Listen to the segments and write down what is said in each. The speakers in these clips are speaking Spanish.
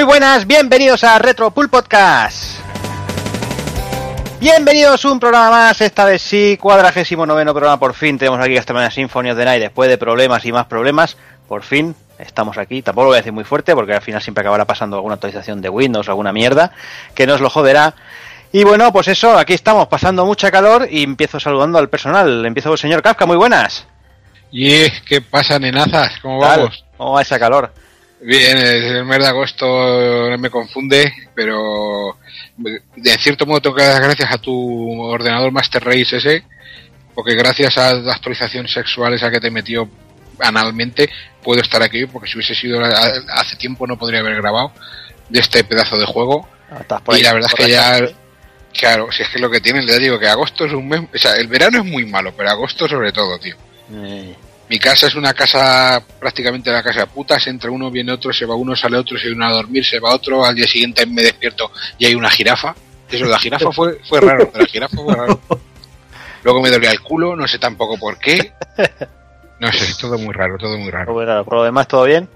Muy buenas, bienvenidos a Retro Pool Podcast. Bienvenidos a un programa más, esta vez sí, cuadragésimo noveno programa, por fin tenemos aquí esta mañana Symphony of the Night, después de problemas y más problemas, por fin estamos aquí, tampoco lo voy a decir muy fuerte porque al final siempre acabará pasando alguna actualización de Windows o alguna mierda que nos lo joderá. Y bueno, pues eso, aquí estamos pasando mucha calor y empiezo saludando al personal. Empiezo con el señor Kafka, muy buenas. Y ¿qué pasa, nenazas? ¿Cómo vamos? ¿Cómo va esa calor? Bien, el mes de agosto no me confunde, pero de cierto modo tengo que dar gracias a tu ordenador Master Race ese, porque gracias a la actualización sexual esa que te metió analmente, puedo estar aquí, porque si hubiese sido hace tiempo no podría haber grabado de este pedazo de juego. Ah, y la verdad es que ya, claro, si es que lo que tienen, le digo que agosto es un mes, o sea, el verano es muy malo, pero agosto sobre todo, tío. Eh, Mi casa es una casa, prácticamente una casa de putas, entra uno, viene otro, se va uno, sale otro, se viene uno a dormir, se va otro, al día siguiente me despierto y hay una jirafa. Eso, la jirafa fue, fue raro, la jirafa fue raro. Luego me dolía el culo, no sé tampoco por qué. No sé, todo muy raro, todo muy raro. nada, por lo demás, ¿todo bien?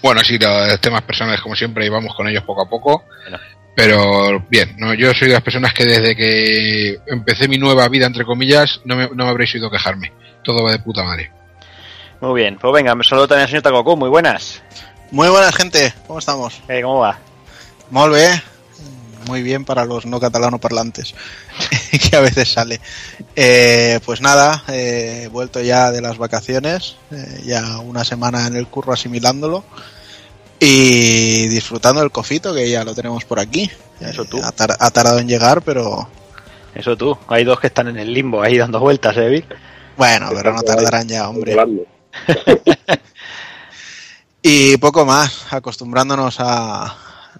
Bueno, sí, los temas personales como siempre y vamos con ellos poco a poco. Bueno. Pero bien, no, yo soy de las personas que desde que empecé mi nueva vida, entre comillas, no me, no me habréis oído quejarme. Todo va de puta madre. Muy bien, pues venga, me saludo también al señor Takoku, muy buenas. Muy buenas, gente. ¿Cómo estamos? Eh, ¿Cómo va? Molt bé. Muy bien para los no catalano parlantes, que a veces sale. Eh, pues nada, eh, he vuelto ya de las vacaciones, eh, ya una semana en el curro asimilándolo y disfrutando del cofito que ya lo tenemos por aquí. Eso tú. Ha, tar- ha tardado en llegar, pero Eso tú, hay dos que están en el limbo ahí dando vueltas, ¿eh, Vic? bueno, pero no tardarán ya, hombre. Volando. Y poco más, acostumbrándonos a,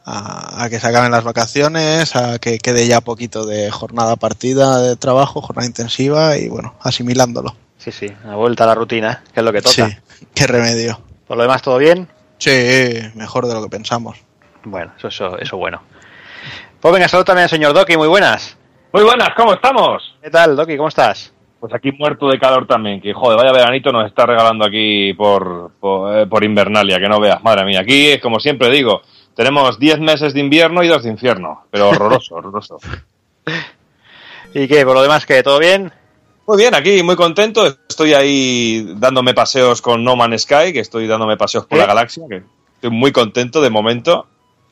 a, a que se acaben las vacaciones, a que quede ya poquito de jornada partida de trabajo, jornada intensiva y bueno, asimilándolo. Sí, sí, una vuelta a la rutina, que es lo que toca. Sí, qué remedio. Por lo demás, ¿todo bien? Sí, mejor de lo que pensamos. Bueno, eso, eso, eso bueno. Pues venga, saludo también al señor Doki, muy buenas. Muy buenas, ¿cómo estamos? ¿Qué tal, Doki? ¿Cómo estás? Pues aquí muerto de calor también, que joder, vaya veranito nos está regalando aquí por, por, eh, por Invernalia, que no veas, madre mía. Aquí, como siempre digo, tenemos 10 meses de invierno y dos de infierno, pero horroroso, horroroso. ¿Y qué? ¿Por lo demás, qué? ¿Todo bien? Muy bien, aquí muy contento, estoy ahí dándome paseos con No Man's Sky, que estoy dándome paseos por ¿Eh? la galaxia, que estoy muy contento de momento.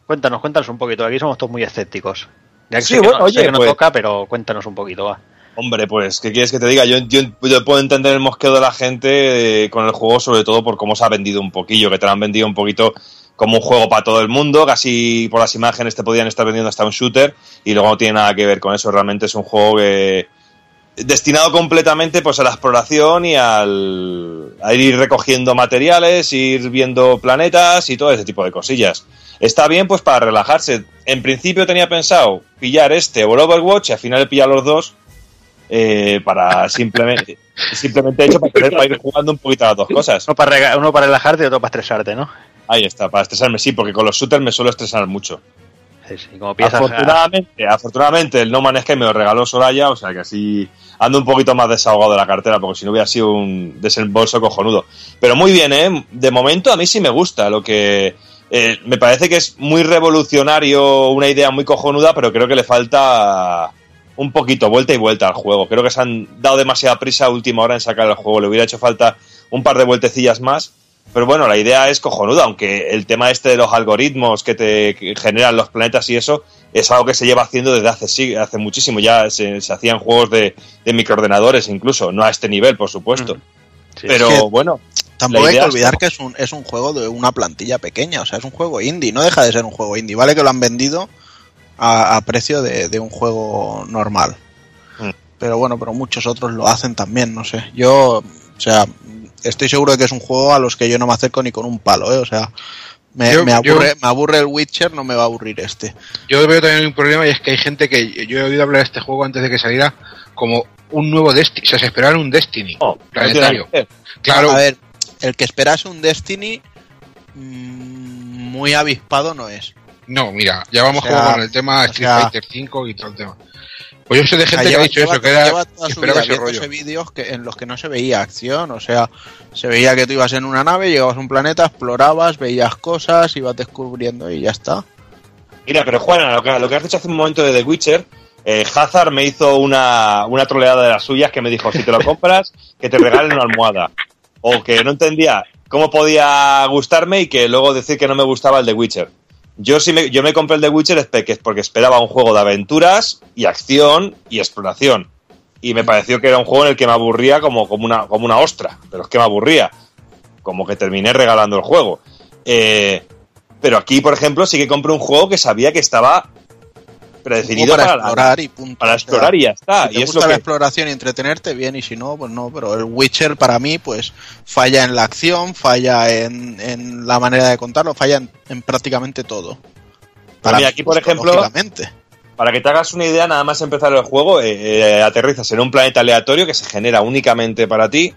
Cuéntanos, cuéntanos un poquito. Aquí somos todos muy escépticos. Ya que Sí, sé que bueno, no, sé oye, que no pues- toca, pero cuéntanos un poquito, va. Hombre, pues, ¿qué quieres que te diga? Yo, yo, puedo entender el mosqueo de la gente eh, con el juego, sobre todo por cómo se ha vendido un poquillo, que te lo han vendido un poquito como un juego para todo el mundo, casi por las imágenes te podían estar vendiendo hasta un shooter, y luego no tiene nada que ver con eso, realmente es un juego que destinado completamente pues a la exploración y al a ir recogiendo materiales, ir viendo planetas y todo ese tipo de cosillas. Está bien pues para relajarse. En principio tenía pensado pillar este o el Overwatch y al final he pillado los dos eh, para simplemente simplemente hecho para, poder- para ir jugando un poquito a las dos cosas. Uno para, uno para relajarte y otro para estresarte, ¿no? Ahí está, para estresarme, sí, porque con los shooters me suelo estresar mucho. Sí, sí, como. Afortunadamente, afortunadamente el No Man's Sky me lo regaló Soraya, o sea que así ando un poquito más desahogado de la cartera, porque si no hubiera sido un desembolso cojonudo. Pero muy bien, ¿eh? De momento a mí sí me gusta, lo que eh, me parece que es muy revolucionario, una idea muy cojonuda, pero creo que le falta un poquito vuelta y vuelta al juego. Creo que se han dado demasiada prisa a última hora en sacar el juego, le hubiera hecho falta un par de vueltecillas más. Pero bueno, la idea es cojonuda, aunque el tema este de los algoritmos que te generan los planetas y eso es algo que se lleva haciendo desde hace, sí, hace muchísimo. Ya se, se hacían juegos de, de microordenadores incluso, no a este nivel, por supuesto. Sí, Pero Es que bueno, Tampoco hay que es olvidar que es un, es un juego de una plantilla pequeña, o sea, es un juego indie, no deja de ser un juego indie, vale que lo han vendido a, a precio de, de un juego normal. Mm. Pero bueno, pero muchos otros lo hacen también, no sé. Yo, o sea, estoy seguro de que es un juego a los que yo no me acerco ni con un palo, ¿eh? O sea, me, Yo- me aburre, yo- me aburre el Witcher, no me va a aburrir este. Yo veo también un problema y es que hay gente que yo he oído hablar de este juego antes de que saliera como un nuevo Destiny, o sea, se esperaban un Destiny tiene planetario. Claro, A ver, el que esperase un Destiny mm, muy avispado no es. No, mira, ya vamos O sea, como con el tema o Street sea- Fighter 5 y todo el tema. Pues yo sé de gente que ha dicho lleva- eso, que era lleva toda que su esperaba vida ese rollo. viéndose vídeos que, en los que no se veía acción, o sea, se veía que tú ibas en una nave, llegabas a un planeta, explorabas, veías cosas, ibas descubriendo y ya está. Mira, pero Juana, lo que, lo que has dicho hace un momento de The Witcher, eh, Hazard me hizo una, una troleada de las suyas que me dijo, si te lo compras, que te regalen una almohada. O que no entendía cómo podía gustarme y que luego decir que no me gustaba el The Witcher. Yo sí me, yo me compré el The Witcher porque esperaba un juego de aventuras y acción y exploración. Y me pareció que era un juego en el que me aburría como, como, una, como una ostra. Pero es que me aburría. Como que terminé regalando el juego. Eh, pero aquí, por ejemplo, sí que compré un juego que sabía que estaba predefinido para, para, la- explorar y punto. para explorar y ya está. Si te y es lo la que, exploración y entretenerte, bien, y si no, pues no. Pero el Witcher para mí, pues falla en la acción, falla en, en la manera de contarlo, falla en, en prácticamente todo. mira, mi aquí, por ejemplo, para que te hagas una idea, nada más empezar el juego, eh, eh, aterrizas en un planeta aleatorio que se genera únicamente para ti.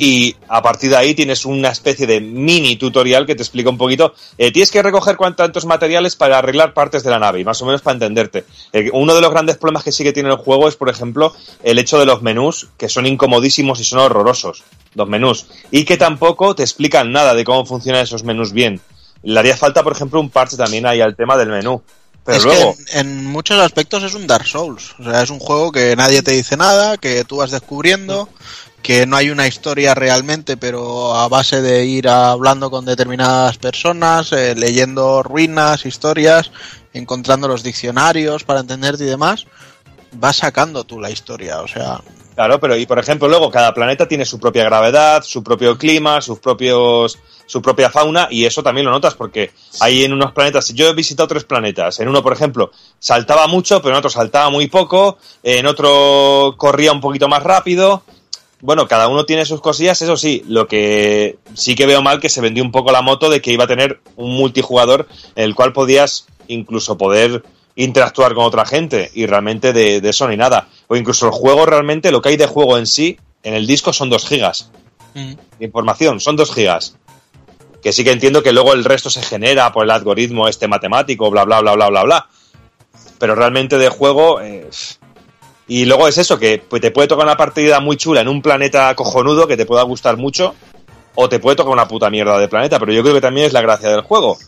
Y a partir de ahí tienes una especie de mini tutorial que te explica un poquito. eh, tienes que recoger cuan- tantos materiales para arreglar partes de la nave, y más o menos para entenderte. Eh, uno de los grandes problemas que sí que tiene el juego es, por ejemplo, el hecho de los menús, que son incomodísimos y son horrorosos. Los menús. Y que tampoco te explican nada de cómo funcionan esos menús bien. Le haría falta, por ejemplo, un parche también ahí al tema del menú. Pero es luego. que en, en muchos aspectos es un Dark Souls. O sea, es un juego que nadie te dice nada, que tú vas descubriendo, que no hay una historia realmente, pero a base de ir hablando con determinadas personas, eh, leyendo ruinas, historias, encontrando los diccionarios para entenderte y demás, vas sacando tú la historia. O sea, Claro, pero y por ejemplo, luego cada planeta tiene su propia gravedad, su propio clima, sus propios su propia fauna y eso también lo notas porque hay en unos planetas, yo he visitado tres planetas, en uno por ejemplo saltaba mucho, pero en otro saltaba muy poco, en otro corría un poquito más rápido. Bueno, cada uno tiene sus cosillas, eso sí, lo que sí que veo mal que se vendió un poco la moto de que iba a tener un multijugador en el cual podías incluso poder interactuar con otra gente y realmente de, de eso ni nada. O incluso el juego realmente, lo que hay de juego en sí, en el disco son 2 gigas de información, son 2 gigas. Que sí que entiendo que luego el resto se genera por el algoritmo este matemático, bla, bla, bla, bla, bla, bla. Pero realmente de juego... eh, y luego es eso, que pues, te puede tocar una partida muy chula en un planeta cojonudo que te pueda gustar mucho, o te puede tocar una puta mierda de planeta, pero yo creo que también es la gracia del juego.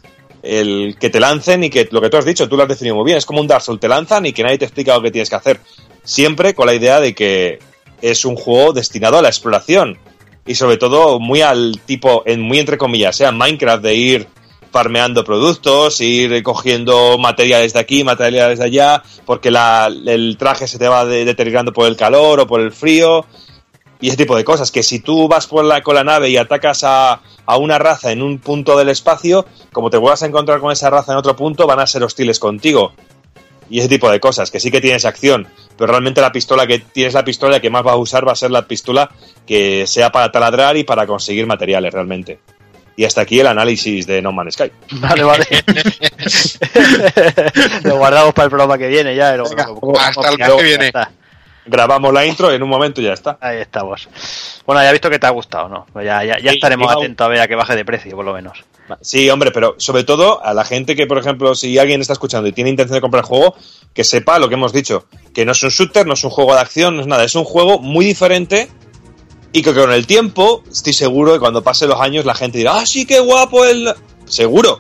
El que te lancen y que lo que tú has dicho, tú lo has definido muy bien, es como un Dark Souls, te lanzan y que nadie te explica lo que tienes que hacer. Siempre con la idea de que es un juego destinado a la exploración y sobre todo muy al tipo, en muy entre comillas, sea Minecraft de ir farmeando productos, ir cogiendo materiales de aquí, materiales de allá, porque la- el traje se te va de- deteriorando por el calor o por el frío y ese tipo de cosas. Que si tú vas por la, con la nave y atacas a, a una raza en un punto del espacio, como te vuelvas a encontrar con esa raza en otro punto, van a ser hostiles contigo. Y ese tipo de cosas, que sí que tienes acción, pero realmente la pistola que tienes la pistola que más vas a usar va a ser la pistola que sea para taladrar y para conseguir materiales realmente. Y hasta aquí el análisis de No Man's Sky. Vale, vale. lo guardamos para el programa que viene ya. lo- Venga, lo- hasta el que viene. Grabamos la intro y en un momento ya está. Ahí estamos. Bueno, ya he visto que te ha gustado, ¿no? Pues ya, ya, ya Sí, estaremos atentos a ver a que baje de precio, por lo menos. Sí, hombre, pero sobre todo a la gente que, por ejemplo, si alguien está escuchando y tiene intención de comprar el juego, que sepa lo que hemos dicho, que no es un shooter, no es un juego de acción, no es nada, es un juego muy diferente y que con el tiempo, estoy seguro que cuando pasen los años la gente dirá, ah, sí, qué guapo el... Seguro,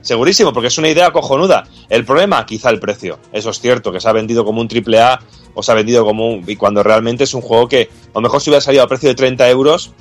segurísimo, porque es una idea cojonuda. El problema, quizá el precio. Eso es cierto, que se ha vendido como un triple A o se ha vendido como un... Y cuando realmente es un juego que, a lo mejor si hubiera salido a precio de 30 euros,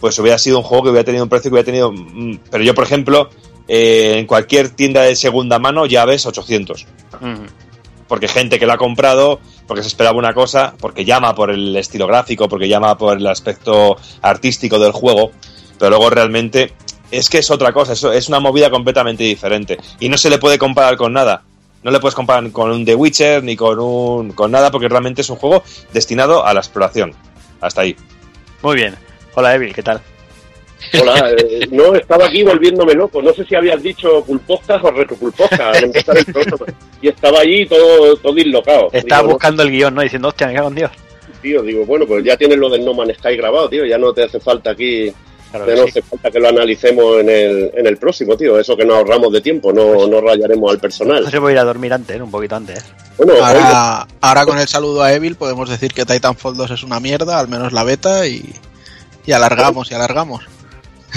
pues hubiera sido un juego que hubiera tenido un precio que hubiera tenido... mm, Pero yo, por ejemplo, eh, en cualquier tienda de segunda mano ya ves 800. Mm. Porque gente que lo ha comprado, porque se esperaba una cosa, porque llama por el estilo gráfico, porque llama por el aspecto artístico del juego, pero luego realmente es que es otra cosa, eso es una movida completamente diferente. Y no se le puede comparar con nada. No le puedes comparar con un The Witcher ni con un con nada porque realmente es un juego destinado a la exploración. Hasta ahí. Muy bien. Hola, Evil, ¿qué tal? Hola, eh, no, estaba aquí volviéndome loco. No sé si habías dicho pulposcas o retropulposcas al empezar el programa. Y estaba allí todo, todo dislocado. Estaba Digo, buscando el guion, ¿no? Diciendo, hostia, me cago en Dios. tío, digo, bueno, pues ya tienes lo del No Man's Sky grabado, tío. Ya no te hace falta aquí, Claro no sí. hace falta que lo analicemos en el, en el próximo, tío. Eso que nos ahorramos de tiempo, no, no rayaremos al personal. No se puede ir a dormir antes, ¿eh? un poquito antes. Bueno, oiga, Ahora, ahora con el saludo a Evil podemos decir que Titanfall 2 es una mierda, al menos la beta, y, y alargamos y alargamos.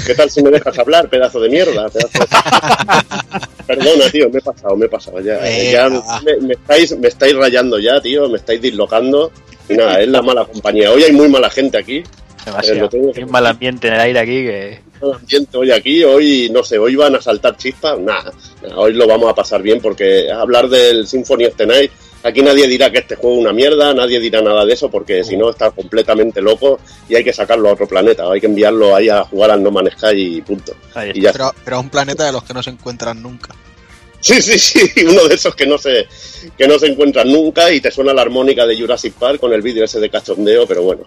¿Qué tal si me dejas hablar, pedazo de mierda? pedazo de- Perdona, tío, me he pasado, me he pasado ya. Ya me, me estáis, me estáis rayando ya, tío, me estáis dislocando. Y nada, es la mala compañía. Hoy hay muy mala gente aquí. Demasiado. tengo Hay un mal ambiente en el aire aquí que. el ambiente hoy aquí, hoy no sé, hoy van a saltar chispas, nada, nada, hoy lo vamos a pasar bien porque hablar del Symphony of the Night, aquí nadie dirá que este juego es una mierda, nadie dirá nada de eso porque si no está completamente loco y hay que sacarlo a otro planeta, hay que enviarlo ahí a jugar al No Man's Sky y punto. Y ya Pero, pero a un planeta de los que no se encuentran nunca. Sí, sí, sí, uno de esos que no se que no se encuentran nunca y te suena la armónica de Jurassic Park con el vídeo ese de cachondeo, pero bueno.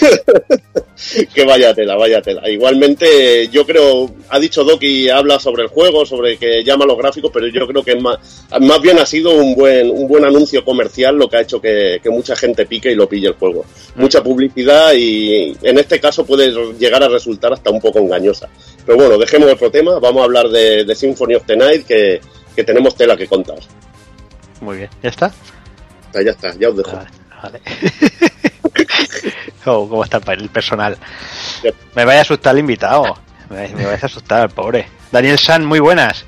que vaya tela, vaya tela. Igualmente, yo creo, ha dicho Doki, habla sobre el juego, sobre que llama los gráficos, pero yo creo que es más, más bien ha sido un buen, un buen anuncio comercial lo que ha hecho que, que mucha gente pique y lo pille el juego. Mucha publicidad y en este caso puede llegar a resultar hasta un poco engañosa. Pero bueno, dejemos otro tema, vamos a hablar de, de Symphony of the Night, que, que tenemos tela que contar. Muy bien. ¿Ya está? Ya, ya está, ya os dejo. Vale. vale. oh, ¿cómo está el personal? Me vaya a asustar el invitado. Me, me vais a asustar, pobre. Daniel San, muy buenas.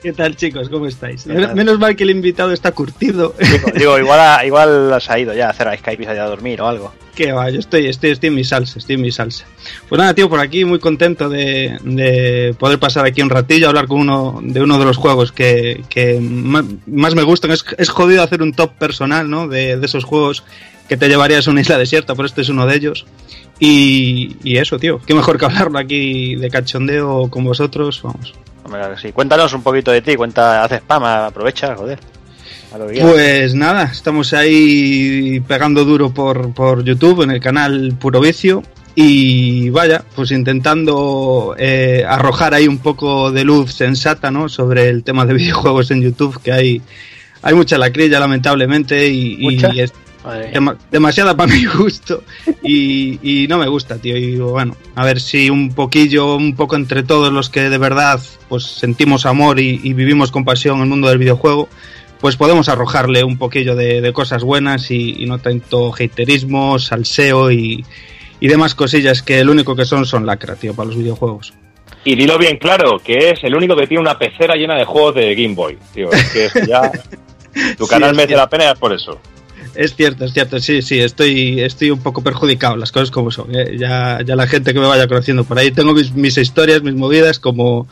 ¿Qué tal, chicos? ¿Cómo estáis? Menos mal que el invitado está curtido. Digo, digo, igual, ha- igual has ido ya a hacer a Skype y se ha ido a dormir o algo. que va, yo estoy, estoy, estoy en mi salsa, estoy en mi salsa. Pues nada, tío, por aquí muy contento de, de poder pasar aquí un ratillo a hablar con uno de uno de los juegos que, más me gustan. Es, es jodido hacer un top personal, ¿no? De, de esos juegos que te llevarías a una isla desierta, pero este es uno de ellos. Y, y eso, tío, qué mejor que hablarlo aquí de cachondeo con vosotros, vamos. Hombre, sí. Cuéntanos un poquito de ti. Cuenta, haz spam, aprovecha, joder. Pues nada, estamos ahí pegando duro por, por YouTube en el canal Puro Vicio y vaya, pues intentando eh, arrojar ahí un poco de luz sensata, ¿no? Sobre el tema de videojuegos en YouTube, que hay, hay mucha lacrilla lamentablemente y, y ¿Mucha? es Dema- demasiada para mi gusto y, y no me gusta, tío. Y digo, bueno, a ver si un poquillo, un poco entre todos los que de verdad pues sentimos amor y, y vivimos con pasión el mundo del videojuego, pues podemos arrojarle un poquillo de, de cosas buenas y, y no tanto haterismo, salseo y, y demás cosillas que lo único que son son lacra, tío, para los videojuegos. Y dilo bien claro, que es el único que tiene una pecera llena de juegos de Game Boy. Tío, es que ya. Tu canal merece la pena y es por eso. Es cierto, es cierto, sí, sí, estoy, estoy un poco perjudicado, las cosas como son. ¿eh? Ya, ya la gente que me vaya conociendo por ahí, tengo mis, mis historias, mis movidas, como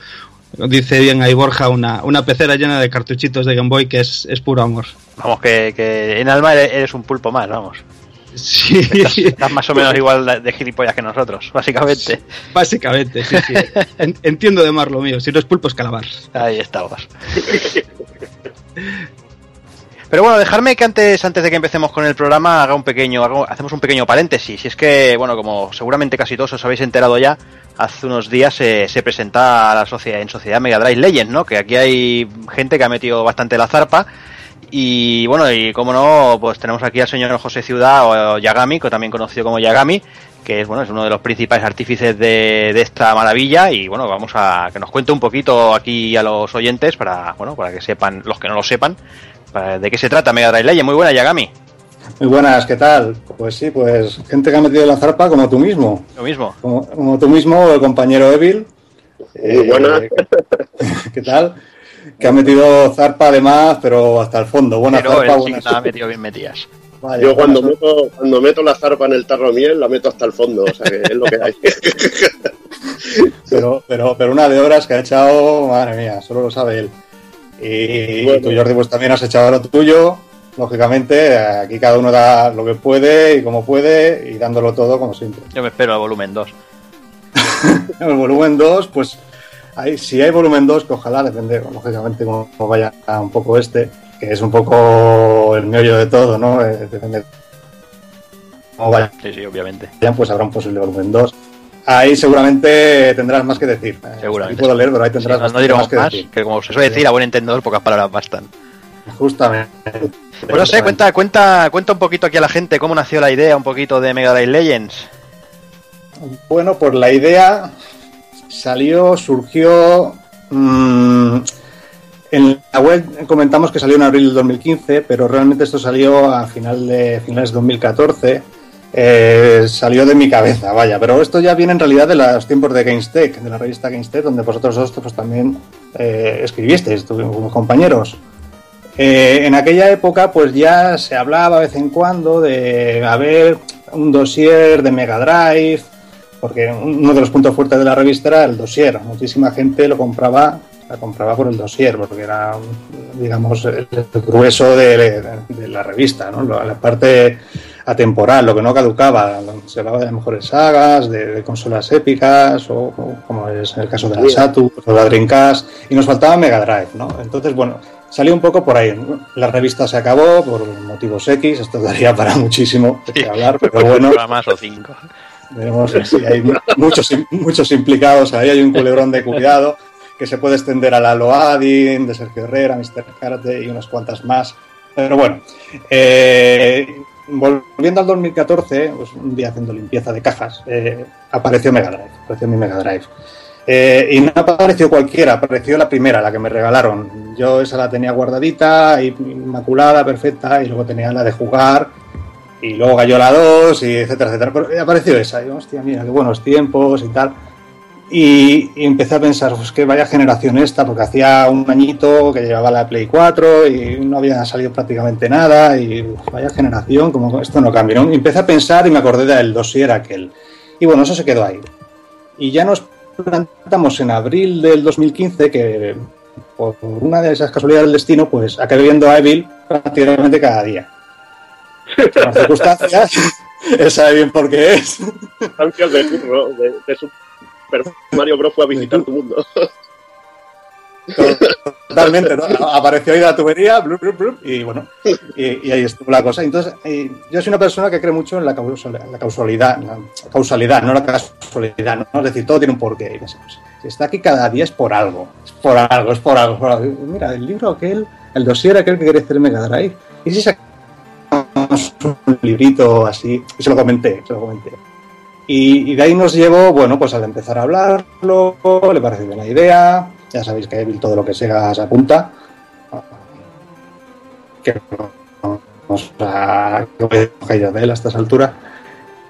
dice bien ahí Borja, una, una pecera llena de cartuchitos de Game Boy que es, es puro amor. Vamos, que, que en alma eres, un pulpo más, vamos. Sí, Estás, estás más o menos igual de- gilipollas que nosotros, básicamente. básicamente, sí, sí. En- entiendo de más lo mío, si no es pulpo es calabar. Ahí estamos. Pero bueno, dejarme que antes, antes de que empecemos con el programa, haga un pequeño, haga- hacemos un pequeño paréntesis. Y es que, bueno, como seguramente casi todos os habéis enterado ya, hace unos días se, se presenta a la sociedad, en Sociedad Mega Drive Legends, ¿no? Que aquí hay gente que ha metido bastante la zarpa. Y bueno, y como no, pues tenemos aquí al señor José Ciudad o Yagami, que también conocido como Yagami, que es bueno, es uno de los principales artífices de, de esta maravilla. Y bueno, vamos a que nos cuente un poquito aquí a los oyentes para, bueno, para que sepan, los que no lo sepan, de qué se trata Mega Drive Legends. Muy buena, Yagami. Muy buenas, ¿qué tal? Pues sí, pues gente que ha metido la zarpa como tú mismo. Lo mismo. Como, como tú mismo, el compañero Evil. Muy buena. Eh, ¿Qué tal? Que ha metido zarpa además, pero hasta el fondo. Buena Pero zarpa, sí buena ha metido bien metidas. Yo cuando buena meto, cuando meto la zarpa en el tarro de miel, la meto hasta el fondo, o sea que es lo que hay. pero, pero, pero una de horas que ha echado, madre mía, solo lo sabe él. Y, Bueno. tú, Jordi, pues también has echado lo tuyo. Lógicamente, aquí cada uno da lo que puede y como puede y dándolo todo como siempre. Yo me espero al volumen 2. En el volumen 2, pues hay, si hay volumen 2, que ojalá, depende, lógicamente, cómo cómo vaya un poco este, que es un poco el meollo de todo, ¿no? Eh, depende cómo vayan, Sí, sí, obviamente. pues habrá un posible volumen 2. Ahí seguramente tendrás más que decir. Eh, Seguramente. Aquí puedo leer, pero ahí Sí, tendrás no, no bastante diremos más que más, decir. que como se suele decir, a buen entendedor, pocas palabras bastan. Justamente. Pues no sé, cuenta, cuenta, cuenta un poquito aquí a la gente cómo nació la idea un poquito de Mega Drive Legends. Bueno, pues la idea salió, surgió mm, En la web comentamos que salió en abril del 2015, pero realmente esto salió a final de finales de 2014. Eh, salió de mi cabeza, vaya, pero esto ya viene en realidad de los tiempos de GameStech, de la revista GameStech, donde vosotros dos pues, también eh, escribisteis, tuvimos compañeros. Eh, en aquella época, pues ya se hablaba de vez en cuando de haber un dossier de Mega Drive, porque uno de los puntos fuertes de la revista era el dossier. Muchísima gente lo compraba, la compraba por el dossier, porque era, digamos, el grueso de, de la revista, ¿no? La parte atemporal, lo que no caducaba. Se hablaba de las mejores sagas, de, de consolas épicas, o, o, como es el caso de la Saturn o la Dreamcast, y nos faltaba Mega Drive, ¿no? Entonces, bueno, salió un poco por ahí. La revista se acabó por motivos X, esto daría para muchísimo qué hablar, pero bueno. más o cinco. Veremos si hay muchos, muchos implicados, ahí hay un culebrón de cuidado que se puede extender a la Loadin, de Sergio Herrera, Mr. Karate y unas cuantas más. Pero bueno, eh, volviendo al 2014, pues un día haciendo limpieza de cajas, eh, apareció Mega Drive, apareció mi Mega Drive. Eh, y no apareció cualquiera, apareció la primera, la que me regalaron. Yo esa la tenía guardadita, inmaculada, perfecta, y luego tenía la de jugar, y luego cayó la 2, y etcétera, etcétera. Pero apareció esa, y hostia, mira, qué buenos tiempos y tal. Y, empecé a pensar, pues que vaya generación esta, porque hacía un añito que llevaba la Play 4 y no había salido prácticamente nada, y vaya generación, como esto no. Y empecé a pensar y me acordé del dossier aquel. Y bueno, eso se quedó ahí. Y ya nos plantamos en abril del 2015 que por una de esas casualidades del destino, pues acabé viendo a Evil prácticamente cada día. Las circunstancias, él sabe bien por qué es. De, de, de Mario Bros. fue a visitar tu mundo. Totalmente, ¿no? Apareció ahí la tubería, blup, blup, blup, y bueno, y, y, ahí estuvo la cosa. Entonces, yo soy una persona que cree mucho en la causalidad, la causalidad, la causalidad, no la casualidad, ¿no? Es decir, todo tiene un porqué. Si está aquí cada día es por algo, es por algo, es por algo. Es por algo. Mira, el libro aquel, el dossier aquel que quería hacer Mega Drive, y si sacamos un librito así, y se lo comenté, se lo comenté. Y, de ahí nos llevó, bueno, pues al empezar a hablarlo, le pareció bien la idea, ya sabéis que Evil todo lo que Sega se apunta. Que vamos a de él a estas alturas.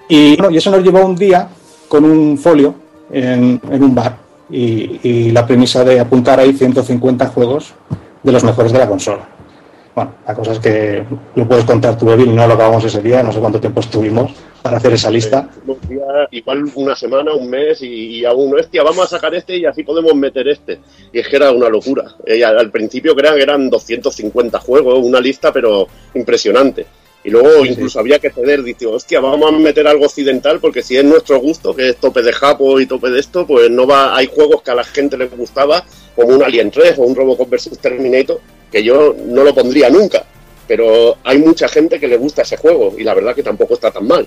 Y, bueno, y eso nos llevó un día con un folio en, un bar y, y, la premisa de apuntar ahí 150 juegos de los mejores de la consola. Bueno, la cosa es que lo puedes contar tú, Evil, no lo acabamos ese día, no sé cuánto tiempo estuvimos para hacer esa lista. Eh, igual una semana, un mes y, y aún, hostia, vamos a sacar este y así podemos meter este. Y es que era una locura. Eh, al principio crean que eran 250 juegos, una lista pero impresionante. Y luego incluso sí. había que ceder, dice, hostia, vamos a meter algo occidental porque si es nuestro gusto, que es tope de Japo y tope de esto, pues no va, hay juegos que a la gente les gustaba, como un Alien 3 o un Robocop vs Terminator, que yo no lo pondría nunca. Pero hay mucha gente que le gusta ese juego y la verdad que tampoco está tan mal.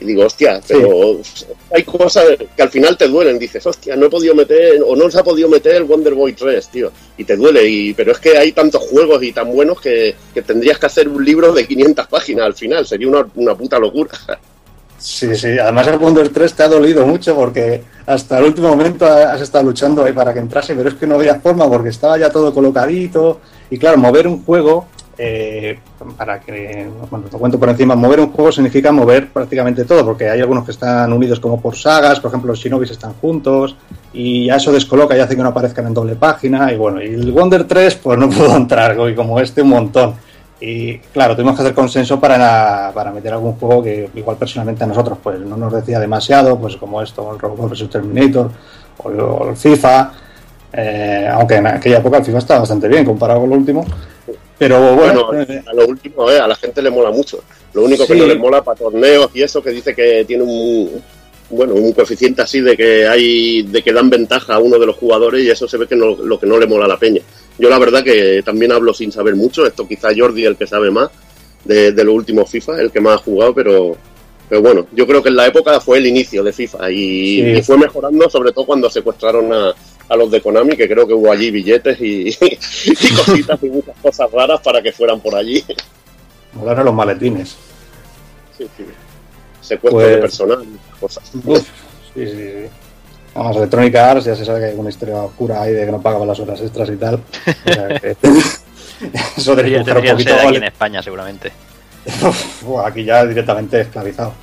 Y digo, hostia, pero sí. hay cosas que al final te duelen. Dices, hostia, no he podido meter, o no se ha podido meter el Wonder Boy 3, tío. Y te duele, y, pero es que hay tantos juegos y tan buenos que, que tendrías que hacer un libro de 500 páginas al final. Sería una, una puta locura. Sí, sí, además el Wonder 3 te ha dolido mucho porque hasta el último momento has estado luchando ahí para que entrase, pero es que no había forma porque estaba ya todo colocadito. Y claro, mover un juego eh, para que, bueno, lo cuento por encima, mover un juego significa mover prácticamente todo, porque hay algunos que están unidos como por sagas, por ejemplo los Shinobis están juntos, y ya eso descoloca y hace que no aparezcan en doble página, y bueno, y el Wonder 3 pues no pudo entrar, y como este un montón. Y claro, tuvimos que hacer consenso para, para meter algún juego que igual personalmente a nosotros pues no nos decía demasiado, pues como esto, el Robocop vs Terminator, o el FIFA, eh, aunque en aquella época el FIFA estaba bastante bien comparado con lo último. Pero bueno, bueno a lo último, eh, a la gente le mola mucho. Lo único sí. que no le mola para torneos y eso que dice que tiene un bueno, un coeficiente así de que hay de que dan ventaja a uno de los jugadores y eso se ve que no, lo que no le mola a la peña. Yo la verdad que también hablo sin saber mucho, esto quizá Jordi el que sabe más de, de los últimos FIFA, el que más ha jugado, pero pero bueno, yo creo que en la época fue el inicio de FIFA y, sí. y fue mejorando sobre todo cuando secuestraron a, a los de Konami, que creo que hubo allí billetes y, y cositas y muchas cosas raras para que fueran por allí. Molaron los maletines. Sí, sí. Secuestro pues, de personal, cosas. Uf, sí, sí, sí. Además, Electronic Arts ya se sabe que hay una historia oscura ahí de que no pagaba las horas extras y tal. O sea, que- eso de Tendría- dibujar un poquito sede aquí vale. en España, seguramente. Buah, aquí ya directamente esclavizado.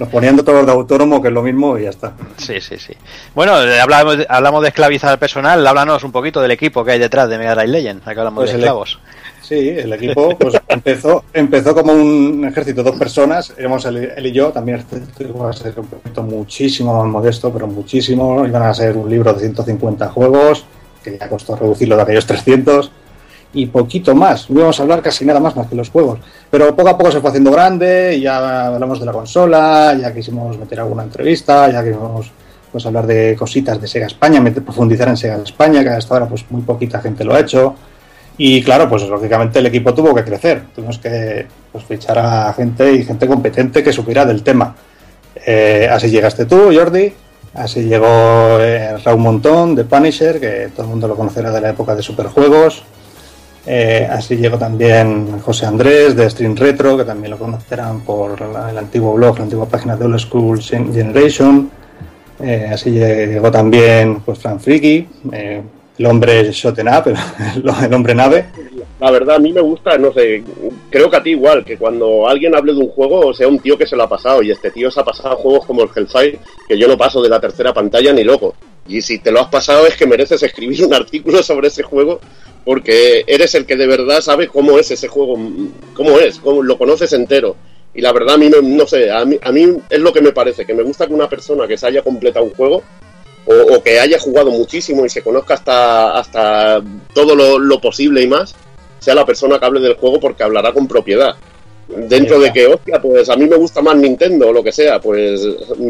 Nos ponían de todos de autónomo, que es lo mismo, y ya está. Sí, sí, sí. Bueno, hablamos, de- hablamos de esclavizar al personal, háblanos un poquito del equipo que hay detrás de Mega Drive Legend, acá hablamos Pues de el- esclavos. Sí, el equipo pues, empezó, empezó como un ejército de dos personas, éramos él, él y yo, también este iba a ser un proyecto muchísimo más modesto, pero muchísimo, iban a ser un libro de 150 juegos, que ya costó reducirlo de aquellos 300, y poquito más, no íbamos a hablar casi nada más más que los juegos, pero poco a poco se fue haciendo grande, ya hablamos de la consola, ya quisimos meter alguna entrevista, ya quisimos pues hablar de cositas de Sega España, profundizar en Sega España, que hasta ahora pues muy poquita gente lo ha hecho, y claro, pues lógicamente el equipo tuvo que crecer. Tuvimos que pues, fichar a gente y gente competente que supiera del tema. Eh, así llegaste tú, Jordi. Así llegó eh, Raúl Montón de Punisher, que todo el mundo lo conocerá de la época de Superjuegos. Eh, así llegó también José Andrés de Stream Retro, que también lo conocerán por la- el antiguo blog, la antigua página de Old School Gen- Generation. Eh, así llegó también pues, Fran Friki, eh, el hombre Shoten Up, el, el hombre nave. La verdad, a mí me gusta, no sé, creo que a ti igual, que cuando alguien hable de un juego, sea un tío que se lo ha pasado, y este tío se ha pasado juegos como el Hellfire, que yo no paso de la tercera pantalla ni loco. Y si te lo has pasado es que mereces escribir un artículo sobre ese juego, porque eres el que de verdad sabe cómo es ese juego, cómo es, cómo lo conoces entero. Y la verdad, a mí, me- no sé, a mí, a mí es lo que me parece, que me gusta que una persona que se haya completado un juego, o, o que haya jugado muchísimo y se conozca hasta, hasta todo lo, lo posible y más, sea la persona que hable del juego porque hablará con propiedad. Dentro de que, hostia, pues a mí me gusta más Nintendo o lo que sea, pues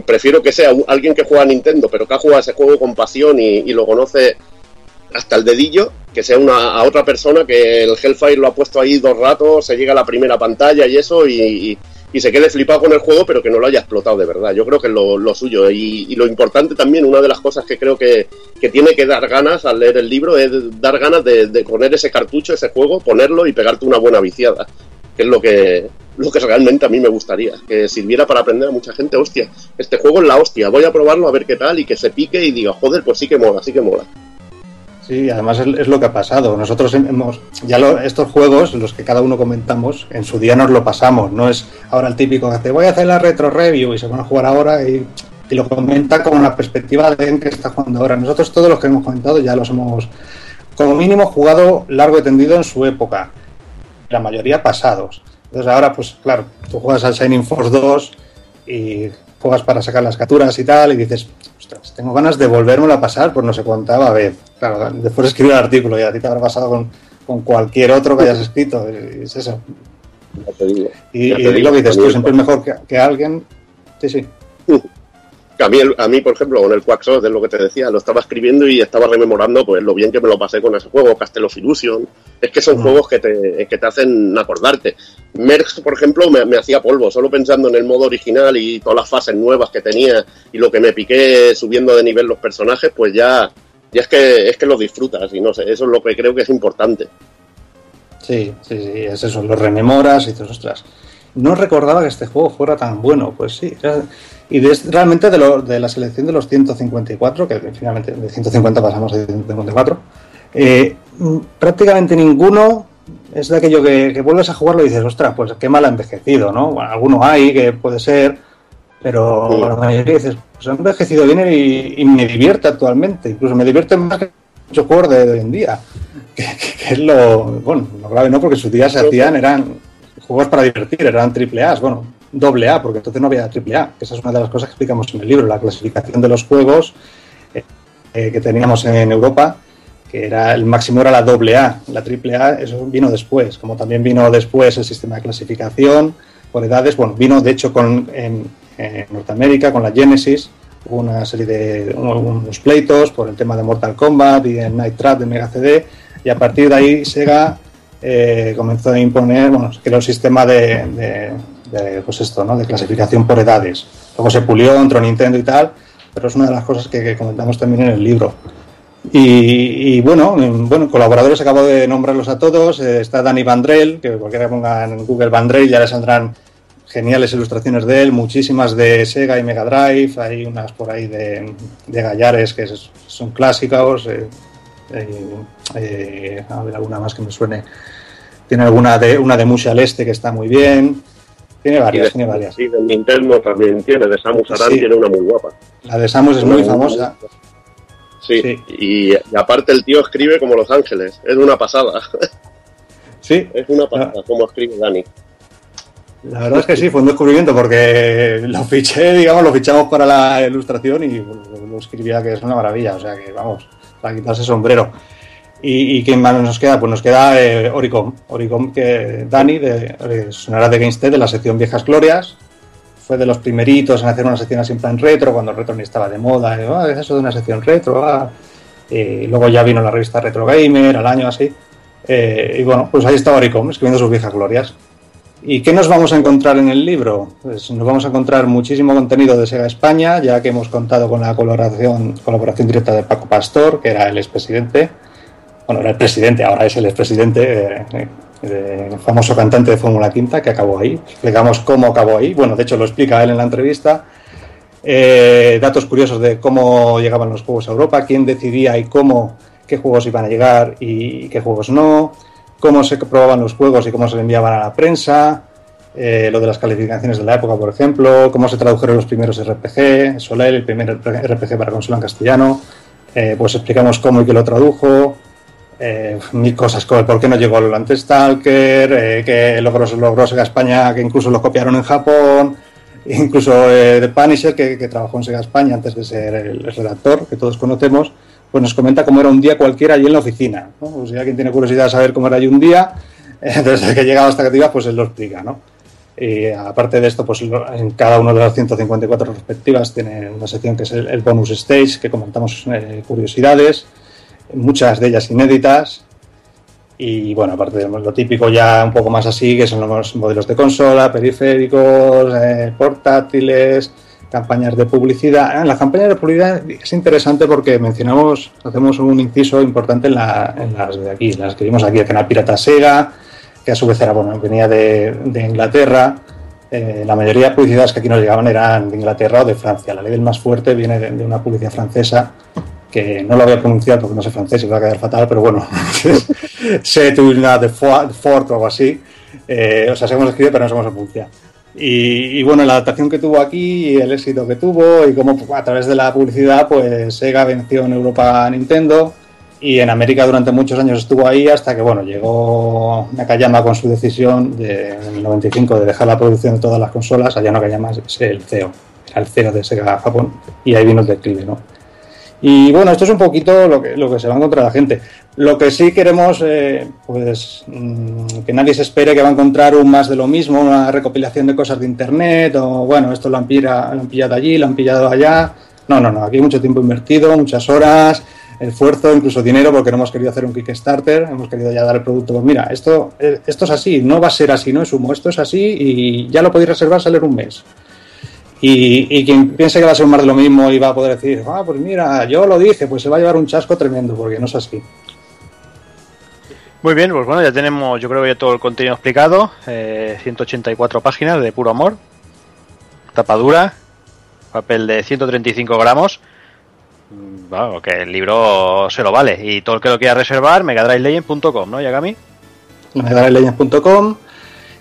prefiero que sea alguien que juega a Nintendo, pero que ha jugado ese juego con pasión y, y lo conoce hasta el dedillo, que sea una a otra persona que el Hellfire lo ha puesto ahí dos ratos, se llega a la primera pantalla y eso, y, y- se quede flipado con el juego, pero que no lo haya explotado de verdad. Yo creo que es lo, lo suyo. Y, y lo importante también, una de las cosas que creo que, que tiene que dar ganas al leer el libro, es dar ganas de, de poner ese cartucho, ese juego, ponerlo y pegarte una buena viciada. Que es lo que, lo que realmente a mí me gustaría. Que sirviera para aprender a mucha gente, hostia, este juego es la hostia, voy a probarlo a ver qué tal, y que se pique y diga, joder, pues sí que mola, sí que mola. Sí, además es, lo que ha pasado. Nosotros hemos, ya lo- estos juegos, los que cada uno comentamos, en su día nos lo pasamos. No es ahora el típico que te voy a hacer la retro review y se van a jugar ahora y, y lo comenta con la perspectiva de alguien que está jugando ahora. Nosotros todos los que hemos comentado ya los hemos, como mínimo, jugado largo y tendido en su época. La mayoría pasados. Entonces ahora, pues claro, tú juegas al Shining Force 2 y juegas para sacar las capturas y tal y dices, ostras, tengo ganas de volvérmelo a pasar por no sé cuánta vez. Claro, después de escribir el artículo y a ti te habrá pasado con, con cualquier otro que hayas escrito. y Es eso. Ya te digo. Y, lo que dices a tú, siempre es mejor que, que alguien. Sí, sí. A mí, a mí, por ejemplo, con el Quackshot, es lo que te decía, lo estaba escribiendo y estaba rememorando pues lo bien que me lo pasé con ese juego, Castle of Illusion. Es que son juegos que te, que te hacen acordarte. Merx, por ejemplo, me, me hacía polvo, solo pensando en el modo original y todas las fases nuevas que tenía y lo que me piqué subiendo de nivel los personajes, pues ya, ya es que es que lo disfrutas y no sé, eso es lo que creo que es importante. Sí, sí, sí, es eso, lo rememoras y dices, ostras, no recordaba que este juego fuera tan bueno, pues sí. y de, realmente de, lo- de la selección de los 154, que finalmente de 150 pasamos a 154, eh, mm, prácticamente ninguno es de aquello que, que vuelves a jugarlo y dices, ostras, pues qué mal ha envejecido, ¿no? Bueno, alguno hay que puede ser, pero Sí. la mayoría dices, pues ha envejecido bien y, y me divierte actualmente, incluso me divierte más que muchos juegos de, de hoy en día que, que- que es lo bueno lo grave no porque sus días se hacían eran juegos para divertir eran triple A bueno doble A porque entonces no había triple A que esa es una de las cosas que explicamos en el libro la clasificación de los juegos eh, eh, que teníamos en Europa que era el máximo era la doble A la triple A eso vino después como también vino después el sistema de clasificación por edades bueno vino de hecho con en, en Norteamérica con la Genesis hubo una serie de unos pleitos por el tema de Mortal Kombat y el Night Trap de Mega CD y a partir de ahí Sega eh, comenzó a imponer, bueno, creó el sistema de, de- de, pues esto, ¿no? de clasificación por edades. Luego se pulió, entró Nintendo y tal, pero es una de las cosas que, que comentamos también en el libro. Y, y bueno, en- bueno, colaboradores acabo de nombrarlos a todos. Eh, está Dani Vandrell, que cualquiera que ponga en Google Vandrell ya le saldrán geniales ilustraciones de él, muchísimas de Sega y Mega Drive, hay unas por ahí de, de Gallares que son clásicos, eh, eh, eh, a ver, alguna más que me suene. Tiene alguna de una de Musha al Este que está muy bien. Tiene varias, de, tiene varias. y de Nintendo también tiene, de Samus Aran Sí. tiene una muy guapa. La de Samus es muy famosa. Sí, Sí. Y, y aparte el tío escribe como Los Ángeles, es una pasada, Sí, es una pasada como escribe Dani. La verdad es que sí, fue un descubrimiento porque lo fiché, digamos, lo fichamos para la ilustración y lo escribía que es una maravilla, o sea que vamos, para quitarse sombrero. ¿Y, y quién más nos queda? Pues nos queda eh, Oricom, Oricom que Dani, de, eh, sonará de GameStep, de la sección Viejas Glorias, fue de los primeritos en hacer una sección así en plan retro, cuando el retro ni estaba de moda, ah, es eso de una sección retro, ah. Y luego ya vino la revista Retro Gamer al año así, Eh, y bueno, pues ahí estaba Oricom escribiendo sus viejas glorias. ¿Y qué nos vamos a encontrar en el libro? Pues nos vamos a encontrar muchísimo contenido de Sega España, ya que hemos contado con la colaboración, colaboración directa de Paco Pastor, que era el expresidente. Bueno, era el presidente, ahora es el expresidente, eh, eh, el famoso cantante de Fórmula Quinta, que acabó ahí. Explicamos cómo acabó ahí. Bueno, de hecho lo explica él en la entrevista. Eh, datos curiosos de cómo llegaban los juegos a Europa, quién decidía y cómo, qué juegos iban a llegar y qué juegos no cómo se probaban los juegos y cómo se enviaban a la prensa, eh, lo de las calificaciones de la época, por ejemplo, cómo se tradujeron los primeros RPG, Soleil, el primer RPG para consola en castellano, eh, pues explicamos cómo y qué lo tradujo, eh, cosas, como el por qué no llegó antes Stalker, eh, que logró, logró Sega España, que incluso lo copiaron en Japón, incluso de Punisher, que, que trabajó en Sega España antes de ser el redactor, que todos conocemos, pues nos comenta cómo era un día cualquiera allí en la oficina. ¿no? Pues si alguien tiene curiosidad de saber cómo era allí un día, desde que llegaba hasta que te pues él lo explica. ¿no? Y aparte de esto, pues en cada una de las 154 respectivas tiene una sección que es el, el bonus stage, que comentamos eh, curiosidades, muchas de ellas inéditas. Y bueno, aparte de lo típico ya un poco más así, que son los modelos de consola, periféricos, eh, portátiles, campañas de publicidad. En las campañas de publicidad es interesante porque mencionamos, hacemos un inciso importante en, la- en las de aquí, las que vimos aquí, el canal Pirata Sega, que a su vez era, bueno, venía de, de Inglaterra. Eh, la mayoría de publicidades que aquí nos llegaban eran de Inglaterra o de Francia. La ley del más fuerte viene de, de una publicidad francesa que no lo voy a pronunciar porque no sé francés y va a quedar fatal, pero bueno, tu una de Fo- Fort o algo así. Eh, o sea, sabemos escribir, pero no sabemos pronunciar. Y, bueno, la adaptación que tuvo aquí y el éxito que tuvo y cómo a través de la publicidad, pues Sega venció en Europa a Nintendo y en América durante muchos años estuvo ahí hasta que, bueno, llegó Nakayama con su decisión de, en el 95 de dejar la producción de todas las consolas. Allá Nakayama es el CEO, era el CEO de Sega Japón y ahí vino el declive, ¿no? Y bueno, esto es un poquito lo que, lo que se va a encontrar la gente. Lo que sí queremos, eh, pues, mm, que nadie se espere que va a encontrar un más de lo mismo, una recopilación de cosas de internet, o bueno, esto lo han, pillado allí, lo han pillado allá. No, no, no, aquí hay mucho tiempo invertido, muchas horas, esfuerzo, incluso dinero, porque no hemos querido hacer un Kickstarter, hemos querido ya dar el producto. Pues mira, esto, eh, esto es así, no va a ser así, no es humo, esto es así y ya lo podéis reservar, sale en un mes. Y, y quien piense que va a ser más de lo mismo y va a poder decir, ah, pues mira, yo lo dije, pues se va a llevar un chasco tremendo, porque no es así. Muy bien, pues bueno, ya tenemos, yo creo que ya todo el contenido explicado. eh, 184 páginas de puro amor. Tapadura. Papel de 135 gramos. Mm, Bueno, que el libro se lo vale. Y todo el que lo quiera reservar, megadrivelegend.com, ¿no, Yagami? megadrivelegends.com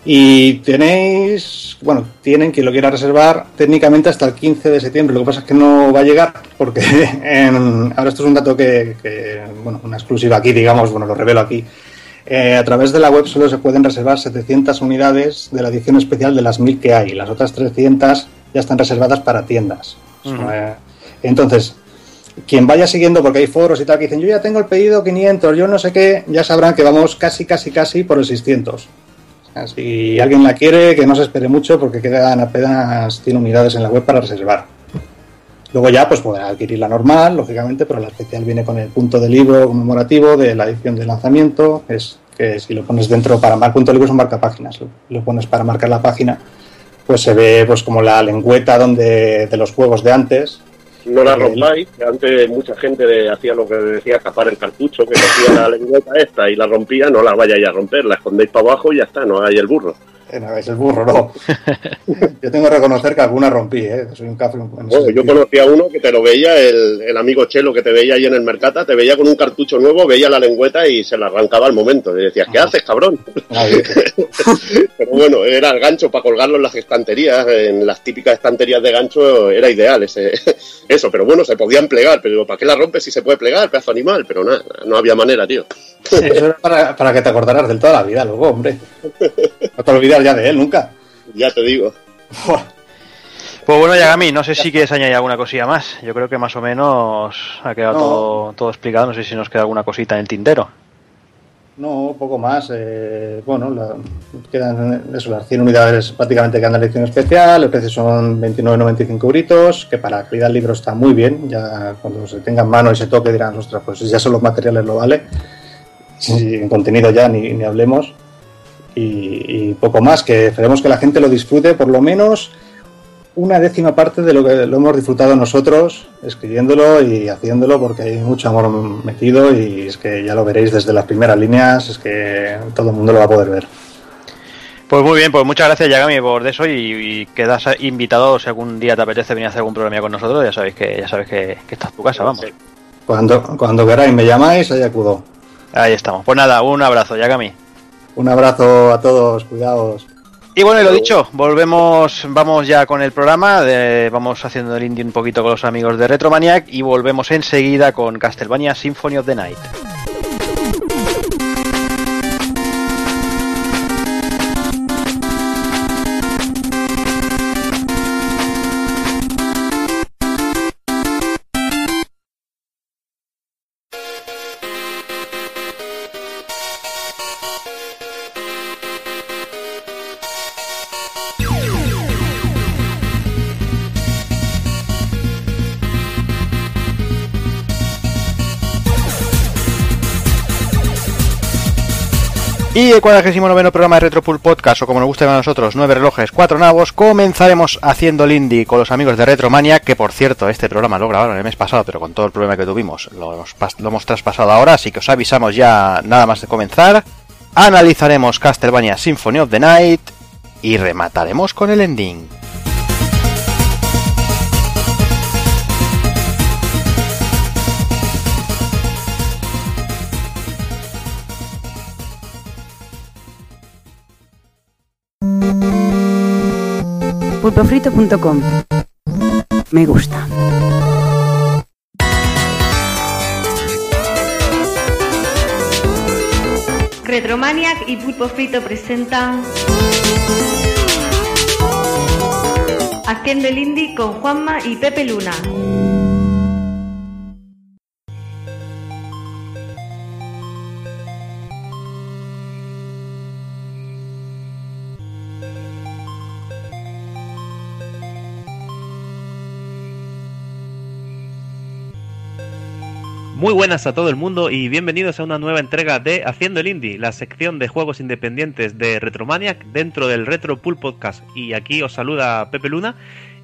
y tenéis, bueno, tienen quien lo quiera reservar técnicamente hasta el 15 de septiembre. Lo que pasa es que no va a llegar porque ahora esto es un dato que, bueno, una exclusiva aquí, digamos, bueno, lo revelo aquí. Eh, a través de la web solo se pueden reservar 700 unidades de la edición especial de las 1000 que hay. Las otras 300 ya están reservadas para tiendas. Eh, entonces, quien vaya siguiendo, porque hay foros y tal que dicen, yo ya tengo el pedido 500, yo no sé qué, ya sabrán que vamos casi, casi, casi por el 600. O sea, Si alguien la quiere, que no se espere mucho porque quedan apenas 100 unidades en la web para reservar. Luego ya pues podrá adquirir la normal, lógicamente, pero la especial viene con el punto de libro conmemorativo de la edición de lanzamiento, es que si lo pones dentro para marcar punto de libro son marca páginas, lo, lo pones para marcar la página, pues se ve pues como la lengüeta donde de los juegos de antes, No la rompáis, que antes mucha gente hacía lo que decía capar el cartucho, que cogía la lengüeta esta y la rompía, no la vayáis a romper, la escondéis para abajo y ya está, no hay el burro. No, es el burro, no. Yo tengo que reconocer que alguna rompí, ¿eh? Soy un ese Bueno, yo conocía uno que te lo veía, el, el amigo Chelo que te veía ahí en el Mercata, te veía con un cartucho nuevo, veía la lengüeta y se la arrancaba al momento. Y decías, ¿qué haces, cabrón? Ah. Pero bueno, era el gancho para colgarlo en las estanterías, en las típicas estanterías de gancho era ideal ese, eso, pero bueno, se podían plegar, pero digo, ¿para qué la rompes si se puede plegar, pedazo animal? Pero nada, no había manera, tío. Eso era para, para que te acordaras del toda la vida, luego, hombre. No te olvidas ya de él, nunca. Ya te digo. Pues bueno, Yagami, no sé si quieres añadir alguna cosilla más. Yo creo que más o menos ha quedado No. todo, todo explicado. No sé si nos queda alguna cosita en el tintero. No, poco más. eh, bueno, la- quedan eso, las 100 unidades prácticamente quedan de la edición especial. El precio son 29,95 euritos, que para calidad del libro está muy bien. Ya cuando se tenga en mano y se toque dirán, ostras, pues ya son los materiales, lo vale. Sí, en contenido ya ni, ni hablemos. Y, y poco más, que esperemos que la gente lo disfrute por lo menos una décima parte de lo que lo hemos disfrutado nosotros escribiéndolo y haciéndolo porque hay mucho amor metido y es que ya lo veréis desde las primeras líneas, es que todo el mundo lo va a poder ver. Pues muy bien, pues muchas gracias Yagami por eso y, y quedas invitado si algún día te apetece venir a hacer algún programa con nosotros, ya sabéis que ya sabes que, que esta es tu casa, vamos. Sí. Cuando, cuando queráis me llamáis, ahí acudo. Ahí estamos. Pues nada, un abrazo Yagami. Un abrazo a todos, cuidaos. Y bueno, y lo dicho, volvemos, vamos ya con el programa, de- vamos haciendo el indie un poquito con los amigos de Retromaniac y volvemos enseguida con Castlevania Symphony of the Night. Y el 49 programa de Retropool Podcast, o como nos gusta a nosotros, nueve relojes, cuatro nabos, comenzaremos haciendo el indie con los amigos de Retromania, que por cierto, este programa lo grabaron el mes pasado, pero con todo el problema que tuvimos, lo hemos, lo hemos traspasado ahora, así que os avisamos ya nada más de comenzar. Analizaremos Castlevania Symphony of the Night y remataremos con el ending. pulpofrito.com. Me gusta. Retromaniac y Pulpo Frito presentan Haciendo el Indie con Juanma y Pepe Luna. Muy buenas a todo el mundo y bienvenidos a una nueva entrega de Haciendo el Indie, la sección de juegos independientes de Retromaniac dentro del Retro Pool Podcast. Y aquí os saluda Pepe Luna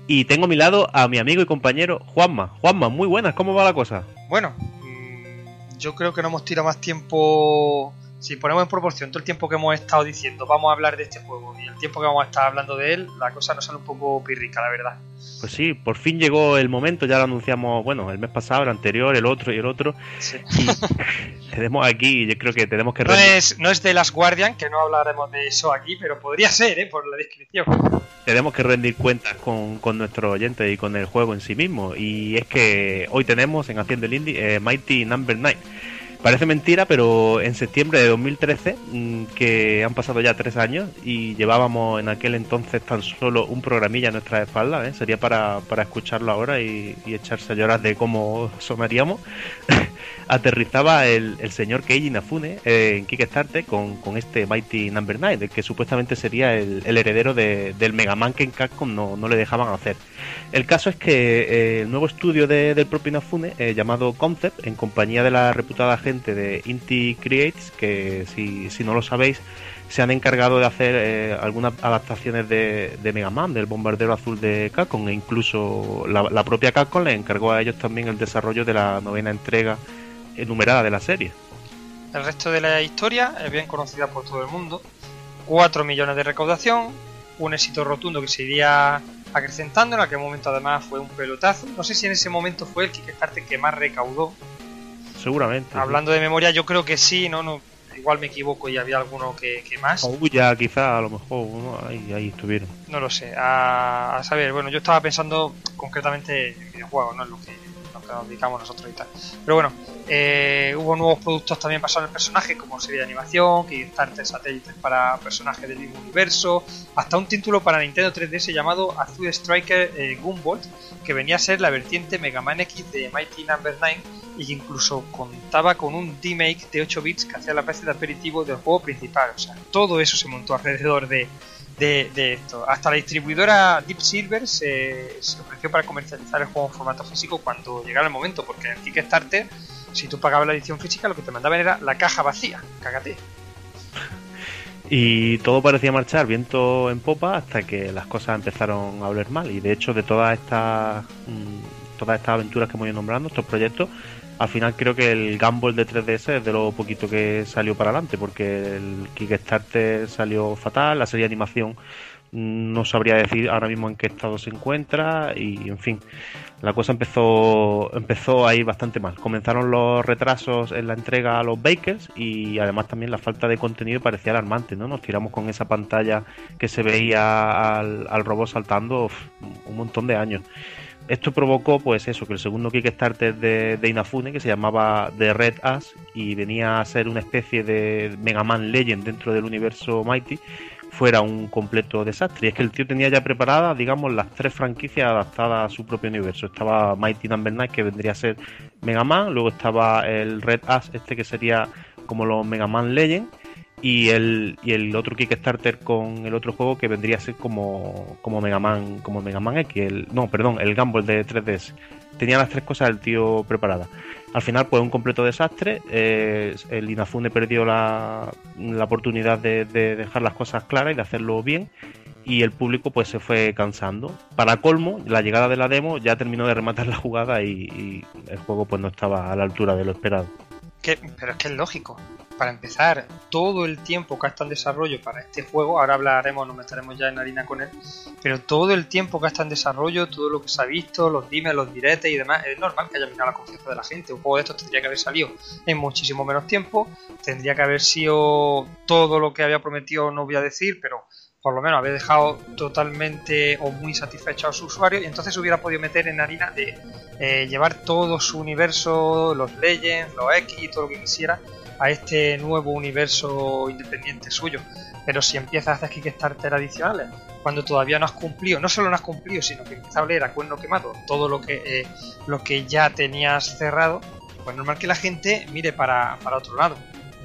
y tengo a mi lado a mi amigo y compañero Juanma. Juanma, muy buenas, ¿cómo va la cosa? Bueno, mm, yo creo que no hemos tirado más tiempo. Si ponemos en proporción todo el tiempo que hemos estado diciendo, vamos a hablar de este juego y el tiempo que vamos a estar hablando de él, la cosa nos sale un poco pirrica, la verdad. Pues sí, por fin llegó el momento, ya lo anunciamos, bueno, el mes pasado, el anterior, el otro y el otro. Sí. Y tenemos aquí, yo creo que tenemos que... No es, no es de Last Guardian, que no hablaremos de eso aquí, pero podría ser, ¿eh? Por la descripción. tenemos que rendir cuentas con, con nuestros oyentes y con el juego en sí mismo. Y es que hoy tenemos en Haciendo el Indie eh, Mighty Number 9. Parece mentira, pero en septiembre de 2013, mm, que han pasado ya tres años y llevábamos en aquel entonces tan solo un programilla a nuestra espalda, ¿eh? sería para, para escucharlo ahora y, y echarse llorar de cómo sonaríamos. aterrizaba el, señor Keiji Inafune eh, en Kickstarter con, con este Mighty Number 9, el que supuestamente sería el, heredero de- del Mega Man que en Capcom no, no le dejaban hacer. El caso es que eh, el nuevo estudio de- del propio Inafune, eh, llamado Concept, en compañía de la reputada gente de Inti Creates, que si, si no lo sabéis, se han encargado de hacer algunas adaptaciones de, de Mega Man, del bombardero azul de Capcom, e incluso la, la propia Capcom le encargó a ellos también el desarrollo de la novena entrega enumerada de la serie. El resto de la historia es bien conocida por todo el mundo. 4 millones de recaudación, un éxito rotundo que se iría acrecentando, en aquel momento además fue un pelotazo. No sé si en ese momento fue el Kickstarter que más recaudó. Seguramente. sí. Hablando de memoria, yo creo que sí, no, no, igual me equivoco y había alguno que, que más. Ouya, quizá, a lo mejor, ¿no? ahí, ahí estuvieron. No lo sé. A, a saber, bueno, yo estaba pensando concretamente en videojuegos, no en lo que nos dedicamos nosotros y tal. Pero bueno, eh, hubo nuevos productos también basados en el personaje, como serie de animación, Kickstarter satélites para personajes del mismo universo, hasta un título para Nintendo 3DS llamado Azul Striker eh, Gunvolt, que venía a ser la vertiente Mega Man X de Mighty Number 9 y que incluso contaba con un remake de 8 bits que hacía la especie de aperitivo del juego principal. O sea, todo eso se montó alrededor de, de, de esto. Hasta la distribuidora Deep Silver se, ofreció para comercializar el juego en formato físico cuando llegara el momento, porque en Kickstarter, si tú pagabas la edición física, lo que te mandaban era la caja vacía. Cágate. Y todo parecía marchar viento en popa hasta que las cosas empezaron a oler mal. Y de hecho, de todas estas mm, todas estas aventuras que hemos ido nombrando, estos proyectos, al final creo que el Gamble de 3DS es de lo poquito que salió para adelante, porque el Kickstarter salió fatal, la serie de animación mm, no sabría decir ahora mismo en qué estado se encuentra y en fin la cosa empezó empezó a ir bastante mal. Comenzaron los retrasos en la entrega a los bakers y además también la falta de contenido parecía alarmante no nos tiramos con esa pantalla que se veía al, robot saltando un montón de años esto provocó pues eso que el segundo Kickstarter de, de Inafune que se llamaba The Red Ass y venía a ser una especie de Mega Man Legend dentro del universo Mighty fuera un completo desastre. Y es que el tío tenía ya preparadas, digamos, las tres franquicias adaptadas a su propio universo. Estaba Mighty Number 9, que vendría a ser Mega Man, luego estaba el Red Ass, este que sería como los Mega Man Legend, y el, y el otro Kickstarter con el otro juego que vendría a ser como, como Mega Man, como Mega Man X, el, no, perdón, el Gamble de 3DS. Tenía las tres cosas el tío preparadas. Al final, pues un completo desastre. eh, el Inafune perdió la, la oportunidad de, de dejar las cosas claras y de hacerlo bien. Y el público pues se fue cansando. Para colmo, la llegada de la demo ya terminó de rematar la jugada y, y el juego pues no estaba a la altura de lo esperado. Que- pero es que es lógico. Para empezar, todo el tiempo que ha en desarrollo para este juego, ahora hablaremos, nos meteremos ya en harina con él, pero todo el tiempo que ha estado en desarrollo, todo lo que se ha visto, los dimes, los diretes y demás, es normal que haya minado la confianza de la gente. Un juego de estos tendría que haber salido en muchísimo menos tiempo, tendría que haber sido todo lo que había prometido, no voy a decir, pero por lo menos haber dejado totalmente o muy satisfecho a su usuario y entonces hubiera podido meter en harina de eh, llevar todo su universo, los Legends, los X todo lo que quisiera a este nuevo universo independiente suyo. Pero si empiezas a hacer Kickstarter adicionales, cuando todavía no has cumplido, no solo no has cumplido, sino que empieza a oler a cuerno quemado todo lo que, eh, lo que ya tenías cerrado, pues normal que la gente mire para, para otro lado.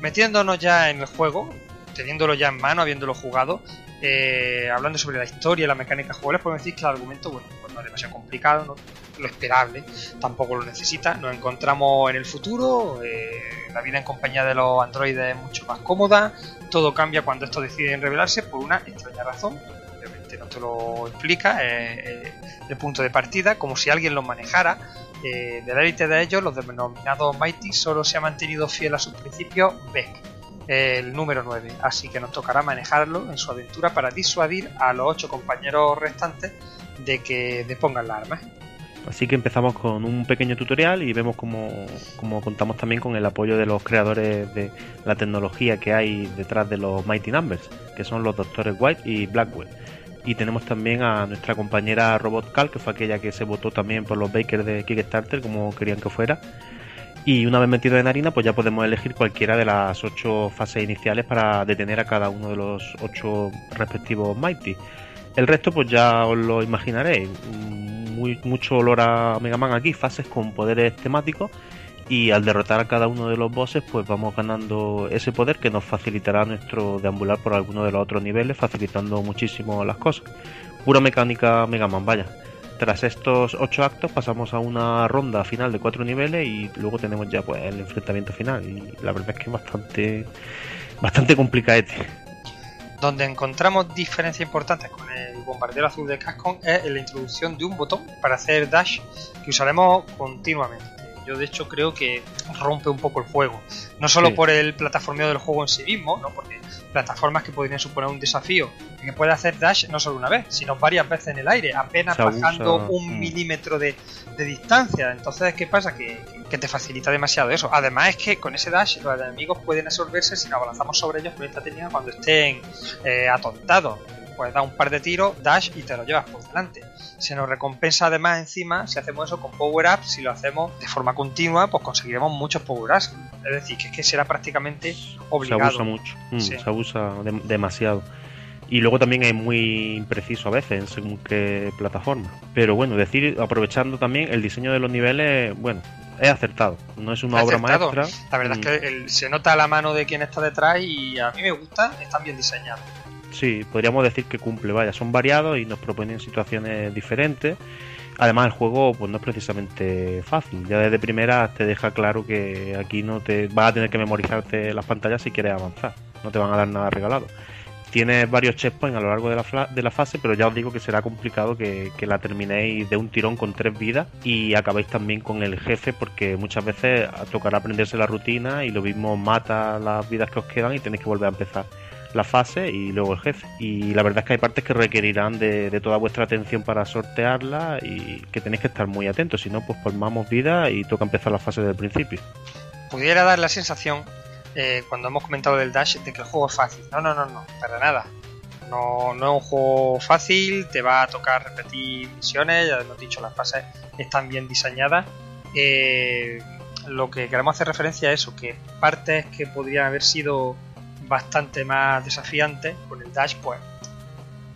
Metiéndonos ya en el juego, teniéndolo ya en mano, habiéndolo jugado, eh, hablando sobre la historia la mecánica jugables, podemos decir que el argumento, bueno, pues no es demasiado complicado, no, lo esperable, tampoco lo necesita. Nos encontramos en el futuro, eh, la vida en compañía de los androides es mucho más cómoda, todo cambia cuando estos deciden revelarse por una extraña razón, obviamente no te lo explica, eh, eh, el punto de partida, como si alguien los manejara. Eh, de la élite de ellos, los denominados Mighty, solo se ha mantenido fiel a sus principios Beck, el número 9, así que nos tocará manejarlo en su aventura para disuadir a los ocho compañeros restantes de que depongan las armas. Así que empezamos con un pequeño tutorial y vemos como, como contamos también con el apoyo de los creadores de la tecnología que hay detrás de los Mighty Numbers, que son los doctores White y Blackwell. Y tenemos también a nuestra compañera Robot Cal, que fue aquella que se votó también por los bakers de Kickstarter, como querían que fuera. Y una vez metido en harina, pues ya podemos elegir cualquiera de las ocho fases iniciales para detener a cada uno de los ocho respectivos Mighty. El resto, pues ya os lo imaginaréis. Muy, mucho olor a Mega Man aquí, fases con poderes temáticos. Y al derrotar a cada uno de los bosses, pues vamos ganando ese poder que nos facilitará nuestro deambular por alguno de los otros niveles, facilitando muchísimo las cosas. Pura mecánica Mega Man, vaya. Tras estos ocho actos pasamos a una ronda final de cuatro niveles y luego tenemos ya pues el enfrentamiento final. Y la verdad es que es bastante, bastante complicadete. Donde encontramos diferencias importantes con el bombardero azul de Capcom es en la introducción de un botón para hacer dash que usaremos continuamente. Yo de hecho creo que rompe un poco el juego. No solo Sí. por el plataformeo del juego en sí mismo, ¿no? porque plataformas que podrían suponer un desafío, que puede hacer dash no solo una vez, sino varias veces en el aire, apenas Se abusa, bajando un mm. milímetro de, de distancia. Entonces, ¿qué pasa? Que, que te facilita demasiado eso. Además es que con ese dash los enemigos pueden absorberse si nos abalanzamos sobre ellos con esta técnica cuando estén eh, atontados. Puedes dar un par de tiros, dash y te lo llevas por delante. Se nos recompensa además encima si hacemos eso con power ups, si lo hacemos de forma continua, pues conseguiremos muchos power ups. Es decir, que es que será prácticamente Se obligado. abusa mucho, mm, Sí. se abusa de- demasiado. Y luego también es muy impreciso a veces en según qué plataforma. Pero bueno, decir, aprovechando también el diseño de los niveles, bueno, es acertado. No es una obra Acertado. maestra. La verdad Mm, es que el- se nota la mano de quien está detrás y a mí me gusta, están bien diseñados. Sí, podríamos decir que cumple, vaya, son variados y nos proponen situaciones diferentes. Además, el juego pues no es precisamente fácil. Ya desde primera te deja claro que aquí no te vas a tener que memorizarte las pantallas si quieres avanzar. No te van a dar nada regalado. Tienes varios checkpoints a lo largo de la, fase, pero ya os digo que será complicado que, que la terminéis de un tirón con tres vidas y acabéis también con el jefe porque muchas veces tocará aprenderse la rutina y lo mismo mata las vidas que os quedan y tenéis que volver a empezar la fase y luego el jefe. Y la verdad es que hay partes que requerirán de, toda vuestra atención para sortearla y que tenéis que estar muy atentos, si no pues formamos vida y toca empezar la fase desde el principio. Pudiera dar la sensación, eh, cuando hemos comentado del Dash, de que el juego es fácil. No, no, no, no, para nada. No, no es un juego fácil, te va a tocar repetir misiones, ya hemos dicho, las fases están bien diseñadas. Eh, lo que queremos hacer referencia a eso, que partes que podrían haber sido bastante más desafiantes con el Dash, pues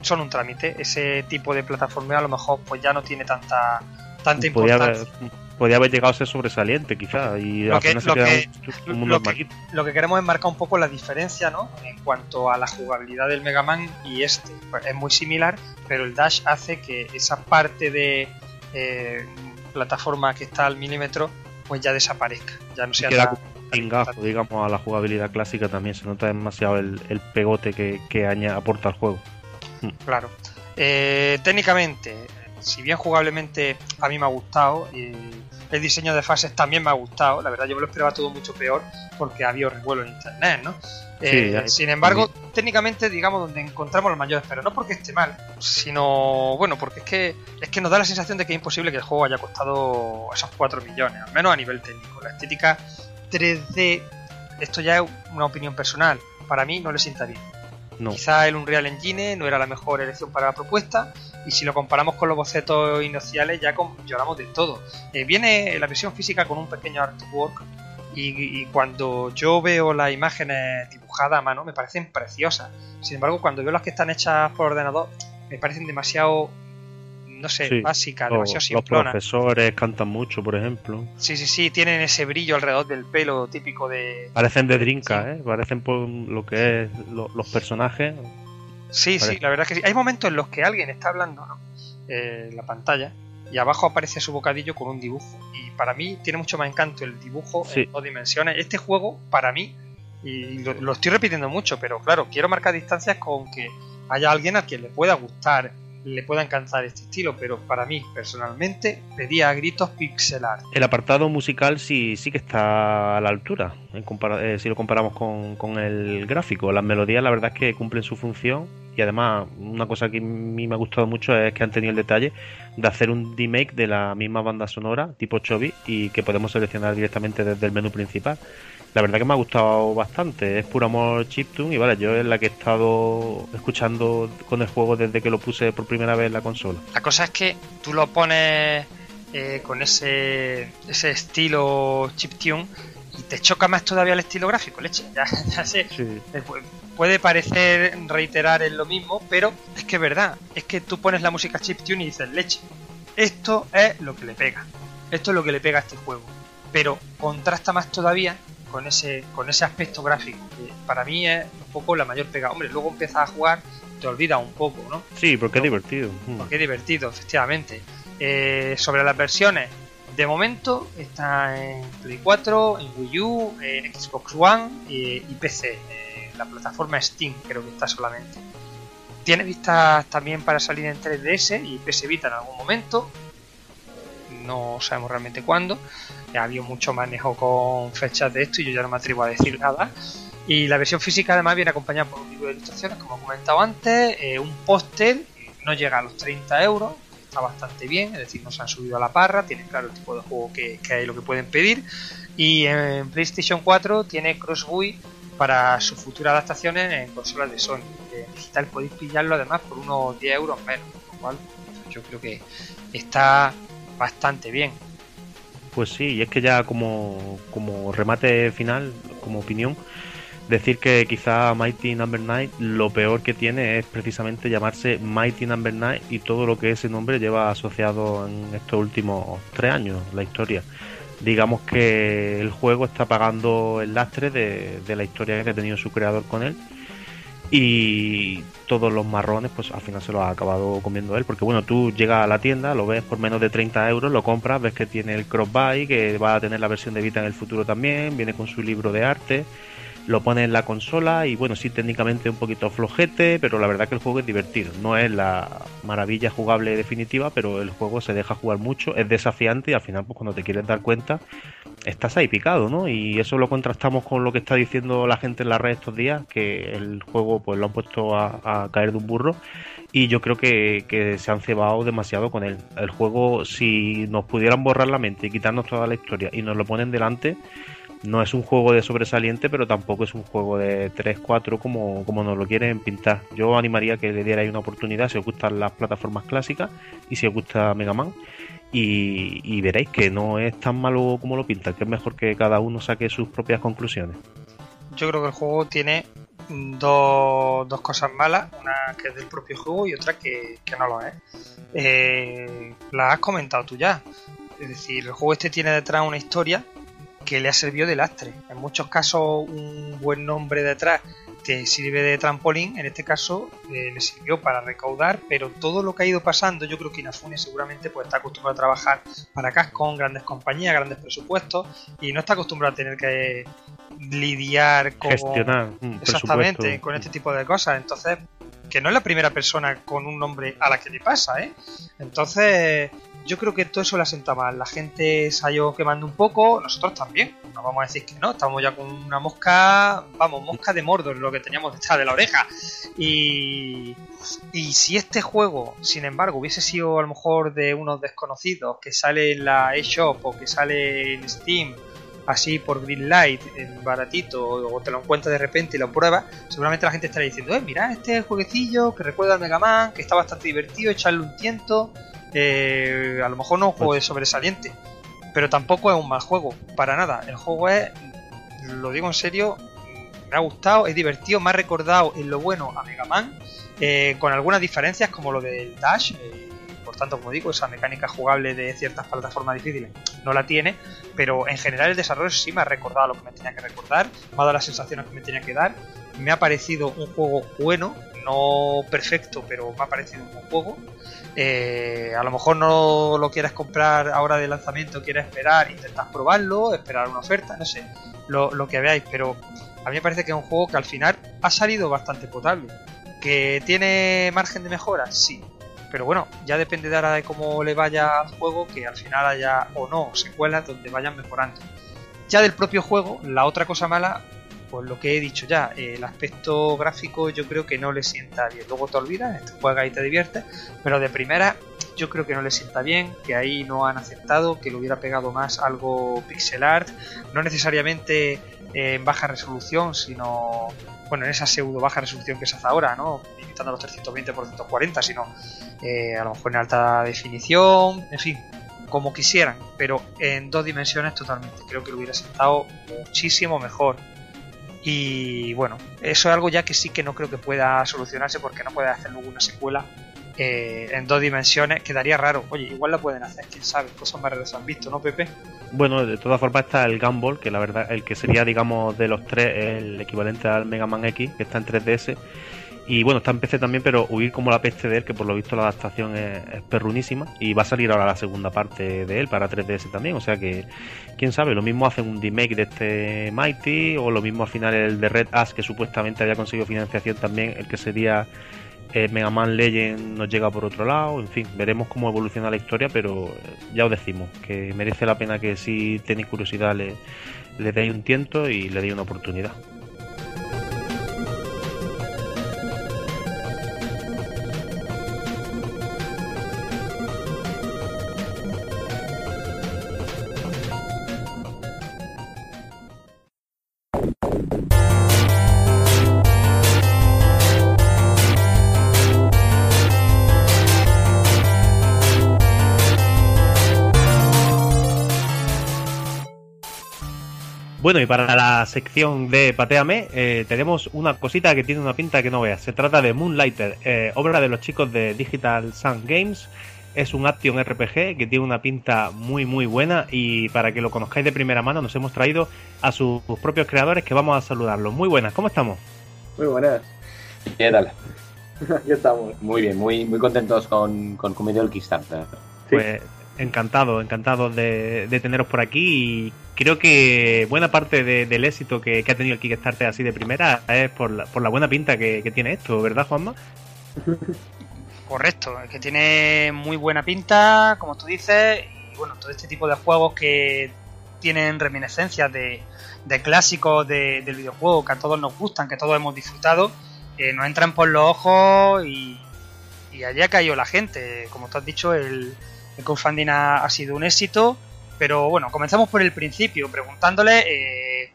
son un trámite. Ese tipo de plataforma a lo mejor pues ya no tiene tanta, tanta Podía importancia. haber, podía haber llegado a ser sobresaliente quizá y Lo que- final se lo queda que- un, un mundo lo que- normalito. lo que queremos es marcar un poco la diferencia, ¿no? En cuanto a la jugabilidad del Mega Man y este. Pues es muy similar, pero el Dash hace que esa parte de eh, plataforma que está al milímetro, pues ya desaparezca. Ya no sea tan- pingazo, digamos, a la jugabilidad clásica también. Se nota demasiado el, el pegote que, que aña- aporta al juego. Claro. Eh, técnicamente, si bien jugablemente a mí me ha gustado, y el diseño de fases también me ha gustado, la verdad yo me lo esperaba todo mucho peor porque había revuelo en internet, ¿no? Eh, sin embargo, técnicamente, digamos, donde encontramos los mayores, pero no porque esté mal, sino, bueno, porque es que es que nos da la sensación de que es imposible que el juego haya costado esos 4 millones, al menos a nivel técnico. La estética 3D, esto ya es una opinión personal, para mí no le sienta bien. No. Quizá el Unreal Engine no era la mejor elección para la propuesta y si lo comparamos con los bocetos iniciales ya con- lloramos de todo. Eh, viene la versión física con un pequeño artwork y, y cuando yo veo las imágenes dibujadas a mano me parecen preciosas. Sin embargo, cuando veo las que están hechas por ordenador me parecen demasiado, no sé, Sí. Los, demasiado los simplonas. profesores cantan mucho, por ejemplo. Sí, sí, sí, tienen ese brillo alrededor del pelo típico de, Parecen de Drinka, ¿eh? Parecen por lo que es lo- los personajes. Sí, sí, la verdad es que sí. Hay momentos en los que alguien está hablando ¿no? Eh, en la pantalla y abajo aparece su bocadillo con un dibujo. Y para mí tiene mucho más encanto el dibujo Sí. en dos dimensiones. Este juego, para mí, y lo, lo estoy repitiendo mucho, pero claro, quiero marcar distancias con que haya alguien a quien le pueda gustar, le pueda encantar este estilo, pero para mí, personalmente, pedía a gritos pixel art. El apartado musical sí, sí que está a la altura, en eh, si lo comparamos con, con el gráfico. Las melodías la verdad es que cumplen su función y además una cosa que a mí me ha gustado mucho es que han tenido el detalle de hacer un remake de la misma banda sonora tipo Chobi y que podemos seleccionar directamente desde el menú principal. La verdad que me ha gustado bastante, es puro amor chiptune y vale, yo es la que he estado escuchando con el juego desde que lo puse por primera vez en la consola. La cosa es que tú lo pones eh, con ese, ese estilo chiptune y te choca más todavía el estilo gráfico, leche. Ya, ya sé. Sí. Eh, pu- Puede parecer reiterar en lo mismo, pero es que es verdad. Es que tú pones la música chiptune y dices, leche, esto es lo que le pega. Esto es lo que le pega a este juego. Pero contrasta más todavía con ese, con ese aspecto gráfico, que para mí es un poco la mayor pega. Hombre, luego empiezas a jugar, te olvidas un poco, ¿no? Sí, porque es divertido. Mm. Porque es divertido, efectivamente. Eh, sobre las versiones, de momento está en Play 4, en Wii U, en Xbox One eh, y PC. Eh, la plataforma Steam creo que está solamente. Tiene vistas también para salir en 3DS y PS Vita en algún momento. No sabemos realmente cuándo. Ha habido mucho manejo con fechas de esto y yo ya no me atrevo a decir nada. Y la versión física además viene acompañada por un libro de ilustraciones, como he comentado antes, eh, un póster, no llega a los 30 euros, está bastante bien, es decir, no se han subido a la parra, tienen claro el tipo de juego que, hay, lo que pueden pedir. Y en PlayStation 4 tiene Crossbuy para sus futuras adaptaciones en consolas de Sony. En digital podéis pillarlo además por unos 10 euros menos, lo cual yo creo que está bastante bien. Pues sí, y es que ya como, como remate final, como opinión, decir que quizá Mighty Number 9 lo peor que tiene es precisamente llamarse Mighty Number 9 y todo lo que ese nombre lleva asociado en estos últimos tres años, la historia. Digamos que el juego está pagando el lastre de la historia que ha tenido su creador con él y todos los marrones pues al final se los ha acabado comiendo él porque bueno tú llegas a la tienda lo ves por menos de 30 euros lo compras ves que tiene el cross buy que va a tener la versión de Vita en el futuro también viene con su libro de arte lo pones en la consola y bueno, sí técnicamente un poquito flojete, pero la verdad que el juego es divertido. No es la maravilla jugable definitiva, pero el juego se deja jugar mucho, es desafiante y al final pues cuando te quieres dar cuenta estás ahí picado, ¿no? Y eso lo contrastamos con lo que está diciendo la gente en la red estos días, que el juego pues lo han puesto a, a caer de un burro y yo creo que, que, se han cebado demasiado con él. El juego, si nos pudieran borrar la mente y quitarnos toda la historia y nos lo ponen delante, no es un juego de sobresaliente, pero tampoco es un juego de 3-4 como, como nos lo quieren pintar. Yo animaría que le dierais una oportunidad si os gustan las plataformas clásicas y si os gusta Mega Man. Y, veréis que no es tan malo como lo pintan, que es mejor que cada uno saque sus propias conclusiones. Yo creo que el juego tiene dos, dos cosas malas, una que es del propio juego y otra que, que no lo es. Eh, la has comentado tú ya. Es decir, el juego este tiene detrás una historia que le ha servido de lastre. En muchos casos un buen nombre detrás te sirve de trampolín, en este caso eh, le sirvió para recaudar, pero todo lo que ha ido pasando, yo creo que Inafune seguramente pues está acostumbrado a trabajar para Cascon, grandes compañías, grandes presupuestos, y no está acostumbrado a tener que lidiar con gestionar exactamente con este tipo de cosas. Entonces, que no es la primera persona con un nombre a la que le pasa, ¿eh? Entonces, yo creo que todo eso le asenta mal. La gente se ha ido quemando un poco, nosotros también. No vamos a decir que no, estamos ya con una mosca, vamos, mosca de Mordor, lo que teníamos detrás de la oreja. Y, y si este juego, sin embargo, hubiese sido a lo mejor de unos desconocidos, que sale en la eShop o que sale en Steam, así por Greenlight, en baratito, o te lo encuentras de repente y lo pruebas, seguramente la gente estaría diciendo, eh, mira, este jueguecillo que recuerda al Mega Man, que está bastante divertido, echarle un tiento. Eh, a lo mejor no es un juego de sobresaliente, pero tampoco es un mal juego, para nada. El juego es, lo digo en serio, me ha gustado, es divertido, me ha recordado en lo bueno a Mega Man, eh, con algunas diferencias como lo del Dash. Eh, tanto, como digo, esa mecánica jugable de ciertas plataformas difíciles no la tiene, pero en general el desarrollo sí me ha recordado lo que me tenía que recordar, me ha dado las sensaciones que me tenía que dar, me ha parecido un juego bueno, no perfecto, pero me ha parecido un buen juego. Eh, a lo mejor no lo quieras comprar ahora de lanzamiento, quieres esperar, intentas probarlo, esperar una oferta, no sé, lo, lo, que veáis, pero a mí me parece que es un juego que al final ha salido bastante potable. ¿Que tiene margen de mejora? Sí. Pero bueno, ya depende de ahora de cómo le vaya al juego, que al final haya o no secuelas donde vayan mejorando. Ya del propio juego, la otra cosa mala pues lo que he dicho ya, el aspecto gráfico yo creo que no le sienta bien. Luego te olvidas, te juegas y te diviertes, pero de primera yo creo que no le sienta bien, que ahí no han aceptado, que le hubiera pegado más algo pixel art, no necesariamente en baja resolución, sino bueno, en esa pseudo baja resolución que se hace ahora, ¿no? Limitando los 320 por 140, sino eh, a lo mejor en alta definición, en fin, como quisieran, pero en dos dimensiones totalmente. Creo que lo hubiera sentado muchísimo mejor. Y bueno, eso es algo ya que sí que no creo que pueda solucionarse porque no puede hacer luego una secuela eh, en dos dimensiones. Quedaría raro. Oye, igual la pueden hacer, quién sabe. Cosas más raras han visto, ¿no, Pepe? Bueno, de todas formas está el Gumball, que la verdad, el que sería, digamos, de los tres, el equivalente al Mega Man X, que está en 3DS. Y bueno, está en PC también, pero huir como la peste de él, que por lo visto la adaptación es, es, perrunísima. Y va a salir ahora la segunda parte de él para 3DS también. O sea que, quién sabe, lo mismo hacen un remake de este Mighty, o lo mismo al final el de Red Ash, que supuestamente había conseguido financiación también, el que sería eh, Mega Man Legend nos llega por otro lado, en fin, veremos cómo evoluciona la historia, pero eh, ya os decimos que merece la pena que si tenéis curiosidad le, le deis un tiento y le deis una oportunidad. Bueno, y para la sección de Pateame, eh, tenemos una cosita que tiene una pinta que no veas. Se trata de Moonlighter, eh, obra de los chicos de Digital Sun Games. Es un action RPG que tiene una pinta muy muy buena y para que lo conozcáis de primera mano nos hemos traído a sus propios creadores que vamos a saludarlos. Muy buenas, ¿cómo estamos? Muy buenas. ¿Qué tal? Aquí estamos. Muy bien, muy, muy contentos con, con cómo ha ido el Kickstarter. Pues encantado, encantado de, de teneros por aquí y creo que buena parte de- del éxito que, ha tenido el Kickstarter así de primera es por la, por la buena pinta que, tiene esto, ¿verdad, Juanma? Correcto, que tiene muy buena pinta, como tú dices, y bueno, todo este tipo de juegos que tienen reminiscencias de, clásicos de- del videojuego que a todos nos gustan, que todos hemos disfrutado, eh, nos entran por los ojos y, y allí ha caído la gente. Como tú has dicho, el, el crowdfunding ha, ha sido un éxito, pero bueno, comenzamos por el principio, preguntándole eh,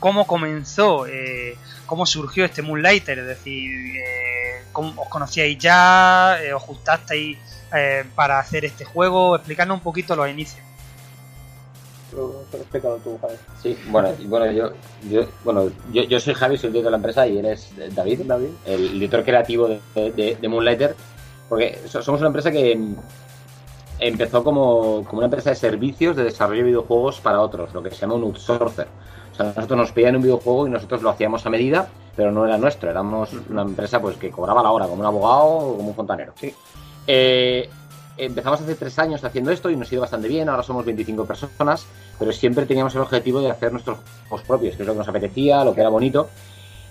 cómo comenzó, eh, cómo surgió este Moonlighter, es decir, eh, cómo os conocíais ya, eh, os juntasteis eh, para hacer este juego, explicarnos un poquito los inicios. Lo lo has explicado tú, Javi. Sí, bueno, y bueno, yo, yo, bueno, yo, yo soy Javi, soy el director de la empresa y él es David, el director creativo de, de- de Moonlighter, porque so- somos una empresa que empezó como, como una empresa de servicios de desarrollo de videojuegos para otros, lo que se llama un outsourcer. O sea, nosotros nos pedían un videojuego y nosotros lo hacíamos a medida, pero no era nuestro, éramos una empresa pues que cobraba la hora, como un abogado o como un fontanero. Eh, empezamos hace tres años haciendo esto y nos ha ido bastante bien, ahora somos 25 personas, pero siempre teníamos el objetivo de hacer nuestros juegos propios, que es lo que nos apetecía, lo que era bonito.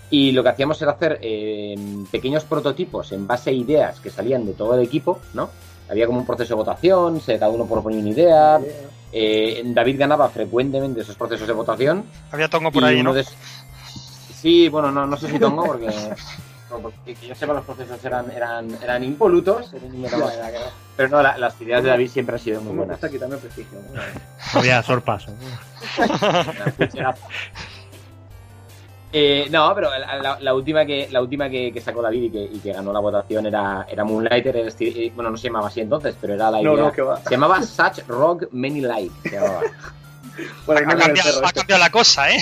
Y lo que hacíamos era hacer eh, pequeños prototipos en base a ideas que salían de todo el equipo, ¿no? Había como un proceso de votación, se, cada uno proponía una idea. eh, David ganaba frecuentemente esos procesos de votación. Había tongo por ahí, ¿no? de- Sí, bueno, no, no sé si tongo, porque, no, porque que yo sepa los procesos eran, eran, eran impolutos, pero no, la- las ideas de David siempre han sido muy buenas. gusta quitarme prestigio. ¿no? Había sorpaso. Eh, no, pero la, la- la última que la última que, que sacó David y que, y que ganó la votación era, era Moonlighter. era esti- eh, bueno, no se llamaba así entonces, pero era la No, idea. no, que va. Se llamaba Such Rock Many Light. se llamaba. Ha, no el cambiado, perro ha cambiado la cosa, ¿eh?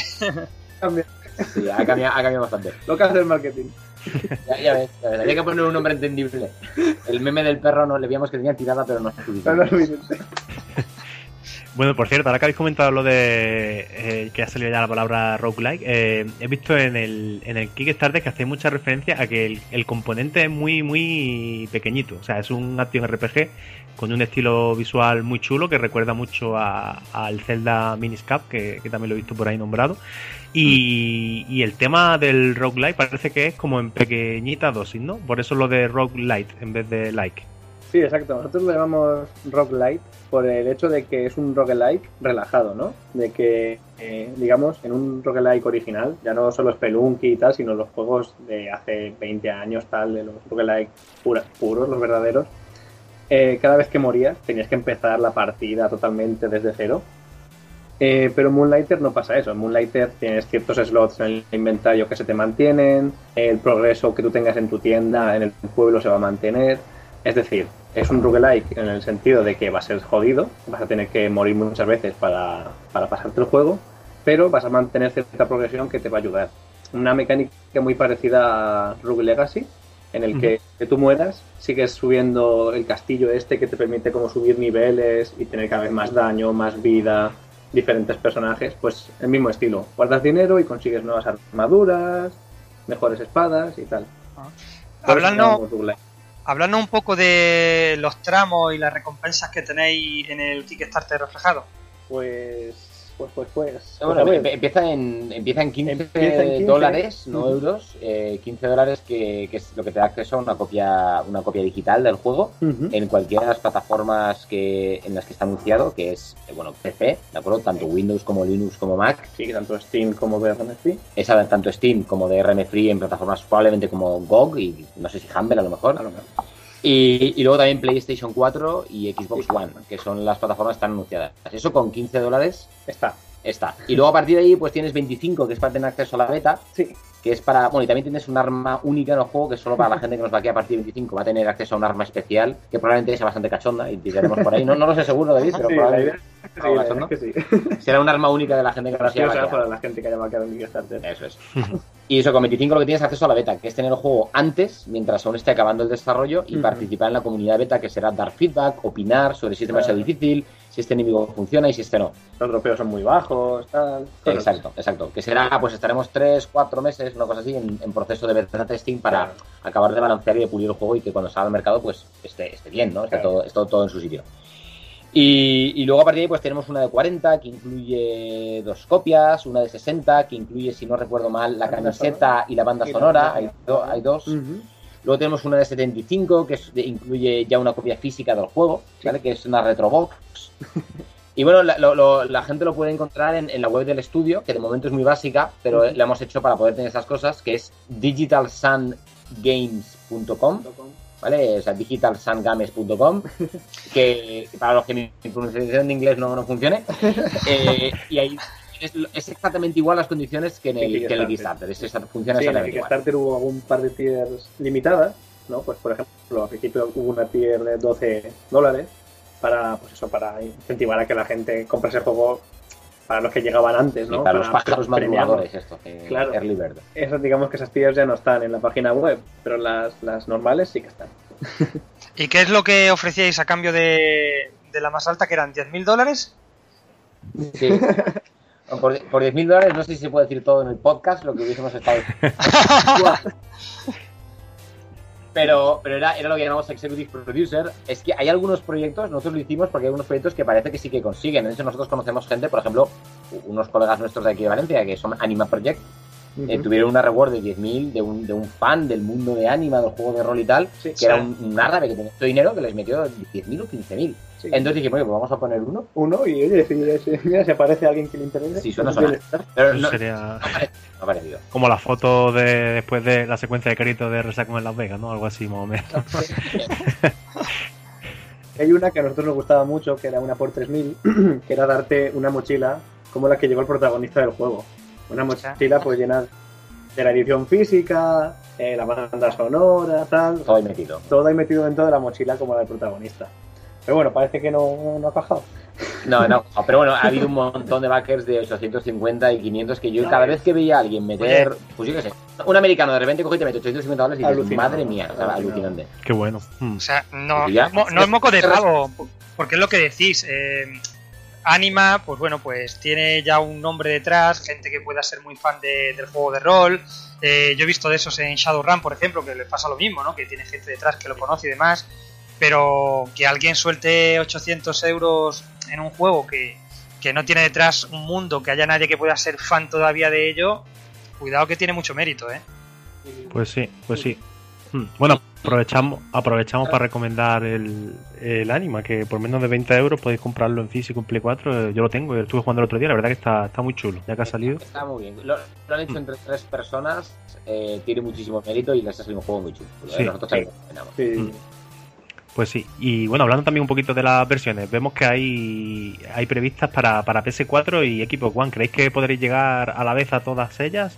Cambia. Sí, ha cambiado, ha cambiado bastante. Lo que hace el marketing. Ya, ya ves, ya ves, había que poner un nombre entendible. El meme del perro no le veíamos que tenía tirada, pero no es No, no. Bueno, por cierto, ahora que habéis comentado lo de eh, que ha salido ya la palabra roguelike, eh, he visto en el, en el Kickstarter que hace mucha referencia a que el, componente es muy, muy pequeñito. O sea, es un action RPG con un estilo visual muy chulo que recuerda mucho al Zelda Miniscap, que, que también lo he visto por ahí nombrado. Y, y el tema del roguelike parece que es como en pequeñita dosis, ¿no? Por eso lo de roguelite en vez de like. Sí, exacto. Nosotros lo llamamos roguelite por el hecho de que es un roguelike relajado, ¿no? De que, eh, digamos, en un roguelike original, ya no solo Spelunky y tal, sino los juegos de hace 20 años, tal, de los roguelike puros, los verdaderos, eh, cada vez que morías tenías que empezar la partida totalmente desde cero. Eh, pero Moonlighter no pasa eso. En Moonlighter tienes ciertos slots en el inventario que se te mantienen, el progreso que tú tengas en tu tienda, en el pueblo se va a mantener. Es decir, es un roguelike en el sentido de que va a ser jodido, vas a tener que morir muchas veces para, para pasarte el juego, pero vas a mantener cierta progresión que te va a ayudar. Una mecánica muy parecida a Rogue Legacy, en el que, que tú mueras, sigues subiendo el castillo este que te permite como subir niveles y tener cada vez más daño, más vida, diferentes personajes, pues el mismo estilo. Guardas dinero y consigues nuevas armaduras, mejores espadas y tal. Eso Hablando- Hablando un poco de los tramos y las recompensas que tenéis en el Kickstarter reflejado. Pues Pues, pues, pues. Bueno, pues, a empieza en, empieza en 15, Empieza en 15. dólares, no euros. eh, 15 dólares que, que es lo que te da acceso a una copia, una copia digital del juego en cualquiera de las plataformas que, en las que está anunciado, que es, eh, bueno, PC, ¿de acuerdo? Tanto Windows como Linux como Mac. Sí, tanto Steam como DRM Free. Esa tanto Steam como DRM Free en plataformas probablemente como GOG y no sé si Humble a lo mejor. Y, y luego también PlayStation 4 y Xbox One, que son las plataformas están anunciadas. Eso con 15 dólares está. Está. Y luego a partir de ahí pues tienes 25, que es para tener acceso a la beta. Sí. Que es para... Bueno, y también tienes un arma única en el juego, que es solo para la gente que nos va aquí a partir de 25. Va a tener acceso a un arma especial, que probablemente sea bastante cachonda y tiraremos por ahí. No, no lo sé seguro, David, pero Sí, probablemente... sí, es que sí. Será un arma única de la gente que nos Graciosa vaqueado. para la gente que haya vaqueado en Kickstarter. Eso es. Y eso, con 25 lo que tienes acceso a la beta, que es tener el juego antes, mientras aún esté acabando el desarrollo, y participar en la comunidad beta, que será dar feedback, opinar sobre si es demasiado Claro. difícil, si este enemigo funciona y si este no. Los dropeos son muy bajos, tal. Exacto, exacto. Que será, pues estaremos 3, 4 meses, una cosa así, en, en proceso de beta testing para acabar de balancear y de pulir el juego y que cuando salga al mercado, pues esté, esté bien, ¿no? Esté todo, esté todo en su sitio. Y, y luego a partir de ahí pues tenemos una de 40 que incluye dos copias, una de 60 que incluye, si no recuerdo mal, la camiseta y la banda Y sonora, hay, do- hay dos. Luego tenemos una de 75 que es de- incluye ya una copia física del juego, ¿vale? Que es una retrobox. Y bueno, la, lo- lo- la gente lo puede encontrar en, en la web del estudio, que de momento es muy básica, pero Ujú. la hemos hecho para poder tener esas cosas, que es digitalsungames.com, ¿vale? O sea, digitalsungames.com, que para los que mi, pronunciación de inglés no, no funcione. Eh, y ahí es, es exactamente igual las condiciones que en el, que en el Kickstarter. Es, esa- funciona Sí, en el igual. Kickstarter hubo un par de tiers limitadas, ¿no? Pues por ejemplo, al principio hubo una tier de 12 dólares para, pues eso, para incentivar a que la gente compre ese juego para los que llegaban antes, Sí, ¿no? para los pájaros madrugadores, esto, que Claro. Early Bird. Esas, digamos que esas tiers ya no están en la página web, pero las, las normales sí que están. ¿Y qué es lo que ofrecíais a cambio de, de la más alta, que eran 10.000 dólares? Sí. Por, por 10.000 dólares, no sé si se puede decir todo en el podcast, lo que hubiésemos estado. pero pero era, era lo que llamamos Executive Producer. Es que hay algunos proyectos, nosotros lo hicimos porque hay algunos proyectos que parece que sí que consiguen. De hecho, nosotros conocemos gente, por ejemplo, unos colegas nuestros de aquí de Valencia, que son Anima Project, eh, tuvieron una reward de 10.000 de un, de un fan del mundo de Anima, del juego de rol y tal, que era un, un árabe que tenía mucho dinero que les metió 10.000 o 15.000. Entonces dijimos, pues vamos a poner uno. Uno y oye, si, si- mira, si aparece alguien que le interese. Sí, suena, suena. Pero Eso no, sería no parecido. como la foto de después de la secuencia de créditos de Resacon en Las Vegas, ¿no? Algo así más o menos. Hay una que a nosotros nos gustaba mucho, que era una por 3000, que era darte una mochila como la que llevó el protagonista del juego. Una mochila pues llena de la edición física, eh, la banda sonora, tal. Todo ahí metido. Todo ahí metido dentro de la mochila como la del protagonista. Pero bueno, parece que no, no ha cajado. No, no, pero bueno, ha habido un montón de backers de 850 y 500 que yo cada vez que veía a alguien meter, pues yo qué sé, un americano de repente coge y te mete 850 dólares y dices, Alucinante. madre mía, o sea, alucinante. Qué bueno. Mm. O sea, no, es moco de pavo, porque es lo que decís. eh, Anima, pues bueno, pues tiene ya un nombre detrás, gente que pueda ser muy fan de- del juego de rol. Eh, yo he visto de esos en Shadowrun, por ejemplo, que les pasa lo mismo, ¿no? Que tiene gente detrás que lo conoce y demás. Pero que alguien suelte 800 euros en un juego que, que no tiene detrás un mundo, que haya nadie que pueda ser fan todavía de ello, cuidado que tiene mucho mérito, ¿eh? Pues sí, pues sí. Mm. Bueno, aprovechamos, aprovechamos para recomendar el, el Anima, que por menos de 20 euros podéis comprarlo en físico en Play 4. eh, Yo lo tengo, yo lo estuve jugando el otro día, la verdad que está, está muy chulo, ya que ha salido. Está muy bien. Lo, lo han hecho entre tres personas, eh, tiene muchísimo mérito y les ha salido un juego muy chulo. Sí. Nosotros también lo recomendamos. Mm. Pues sí, y bueno, hablando también un poquito de las versiones, vemos que hay, hay previstas para, para PS4 y Xbox One. ¿Creéis que podréis llegar a la vez a todas ellas?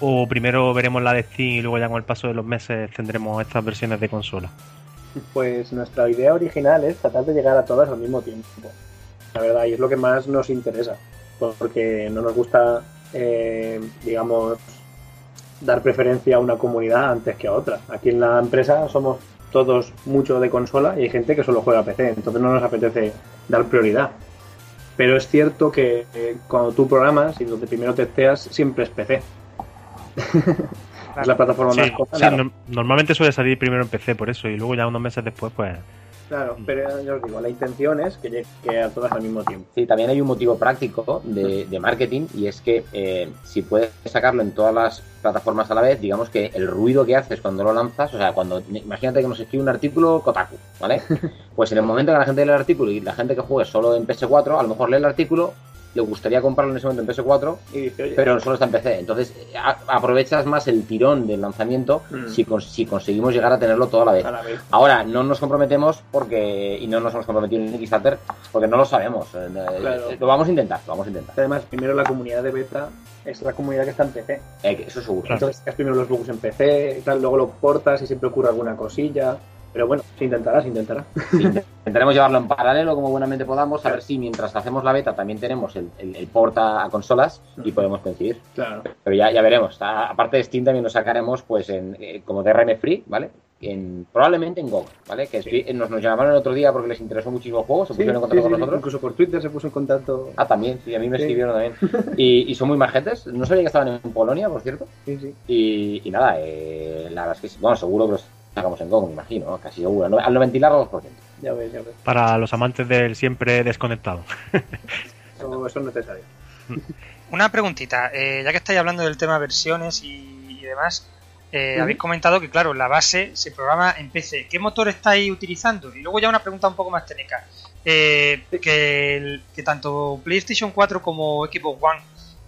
¿O primero veremos la de Steam y luego ya con el paso de los meses tendremos estas versiones de consola? Pues nuestra idea original es tratar de llegar a todas al mismo tiempo. La verdad, y es lo que más nos interesa. Porque no nos gusta, eh, digamos, dar preferencia a una comunidad antes que a otra. Aquí en la empresa somos todos mucho de consola y hay gente que solo juega PC, entonces no nos apetece dar prioridad. Pero es cierto que eh, cuando tú programas y donde primero testeas, siempre es PC. es la plataforma Sí, más sí, no- normalmente suele salir primero en PC por eso y luego ya unos meses después pues Claro, pero ya os digo, la intención es que llegue a todas al mismo tiempo. Sí, también hay un motivo práctico de, de marketing y es que eh, si puedes sacarlo en todas las plataformas a la vez, digamos que el ruido que haces cuando lo lanzas, o sea, cuando imagínate que nos escribe un artículo Kotaku, ¿vale? Pues en el momento que la gente lee el artículo y la gente que juegue solo en PS4, a lo mejor lee el artículo, le gustaría comprarlo en ese momento en PS4, Y dice, pero solo está en PC. Entonces a- aprovechas más el tirón del lanzamiento Mm. si, si conseguimos llegar a tenerlo todo a la vez. la vez. Ahora, no nos comprometemos porque y no nos hemos comprometido en Kickstarter porque no lo sabemos. Eh, eh, Claro. Lo vamos a intentar, lo vamos a intentar. Además, primero la comunidad de beta es la comunidad que está en PC. Eh, eso seguro. Entonces sacas primero los bugs en PC, y tal, luego lo portas y siempre ocurre alguna cosilla. Pero bueno, se intentará, se intentará. Intentaremos llevarlo en paralelo como buenamente podamos, a ver si mientras hacemos la beta también tenemos el, el, el port a, a consolas y podemos coincidir. Claro. Pero ya, ya veremos. A- aparte de Steam también lo sacaremos pues en, eh, como DRM free, ¿vale? En, probablemente en GOG, ¿vale? Que sí, nos, nos llamaron el otro día porque les interesó muchísimo el juego, se Sí, pusieron en contacto sí, con nosotros. Incluso por Twitter se puso en contacto. Ah, también, sí, a mí me Sí. escribieron también. Y, y son muy majetes. No sabía que estaban en Polonia, por cierto. Sí, sí. Y, y nada, eh, la verdad es que sí. Bueno, seguro que los sacamos en GOG, me imagino, ¿no? casi seguro. Al 92%. Ya ves, ya ves. Para los amantes del siempre desconectado. Eso, eso es necesario. Una preguntita, eh, ya que estáis hablando del tema versiones y, y demás, eh, habéis comentado que, claro, la base se programa en PC. ¿Qué motor estáis utilizando? Y luego ya una pregunta un poco más técnica. Eh, que, el- que tanto PlayStation 4 como Xbox One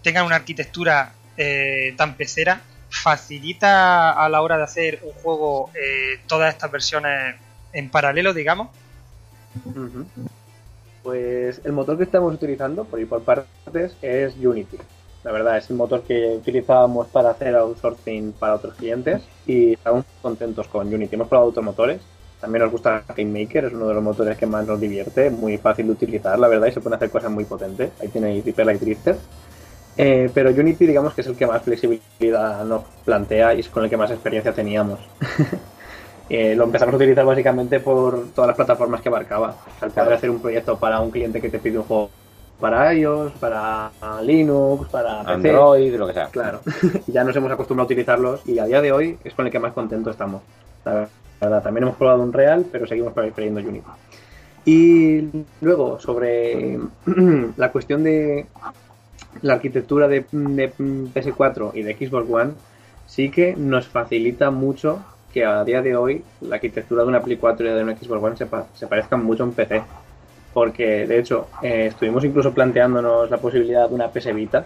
tengan una arquitectura eh, tan pecera, ¿facilita a la hora de hacer un juego eh, todas estas versiones en paralelo, digamos? Pues el motor que estamos utilizando, por ir por partes, es Unity. La verdad, es el motor que utilizábamos para hacer outsourcing para otros clientes y estamos contentos con Unity. Hemos probado otros motores. También nos gusta GameMaker, es uno de los motores que más nos divierte, muy fácil de utilizar, la verdad, y se pueden hacer cosas muy potentes. Ahí tenéis Hyper Light Drifter. Eh, pero Unity, digamos que es el que más flexibilidad nos plantea y es con el que más experiencia teníamos. Eh, lo empezamos a utilizar básicamente por todas las plataformas que abarcaba. O sea, el poder hacer un proyecto para un cliente que te pide un juego para iOS, para Linux, para PC. Android, lo que sea. Claro. ya nos hemos acostumbrado a utilizarlos y a día de hoy es con el que más contento estamos. La verdad, también hemos probado un Real, pero seguimos prefiriendo Unity. Y luego, sobre la cuestión de la arquitectura de, de PS4 y de Xbox One, sí que nos facilita mucho que a día de hoy la arquitectura de una Play 4 y de una Xbox One se, pa- se parezcan mucho a un PC. Porque, de hecho, eh, estuvimos incluso planteándonos la posibilidad de una PS Vita,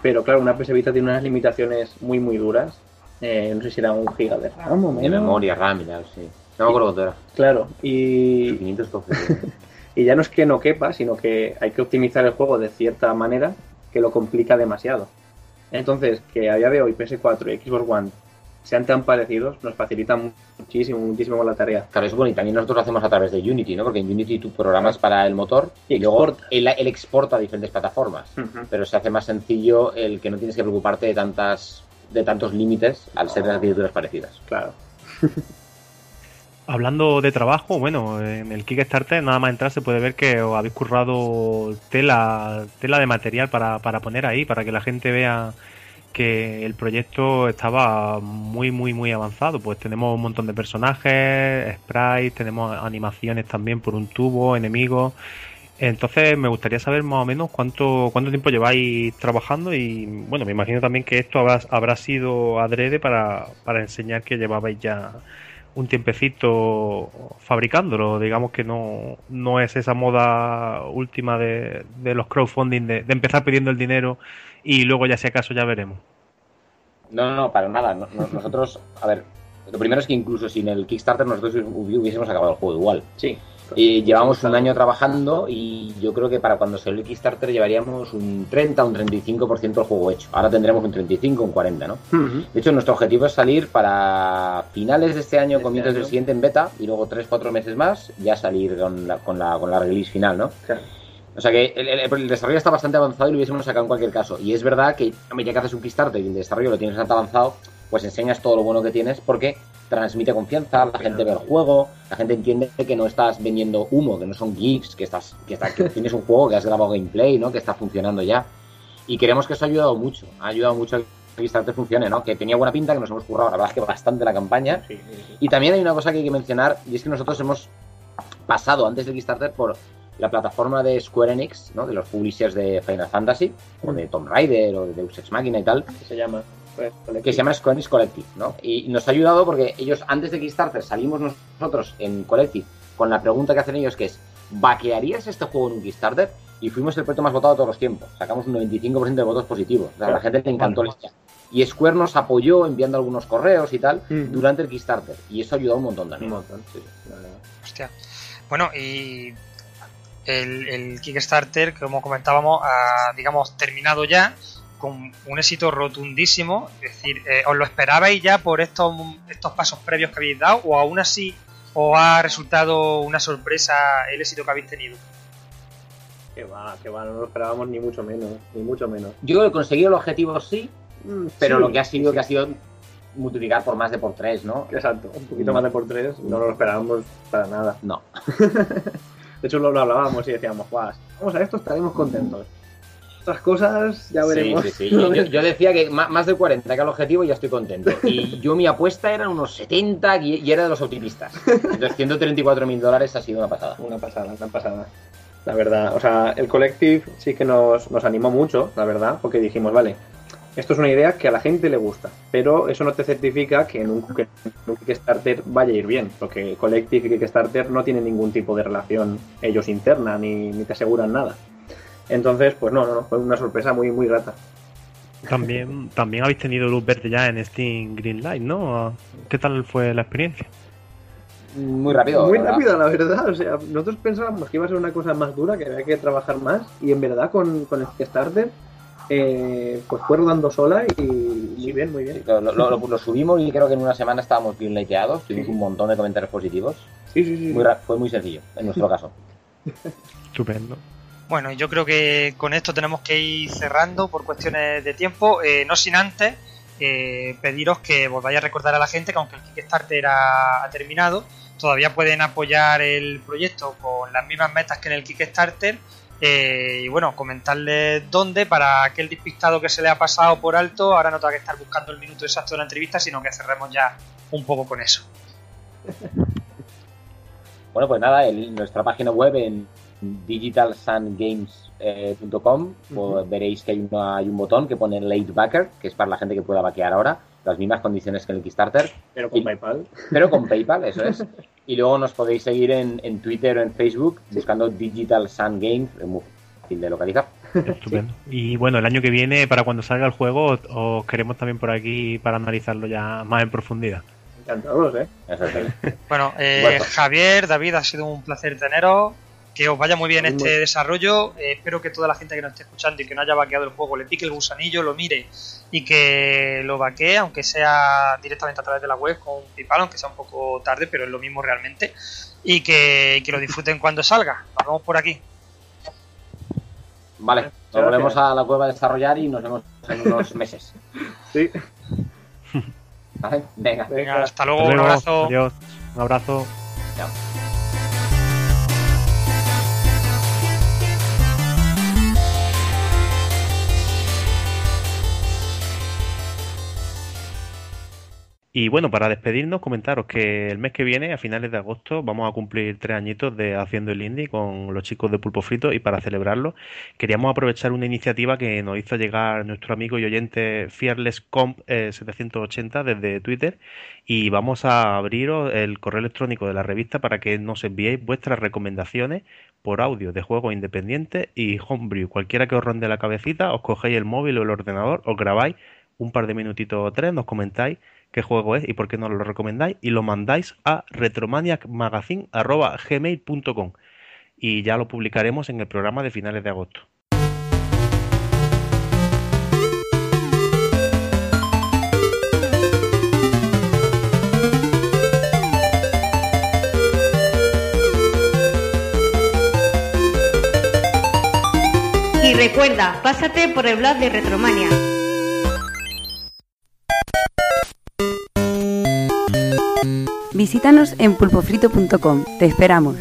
pero claro, una PS Vita tiene unas limitaciones muy, muy duras. Eh, no sé si era un giga de RAM o De menos. memoria, RAM y tal, sí. No me acuerdo cuánto era. Claro, y, 500 coges. y ya no es que no quepa, sino que hay que optimizar el juego de cierta manera que lo complica demasiado. Entonces, que a día de hoy PS4 y Xbox One sean tan parecidos nos facilita muchísimo, muchísimo la tarea. Claro, eso bueno, y también nosotros lo hacemos a través de Unity, ¿no? Porque en Unity tú programas para el motor y, luego él, él exporta a diferentes plataformas. Pero se hace más sencillo el que no tienes que preocuparte de tantas de tantos límites al ser de arquitecturas parecidas. Claro. Hablando de trabajo, bueno, en el Kickstarter nada más entrar se puede ver que os habéis currado tela, tela de material para, para poner ahí, para que la gente vea que el proyecto estaba muy, muy, muy avanzado. Pues tenemos un montón de personajes, sprites, tenemos animaciones también por un tubo, enemigos. Entonces me gustaría saber más o menos cuánto, cuánto tiempo lleváis trabajando y bueno, me imagino también que esto habrá, habrá sido adrede para, para enseñar que llevabais ya un tiempecito fabricándolo. Digamos que no, no es esa moda última de, de los crowdfunding, de, de empezar pidiendo el dinero y luego ya si acaso ya veremos. No, no, para nada. No- no- nosotros, a ver, lo primero es que incluso sin el Kickstarter nosotros hubi- hubiésemos acabado el juego igual. Sí. Y llevamos un año trabajando y yo creo que para cuando salió el Kickstarter llevaríamos un 30 o un 35% del juego hecho. Ahora tendremos un 35 un 40, ¿no? De hecho, nuestro objetivo es salir para finales de este año, comienzos del siguiente en beta y luego 3-4 meses más ya salir con la, con la, con la release final, ¿no? O sea que el, el- el desarrollo está bastante avanzado y lo hubiésemos sacado en cualquier caso. Y es verdad que, hombre, ya que haces un Kickstarter y el desarrollo lo tienes bastante avanzado, pues enseñas todo lo bueno que tienes porque transmite confianza, la gente ve el juego, la gente entiende que no estás vendiendo humo, que no son geeks, que estás, que, está- que tienes un juego, que has grabado gameplay, ¿no? Que está funcionando ya. Y creemos que eso ha ayudado mucho, ha ayudado mucho a que Kickstarter funcione, ¿no? Que tenía buena pinta, que nos hemos currado, la verdad es que bastante la campaña. Y también hay una cosa que hay que mencionar, y es que nosotros hemos pasado antes del Kickstarter por la plataforma de Square Enix, ¿no? De los publishers de Final Fantasy, o de Tomb Raider, o de Deus Ex Machina y tal. Que se llama. Que se llama Square Enix Collective, ¿no? Y nos ha ayudado porque ellos, antes de Kickstarter, salimos nosotros en Collective con la pregunta que hacen ellos, que es, ¿vaquearías este juego en un Kickstarter? Y fuimos el proyecto más votado de todos los tiempos. Sacamos un 95% de votos positivos. O sea, a la gente le encantó la idea. Y Square nos apoyó enviando algunos correos y tal durante el Kickstarter. Y eso ayudó un montón también. Un montón, sí. Hostia. Bueno, y el, el Kickstarter, como comentábamos, ha, digamos, terminado ya con un éxito rotundísimo. Es decir, eh, ¿os lo esperabais ya por estos, estos pasos previos que habéis dado? ¿O aún así os ha resultado una sorpresa el éxito que habéis tenido? Que va, que va, no lo esperábamos ni mucho menos, ni mucho menos. Yo he conseguido el objetivo sí, pero sí, lo que ha sido sí. que ha sido multiplicar por más de por tres, ¿no? Exacto, un poquito más de por tres, no lo esperábamos para nada. No. De hecho, lo, lo hablábamos y decíamos, guau, vamos a esto, estaremos contentos. Otras cosas ya veremos. Sí, sí, sí. Yo, yo decía que más de 40 que era el objetivo y ya estoy contento. Y yo mi apuesta eran unos 70 y y era de los optimistas. Entonces 134 mil dólares ha sido una pasada. Una pasada, una pasada. La verdad, o sea, el Collective sí que nos, nos animó mucho, la verdad, porque dijimos, vale, esto es una idea que a la gente le gusta, pero eso no te certifica que en un, que en un Kickstarter vaya a ir bien, porque Collective y Kickstarter no tienen ningún tipo de relación ellos interna, ni, ni te aseguran nada. Entonces, pues no, no, no, fue una sorpresa muy, muy grata. También, también habéis tenido luz verde ya en Steam Greenlight, ¿no? ¿Qué tal fue la experiencia? Muy rápido. Muy ¿verdad? rápida, la verdad. O sea, nosotros pensábamos que iba a ser una cosa más dura, que había que trabajar más, y en verdad con, con el Kickstarter, eh, pues fue rodando sola y muy bien, muy bien. Lo, lo- lo- lo subimos y creo que en una semana estábamos bien likeados. Tuvimos un montón de comentarios positivos. Sí, sí, sí. Muy fue muy sencillo, en nuestro caso. Estupendo. Bueno, yo creo que con esto tenemos que ir cerrando por cuestiones de tiempo, eh, no sin antes eh, pediros que volváis a recordar a la gente que aunque el Kickstarter ha, terminado, todavía pueden apoyar el proyecto con las mismas metas que en el Kickstarter eh, y bueno, comentarles dónde para aquel despistado que se le ha pasado por alto, ahora no tenga que estar buscando el minuto exacto de la entrevista, sino que cerremos ya un poco con eso. Bueno, pues nada, nuestra página web en digitalsungames.com pues veréis que hay, una- hay un botón que pone Late Backer, que es para la gente que pueda vaquear ahora, las mismas condiciones que en el Kickstarter. Pero con Y- PayPal. Pero con PayPal, eso es. Y luego nos podéis seguir en, en Twitter o en Facebook buscando Digital Sun Games, es muy fácil de localizar. Estupendo. Y bueno, el año que viene, para cuando salga el juego, os- os queremos también por aquí para analizarlo ya más en profundidad. Encantados, ¿eh? Bueno, eh, Bueno. Javier, David, ha sido un placer teneros. Que os vaya muy bien Muy este bien. desarrollo. Eh, espero que toda la gente que nos esté escuchando y que no haya vaqueado el juego le pique el gusanillo, lo mire y que lo vaquee, aunque sea directamente a través de la web con PayPal, aunque sea un poco tarde, pero es lo mismo realmente. Y que, y que lo disfruten cuando salga. Nos vemos por aquí. Vale, nos volvemos a la cueva a desarrollar y nos vemos en unos meses. Sí. ¿Vale? Venga. Venga, hasta luego, Hasta un luego, abrazo. Adiós. Un abrazo. Chao. Y bueno, para despedirnos, comentaros que el mes que viene, a finales de agosto, vamos a cumplir tres añitos de Haciendo el Indie con los chicos de Pulpo Frito y para celebrarlo queríamos aprovechar una iniciativa que nos hizo llegar nuestro amigo y oyente FearlessComp eh, 780 desde Twitter y vamos a abriros el correo electrónico de la revista para que nos enviéis vuestras recomendaciones por audio de juegos independientes y homebrew. Cualquiera que os ronde la cabecita, os cogéis el móvil o el ordenador, os grabáis un par de minutitos o tres, nos comentáis qué juego es y por qué nos lo recomendáis y lo mandáis a retromaniacmagazine.gmail.com y ya lo publicaremos en el programa de finales de agosto. Y recuerda, pásate por el blog de Retromania. Visítanos en pulpofrito.com. Te esperamos.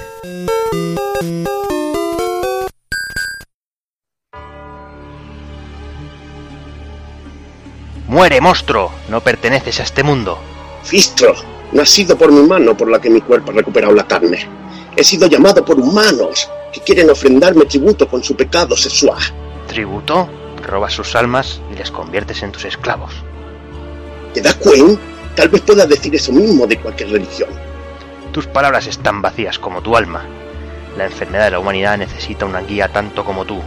¡Muere, monstruo! No perteneces a este mundo. Fistro, no ha sido por mi mano por la que mi cuerpo ha recuperado la carne. He sido llamado por humanos que quieren ofrendarme tributo con su pecado sexual. ¿Tributo? Robas sus almas y les conviertes en tus esclavos. ¿Te das cuenta? Tal vez puedas decir eso mismo de cualquier religión. Tus palabras están vacías como tu alma. La enfermedad de la humanidad necesita una guía tanto como tú.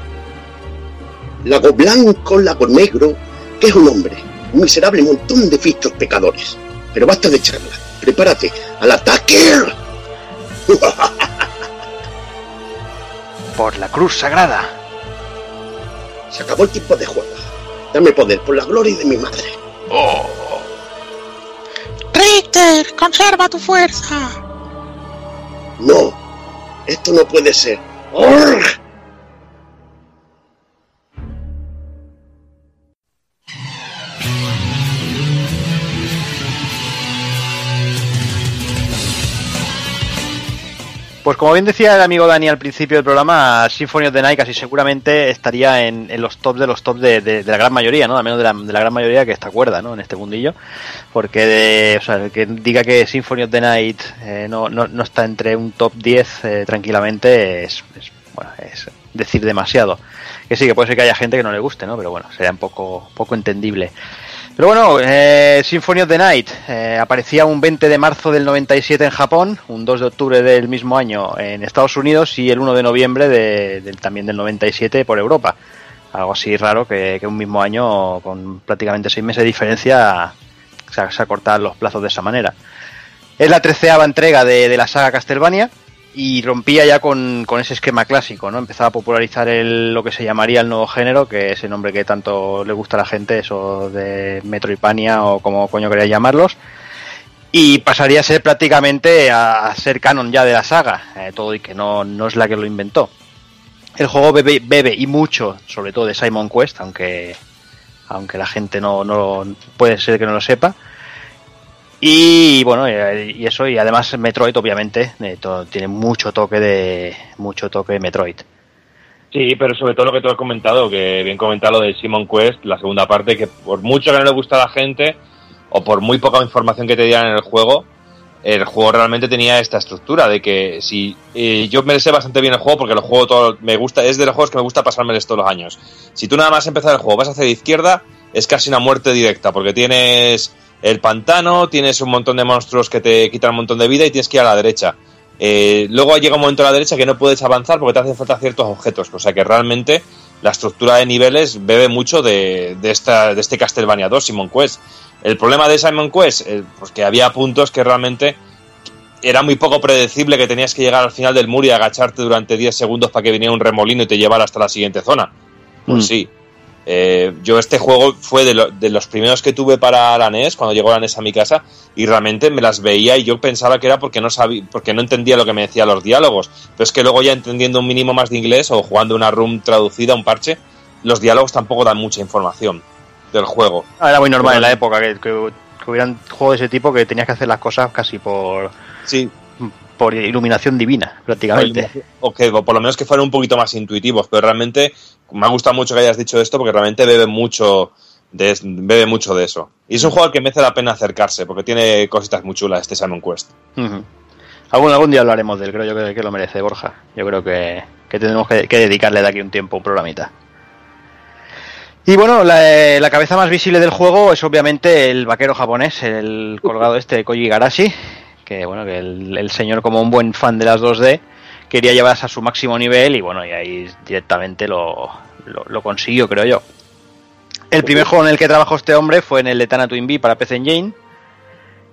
Lago blanco, lago negro, ¿qué es un hombre? Un miserable montón de fichos pecadores. Pero basta de charla. Prepárate al ataque. Por la cruz sagrada. Se acabó el tiempo de juego. Dame poder por la gloria de mi madre. Oh. Richter, conserva tu fuerza. No, esto no puede ser. ¡Org! Pues como bien decía el amigo Dani al principio del programa, Symphony of the Night casi seguramente estaría en, los tops de los tops de, la gran mayoría, ¿no? Al menos de la, de la gran mayoría que está cuerda, ¿no? En este mundillo. Porque, de, o sea, el que diga que Symphony of the Night eh, no, no, no está entre un top 10 eh, tranquilamente es, es, bueno, es decir demasiado. Que sí, que puede ser que haya gente que no le guste, ¿no? Pero bueno, sería un poco, poco entendible. Pero bueno, eh, Symphony of the Night eh, aparecía un 20 de marzo del 97 en Japón, un 2 de octubre del mismo año en Estados Unidos y el 1 de noviembre de- del- también del 97 por Europa. Algo así raro que, un mismo año con prácticamente seis meses de diferencia se, se acortaran los plazos de esa manera. Es la treceava entrega de, de la saga Castlevania y rompía ya con, con ese esquema clásico, ¿no? Empezaba a popularizar el, lo que se llamaría el nuevo género, que es el nombre que tanto le gusta a la gente, eso de Metroidvania o como coño queráis llamarlos. Y pasaría a ser prácticamente a, a ser canon ya de la saga, eh, todo y que no, no es la que lo inventó. El juego bebe, bebe y mucho, sobre todo de Simon Quest, aunque, aunque la gente no, no puede ser que no lo sepa. Y bueno, y eso, y además Metroid, obviamente, eh, todo- tiene mucho toque de mucho toque de Metroid. Sí, pero sobre todo lo que tú has comentado, que bien comentado lo de Simon Quest, la segunda parte, que por mucho que no le gusta a la gente, o por muy poca información que te dieran en el juego, el juego realmente tenía esta estructura de que si eh, yo me bastante bien el juego porque lo juego todo, me gusta, es de los juegos que me gusta pasármeles todos los años. Si tú nada más empezar el juego vas hacia la izquierda, es casi una muerte directa, porque tienes el pantano, tienes un montón de monstruos que te quitan un montón de vida y tienes que ir a la derecha. Eh, luego llega un momento a la derecha que no puedes avanzar porque te hacen falta ciertos objetos. O sea que realmente la estructura de niveles bebe mucho de, de esta, de este Castlevania 2, Simon Quest. El problema de Simon Quest, eh, pues que había puntos que realmente era muy poco predecible que tenías que llegar al final del muro y agacharte durante 10 segundos para que viniera un remolino y te llevara hasta la siguiente zona. Pues Mm. sí. Eh, yo este juego fue de, lo- de los primeros que tuve para la NES, cuando llegó la NES a mi casa, y realmente me las veía y yo pensaba que era porque no sabía, porque no entendía lo que me decían los diálogos. Pero es que luego ya entendiendo un mínimo más de inglés o jugando una room traducida, un parche, los diálogos tampoco dan mucha información del juego. Ah, Era muy normal en la época que, que, que hubieran juegos de ese tipo que tenías que hacer las cosas casi por sí. Por iluminación divina, prácticamente. O que por lo menos que fueran un poquito más intuitivos, pero realmente me ha gustado mucho que hayas dicho esto porque realmente bebe mucho de, bebe mucho de eso. Y es un juego al que merece la pena acercarse porque tiene cositas muy chulas este Simon Quest. Algún, algún día hablaremos de él, creo yo que, que lo merece Borja. Yo creo que, que tendremos que, que dedicarle de aquí un tiempo, un programita. Y bueno, la, eh, la cabeza más visible del juego es obviamente el vaquero japonés, el colgado este Koji Igarashi, que bueno, que el, señor como un buen fan de las 2D quería llevarse a su máximo nivel y bueno, y ahí directamente lo, lo, consiguió, creo yo. El primer juego en el que trabajó este hombre fue en el de Tana Twin Bee para PC Engine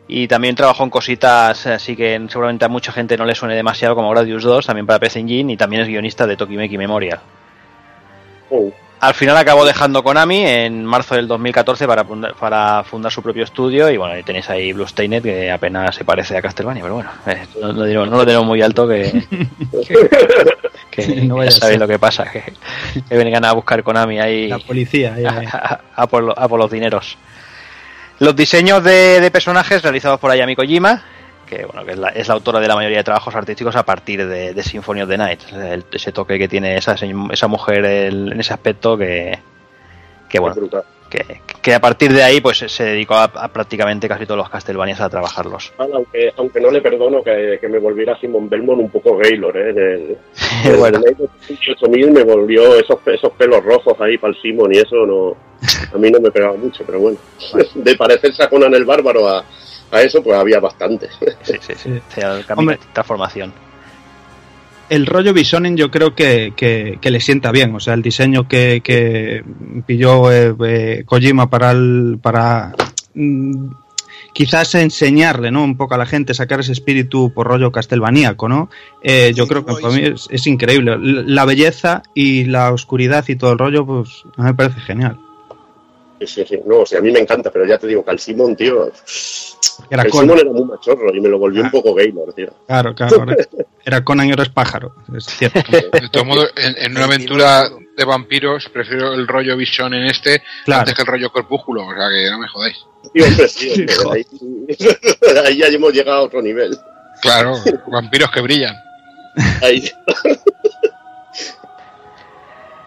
y también trabajó en cositas así que seguramente a mucha gente no le suene demasiado como Gradius 2, también para PC Engine y también es guionista de Tokimeki Memorial. Al final acabó dejando Konami en marzo del 2014 para, para fundar su propio estudio y bueno, ahí tenéis ahí Blue Stainet que apenas se parece a Castlevania, pero bueno, eh, no, no diremos- no lo tenemos muy alto que, que, que No vaya ya sabéis lo que pasa, que, que vengan a buscar Konami ahí La policía, ya, a, ya. a- a por, lo- a por los dineros. Los diseños de, de personajes realizados por Ayami Kojima, que bueno, que es la, es la autora de la mayoría de trabajos artísticos a partir de, de Symphony of the Night. El- ese toque que tiene esa, esa mujer el- en ese aspecto que, que bueno, que, que a partir de ahí pues se dedicó a, a prácticamente casi todos los Castlevanias a trabajarlos. Aunque, aunque no le perdono que, que me volviera Simon Belmont un poco Gaylor, ¿eh? En el, en Bueno. el 8000 me volvió esos, esos pelos rojos ahí para el Simon y eso no a mí no me pegaba mucho, pero bueno. De parecerse a Conan el Bárbaro a, a eso, pues había bastante. Sí, sí, sí. O sea, el camino Hombre. de transformación. El rollo Bisonen yo creo que, que- que le sienta bien. O sea, el diseño que, que pilló eh, eh, Kojima para el, para mm, quizás enseñarle, ¿no? Un poco a la gente, sacar ese espíritu por rollo castelvaníaco, ¿no? Eh, yo creo que para mí es, es increíble. La belleza y la oscuridad y todo el rollo, pues a mí me parece genial. Sí, sí, sí. No, o sea, a mí me encanta, pero ya te digo que al Simon, tío. Era el Conan. Simon era muy machorro y me lo volvió un poco Gaylor, tío. Claro, claro. Era Conan y ahora es pájaro. Es cierto. De todos modos, en, en una aventura de vampiros, prefiero el rollo Vision en este Claro. antes que el rollo Corpúsculo, o sea que no me jodáis. Sí, hombre, sí, hombre, ahí, ahí ya hemos llegado a otro nivel. Claro, vampiros que brillan. Ahí.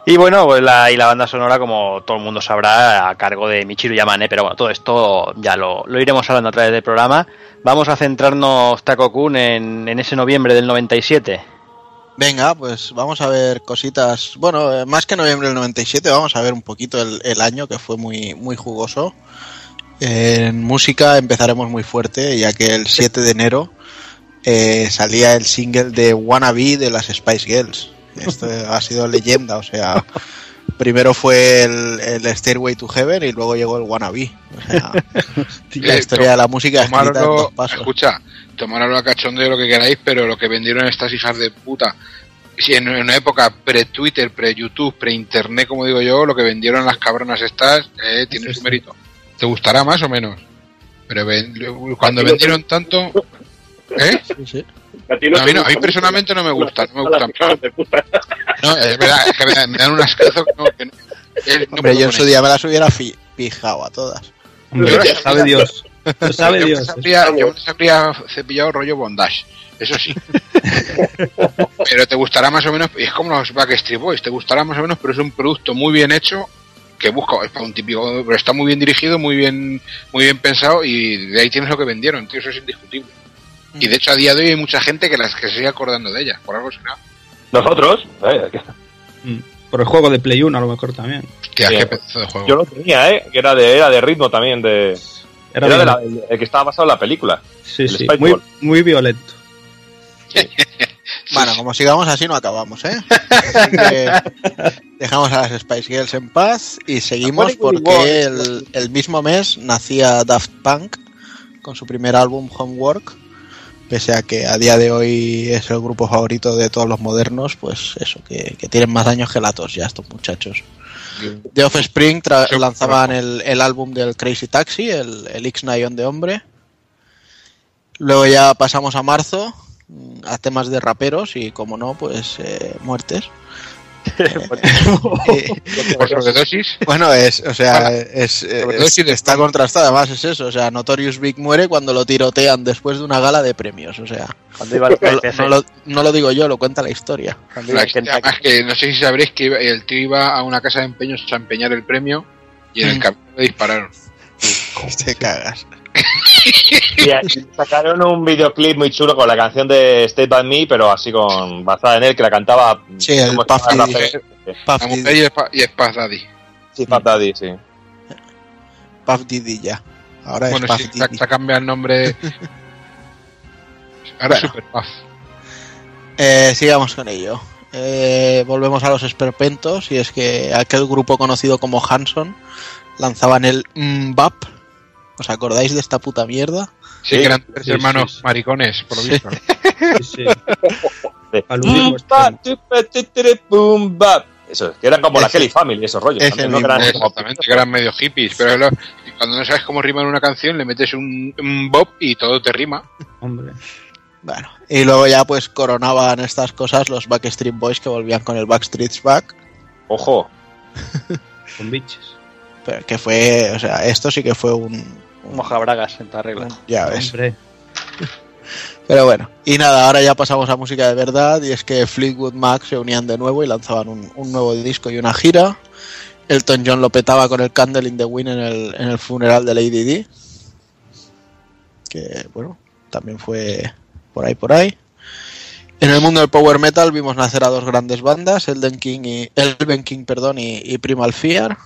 Y bueno, pues la, y la banda sonora, como todo el mundo sabrá, a cargo de Michiru Yamane, pero bueno, todo esto ya lo, iremos hablando a través del programa. Vamos a centrarnos, Tako-kun, en, en ese noviembre del 97. Venga, pues vamos a ver cositas. Bueno, eh, más que noviembre del 97, vamos a ver un poquito el, año que fue muy, muy jugoso. En música empezaremos muy fuerte, ya que el 7 de enero eh, salía el single de Wannabe de las Spice Girls. Esto ha sido leyenda, o sea, primero fue el, el Stairway to Heaven y luego llegó el Wannabe. O sea, la Eh, historia de la música escrita en dos pasos. escucha, tomároslo a cachondeo lo que queráis, pero lo que vendieron estas hijas de puta, si en una época pre-Twitter, pre-YouTube, pre-Internet, como digo yo, lo que vendieron las cabronas estas, eh, tiene su mérito. ¿Te gustará más o menos? Pero ven- cuando vendieron tanto... ¿Eh? A ti No, a mí, no, a mí gusta personalmente no me gusta, no me gustan. No, es verdad, es que me, dan- me dan un ascazo que no, que no- no Hombre, yo en su día me las hubiera fi- fijado a todas. Hombre, Yo- sabe Dios. Lo sabe yo Dios. Me sabría, yo me sabría cepillado rollo bondage, eso sí. pero te gustará más o menos, y es como los Backstreet Boys, te gustará más o menos, pero es un producto muy bien hecho que busca, es para un típico, pero está muy bien dirigido, muy bien, muy bien pensado y de ahí tienes lo que vendieron, tío, eso es indiscutible. Y de hecho a día de hoy hay mucha gente que las que se sigue acordando de ella, por algo será. Nosotros, eh, Mm. Por el juego de Play 1 a lo mejor también. Hostia, Sí. qué pedazo de juego. yo lo tenía, ¿eh? Que era de, era de ritmo también, de... Era Era, de la- el que estaba basado en la película. Sí, el sí. Muy, muy violento. Bueno, como sigamos así no acabamos, ¿eh? Así que dejamos a las Spice Girls en paz y seguimos porque el, el mismo mes nacía Daft Punk con su primer álbum Homework. Pese a que a día de hoy es el grupo favorito de todos los modernos, pues eso, que, que tienen más años que la tos ya estos muchachos. The Offspring lanzaban el, el álbum del Crazy Taxi, el, el X-Nion de hombre. Luego ya pasamos a marzo, mm, a temas de raperos y como no, pues eh, muertes. Por sobredosis. Bueno, es, o sea, Ah, es, está contrastado. Además es eso, o sea, Notorious Big muere cuando lo tirotean después de una gala de premios, o sea, Cuando iba al no, no lo, no lo digo yo, lo cuenta la historia. La historia, además que no sé si sabréis que el tío iba a una casa de empeños a empeñar el premio y en el Mm. camino le dispararon. Te cagas. Y sacaron un videoclip muy chulo con la canción de Stay By Me, pero así con basada en él, que la cantaba. Sí, el ¿cómo Puff? Daddy. Y es, Puff Daddy. Sí, Puff Daddy, sí. Puff Diddy ya. Ahora Bueno, es Puff sí, se, Diddy. se ha cambiado el nombre. Ahora es Bueno. Super Puff. Eh, sigamos con ello. Eh, volvemos a los esperpentos y es que aquel grupo conocido como Hanson lanzaban el Mbap. ¿Os acordáis de esta puta mierda? Sí, Sí, que eran tres sí, hermanos sí, sí. maricones, por lo visto. Sí, sí. Eso, que eran como la Kelly Family, esos rollos. eran Exactamente, que eran medio hippies. Pero lo- cuando no sabes cómo rimar una canción, le metes un, un bob y todo te rima. Hombre. Bueno, y luego ya pues coronaban estas cosas los Backstreet Boys que volvían con el Backstreet's Back. Ojo. Con biches. Pero que fue, o sea, esto sí que fue un. Mojabragas en toda regla. ya ves. Hombre. Pero bueno, y nada, ahora ya pasamos a música de verdad y es que Fleetwood Mac se unían de nuevo y lanzaban un, un nuevo disco y una gira. Elton John lo petaba con el Candle in the Wind en el, en el funeral de Lady Di. Que bueno, también fue por ahí por ahí. En el mundo del power metal vimos nacer a dos grandes bandas, Elden King y Elven King, perdón, y, y Primal Fear.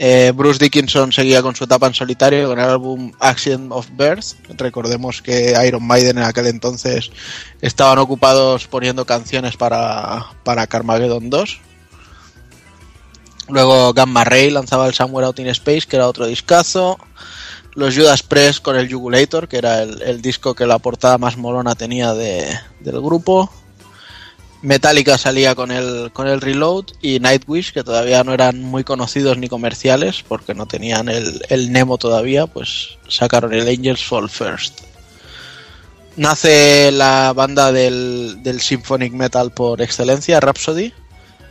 Eh, Bruce Dickinson seguía con su etapa en solitario con el álbum Accident of Birth. Recordemos que Iron Maiden en aquel entonces estaban ocupados poniendo canciones para, para Carmageddon 2. Luego Gamma Ray lanzaba el Somewhere Out in Space, que era otro discazo. Los Judas Press con el Jugulator, que era el, disco que la portada más molona tenía de, del grupo. Metallica salía con el, con el Reload y Nightwish, que todavía no eran muy conocidos ni comerciales porque no tenían el, el Nemo todavía, pues sacaron el Angels Fall First. Nace la banda del, del Symphonic Metal por excelencia, Rhapsody,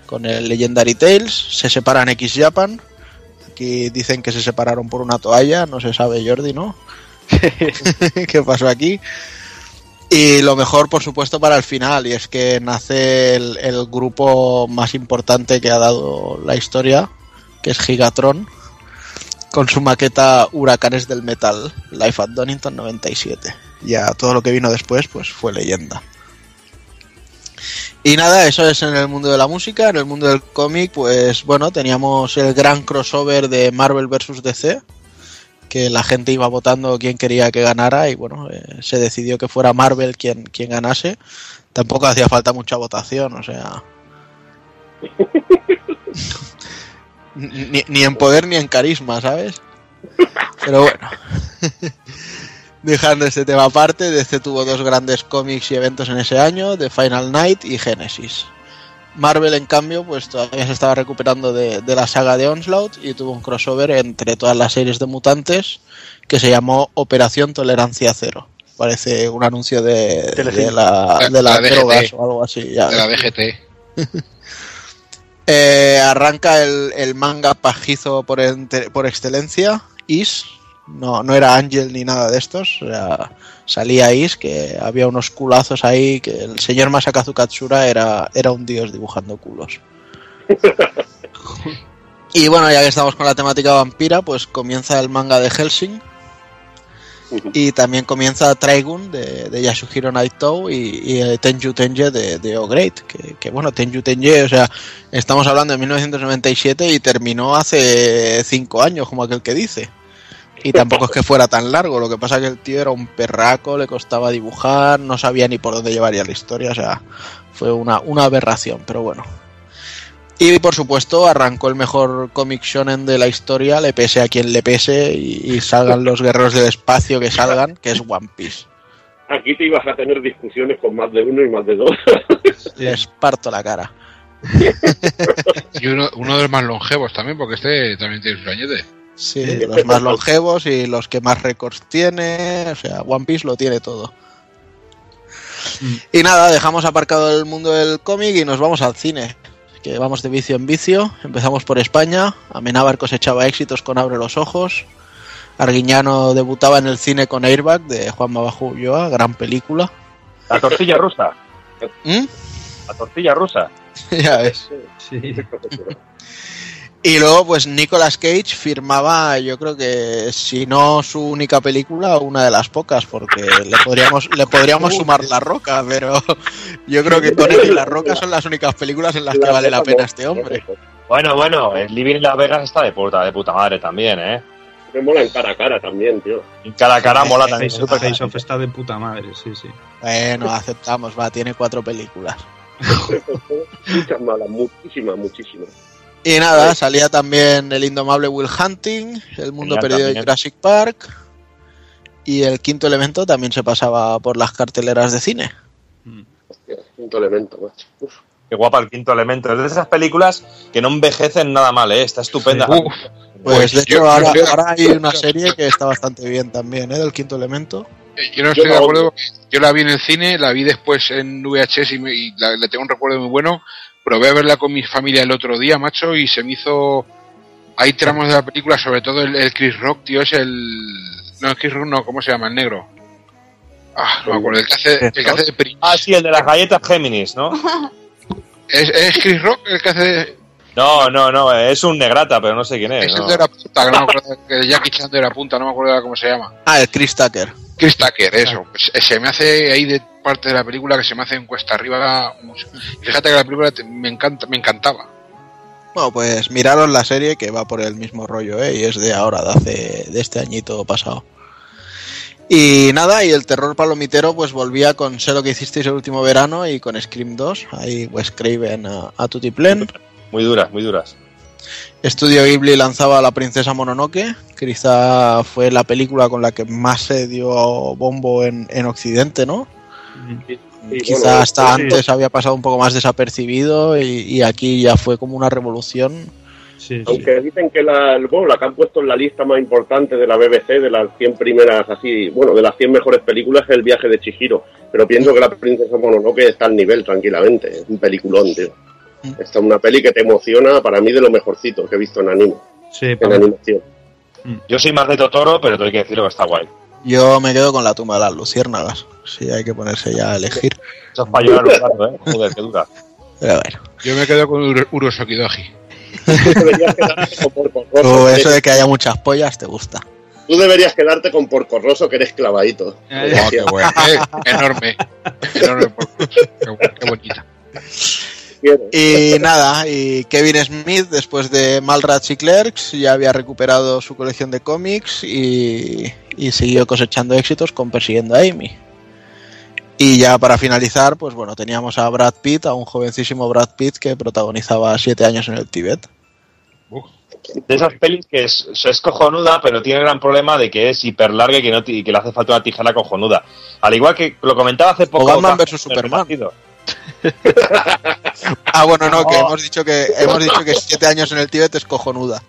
con el Legendary Tales. Se separan X Japan. Aquí dicen que se separaron por una toalla, no se sabe Jordi, ¿no? ¿Qué pasó aquí? Y lo mejor, por supuesto, para el final, y es que nace el, grupo más importante que ha dado la historia, que es Gigatron, con su maqueta Huracanes del Metal, Life at Donington 97. Ya todo lo que vino después, pues fue leyenda. Y nada, eso es en el mundo de la música. En el mundo del cómic, pues bueno, teníamos el gran crossover de Marvel vs. DC, que la gente iba votando quién quería que ganara y bueno, eh, se decidió que fuera Marvel quien, quien ganase. Tampoco hacía falta mucha votación, o sea... ni, ni, en poder ni en carisma, ¿sabes? Pero bueno. Dejando este tema aparte, DC tuvo dos grandes cómics y eventos en ese año, The Final Night y Genesis. Marvel, en cambio, pues todavía se estaba recuperando de, de, la saga de Onslaught y tuvo un crossover entre todas las series de mutantes que se llamó Operación Tolerancia Cero. Parece un anuncio de, de la, de la, la drogas o algo así. Ya. De la DGT. eh, arranca el, el, manga pajizo por, ente, por excelencia, Is. No, no era Ángel ni nada de estos. O sea, salía Is, que había unos culazos ahí, que el señor Masakazu Katsura era, era un dios dibujando culos. y bueno, ya que estamos con la temática vampira, pues comienza el manga de Helsing. Y también comienza Trigun de, de Yasuhiro Naito y, y Tenju Tenje de, de O-Great. Que, que, bueno, Tenju Tenje, o sea, estamos hablando de 1997 y terminó hace 5 años, como aquel que dice. Y tampoco es que fuera tan largo, lo que pasa es que el tío era un perraco, le costaba dibujar, no sabía ni por dónde llevaría la historia, o sea, fue una, una aberración, pero bueno. Y por supuesto arrancó el mejor cómic shonen de la historia, le pese a quien le pese y, y, salgan los guerreros del espacio que salgan, que es One Piece. Aquí te ibas a tener discusiones con más de uno y más de dos. Les parto la cara. y uno, uno de los más longevos también, porque este también tiene sus añetes. Sí, los más longevos y los que más récords tiene. O sea, One Piece lo tiene todo. Mm. Y nada, dejamos aparcado el mundo del cómic y nos vamos al cine. Que vamos de vicio en vicio. Empezamos por España. Amenábar cosechaba éxitos con Abre los Ojos. Arguiñano debutaba en el cine con Airbag de Juan Mabajo Ulloa, gran película. La tortilla rusa. ¿Mm? La tortilla rusa. ya ves. Sí. Y luego, pues Nicolas Cage firmaba, yo creo que si no su única película, una de las pocas, porque le podríamos, le podríamos sumar La Roca, pero yo creo que con él y La Roca son las únicas películas en las que vale la pena este hombre. Bueno, bueno, el Living in Las Vegas está de puta, de puta madre también, ¿eh? Me mola en cara a cara también, tío. En cara a cara mola también. Super Face Off está de puta madre, sí, sí. Bueno, aceptamos, va, tiene cuatro películas. Muchas malas, muchísimas, muchísimas. Y nada, salía también el indomable Will Hunting, el mundo Genial, perdido de Jurassic Park. Y el quinto elemento también se pasaba por las carteleras de cine. Hostia, quinto elemento, macho. Uf. Qué guapa el quinto elemento. Es de esas películas que no envejecen nada mal, ¿eh? Está estupenda. Sí. Uf, pues de hecho, ahora, ahora, hay una serie que está bastante bien también, ¿eh? Del quinto elemento. Yo no estoy de acuerdo. Yo la vi en el cine, la vi después en VHS y, me, y la, le tengo un recuerdo muy bueno probé a verla con mi familia el otro día, macho, y se me hizo... Hay tramos de la película, sobre todo el, el Chris Rock, tío, es el... No, el Chris Rock no, ¿cómo se llama? El negro. Ah, no me acuerdo, el que hace, el que hace de Ah, sí, el de las galletas Géminis, ¿no? ¿Es, ¿Es, Chris Rock el que hace de... No, no, no, es un negrata, pero no sé quién es. Es el de la punta, que no me acuerdo, que Jackie Chan de la punta, no me acuerdo cómo se llama. Ah, el Chris Tucker. Chris Tucker, eso. Pues, eh, se me hace ahí de parte de la película que se me hace en cuesta arriba. mucho. Fíjate que la película te- me encanta, me encantaba. Bueno, pues miraros la serie que va por el mismo rollo, ¿eh? Y es de ahora, de hace, de este añito pasado. Y nada, y el terror palomitero pues volvía con Sé lo que hicisteis el último verano y con Scream 2, ahí Wes Craven a, a tutiplén. Muy duras, muy duras. Estudio Ghibli lanzaba La princesa Mononoke, que quizá fue la película con la que más se dio bombo en, en Occidente, ¿no? Y Quizá bueno, hasta sí. antes había pasado un poco más desapercibido y, y aquí ya fue como una revolución. Aunque dicen que la, bueno, la que han puesto en la lista más importante de la BBC, de las 100 primeras, así, bueno, de las 100 mejores películas, es El viaje de Chihiro. Pero pienso que La princesa Mononoke está al nivel tranquilamente. Es un peliculón, tío. Esta es una peli que te emociona, para mí, de lo mejorcito que he visto en anime. Sí, En animación. Yo soy más de Totoro, pero tengo que decirlo que está guay. Yo me quedo con la tumba de las luciérnagas. Sí, hay que ponerse ya a elegir. Eso es para llorar un rato, ¿eh? Joder, qué dura. Pero bueno. Yo me quedo con Uro- Urosokidoji. O eso de que haya muchas pollas te gusta. Tú deberías quedarte con Porco Rosso, que eres clavadito. Oh, qué bueno. Eh, enorme. Enorme por Qué, qué bonita. Y nada, y Kevin Smith, después de Malrats y Clerks, ya había recuperado su colección de cómics y, y siguió cosechando éxitos con Persiguiendo a Amy. Y ya para finalizar, pues bueno, teníamos a Brad Pitt, a un jovencísimo Brad Pitt que protagonizaba siete años en el Tíbet. De esas pelis que es, es cojonuda, pero tiene el gran problema de que es hiper larga y que, no, y que le hace falta una tijera cojonuda. Al igual que lo comentaba hace poco. Batman el Superman. Ah, bueno, no, que hemos dicho que hemos dicho que siete años en el Tíbet es cojonuda.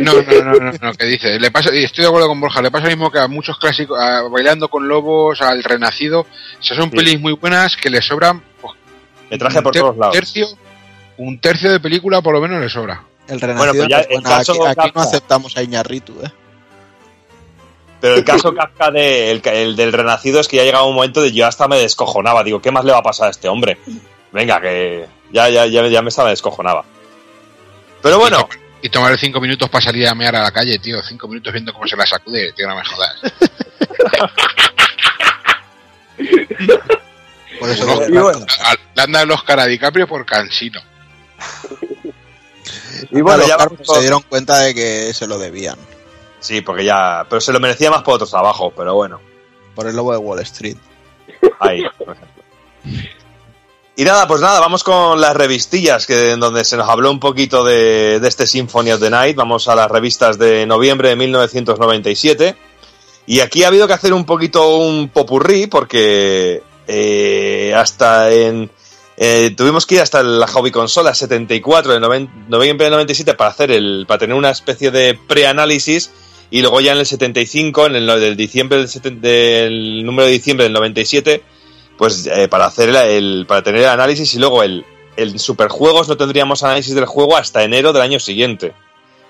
No, no, no, no, no, que dice. Le pasa, y estoy de acuerdo con Borja, le pasa lo mismo que a muchos clásicos, a Bailando con Lobos, al Renacido. Esas son pelis muy buenas que le sobran. pues, Me traje un por ter- todos lados. Tercio, un tercio de película por lo menos le sobra. El Renacido, pues ya pues, en bueno, caso aquí, aquí no aceptamos a Iñarritu, ¿eh? Pero el caso Kafka de, el, el del Renacido es que ya llegaba un momento de yo hasta me descojonaba. Digo, ¿qué más le va a pasar a este hombre? Venga, que ya, ya, ya, ya me estaba descojonaba. Pero bueno, Y tomar cinco minutos para salir a mear a la calle, tío. Cinco minutos viendo cómo se la sacude, tío, no me jodas. Por eso Bueno, que- a- a- le han dado el Oscar a DiCaprio por cansino. y bueno, los ya se dieron cuenta de que se lo debían. Sí, porque ya. Pero se lo merecía más por otro trabajo, pero bueno. Por el lobo de Wall Street. Ahí, por ejemplo. Y nada, pues nada, vamos con las revistillas, que en donde se nos habló un poquito de, de este Symphony of the Night. Vamos a las revistas de noviembre de 1997. Y aquí ha habido que hacer un poquito un popurrí, porque eh, hasta en. eh, tuvimos que ir hasta la hobby consola 74 de noven- noviembre del 97 para hacer el para tener una especie de preanálisis y luego ya en el 75 en el diciembre número de diciembre del 97 pues eh, para hacer el, para tener el análisis y luego el el superjuegos no tendríamos análisis del juego hasta enero del año siguiente.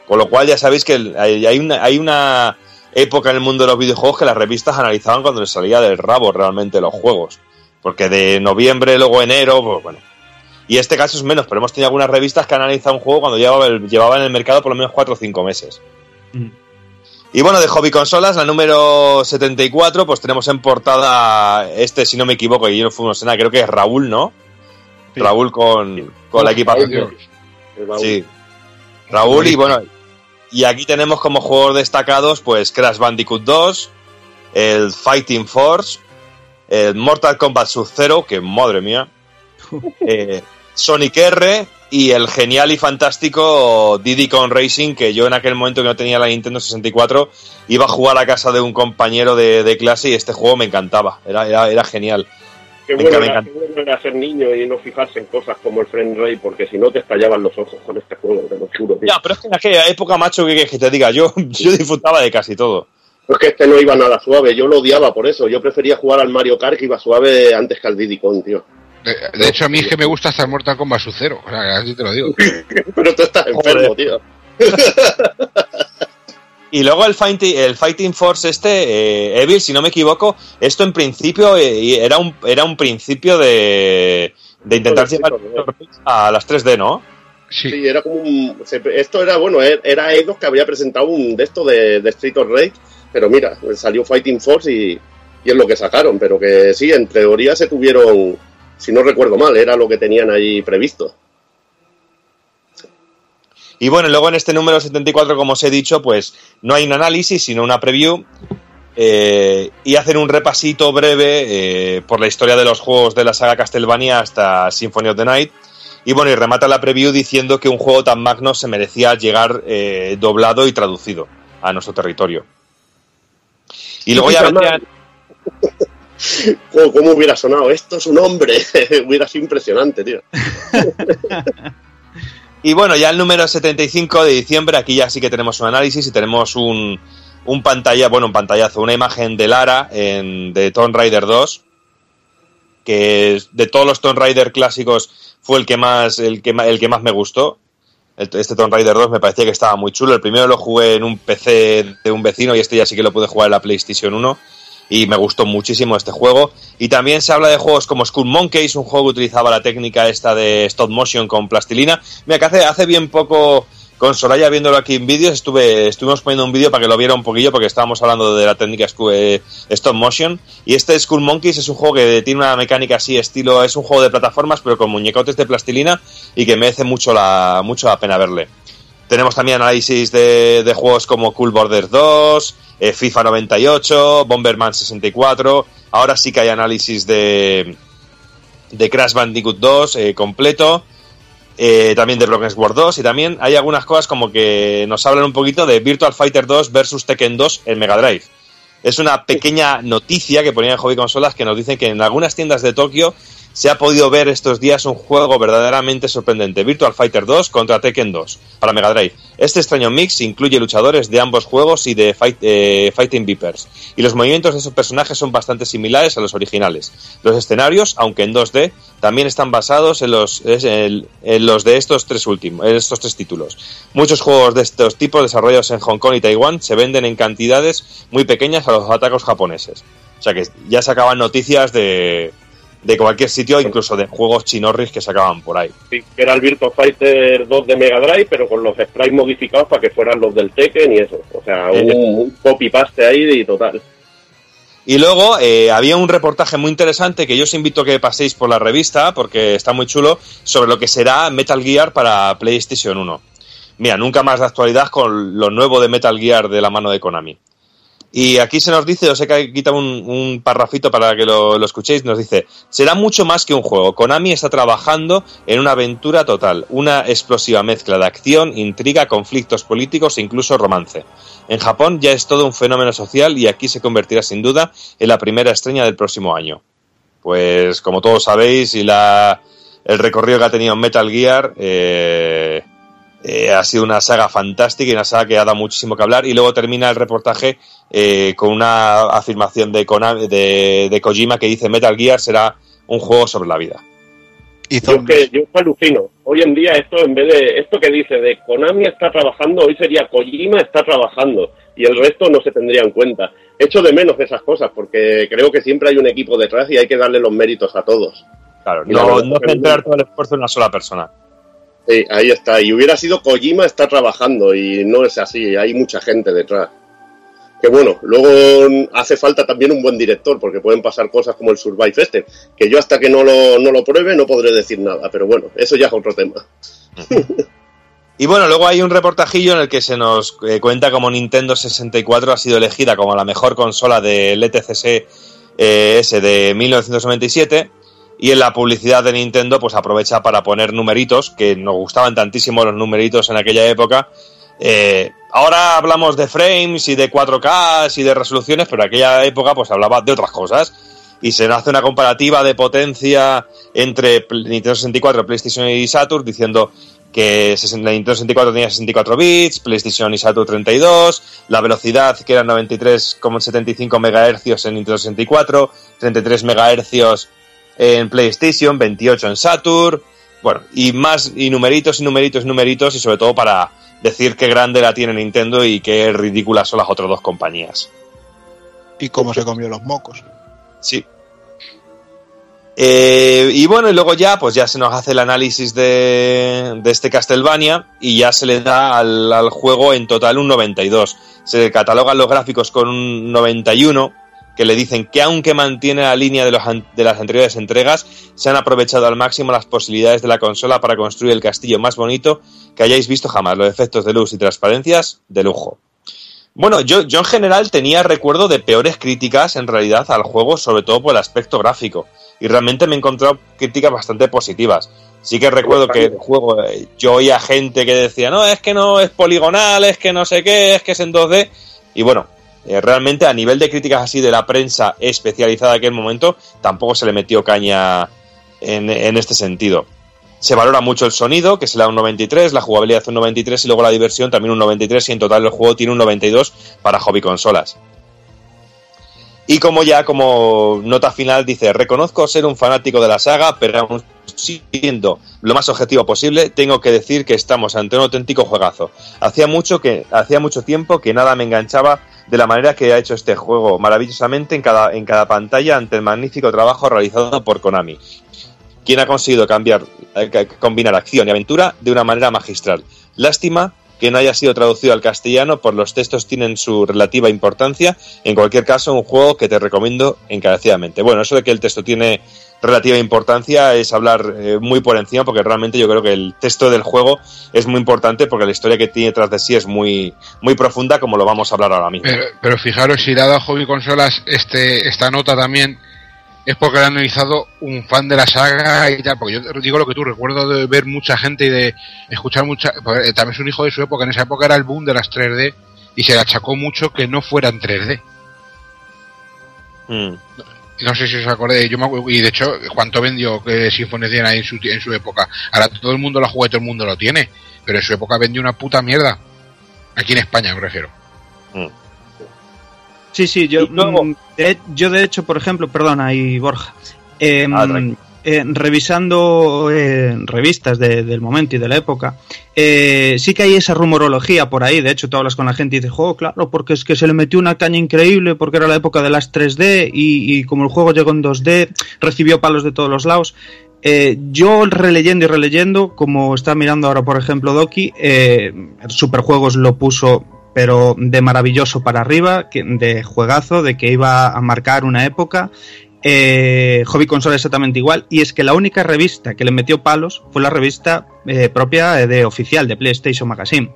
Con lo cual ya sabéis que hay, una hay una época en el mundo de los videojuegos que las revistas analizaban cuando les salía del rabo realmente los juegos. Porque de noviembre luego enero pues bueno. Y este caso es menos pero hemos tenido algunas revistas que han analizado un juego cuando llevaba, llevaba en el mercado por lo menos 4 o 5 meses y bueno, de hobby consolas, la número 74, pues tenemos en portada este, si no me equivoco, y yo no fuimos en nada, creo que es Raúl, ¿no? Raúl con, con la equipación. Sí. Raúl, y bueno, y aquí tenemos como jugadores destacados, pues Crash Bandicoot 2, el Fighting Force, el Mortal Kombat Sub-Zero, que madre mía, eh, Sonic R y el genial y fantástico Diddy Kong Racing, que yo en aquel momento que no tenía la Nintendo 64 iba a jugar a casa de un compañero de, de clase y este juego me encantaba, era, era, era genial. Qué Me bueno, era, encanta. qué bueno era ser niño y no fijarse en cosas como el Friend Ray, porque si no te estallaban los ojos con este juego, te lo juro. tío. Ya, pero es que en aquella época, macho, que, que te diga, yo, yo disfrutaba de casi todo. Es que este no iba nada suave, yo lo odiaba por eso. Yo prefería jugar al Mario Kart que iba suave antes que al Diddy Kong, tío. De, de hecho, a mí es que me gusta el Mortal Kombat su cero. O sea, así te lo digo. Pero tú estás enfermo, tío. Y luego el Fighting, el Fighting Force este, eh, Evil, si no me equivoco, esto en principio eh, era un era un principio de, de intentar llevar a las 3D, ¿no? Sí, era como un. esto era, bueno, er- era Eidos que había presentado un de esto de, de Street of Rage, pero mira, salió Fighting Force y, y es lo que sacaron, pero que sí, en teoría se tuvieron, si no recuerdo mal, era lo que tenían ahí previsto. Y bueno, luego en este número 74, como os he dicho, pues no hay un análisis, sino una preview. eh, y hacen un repasito breve eh, por la historia de los juegos de la saga Castlevania hasta Symphony of the Night. Y bueno, y remata la preview diciendo que un juego tan magno se merecía llegar eh, doblado y traducido a nuestro territorio. Y luego ya vendrían, ¿Cómo, hubiera sonado? Esto es un hombre. hubiera sido impresionante, tío. Y bueno, ya el número 75 de diciembre, aquí ya sí que tenemos un análisis y tenemos un, un pantalla, bueno, un pantallazo, una imagen de Lara en, de Tomb Raider 2, que de todos los Tomb Raider clásicos fue el que más, el que, el que más me gustó. El- Este Tomb Raider 2 me parecía que estaba muy chulo. El primero lo jugué en un PC de un vecino y este ya sí que lo pude jugar en la PlayStation 1 y me gustó muchísimo este juego. Y también se habla de juegos como Skull Monkeys, un juego que utilizaba la técnica esta de stop motion con plastilina. Mira, que hace, hace bien poco con Soraya viéndolo aquí en vídeos, estuve, estuvimos poniendo un vídeo para que lo viera un poquillo porque estábamos hablando de la técnica eh, stop motion. Y este Skull Monkeys es un juego que tiene una mecánica así, estilo, es un juego de plataformas pero con muñecotes de plastilina y que merece mucho la, mucho la pena verle. Tenemos también análisis de, de juegos como Cool Borders 2, eh, FIFA 98, Bomberman 64. Ahora sí que hay análisis de, de Crash Bandicoot 2 eh, completo. eh, también de Broken Sword 2 y también hay algunas cosas como que nos hablan un poquito de Virtual Fighter 2 versus Tekken 2 en Mega Drive. Es una pequeña noticia que ponían en Hobby Consolas que nos dicen que en algunas tiendas de Tokio se ha podido ver estos días un juego verdaderamente sorprendente, Virtual Fighter 2 contra Tekken 2 para Mega Drive. Este extraño mix incluye luchadores de ambos juegos y de eh, Fighting Vipers, y los movimientos de esos personajes son bastante similares a los originales. Los escenarios, aunque en 2D, también están basados en los de estos tres últimos, en estos tres títulos. Muchos juegos de estos tipos desarrollados en Hong Kong y Taiwán se venden en cantidades muy pequeñas a los atacos japoneses. O sea que ya se acaban noticias de, de cualquier sitio, incluso de juegos chinorris que se acaban por ahí. Sí, que era el Virtua Fighter 2 de Mega Drive, pero con los sprites modificados para que fueran los del Tekken y eso. O sea, Eh, un, un copy-paste ahí y total. Y luego eh, había un reportaje muy interesante que yo os invito a que paséis por la revista, porque está muy chulo, sobre lo que será Metal Gear para PlayStation 1. Mira, nunca más de actualidad con lo nuevo de Metal Gear de la mano de Konami. Y aquí se nos dice, os he quitado un, un parrafito para que lo, lo escuchéis, nos dice, será mucho más que un juego. Konami está trabajando en una aventura total, una explosiva mezcla de acción, intriga, conflictos políticos e incluso romance. En Japón ya es todo un fenómeno social y aquí se convertirá sin duda en la primera estrella del próximo año. Pues como todos sabéis, y la, el recorrido que ha tenido Metal Gear eh, eh, ha sido una saga fantástica y una saga que ha dado muchísimo que hablar. Y luego termina el reportaje eh, con una afirmación de, Konami- de, de Kojima que dice Metal Gear será un juego sobre la vida. Yo que yo alucino. Hoy en día esto en vez de esto que dice de Konami está trabajando, hoy sería Kojima está trabajando y el resto no se tendría en cuenta. Echo de menos esas cosas porque creo que siempre hay un equipo detrás y hay que darle los méritos a todos. Claro, Y no, centrar todo el esfuerzo en una sola persona. Ahí está. Y hubiera sido Kojima está trabajando y no es así. Hay mucha gente detrás. Que bueno, luego hace falta también un buen director porque pueden pasar cosas como el Survive este, que yo hasta que no lo, no lo pruebe no podré decir nada. Pero bueno, eso ya es otro tema. Y bueno, luego hay un reportajillo en el que se nos eh, cuenta cómo Nintendo 64 ha sido elegida como la mejor consola del ETCS eh, de 1997 y en la publicidad de Nintendo pues aprovecha para poner numeritos, que nos gustaban tantísimo los numeritos en aquella época. Eh, ahora hablamos de frames y de 4K y de resoluciones, pero en aquella época pues hablaba de otras cosas y se hace una comparativa de potencia entre Nintendo 64, PlayStation y Saturn diciendo que la Nintendo 64 tenía 64 bits, PlayStation y Saturn 32, la velocidad que era 93,75 MHz en Nintendo 64, 33 MHz en PlayStation, 28 en Saturn, bueno, y más, y numeritos y numeritos y numeritos, y sobre todo para decir qué grande la tiene Nintendo y qué ridículas son las otras dos compañías. Y cómo se comió los mocos. Sí. Eh, y bueno, y luego ya, pues ya se nos hace el análisis de, de este Castlevania y ya se le da al, al juego en total un 92. Se catalogan los gráficos con un 91, que le dicen que aunque mantiene la línea de, los de las anteriores entregas, se han aprovechado al máximo las posibilidades de la consola para construir el castillo más bonito que hayáis visto jamás. Los efectos de luz y transparencias, de lujo. Bueno, yo, yo en general tenía recuerdo de peores críticas en realidad al juego, sobre todo por el aspecto gráfico. Y realmente me he encontrado críticas bastante positivas. Sí que recuerdo que el juego, eh, yo oía gente que decía, no, es que no es poligonal, es que no sé qué, es que es en 2D. Y bueno, eh, realmente a nivel de críticas así de la prensa especializada en aquel momento, tampoco se le metió caña en, en este sentido. Se valora mucho el sonido, que se le da un 93, la jugabilidad un 93 y luego la diversión también un 93 y en total el juego tiene un 92 para hobby consolas. Y como ya como nota final dice, reconozco ser un fanático de la saga, pero aún siendo lo más objetivo posible, tengo que decir que estamos ante un auténtico juegazo. Hacía mucho que hacía mucho tiempo que nada me enganchaba de la manera que ha hecho este juego, maravillosamente en cada en cada pantalla ante el magnífico trabajo realizado por Konami quien ha conseguido cambiar, eh, combinar acción y aventura de una manera magistral. Lástima que no haya sido traducido al castellano, por los textos tienen su relativa importancia. En cualquier caso, un juego que te recomiendo encarecidamente. Bueno, eso de que el texto tiene relativa importancia es hablar eh, muy por encima, porque realmente yo creo que el texto del juego es muy importante porque la historia que tiene tras de sí es muy, muy profunda, como lo vamos a hablar ahora mismo. Pero, fijaros, si dado a Hobby Consolas este, esta nota también, es porque lo ha analizado un fan de la saga y tal. Porque yo digo lo que tú recuerdo de ver mucha gente y de escuchar mucha. porque También es un hijo de su época. En esa época era el boom de las 3D y se le achacó mucho que no fueran 3D. Mm. No sé si os acordáis, yo me acuerdo- y de hecho, ¿cuánto vendió que Symphony tiene en su, en su época? Ahora todo el mundo lo juega y todo el mundo lo tiene, pero en su época vendió una puta mierda. Aquí en España me refiero. Sí, sí, yo, mm, de, yo de hecho, por ejemplo, perdona ahí Borja, eh, eh, revisando eh, revistas de- del momento y de la época, eh, sí que hay esa rumorología por ahí, de hecho tú hablas con la gente y dices, oh, claro, porque es que se le metió una caña increíble porque era la época de las 3D y, y como el juego llegó en 2D, recibió palos de todos los lados. Eh, yo releyendo y releyendo, como está mirando ahora, por ejemplo, Doki, eh, Superjuegos lo puso, pero de maravilloso para arriba, de juegazo, de que iba a marcar una época. Eh, Hobby Consola exactamente igual. Y es que la única revista que le metió palos fue la revista eh, propia de oficial de PlayStation Magazine.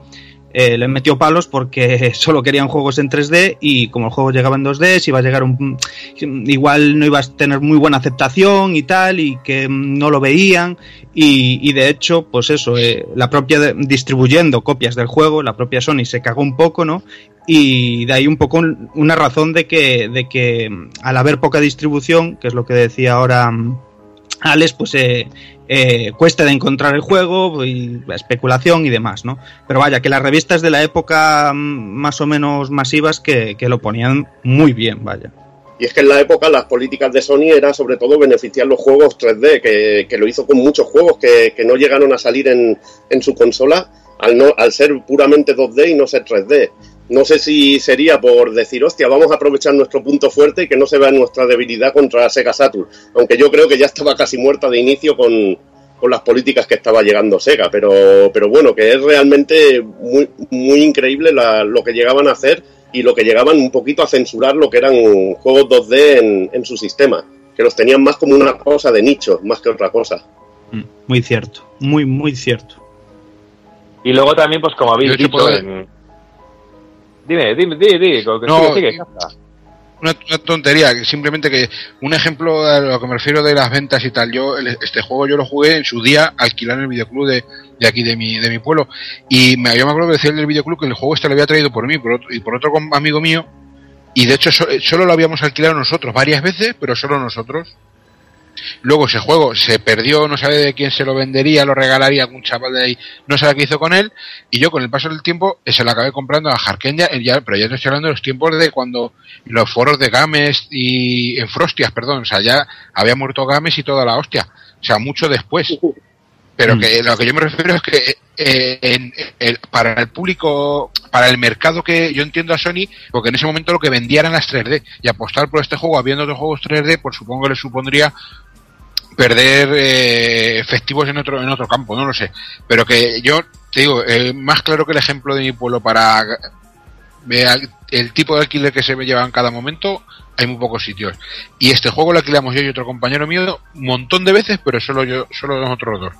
Eh, le metió palos porque solo querían juegos en 3D y como el juego llegaba en 2D, si iba a llegar un igual no iba a tener muy buena aceptación y tal, y que no lo veían. Y, de hecho, pues eso, eh, la propia distribuyendo copias del juego, la propia Sony se cagó un poco, ¿no? Y de ahí un poco un- una razón de que, de que mm, al haber poca distribución, que es lo que decía ahora mm, Alex, pues eh, eh, cuesta de encontrar el juego y la especulación y demás, ¿no? Pero vaya, que las revistas de la época mm, más o menos masivas que, que lo ponían muy bien, vaya. Y es que en la época las políticas de Sony era sobre todo beneficiar los juegos 3D, que, que lo hizo con muchos juegos que, que no llegaron a salir en, en su consola al, no, al ser puramente 2D y no ser 3D. No sé si sería por decir, hostia, vamos a aprovechar nuestro punto fuerte y que no se vea nuestra debilidad contra Sega Saturn. Aunque yo creo que ya estaba casi muerta de inicio con, con las políticas que estaba llegando Sega. Pero, pero bueno, que es realmente muy, muy increíble la- lo que llegaban a hacer y lo que llegaban un poquito a censurar lo que eran juegos 2D en, en su sistema. Que los tenían más como una cosa de nicho, más que otra cosa. Muy cierto, muy, muy cierto. Y luego también, pues como habéis dicho, en- dime, dime, dime, dime, que No, sigue, sigue, Kafka. Una, una tontería, que simplemente que un ejemplo a lo que me refiero de las ventas y tal, yo el- este juego yo lo jugué en su día alquilar en el videoclub de, de aquí de mi, de mi pueblo y me, yo me acuerdo que decía el del videoclub que el juego este lo había traído por mí por otro- y por otro amigo mío y de hecho so- solo lo habíamos alquilado nosotros varias veces, pero solo nosotros. Luego ese juego se perdió, no sabe de quién se lo vendería, lo regalaría a algún chaval de ahí, no sabe qué hizo con él. Y yo con el paso del tiempo se lo acabé comprando a Harken, ya, pero ya no estoy hablando de los tiempos de cuando los foros de Games y en Frostias, perdón, o sea, ya había muerto Games y toda la hostia, o sea, mucho después. Pero que lo que yo me refiero es que eh, en- en- para el público, para el mercado que yo entiendo a Sony, porque en ese momento lo que vendía eran las 3D y apostar por este juego habiendo otros juegos 3D, pues supongo que le supondría perder eh, efectivos en otro en otro campo, no lo sé. Pero que yo te digo, eh, más claro que el ejemplo de mi pueblo para el tipo de alquiler que se me lleva en cada momento, hay muy pocos sitios. Y este juego lo alquilamos yo y otro compañero mío un montón de veces, pero solo yo, solo nosotros dos.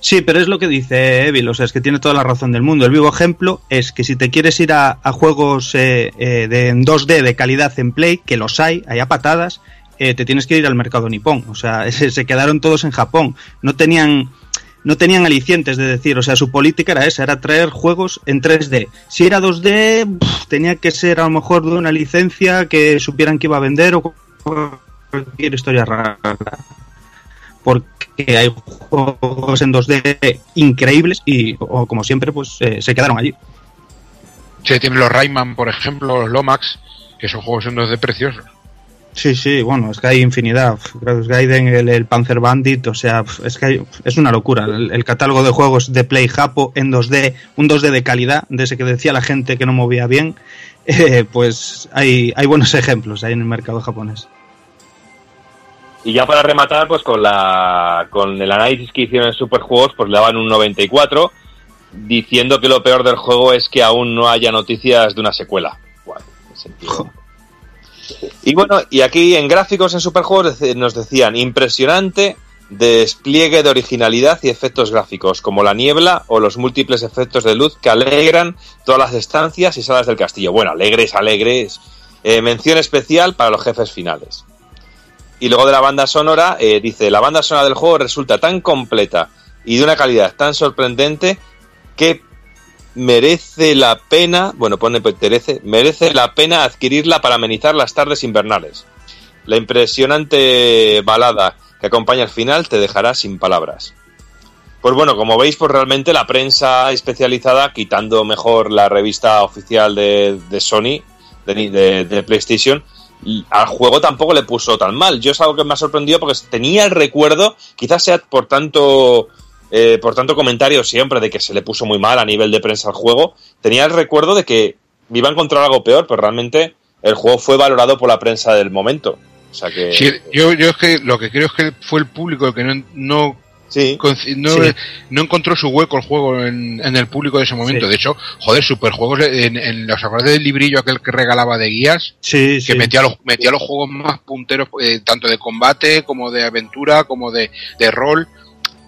Sí, pero es lo que dice Evil, o sea, es que tiene toda la razón del mundo. El vivo ejemplo es que si te quieres ir a, juegos eh, eh, de en 2D de calidad en Play, que los hay, hay a patadas, eh, te tienes que ir al mercado nipón. O sea, se, se quedaron todos en Japón. No tenían no tenían alicientes de decir, o sea, su política era esa, era traer juegos en 3D. Si era 2D, pff, tenía que ser a lo mejor de una licencia que supieran que iba a vender o cualquier historia rara. Porque hay juegos en 2D increíbles y, o como siempre, pues eh, se quedaron allí. Se tienen los Rayman, por ejemplo, los Lomax, que son juegos en 2D preciosos. Sí, sí, bueno, es que hay infinidad. Gracias Gaiden, el, el Panzer Bandit, o sea, es que hay- es una locura. El, el catálogo de juegos de Play Japo en 2D, un 2D de calidad, de ese que decía la gente que no movía bien, eh, pues hay, hay buenos ejemplos ahí en el mercado japonés. Y ya para rematar, pues con la con el análisis que hicieron en Superjuegos, pues le daban un 94, diciendo que lo peor del juego es que aún no haya noticias de una secuela. Bueno, en sentido. Y bueno, y aquí en gráficos en Superjuegos nos decían impresionante despliegue de originalidad y efectos gráficos, como la niebla o los múltiples efectos de luz que alegran todas las estancias y salas del castillo. Bueno, alegres, alegres. Eh, mención especial para los jefes finales. Y luego de la banda sonora, eh, dice, la banda sonora del juego resulta tan completa y de una calidad tan sorprendente que merece la pena, bueno, pone merece, merece la pena adquirirla para amenizar las tardes invernales. La impresionante balada que acompaña al final te dejará sin palabras. Pues bueno, como veis, pues realmente la prensa especializada, quitando mejor la revista oficial de, de Sony, de, de- PlayStation, al juego tampoco le puso tan mal. Yo es algo que me ha sorprendido porque tenía el recuerdo, quizás sea por tanto, eh, por tanto comentario siempre de que se le puso muy mal a nivel de prensa al juego, tenía el recuerdo de que me iba a encontrar algo peor, pero realmente el juego fue valorado por la prensa del momento. O sea que... Sí, yo, yo es que lo que creo es que fue el público el que no, no, no, Sí. no encontró su hueco el juego en, en el público de ese momento. Sí. De hecho, joder, superjuegos en, en los acordes del librillo aquel que regalaba de guías, Sí, que metía los, metía los juegos más punteros, eh, tanto de combate como de aventura, como de, de rol.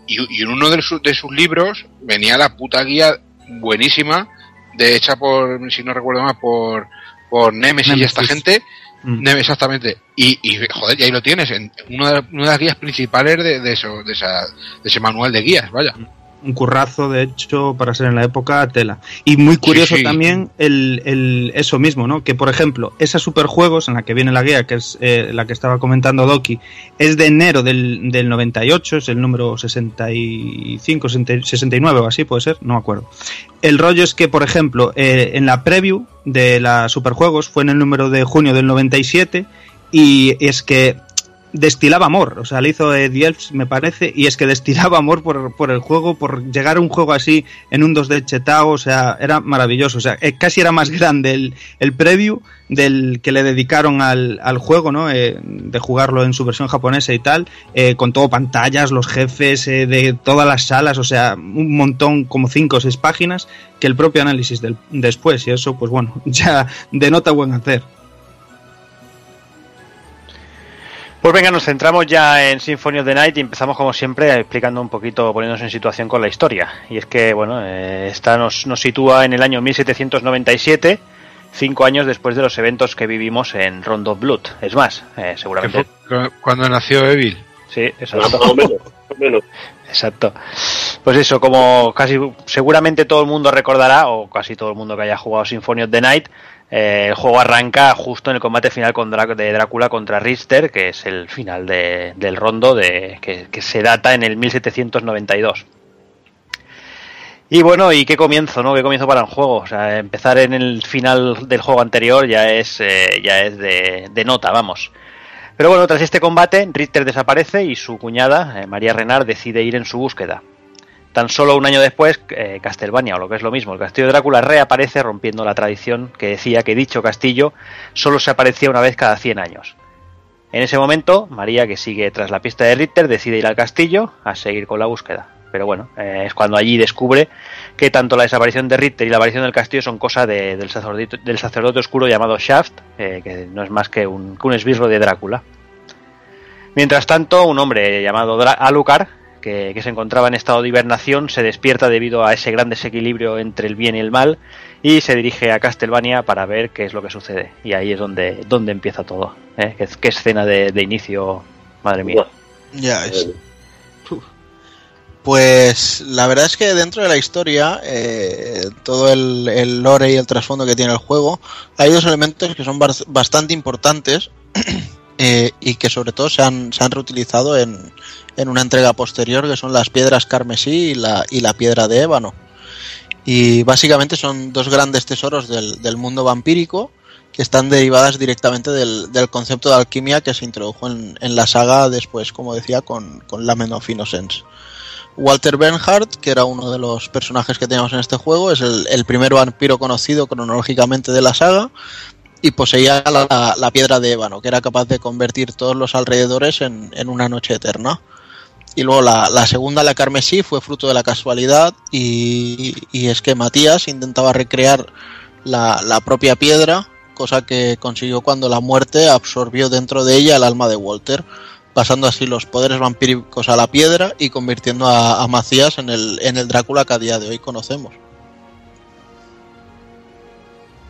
Y, y en uno de sus, de sus libros venía la puta guía buenísima, de hecha por, si no recuerdo mal, por, por Nemesis, y esta Nemesis. gente. Mm. Exactamente. Y, y, joder, y ahí lo tienes, en una, de- una de las guías principales de, de, eso, de, esa, de ese manual de guías, vaya. un currazo, de hecho, para ser en la época, tela. Y muy curioso sí. también el, el- eso mismo, ¿no? Que, por ejemplo, esa superjuegos en la que viene la guía, que es eh, la que estaba comentando Doki, es de enero del, del 98, es el número 65, 60 69 o así, puede ser, no me acuerdo. El rollo es que, por ejemplo, eh, en la preview de la superjuegos fue en el número de junio del 97 y es que destilaba amor, o sea, le hizo Elfs, me parece, y es que destilaba amor por, por el juego, por llegar a un juego así en un 2D chetao, o sea, era maravilloso, o sea, eh, casi era más grande el, el preview del que le dedicaron al, al juego, ¿no? Eh, de jugarlo en su versión japonesa y tal, eh, con todo pantallas, los jefes eh, de todas las salas, o sea, un montón, como cinco o seis páginas, que el propio análisis del, después, y eso, pues bueno, ya denota buen hacer. Pues venga, nos centramos ya en Symphony of the Night y empezamos como siempre explicando un poquito, poniéndonos en situación con la historia. Y es que, bueno, eh, esta nos, nos sitúa en el año 1797, cinco años después de los eventos que vivimos en Rondo of Blood. Es más, eh, seguramente... cuando nació Evil. Sí, Más o exacto. menos, más o menos. Exacto. Pues eso, como casi seguramente todo el mundo recordará, o casi todo el mundo que haya jugado Symphony of the Night, eh, el juego arranca justo en el combate final de Drácula contra Richter, que es el final de- del rondo de, que, se data en el 1792. Y bueno, y qué comienzo, ¿no? Qué comienzo para un juego. Empezar en el final del juego anterior ya es, eh, ya es de, de nota, vamos. Pero bueno, tras este combate, Richter desaparece y su cuñada, eh, María Renard, decide ir en su búsqueda. Tan solo un año después, eh, Castlevania, o lo que es lo mismo, el castillo de Drácula reaparece rompiendo la tradición que decía que dicho castillo solo se aparecía una vez cada 100 años. En ese momento, María, que sigue tras la pista de Ritter, decide ir al castillo a seguir con la búsqueda. Pero bueno, eh, es cuando allí descubre que tanto la desaparición de Ritter y la aparición del castillo son cosa de- del, sacerdote, del sacerdote oscuro llamado Shaft, eh, que no es más que un, que esbirro de Drácula. Mientras tanto, un hombre llamado Alucard, que, que se encontraba en estado de hibernación, se despierta debido a ese gran desequilibrio entre el bien y el mal y se dirige a Castlevania para ver qué es lo que sucede. Y ahí es donde, donde empieza todo. ¿eh? ¿Qué, qué escena de, de inicio, madre mía. Ya es. Pues la verdad es que dentro de la historia, eh, todo el, el lore y el trasfondo que tiene el juego, hay dos elementos que son bas- bastante importantes eh, y que sobre todo se han, se han reutilizado en, en una entrega posterior, que son las piedras carmesí y la, y la piedra de ébano. Y básicamente son dos grandes tesoros del, del mundo vampírico que están derivadas directamente del, del concepto de alquimia que se introdujo en, en la saga después, como decía, con, con Lament of. Walter Bernhardt, que era uno de los personajes que teníamos en este juego, es el, el primer vampiro conocido cronológicamente de la saga y poseía la, la piedra de ébano, que era capaz de convertir todos los alrededores en, en una noche eterna. Y luego la, la segunda, la carmesí, fue fruto de la casualidad y, y es que Matías intentaba recrear la, la propia piedra, cosa que consiguió cuando la muerte absorbió dentro de ella el alma de Walter, pasando así los poderes vampíricos a la piedra y convirtiendo a, a Macías en el, en el Drácula que a día de hoy conocemos.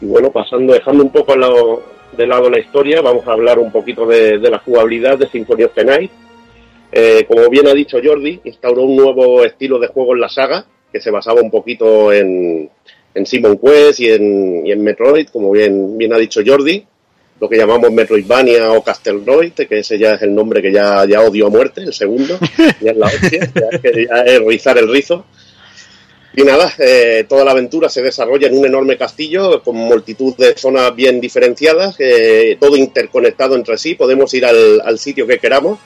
Y bueno, pasando, dejando un poco lo- de lado la historia, vamos a hablar un poquito de, de la jugabilidad de Symphony of the Night. Eh, como bien ha dicho Jordi, instauró un nuevo estilo de juego en la saga, que se basaba un poquito en, en Simon Quest y en, y en Metroid, como bien, bien ha dicho Jordi, lo que llamamos Metroidvania o Castlevania, que ese ya es el nombre que ya, ya odio a muerte, el segundo, ya es la hostia, ya es, que ya es rizar el rizo. Y nada, eh, toda la aventura se desarrolla en un enorme castillo con multitud de zonas bien diferenciadas, eh, todo interconectado entre sí. Podemos ir al, al sitio que queramos,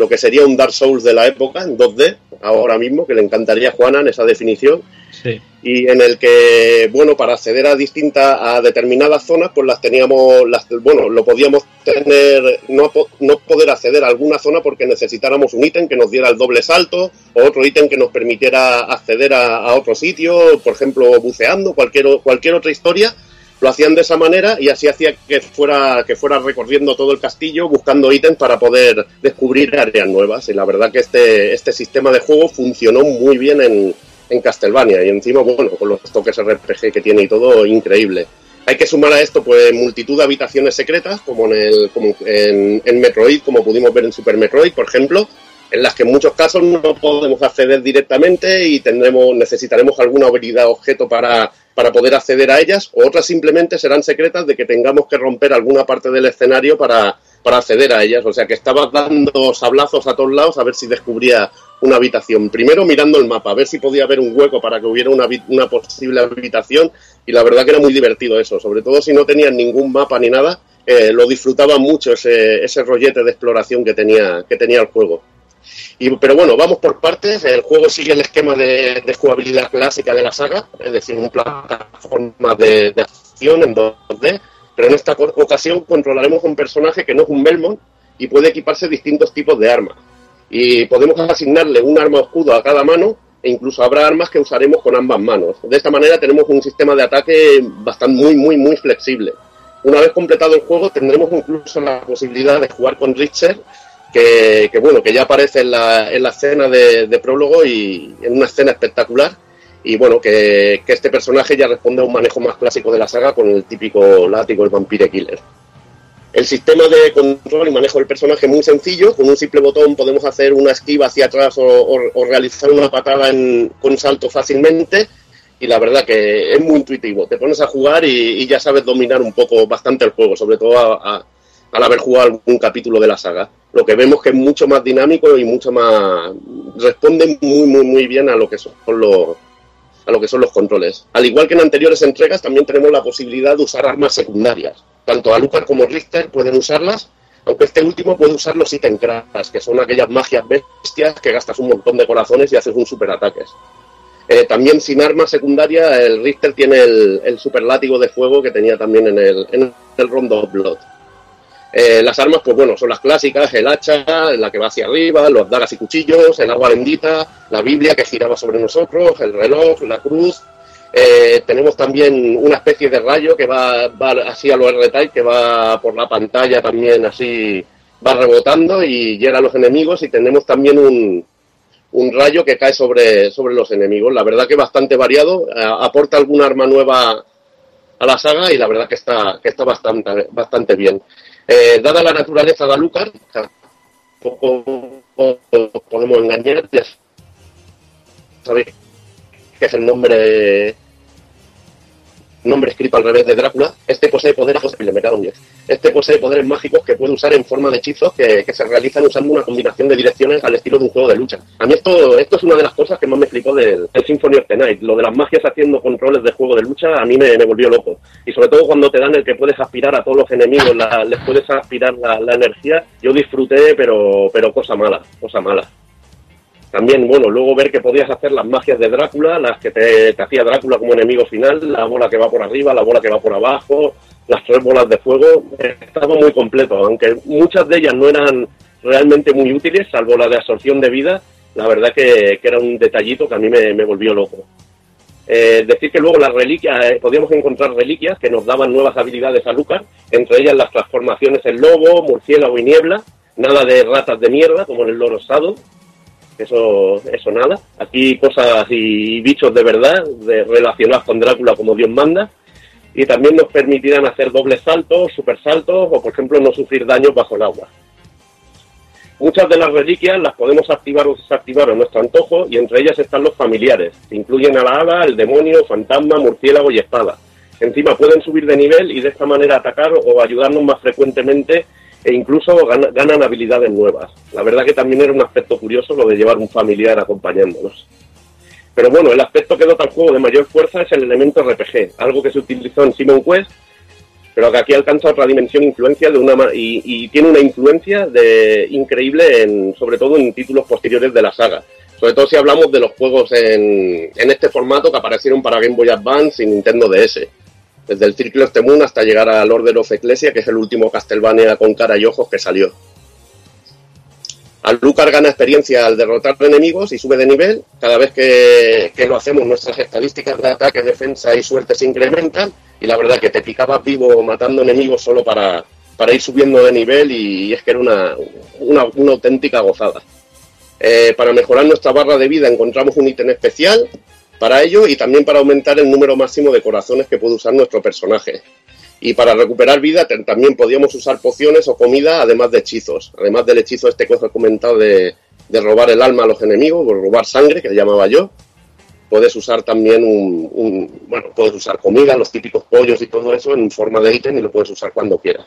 lo que sería un Dark Souls de la época, en 2D, ahora mismo, que le encantaría a Juana en esa definición. Sí. Y en el que, bueno, para acceder a distintas, a determinadas zonas, pues las teníamos, las, bueno, lo podíamos tener, no, no poder acceder a alguna zona porque necesitáramos un ítem que nos diera el doble salto, o otro ítem que nos permitiera acceder a, a otro sitio, por ejemplo, buceando, cualquier, cualquier otra historia, lo hacían de esa manera y así hacía que fuera, que fuera recorriendo todo el castillo buscando ítems para poder descubrir áreas nuevas. Y la verdad que este, este sistema de juego funcionó muy bien en, en Castlevania y encima, bueno, con los toques RPG que tiene y todo, increíble. Hay que sumar a esto pues multitud de habitaciones secretas, como en el, como en, en Metroid, como pudimos ver en Super Metroid, por ejemplo, en las que en muchos casos no podemos acceder directamente y tendremos, necesitaremos alguna habilidad objeto para, para poder acceder a ellas, o otras simplemente serán secretas de que tengamos que romper alguna parte del escenario para, para acceder a ellas. O sea que estaba dando sablazos a todos lados a ver si descubría una habitación. Primero mirando el mapa, a ver si podía haber un hueco para que hubiera una, una posible habitación, y la verdad que era muy divertido eso, sobre todo si no tenían ningún mapa ni nada, eh, lo disfrutaba mucho ese, ese rollete de exploración que tenía, que tenía el juego. Y, pero bueno, vamos por partes. El juego sigue el esquema de, jugabilidad clásica de la saga, es decir, un plataforma de, acción en 2D. Pero en esta ocasión controlaremos un personaje que no es un Belmont y puede equiparse distintos tipos de armas. Y podemos asignarle un arma escudo a cada mano e incluso habrá armas que usaremos con ambas manos. De esta manera tenemos un sistema de ataque bastante muy, muy, muy flexible. Una vez completado el juego tendremos incluso la posibilidad de jugar con Richter que, bueno, que ya aparece en la, en la escena de, prólogo y en una escena espectacular. Y bueno, que, este personaje ya responde a un manejo más clásico de la saga con el típico látigo, el Vampire Killer. El sistema de control y manejo del personaje es muy sencillo. Con un simple botón podemos hacer una esquiva hacia atrás o, realizar una patada en- con salto fácilmente. Y la verdad que es muy intuitivo. Te pones a jugar y, ya sabes dominar un poco bastante el juego, sobre todo a- al haber jugado algún capítulo de la saga. Lo que vemos que es mucho más dinámico y mucho más. responde muy, muy, muy bien a lo que son los, a lo que son los controles. Al igual que en anteriores entregas, también tenemos la posibilidad de usar armas secundarias. Tanto Alucard como Richter pueden usarlas, aunque este último puede usar los item crash, que son aquellas magias bestias que gastas un montón de corazones y haces un superataques. Eh, también sin arma secundaria, el Richter tiene el, el super látigo de fuego que tenía también en el, en el Rondo of Blood. Eh, las armas, pues bueno, son las clásicas, el hacha, la que va hacia arriba, los dagas y cuchillos, el agua bendita, la Biblia que giraba sobre nosotros, el reloj, la cruz. Eh, tenemos también una especie de rayo que va, va así a lo R-Type, que va por la pantalla también así, va rebotando y llega a los enemigos y tenemos también un, un rayo que cae sobre, sobre los enemigos. La verdad que bastante variado, eh, aporta alguna arma nueva a la saga y la verdad que está, que está bastante, bastante bien. Eh, dada la naturaleza de Alucard, tampoco podemos engañar, ya sabéis que es el nombre nombre escrito al revés de Drácula, este posee poderes, me cago en diez. Este posee poderes mágicos que puede usar en forma de hechizos que, que se realizan usando una combinación de direcciones al estilo de un juego de lucha. A mí esto, esto es una de las cosas que más me del, del Symphony of the Night. Lo de las magias haciendo controles de juego de lucha a mí me, me volvió loco. Y sobre todo cuando te dan el que puedes aspirar a todos los enemigos, la- les puedes aspirar la, la energía, yo disfruté, pero, pero cosa mala, cosa mala. También, bueno, luego ver que podías hacer las magias de Drácula, las que te, hacía Drácula como enemigo final, la bola que va por arriba, la bola que va por abajo, las tres bolas de fuego, estaba muy completo, aunque muchas de ellas no eran realmente muy útiles, salvo la de absorción de vida, la verdad que, que era un detallito que a mí me, me volvió loco. Eh, decir que luego las reliquias, eh, podíamos encontrar reliquias que nos daban nuevas habilidades a Lucas, entre ellas las transformaciones en lobo, murciélago y niebla, nada de ratas de mierda como en el loro osado, eso, eso nada. Aquí cosas y bichos de verdad, relacionados con Drácula como Dios manda. Y también nos permitirán hacer dobles saltos, super saltos o, por ejemplo, no sufrir daños bajo el agua. Muchas de las reliquias las podemos activar o desactivar a nuestro antojo y entre ellas están los familiares, que incluyen a la hada, el demonio, fantasma, murciélago y espada. Encima pueden subir de nivel y de esta manera atacar o ayudarnos más frecuentemente e incluso gan- ganan habilidades nuevas. La verdad que también era un aspecto curioso lo de llevar un familiar acompañándonos. Pero bueno, el aspecto que dota al juego de mayor fuerza es el elemento RPG, algo que se utilizó en Simon Quest, pero que aquí alcanza otra dimensión influencia de una y, y tiene una influencia de increíble en, sobre todo en títulos posteriores de la saga. Sobre todo si hablamos de los juegos en, en este formato que aparecieron para Game Boy Advance y Nintendo DS. Desde el the Moon hasta llegar al Order of Ecclesia, que es el último Castlevania con cara y ojos que salió. Alucard gana experiencia al derrotar enemigos y sube de nivel. Cada vez que, que lo hacemos, nuestras estadísticas de ataque, defensa y suerte se incrementan. Y la verdad que te picabas vivo matando enemigos solo para, para ir subiendo de nivel y, es que era una, una, una auténtica gozada. Eh, para mejorar nuestra barra de vida encontramos un ítem especial para ello y también para aumentar el número máximo de corazones que puede usar nuestro personaje. Y para recuperar vida también podíamos usar pociones o comida, además de hechizos. Además del hechizo este que os he comentado de, de robar el alma a los enemigos, o robar sangre, que llamaba yo. Puedes usar también un, un- bueno, puedes usar comida, los típicos pollos y todo eso en forma de ítem y lo puedes usar cuando quieras.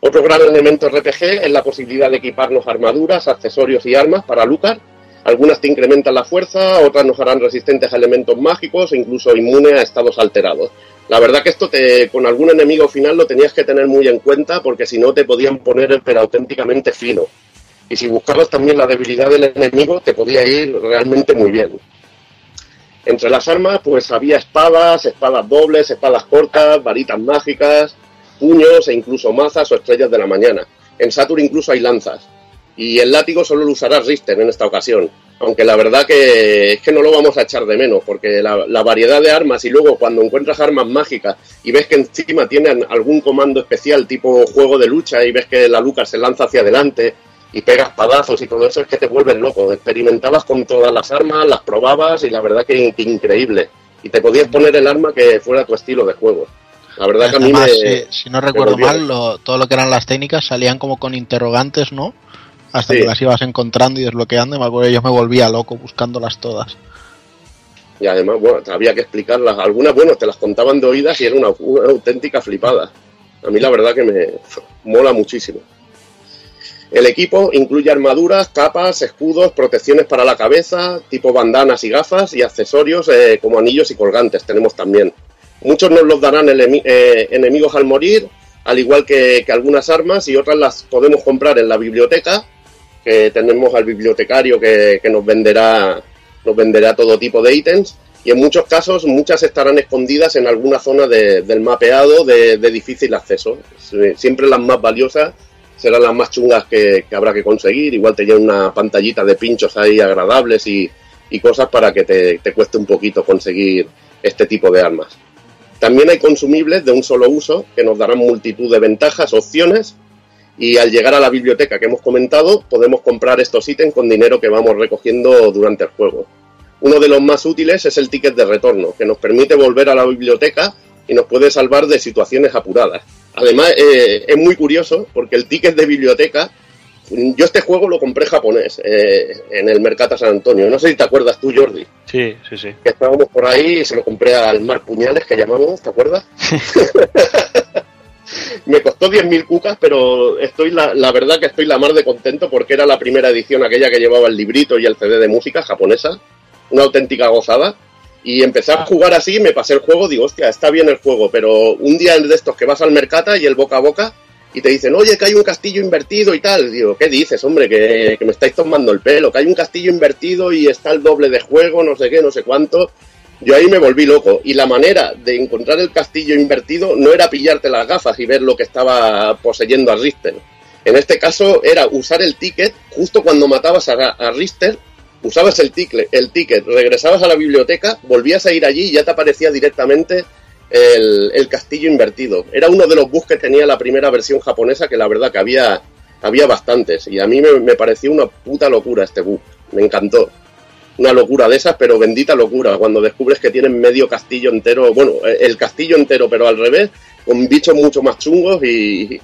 Otro gran elemento RPG es la posibilidad de equiparnos armaduras, accesorios y armas para Lucar. Algunas te incrementan la fuerza, otras nos harán resistentes a elementos mágicos e incluso inmune a estados alterados. La verdad que esto te, con algún enemigo final lo tenías que tener muy en cuenta porque si no te podían poner pero auténticamente fino. Y si buscabas también la debilidad del enemigo te podía ir realmente muy bien. Entre las armas pues había espadas, espadas dobles, espadas cortas, varitas mágicas, puños e incluso mazas o estrellas de la mañana. En Saturn incluso hay lanzas. Y el látigo solo lo usará Richter en esta ocasión. Aunque la verdad que es que no lo vamos a echar de menos, porque la, la variedad de armas y luego cuando encuentras armas mágicas y ves que encima tienen algún comando especial tipo juego de lucha y ves que la Lucas se lanza hacia adelante y pega espadazos y todo eso es que te vuelves loco. Experimentabas con todas las armas, las probabas y la verdad que, que increíble. Y te podías poner el arma que fuera tu estilo de juego. La verdad que a mí Además, me, si, si no recuerdo mal, lo- todo lo que eran las técnicas salían como con interrogantes, ¿no? Hasta Sí. que las ibas encontrando y desbloqueando. Y me acuerdo, yo me volvía loco buscándolas todas. Y además, bueno, había que explicarlas. Algunas, bueno, te las contaban de oídas y era una, una auténtica flipada. A mí la verdad que me mola muchísimo. El equipo incluye armaduras, capas, escudos, protecciones para la cabeza, tipo bandanas y gafas y accesorios eh, como anillos y colgantes tenemos también. Muchos nos los darán eh, enemigos al morir, al igual que, que algunas armas y otras las podemos comprar en la biblioteca, que tenemos al bibliotecario que, que nos venderá nos venderá todo tipo de ítems y en muchos casos muchas estarán escondidas en alguna zona de- del mapeado de, de difícil acceso. Sie- Siempre las más valiosas serán las más chungas que, que habrá que conseguir. Igual te llevan una pantallita de pinchos ahí agradables y, y cosas para que te, te cueste un poquito conseguir este tipo de armas. También hay consumibles de un solo uso que nos darán multitud de ventajas, opciones y al llegar a la biblioteca que hemos comentado podemos comprar estos ítems con dinero que vamos recogiendo durante el juego. Uno de los más útiles es el ticket de retorno, que nos permite volver a la biblioteca y nos puede salvar de situaciones apuradas. Además, eh, es muy curioso porque el ticket de biblioteca, yo este juego lo compré japonés eh, en el Mercata San Antonio. No sé si te acuerdas tú, Jordi, Sí, sí, sí. que estábamos por ahí y se lo compré al Mar Puñales, que llamamos, ¿te acuerdas? Me costó 10.000 cucas, pero estoy la, la verdad que estoy la mar de contento porque era la primera edición aquella que llevaba el librito y el CD de música japonesa. Una auténtica gozada. Y empecé a jugar así, me pasé el juego, digo, hostia, está bien el juego, pero un día de estos que vas al mercata y el boca a boca y te dicen, oye, que hay un castillo invertido y tal. Digo, ¿qué dices, hombre? Que, que me estáis tomando el pelo, que hay un castillo invertido y está el doble de juego, no sé qué, no sé cuánto. Yo ahí me volví loco. Y la manera de encontrar el castillo invertido no era pillarte las gafas y ver lo que estaba poseyendo a Richter. En este caso era usar el ticket justo cuando matabas a, a Richter, usabas el ticket, el ticket, regresabas a la biblioteca, volvías a ir allí y ya te aparecía directamente el, el castillo invertido. Era uno de los bugs que tenía la primera versión japonesa, que la verdad que había, había bastantes. Y a mí me, me pareció una puta locura este bug. Me encantó una locura de esas, pero bendita locura, cuando descubres que tienen medio castillo entero, bueno, eh, el castillo entero, pero al revés, con bichos mucho más chungos y,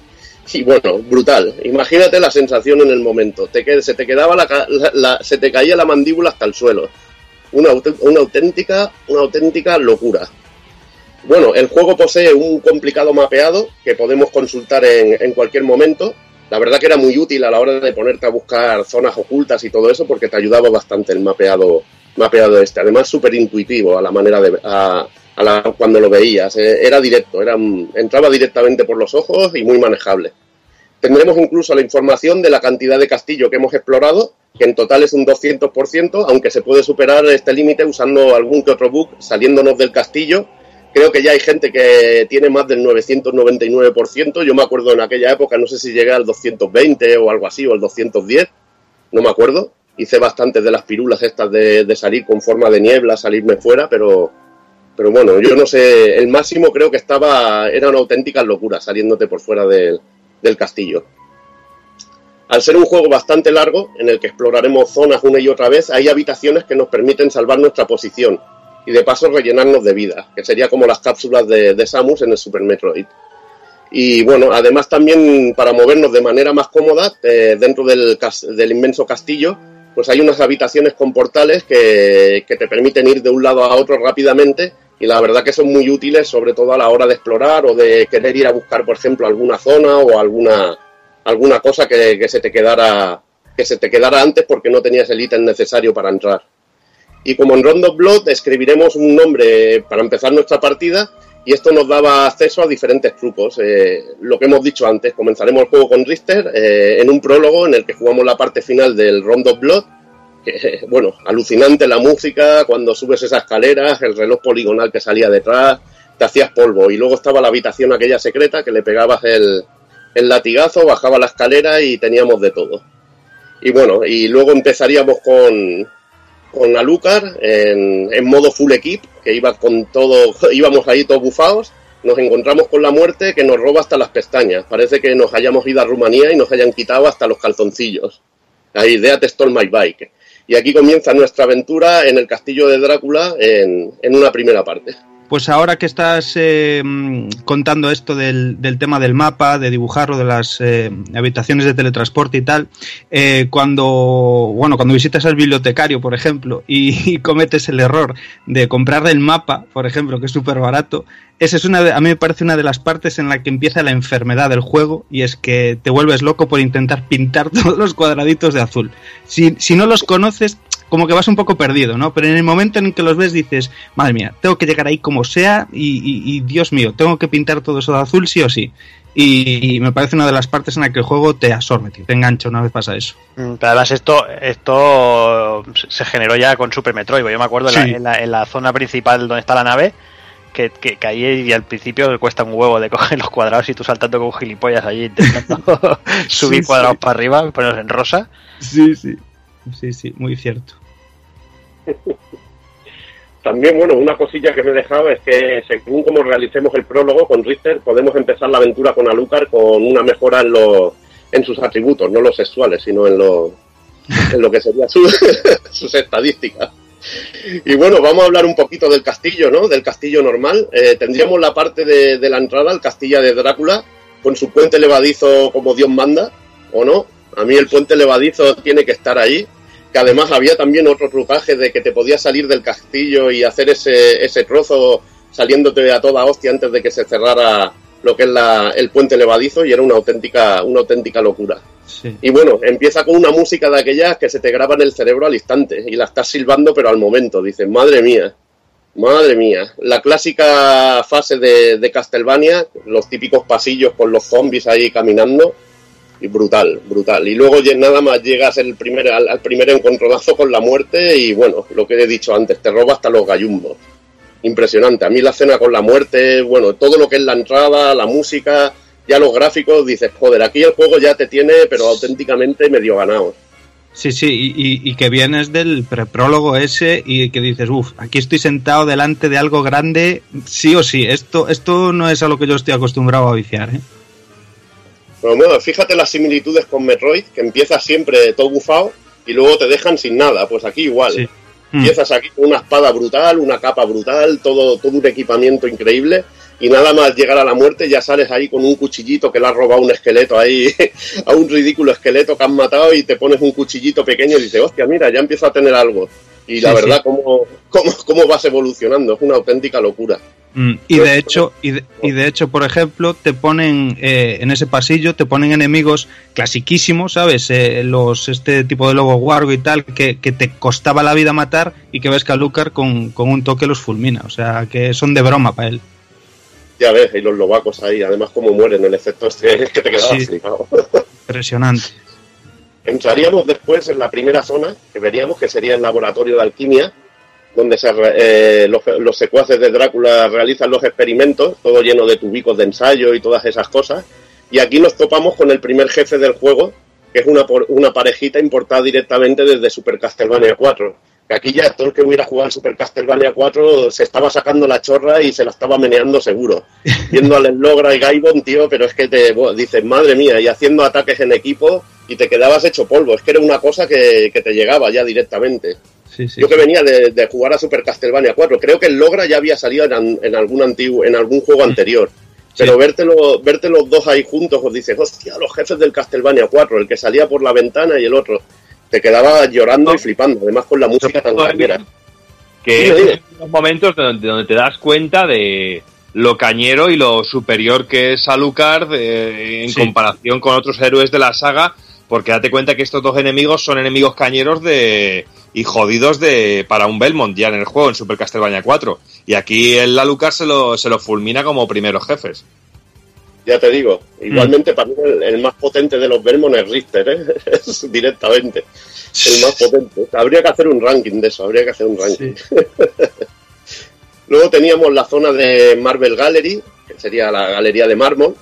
y bueno, brutal. Imagínate la sensación en el momento, te, se te quedaba la, la- se te caía la mandíbula hasta el suelo. Una, una auténtica, una auténtica locura. Bueno, el juego posee un complicado mapeado que podemos consultar en, en cualquier momento. La verdad que era muy útil a la hora de ponerte a buscar zonas ocultas y todo eso porque te ayudaba bastante el mapeado, mapeado este. Además, súper intuitivo a la manera de... A, a la- cuando lo veías. Eh, Era directo, era, entraba directamente por los ojos y muy manejable. Tendremos incluso la información de la cantidad de castillo que hemos explorado, que en total es un 200%, aunque se puede superar este límite usando algún que otro bug saliéndonos del castillo. Creo que ya hay gente que tiene más del 999%. Yo me acuerdo en aquella época, no sé si llegué al 220 o algo así, o al 210, no me acuerdo. Hice bastantes de las pirulas estas de, salir con forma de niebla, salirme fuera, pero, pero bueno, yo no sé, el máximo creo que estaba, era una auténtica locura saliéndote por fuera del castillo. Al ser un juego bastante largo, en el que exploraremos zonas una y otra vez, hay habitaciones que nos permiten salvar nuestra posición y de paso rellenarnos de vida, que sería como las cápsulas de, Samus en el Super Metroid. Y bueno, además también para movernos de manera más cómoda eh, dentro del, inmenso castillo, pues hay unas habitaciones con portales que, que te permiten ir de un lado a otro rápidamente y la verdad que son muy útiles, sobre todo a la hora de explorar o de querer ir a buscar, por ejemplo, alguna zona o alguna, alguna cosa que, que se te quedara que se te quedara antes porque no tenías el ítem necesario para entrar. Y como en Round of Blood escribiremos un nombre para empezar nuestra partida y esto nos daba acceso a diferentes trucos. Eh, lo que hemos dicho antes, comenzaremos el juego con Richter eh, en un prólogo en el que jugamos la parte final del Round of Blood. Bueno, alucinante la música, cuando subes esas escaleras, el reloj poligonal que salía detrás, te hacías polvo. Y luego estaba la habitación aquella secreta que le pegabas el, el latigazo, bajaba la escalera y teníamos de todo. Y bueno, y luego empezaríamos con, con Alucard en, en modo full equip, que iba con todo, íbamos ahí todos bufados, nos encontramos con la muerte que nos roba hasta las pestañas. Parece que nos hayamos ido a Rumanía y nos hayan quitado hasta los calzoncillos. La idea te stole my bike. Y aquí comienza nuestra aventura en el castillo de Drácula en, en una primera parte. Pues ahora que estás eh, contando esto del, del tema del mapa, de dibujarlo, de las eh, habitaciones de teletransporte y tal, eh, cuando bueno cuando visitas al bibliotecario, por ejemplo, y, cometes el error de comprarle el mapa, por ejemplo, que es súper barato, esa es una de- a mí me parece una de las partes en la que empieza la enfermedad del juego y es que te vuelves loco por intentar pintar todos los cuadraditos de azul. Si, si no los conoces, como que vas un poco perdido, ¿no? Pero en el momento en que los ves dices, madre mía, tengo que llegar ahí como sea y, y- y, Dios mío, tengo que pintar todo eso de azul sí o sí. Y, y me parece una de las partes en la que el juego te absorbe, te engancha una vez pasa eso. Mm, Pero además esto, esto se generó ya con Super Metroid. Yo me acuerdo en, la, en, la, en la zona principal donde está la nave, que, que, que ahí y al principio cuesta un huevo de coger los cuadrados y tú saltando con gilipollas allí intentando subir Sí, cuadrados sí. para arriba, ponerlos en rosa. Sí, sí. Sí, sí, muy cierto. También, bueno, una cosilla que me he dejado es que según como realicemos el prólogo con Richter, podemos empezar la aventura con Alucard con una mejora en, los en sus atributos, no los sexuales, sino en lo, en lo que sería su- sus estadísticas. Y bueno, vamos a hablar un poquito del castillo, ¿no? Del castillo normal. Eh, tendríamos la parte de, de la entrada, el castillo de Drácula, con su puente levadizo como Dios manda, ¿o no? A mí el puente levadizo tiene que estar ahí. Que además había también otro trucaje de que te podías salir del castillo y hacer ese, ese trozo saliéndote a toda hostia antes de que se cerrara lo que es la- el puente levadizo y era una auténtica, una auténtica locura. Sí. Y bueno, empieza con una música de aquellas que se te graba en el cerebro al instante y la estás silbando pero al momento. Dices, madre mía, madre mía. La clásica fase de, de Castlevania, los típicos pasillos con los zombies ahí caminando. Brutal, brutal. Y luego nada más llegas el primer, al, primer encontronazo con la muerte y bueno, lo que he dicho antes, te roba hasta los gallumbos. Impresionante. A mí la escena con la muerte, bueno, todo lo que es la entrada, la música, ya los gráficos, dices, joder, aquí el juego ya te tiene, pero auténticamente medio ganado. Sí, sí, y, y- y que vienes del preprólogo ese y que dices, uff, aquí estoy sentado delante de algo grande, sí o sí, esto, esto no es a lo que yo estoy acostumbrado a viciar, ¿eh? Pero bueno, fíjate las similitudes con Metroid, que empiezas siempre todo bufado y luego te dejan sin nada. Pues aquí igual. Sí. Empiezas aquí con una espada brutal, una capa brutal, todo, todo un equipamiento increíble. Y nada más llegar a la muerte ya sales ahí con un cuchillito que le ha robado un esqueleto ahí, a un ridículo esqueleto que han matado y te pones un cuchillito pequeño y dices, hostia, mira, ya empiezo a tener algo. Y la Sí, verdad, sí. Cómo, cómo, cómo vas evolucionando, es una auténtica locura. Mm, y de hecho, y de, y de hecho, por ejemplo, te ponen eh, en ese pasillo, te ponen enemigos clasiquísimos, ¿sabes? Eh, los este tipo de lobo wargo y tal, que, que te costaba la vida matar y que ves que a Lucar con, con un toque los fulmina. O sea, que son de broma para él. Ya ves, y los lobacos ahí, además cómo mueren, el efecto este que te quedaba Sí. flipado. Impresionante. Entraríamos después en la primera zona, que veríamos que sería el laboratorio de alquimia, donde se, eh, los, los secuaces de Drácula realizan los experimentos, todo lleno de tubicos de ensayo y todas esas cosas. Y aquí nos topamos con el primer jefe del juego, que es una, una parejita importada directamente desde Super Castlevania 4. Que aquí ya todo el que hubiera jugado al Super Castlevania 4 se estaba sacando la chorra y se la estaba meneando seguro. Viendo al Logra y Gaibon, tío, pero es que te dices, madre mía, y haciendo ataques en equipo y te quedabas hecho polvo. Es que era una cosa que, que te llegaba ya directamente. Sí, sí. Yo que venía de, de jugar a Super Castlevania 4, creo que el Logra ya había salido en, algún antiguo, en algún juego anterior. Pero vértelo, verte los dos ahí juntos, os dices, hostia, los jefes del Castlevania 4, el que salía por la ventana y el otro. Te quedaba llorando y flipando, además con la música tan cañera. Que Dime, es los momentos donde, donde te das cuenta de lo cañero y lo superior que es Alucard eh, en comparación con otros héroes de la saga, porque date cuenta que estos dos enemigos son enemigos cañeros de y jodidos de para un Belmont ya en el juego en Super Castlevania 4 y aquí el Alucard se lo, se lo fulmina como primeros jefes. Ya te digo, igualmente para mí el, el más potente de los Belmont es Richter, ¿eh? Es directamente. El más potente. Habría que hacer un ranking de eso, habría que hacer un ranking. Luego teníamos la zona de Marvel Gallery, que sería la galería de mármol.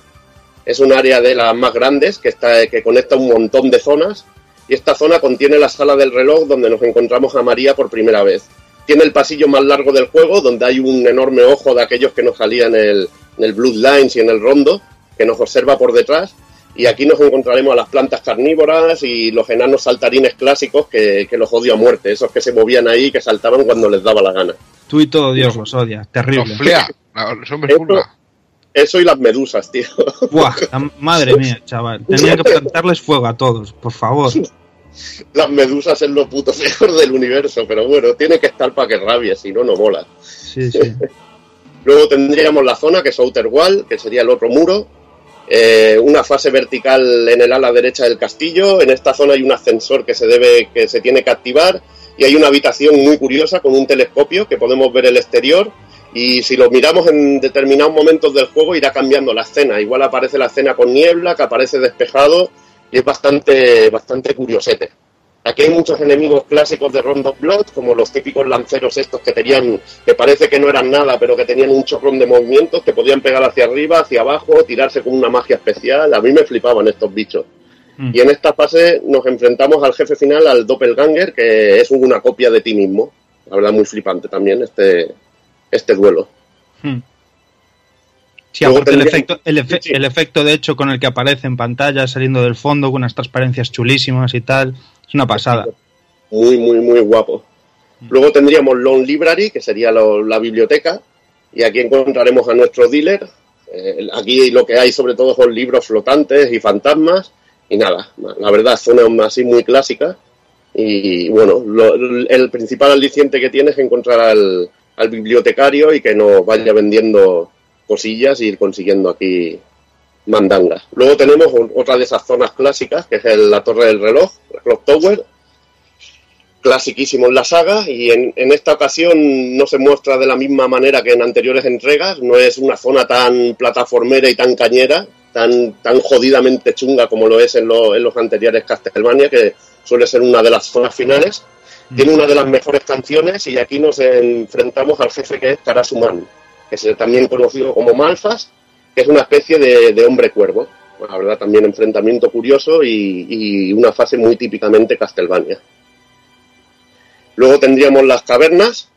Es un área de las más grandes que, está, que conecta un montón de zonas. Y esta zona contiene la sala del reloj donde nos encontramos a María por primera vez. Tiene el pasillo más largo del juego, donde hay un enorme ojo de aquellos que nos salían en el, en el Bloodlines y en el Rondo, que nos observa por detrás. Y aquí nos encontraremos a las plantas carnívoras y los enanos saltarines clásicos que, que los odio a muerte, esos que se movían ahí y que saltaban cuando les daba la gana. Tú y todo Dios los odia. Terrible. Flea, los hombres. Eso y las medusas, tío. Buah, madre mía, chaval. Tenía que plantarles fuego a todos, por favor. Las medusas es lo puto peor del universo, pero bueno, tiene que estar para que rabie, si no, no mola. Sí, sí. Luego tendríamos la zona que es Outer Wall, que sería el otro muro. eh, una fase vertical en el ala derecha del castillo. En esta zona hay un ascensor que se debe, que se tiene que activar. y hay una habitación muy curiosa con un telescopio que podemos ver el exterior y si lo miramos en determinados momentos del juego irá cambiando la escena. Igual aparece la escena con niebla, que aparece despejado y es bastante, bastante curiosete. Aquí hay muchos enemigos clásicos de Rondo Blood, como los típicos lanceros estos que tenían, que parece que no eran nada, pero que tenían un chorrón de movimientos, que podían pegar hacia arriba, hacia abajo, tirarse con una magia especial. A mí me flipaban estos bichos. Y en esta fase nos enfrentamos al jefe final, al Doppelganger, que es una copia de ti mismo. La verdad, muy flipante también este, este duelo. Hmm. Sí, el efecto, el, efe- el efecto de hecho con el que aparece en pantalla saliendo del fondo con unas transparencias chulísimas y tal, es una pasada. muy, muy, muy guapo. Luego tendríamos Lone Library, que sería lo- la biblioteca, y aquí encontraremos a nuestro dealer. Eh, aquí lo que hay sobre todo son libros flotantes y fantasmas, y nada, la verdad, zona así muy clásica. Y bueno, lo- el principal aliciente que tiene es encontrar al, al bibliotecario y que nos vaya vendiendo cosillas y ir consiguiendo aquí mandangas. Luego tenemos otra de esas zonas clásicas, que es el- la Torre del Reloj, la Clock Tower, clasiquísimo en la saga y en, en esta ocasión no se muestra de la misma manera que en anteriores entregas, no es una zona tan plataformera y tan cañera, tan, tan jodidamente chunga como lo es en, lo- en los anteriores Castlevania, que suele ser una de las zonas finales. Tiene una de las mejores canciones y aquí nos enfrentamos al jefe que es Karasuman, que es también conocido como Malfas, que es una especie de, de hombre cuervo. La verdad, también enfrentamiento curioso y, y una fase muy típicamente Castlevania. Luego tendríamos las cavernas,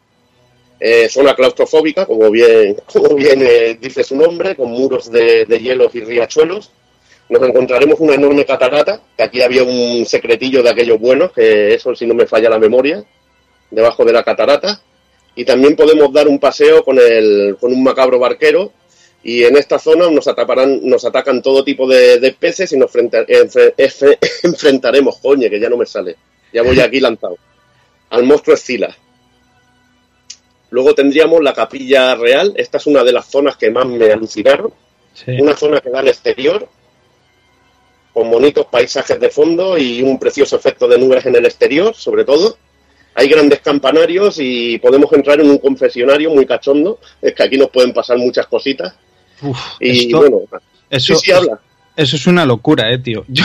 eh, zona claustrofóbica, como bien, como bien eh, dice su nombre, con muros de, de hielos y riachuelos. Nos encontraremos una enorme catarata, que aquí había un secretillo de aquellos buenos, que eso si no me falla la memoria, debajo de la catarata. Y también podemos dar un paseo con, el, con un macabro barquero. Y en esta zona nos, ataparán, nos atacan todo tipo de, de peces y nos frente- enfre- enfrentaremos, coño, que ya no me sale. Ya voy aquí lanzado al monstruo Escila. Luego tendríamos la capilla real. Esta es una de las zonas que más me alucinaron. Una zona que da al exterior, con bonitos paisajes de fondo y un precioso efecto de nubes en el exterior, sobre todo. Hay grandes campanarios y podemos entrar en un confesionario muy cachondo. Es que aquí nos pueden pasar muchas cositas. Uf, Y esto- bueno, eso, sí, sí, habla. Eso es una locura, eh, tío. Yo,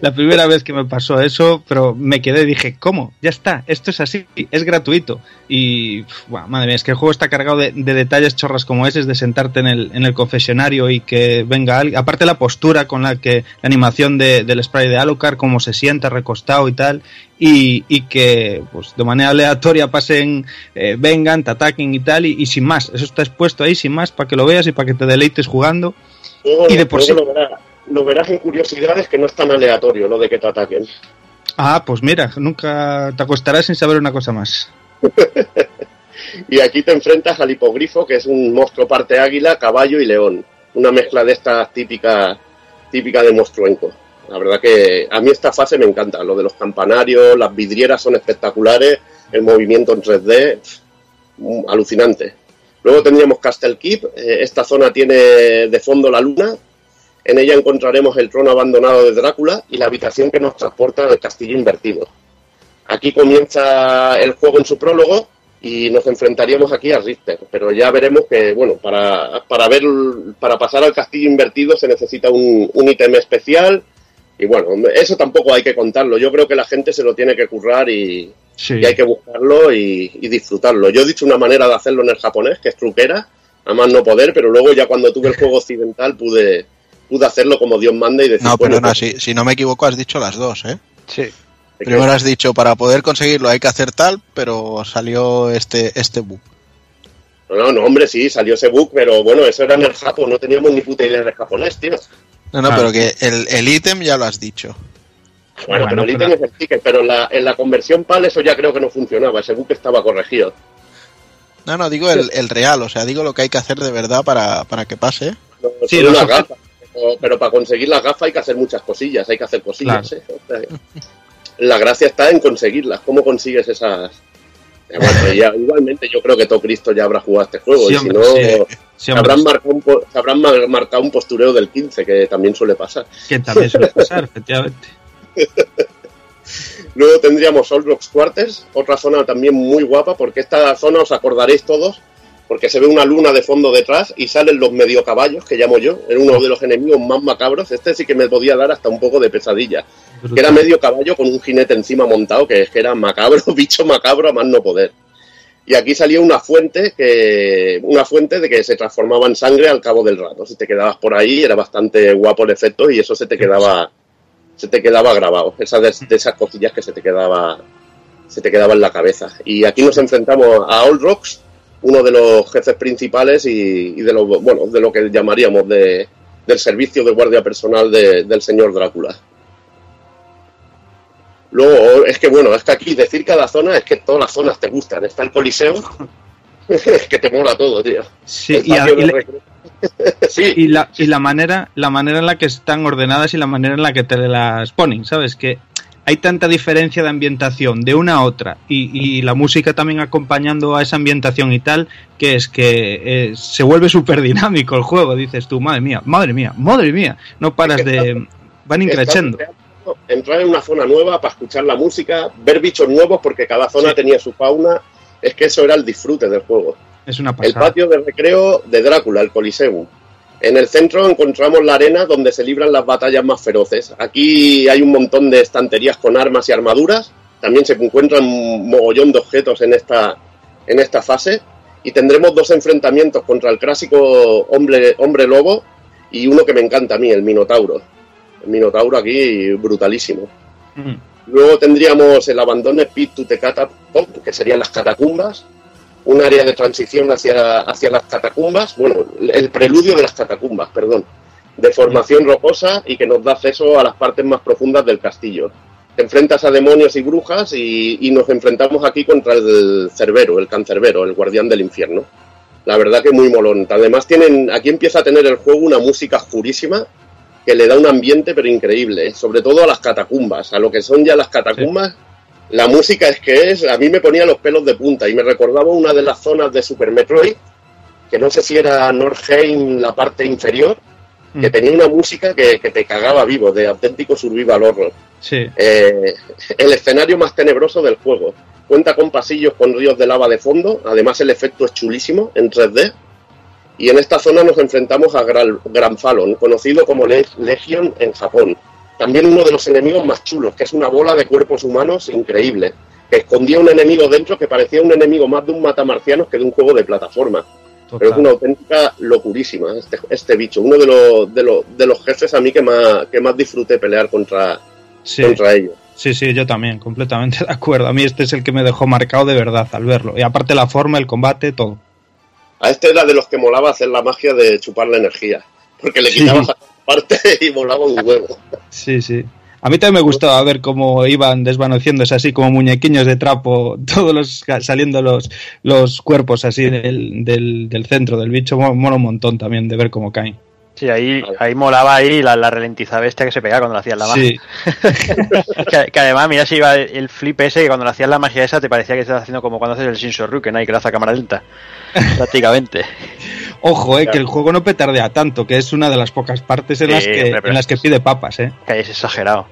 la primera vez que me pasó eso, pero me quedé, dije, ¿cómo? Ya está, esto es así, es gratuito. Y, madre mía, es que el juego está cargado de, de detalles chorras como ese, de sentarte en el, en el confesionario y que venga alguien. Aparte la postura con la que, la animación de- del spray de Alucard, cómo se sienta recostado y tal, y, y que, pues, de manera aleatoria pasen, eh, vengan, te ataquen y tal, y, y sin más. Eso está expuesto ahí, sin más, para que lo veas y para que te deleites jugando. Y de por sí. Lo verás, en curiosidades que no es tan aleatorio lo de que te ataquen. Ah, pues mira, nunca te acostarás sin saber una cosa más. Y aquí te enfrentas al hipogrifo, que es un monstruo parte águila, caballo y león. Una mezcla de estas típicas típica de monstruenco. La verdad que a mí esta fase me encanta. Lo de los campanarios, las vidrieras son espectaculares, el movimiento en 3D, pf, mm, alucinante. Luego tendríamos Castle Keep. eh, esta zona tiene de fondo la luna. En ella encontraremos el trono abandonado de Drácula y la habitación que nos transporta al castillo invertido. Aquí comienza el juego en su prólogo y nos enfrentaríamos aquí a Richter, pero ya veremos que, bueno, para, para ver, para pasar al castillo invertido se necesita un, un ítem especial y bueno, eso tampoco hay que contarlo. Yo creo que la gente se lo tiene que currar y, y hay que buscarlo y, y disfrutarlo. Yo he dicho una manera de hacerlo en el japonés, que es truquera, a más no poder, pero luego ya cuando tuve el juego occidental pude, pude hacerlo como Dios manda y decir, No, bueno, perdona, pues, si, si no me equivoco has dicho las dos, ¿eh? Sí. Primero has dicho, para poder conseguirlo hay que hacer tal, pero salió este, este bug. No, no, hombre, sí, salió ese book, pero bueno, eso era en el Japón, no teníamos ni puta idea de japonés, tío. No, no, Ah. pero que el el ítem ya lo has dicho. Bueno, pero el ítem es el ticket, pero en la, en la conversión PAL eso ya creo que no funcionaba, ese book estaba corregido. No, no, digo el, el real, o sea, digo lo que hay que hacer de verdad para, para que pase. Pero, pero para conseguir las gafas hay que hacer muchas cosillas, hay que hacer cosillas. Claro. ¿eh? O sea, la gracia está en conseguirlas, ¿cómo consigues esas...? Eh, bueno, ya, igualmente yo creo que todo Cristo ya habrá jugado este juego Sí, y si hombre, no sí. Sí, se, hombre. habrán marcado un, habrán mar- marcado un postureo del 15 que también suele pasar. Que también suele pasar, efectivamente. Luego tendríamos Old Rocks Quarters, otra zona también muy guapa, porque esta zona os acordaréis todos, porque se ve una luna de fondo detrás y salen los medio caballos, que llamo yo, era uno de los enemigos más macabros. Este sí que me podía dar hasta un poco de pesadilla, que era medio caballo con un jinete encima montado, que es que era macabro, bicho macabro a más no poder. Y aquí salía una fuente que una fuente de que se transformaba en sangre al cabo del rato. Si te quedabas por ahí era bastante guapo el efecto y eso se te quedaba se te quedaba grabado. Esas de, de esas cosillas que se te quedaba se te quedaba en la cabeza. Y aquí nos enfrentamos a Old Rocks, uno de los jefes principales y, y de lo bueno de lo que llamaríamos de, del servicio de guardia personal de- del señor Drácula. Luego, es que bueno, es que aquí decir cada zona es que todas las zonas te gustan. Está el Coliseo, es que te mola todo, tío. Sí, y, a- la- sí, y la, y la manera la manera en la que están ordenadas y la manera en la que te las ponen, ¿sabes? Que hay tanta diferencia de ambientación de una a otra y, y la música también acompañando a esa ambientación y tal, que es que eh, se vuelve súper dinámico el juego, dices tú, madre mía, madre mía, madre mía, no paras de... van increciendo. entrar en una zona nueva para escuchar la música, ver bichos nuevos porque cada zona tenía su fauna. Es que eso era el disfrute del juego. Es una El pasada. patio de recreo de Drácula, el Coliseum. En el centro encontramos la arena donde se libran las batallas más feroces. Aquí hay un montón de estanterías con armas y armaduras. También se encuentran un mogollón de objetos en esta, en esta fase. Y tendremos dos enfrentamientos contra el clásico hombre, hombre lobo y uno que me encanta a mí, el Minotauro. El Minotauro aquí brutalísimo. Luego tendríamos el Abandone Pit to the que serían las catacumbas, un área de transición hacia, hacia las catacumbas, bueno, el preludio de las catacumbas, perdón, de formación rocosa y que nos da acceso a las partes más profundas del castillo. Te enfrentas a demonios y brujas y, y nos enfrentamos aquí contra el Cerbero, el Cancerbero, el guardián del infierno. La verdad que muy molón. Además tienen, aquí empieza a tener el juego una música oscurísima que le da un ambiente pero increíble, sobre todo a las catacumbas, a lo que son ya las catacumbas. La música es que es, a mí me ponía los pelos de punta y me recordaba una de las zonas de Super Metroid, que no sé si era Nordheim, la parte inferior, que tenía una música que, que te cagaba vivo, de auténtico survival horror. Sí. Eh, el escenario más tenebroso del juego. Cuenta con pasillos con ríos de lava de fondo, además el efecto es chulísimo en 3D. Y en esta zona nos enfrentamos a Gran, Gran Fallon, conocido como Le- Legion en Japón. También uno de los enemigos más chulos, que es una bola de cuerpos humanos increíble, que escondía un enemigo dentro que parecía un enemigo más de un matamarcianos que de un juego de plataforma. Pero es una auténtica locurísima este, este bicho, uno de los, de, los, de los jefes a mí que más, que más disfruté pelear contra, Sí. contra ellos. Sí, sí, yo también, completamente de acuerdo. A mí este es el que me dejó marcado de verdad al verlo. Y aparte la forma, el combate, todo. A este era de los que molaba hacer la magia de chupar la energía, porque le quitabas y volaba un huevo. Sí, sí. A mí también me gustaba ver cómo iban desvaneciéndose así como muñequiños de trapo, todos los saliendo los, los cuerpos así del, del, del centro del bicho. Mo- Mola un montón también de ver cómo caen. Sí, ahí, ahí molaba ahí la, la ralentiza bestia que se pegaba cuando le hacías la magia. Sí, que, que además, mira si iba el, el flip ese que cuando le hacías la magia esa te parecía que estabas haciendo como cuando haces el Shinso Ryuken ahí que lo hace a cámara lenta. Prácticamente. Ojo, eh, que el juego no petardea tanto, que es una de las pocas partes en, Sí, las, que, hombre, en las que pide papas, ¿eh? Que ahí es exagerado.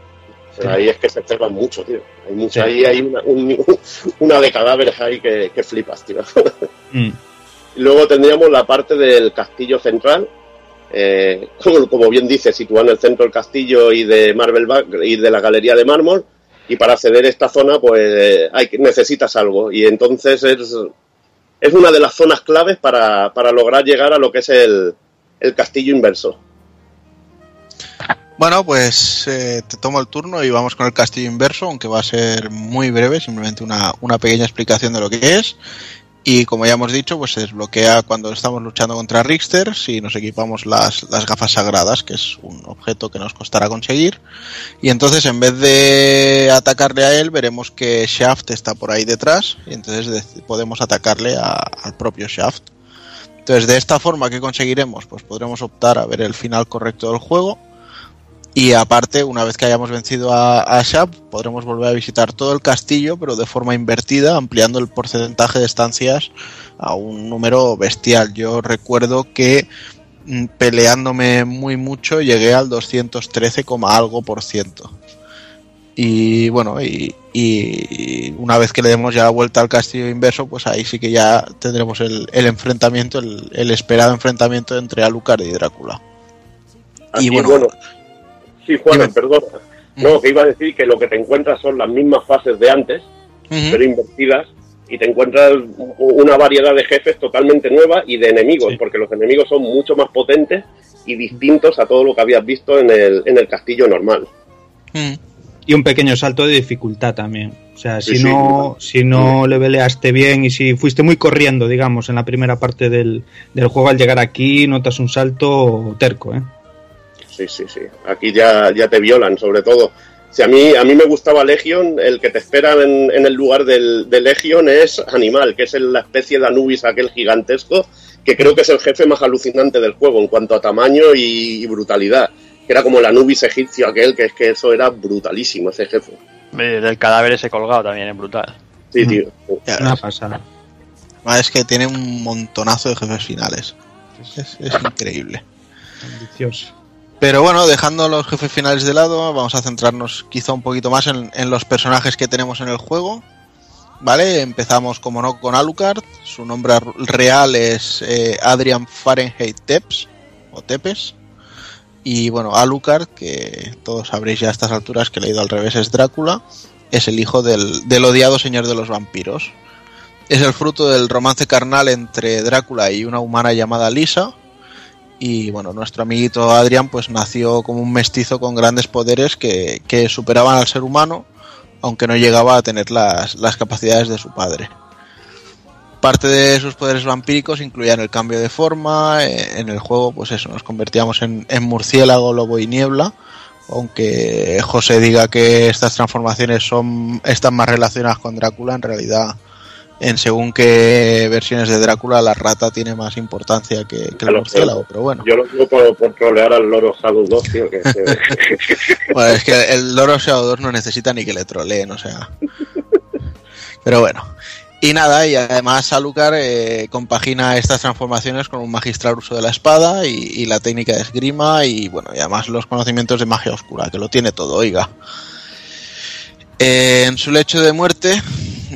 Pero ahí es que se ceban mucho, tío. Hay mucho, Sí. ahí hay una, un- una de cadáveres ahí que, que flipas, tío. Mm. Y Luego tendríamos la parte del castillo central, eh, como, bien dice, situado en el centro del castillo y de Marvel Back y de la galería de mármol. Y para acceder a esta zona, pues eh, hay, necesitas algo. Y entonces es, es una de las zonas claves para, para lograr llegar a lo que es el, el castillo inverso. Bueno, pues eh, te tomo el turno y vamos con el castillo inverso, aunque va a ser muy breve, simplemente una, una pequeña explicación de lo que es. Y como ya hemos dicho, pues se desbloquea cuando estamos luchando contra Richter si nos equipamos las, las gafas sagradas, que es un objeto que nos costará conseguir. Y entonces en vez de atacarle a él, veremos que Shaft está por ahí detrás y entonces podemos atacarle al propio Shaft. Entonces de esta forma, ¿qué conseguiremos? Pues podremos optar a ver el final correcto del juego. Y aparte, una vez que hayamos vencido a, a Shab, podremos volver a visitar todo el castillo, pero de forma invertida, ampliando el porcentaje de estancias a un número bestial. Yo recuerdo que mm, peleándome muy mucho llegué al 213, coma algo por ciento. Y bueno, y, y una vez que le demos ya la vuelta al castillo inverso, pues ahí sí que ya tendremos el, el enfrentamiento, el, el esperado enfrentamiento entre Alucard y Drácula. Y bueno, bueno, sí, Juan, perdona. No, que iba a decir que lo que te encuentras son las mismas fases de antes, pero invertidas, y te encuentras una variedad de jefes totalmente nueva y de enemigos, porque los enemigos son mucho más potentes y distintos a todo lo que habías visto en el, en el castillo normal. Y un pequeño salto de dificultad también. O sea, Sí, si sí. no, si no le veleaste bien y si fuiste muy corriendo, digamos, en la primera parte del, del juego, al llegar aquí notas un salto terco, ¿eh? Sí, sí, sí. Aquí ya, ya te violan, sobre todo. Si a mí, a mí me gustaba Legion, el que te espera en, en el lugar del, de Legion es Animal, que es el- la especie de Anubis aquel gigantesco, que creo que es el jefe más alucinante del juego en cuanto a tamaño y, y brutalidad. Que era como el Anubis egipcio aquel, que es que eso era brutalísimo, ese jefe. Del cadáver ese colgado también es brutal. Sí, tío. Una pasada. Ah, Es que tiene un montonazo de jefes finales. Es, es increíble. Ambicioso. Pero bueno, dejando los jefes finales de lado, vamos a centrarnos quizá un poquito más en, los personajes que tenemos en el juego. ¿Vale? Empezamos, como no, con Alucard. Su nombre real es eh, Adrian Fahrenheit Tepes, o Tepes. Y bueno, Alucard, que todos sabréis ya a estas alturas que leído al revés es Drácula, es el hijo del odiado señor de los vampiros. Es el fruto del romance carnal entre Drácula y una humana llamada Lisa, y bueno, nuestro amiguito Adrián pues nació como un mestizo con grandes poderes que, que superaban al ser humano, aunque no llegaba a tener las, las capacidades de su padre. Parte de sus poderes vampíricos incluían el cambio de forma, eh, en el juego pues eso, nos convertíamos en, en murciélago, lobo y niebla, aunque José diga que estas transformaciones son están más relacionadas con Drácula, en realidad en según qué versiones de Drácula la rata tiene más importancia que, que el murciélago, pero bueno. Yo lo digo por, por trolear al loro Shadow 2, tío. Que, que- Bueno, es que el Loro Shadow 2 no necesita ni que le troleen, o sea. Pero bueno. Y nada, y además Alucard eh, compagina estas transformaciones con un magistral uso de la espada y, y la técnica de esgrima y bueno, y además los conocimientos de magia oscura, que lo tiene todo, oiga. Eh, en su lecho de muerte,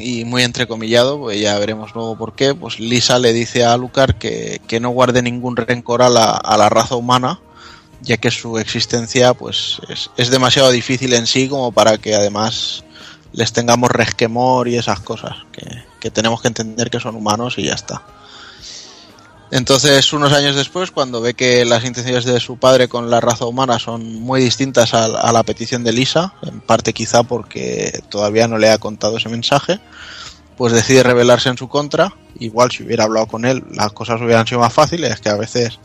y muy entrecomillado, pues ya veremos luego por qué, pues Lisa le dice a Alucard que, que no guarde ningún rencor a la, a la raza humana, ya que su existencia pues es, es demasiado difícil en sí como para que además les tengamos resquemor y esas cosas, que, que tenemos que entender que son humanos y ya está. Entonces, unos años después, cuando ve que las intenciones de su padre con la raza humana son muy distintas a, la petición de Lisa, en parte quizá porque todavía no le ha contado ese mensaje, pues decide rebelarse en su contra. Igual si hubiera hablado con él, las cosas hubieran sido más fáciles, que a veces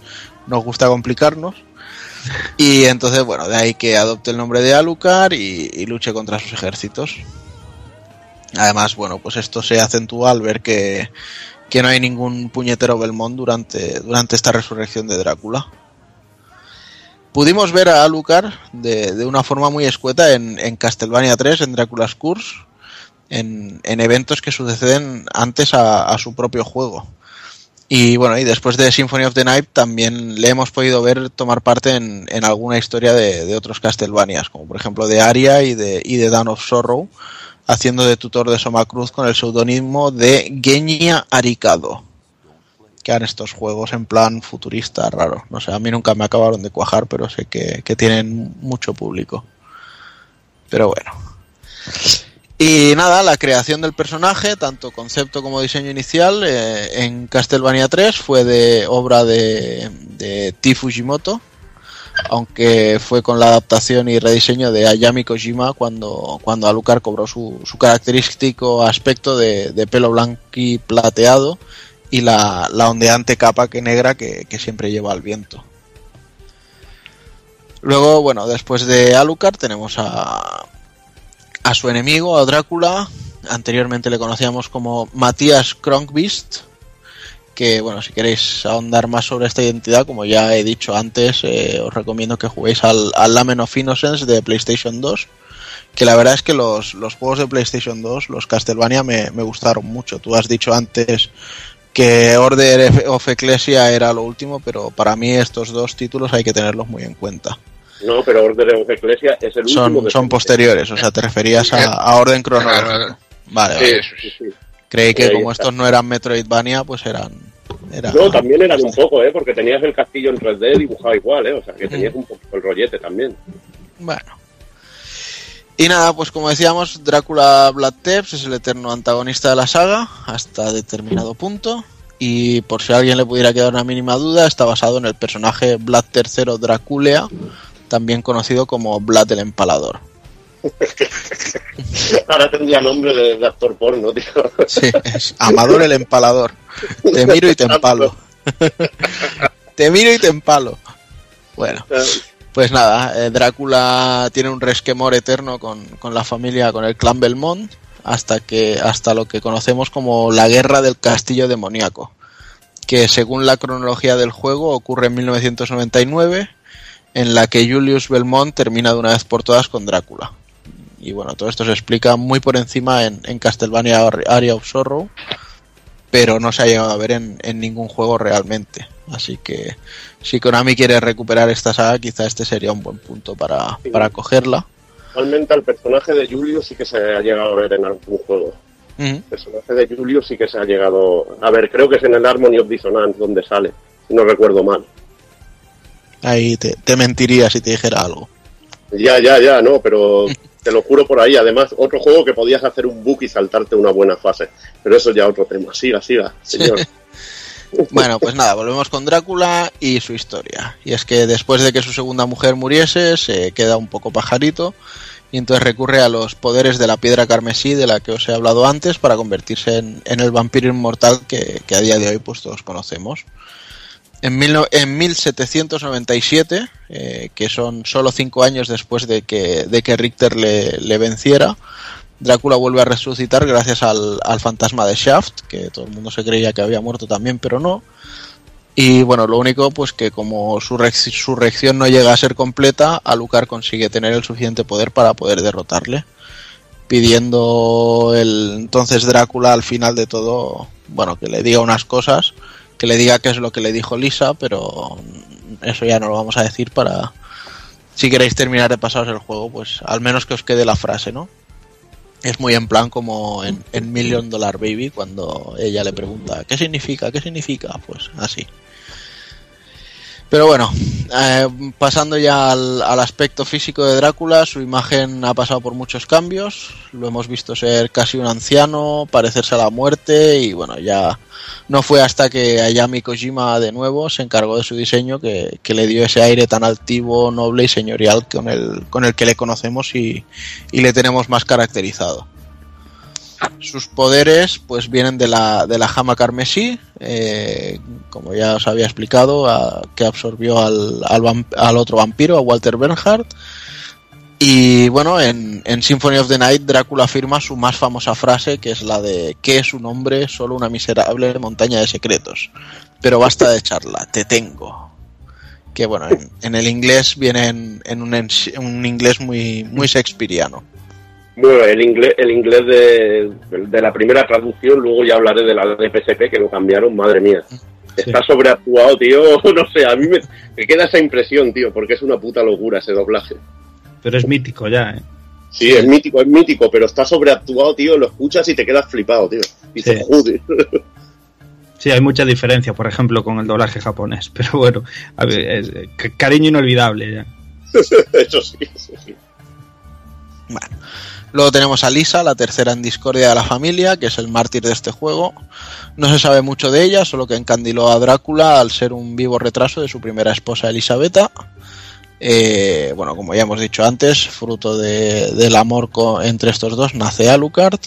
nos gusta complicarnos. Y entonces, bueno, de ahí que adopte el nombre de Alucard y, y luche contra sus ejércitos. Además, bueno, pues esto se acentúa al ver que, que no hay ningún puñetero Belmont durante, durante esta resurrección de Drácula. Pudimos ver a Alucard de, de una forma muy escueta en, Castlevania 3, en Drácula's Curse, en, en eventos que suceden antes a, a su propio juego. Y bueno, y después de Symphony of the Night también le hemos podido ver tomar parte en, en alguna historia de, de otros Castlevanias, como por ejemplo de Aria y de, y de Dawn of Sorrow, haciendo de tutor de Soma Cruz con el seudónimo de Genia Aricado. Que eran estos juegos en plan futurista raro. No sé, a mí nunca me acabaron de cuajar, pero sé que, que tienen mucho público. Pero bueno. Y nada, la creación del personaje, tanto concepto como diseño inicial, eh, en Castlevania 3 fue de obra de, de T. Fujimoto, aunque fue con la adaptación y rediseño de Ayami Kojima cuando, cuando Alucard cobró su, su característico aspecto de, de pelo blanco y plateado y la, la ondeante capa que negra que, que siempre lleva al viento. Luego, bueno, después de Alucard tenemos a, a su enemigo, a Drácula. Anteriormente le conocíamos como Matías Kronkvist. Que bueno, si queréis ahondar más sobre esta identidad, como ya he dicho antes, eh, os recomiendo que juguéis al, al Lamen of Innocence de PlayStation 2. Que la verdad es que los, los juegos de PlayStation 2, los Castlevania, me, me gustaron mucho. Tú has dicho antes que Order of Ecclesia era lo último, pero para mí estos dos títulos hay que tenerlos muy en cuenta. No, pero Order of Ecclesia es el último. Son, son posteriores, o sea, te referías a, a orden cronológico. Vale, Sí, vale. sí, sí. Creí que como está. estos no eran Metroidvania, pues eran... No, también eran un poco, ¿eh? Porque tenías el castillo en 3D dibujado igual, ¿eh? O sea, que tenías un poquito el rollete también. Bueno. Y nada, pues como decíamos, Drácula Blood Tepes es el eterno antagonista de la saga hasta determinado punto. Y por si a alguien le pudiera quedar una mínima duda, está basado en el personaje Vlad III Draculea, también conocido como Vlad el Empalador. Ahora tendría nombre de, de actor porno, tío. Sí, es Amador el Empalador. Te miro y te empalo. te miro y te empalo. Bueno, pues nada, eh, Drácula tiene un resquemor eterno con, con la familia, con el clan Belmont, hasta que hasta lo que conocemos como la Guerra del Castillo Demoníaco, que según la cronología del juego ocurre en 1999, en la que Julius Belmont termina de una vez por todas con Drácula. Y bueno, todo esto se explica muy por encima en, en Castlevania Area of Sorrow, pero no se ha llegado a ver en, en ningún juego realmente. Así que si Konami quiere recuperar esta saga, quizá este sería un buen punto para, para cogerla. Actualmente al personaje de Julio sí que se ha llegado a ver en algún juego. El personaje de Julio sí que se ha llegado a ver. Creo que es en el Harmony of Dissonance donde sale, si no recuerdo mal. Ahí te, te mentiría si te dijera algo. Ya, ya, ya, no, pero te lo juro por ahí. Además, otro juego que podías hacer un book y saltarte una buena fase. Pero eso ya otro tema. Siga, siga, señor. Bueno, pues nada, volvemos con Drácula y su historia. Y es que después de que su segunda mujer muriese, se queda un poco pajarito y entonces recurre a los poderes de la piedra carmesí de la que os he hablado antes para convertirse en, en el vampiro inmortal que, que a día de hoy pues todos conocemos. En, mil no- en 1797, eh, que son solo cinco años después de que, de que Richter le, venciera, Drácula vuelve a resucitar gracias al, al fantasma de Shaft, que todo el mundo se creía que había muerto también, pero no. Y bueno, lo único, pues que como su, rec- su reacción no llega a ser completa, Alucard consigue tener el suficiente poder para poder derrotarle. Pidiendo el entonces Drácula al final de todo, bueno, que le diga unas cosas, que le diga qué es lo que le dijo Lisa, pero eso ya no lo vamos a decir para... Si queréis terminar de pasaros el juego, pues al menos que os quede la frase, ¿no? Es muy en plan como en, en Million Dollar Baby cuando ella le pregunta ¿qué significa? ¿qué significa? Pues así. Pero bueno, eh, pasando ya al, al aspecto físico de Drácula, su imagen ha pasado por muchos cambios. Lo hemos visto ser casi un anciano, parecerse a la muerte y bueno, ya no fue hasta que Ayami Kojima de nuevo se encargó de su diseño que, que le dio ese aire tan altivo, noble y señorial con el, con el que le conocemos y, y le tenemos más caracterizado. Sus poderes pues vienen de la, de la jama carmesí, eh, como ya os había explicado, que absorbió al, al, otro vampiro, a Walter Bernhardt. Y bueno, en, en Symphony of the Night Drácula afirma su más famosa frase, que es la de ¿qué es un hombre? Solo una miserable montaña de secretos. Pero basta de charla, te tengo. Que bueno, en, el inglés viene en, en un, un inglés muy, muy shakespeariano. Bueno, el inglés, el inglés de, de la primera traducción, luego ya hablaré de la de PSP que lo cambiaron, madre mía. Está sobreactuado, tío. No sé, a mí me, me queda esa impresión, tío, porque es una puta locura ese doblaje. Pero es mítico ya, ¿eh? Sí, es mítico, es mítico, pero está sobreactuado, tío. Lo escuchas y te quedas flipado, tío. Y Sí. joder. Sí, hay mucha diferencia, por ejemplo, con el doblaje japonés. Pero bueno, a ver, es, eh, ca- cariño inolvidable ya. Eso sí, eso sí. Luego tenemos a Lisa, la tercera en discordia de la familia, que es el mártir de este juego. No se sabe mucho de ella, solo que encandiló a Drácula al ser un vivo retraso de su primera esposa Elisabetta. Eh, bueno, como ya hemos dicho antes, fruto de- del amor entre estos dos nace Alucard.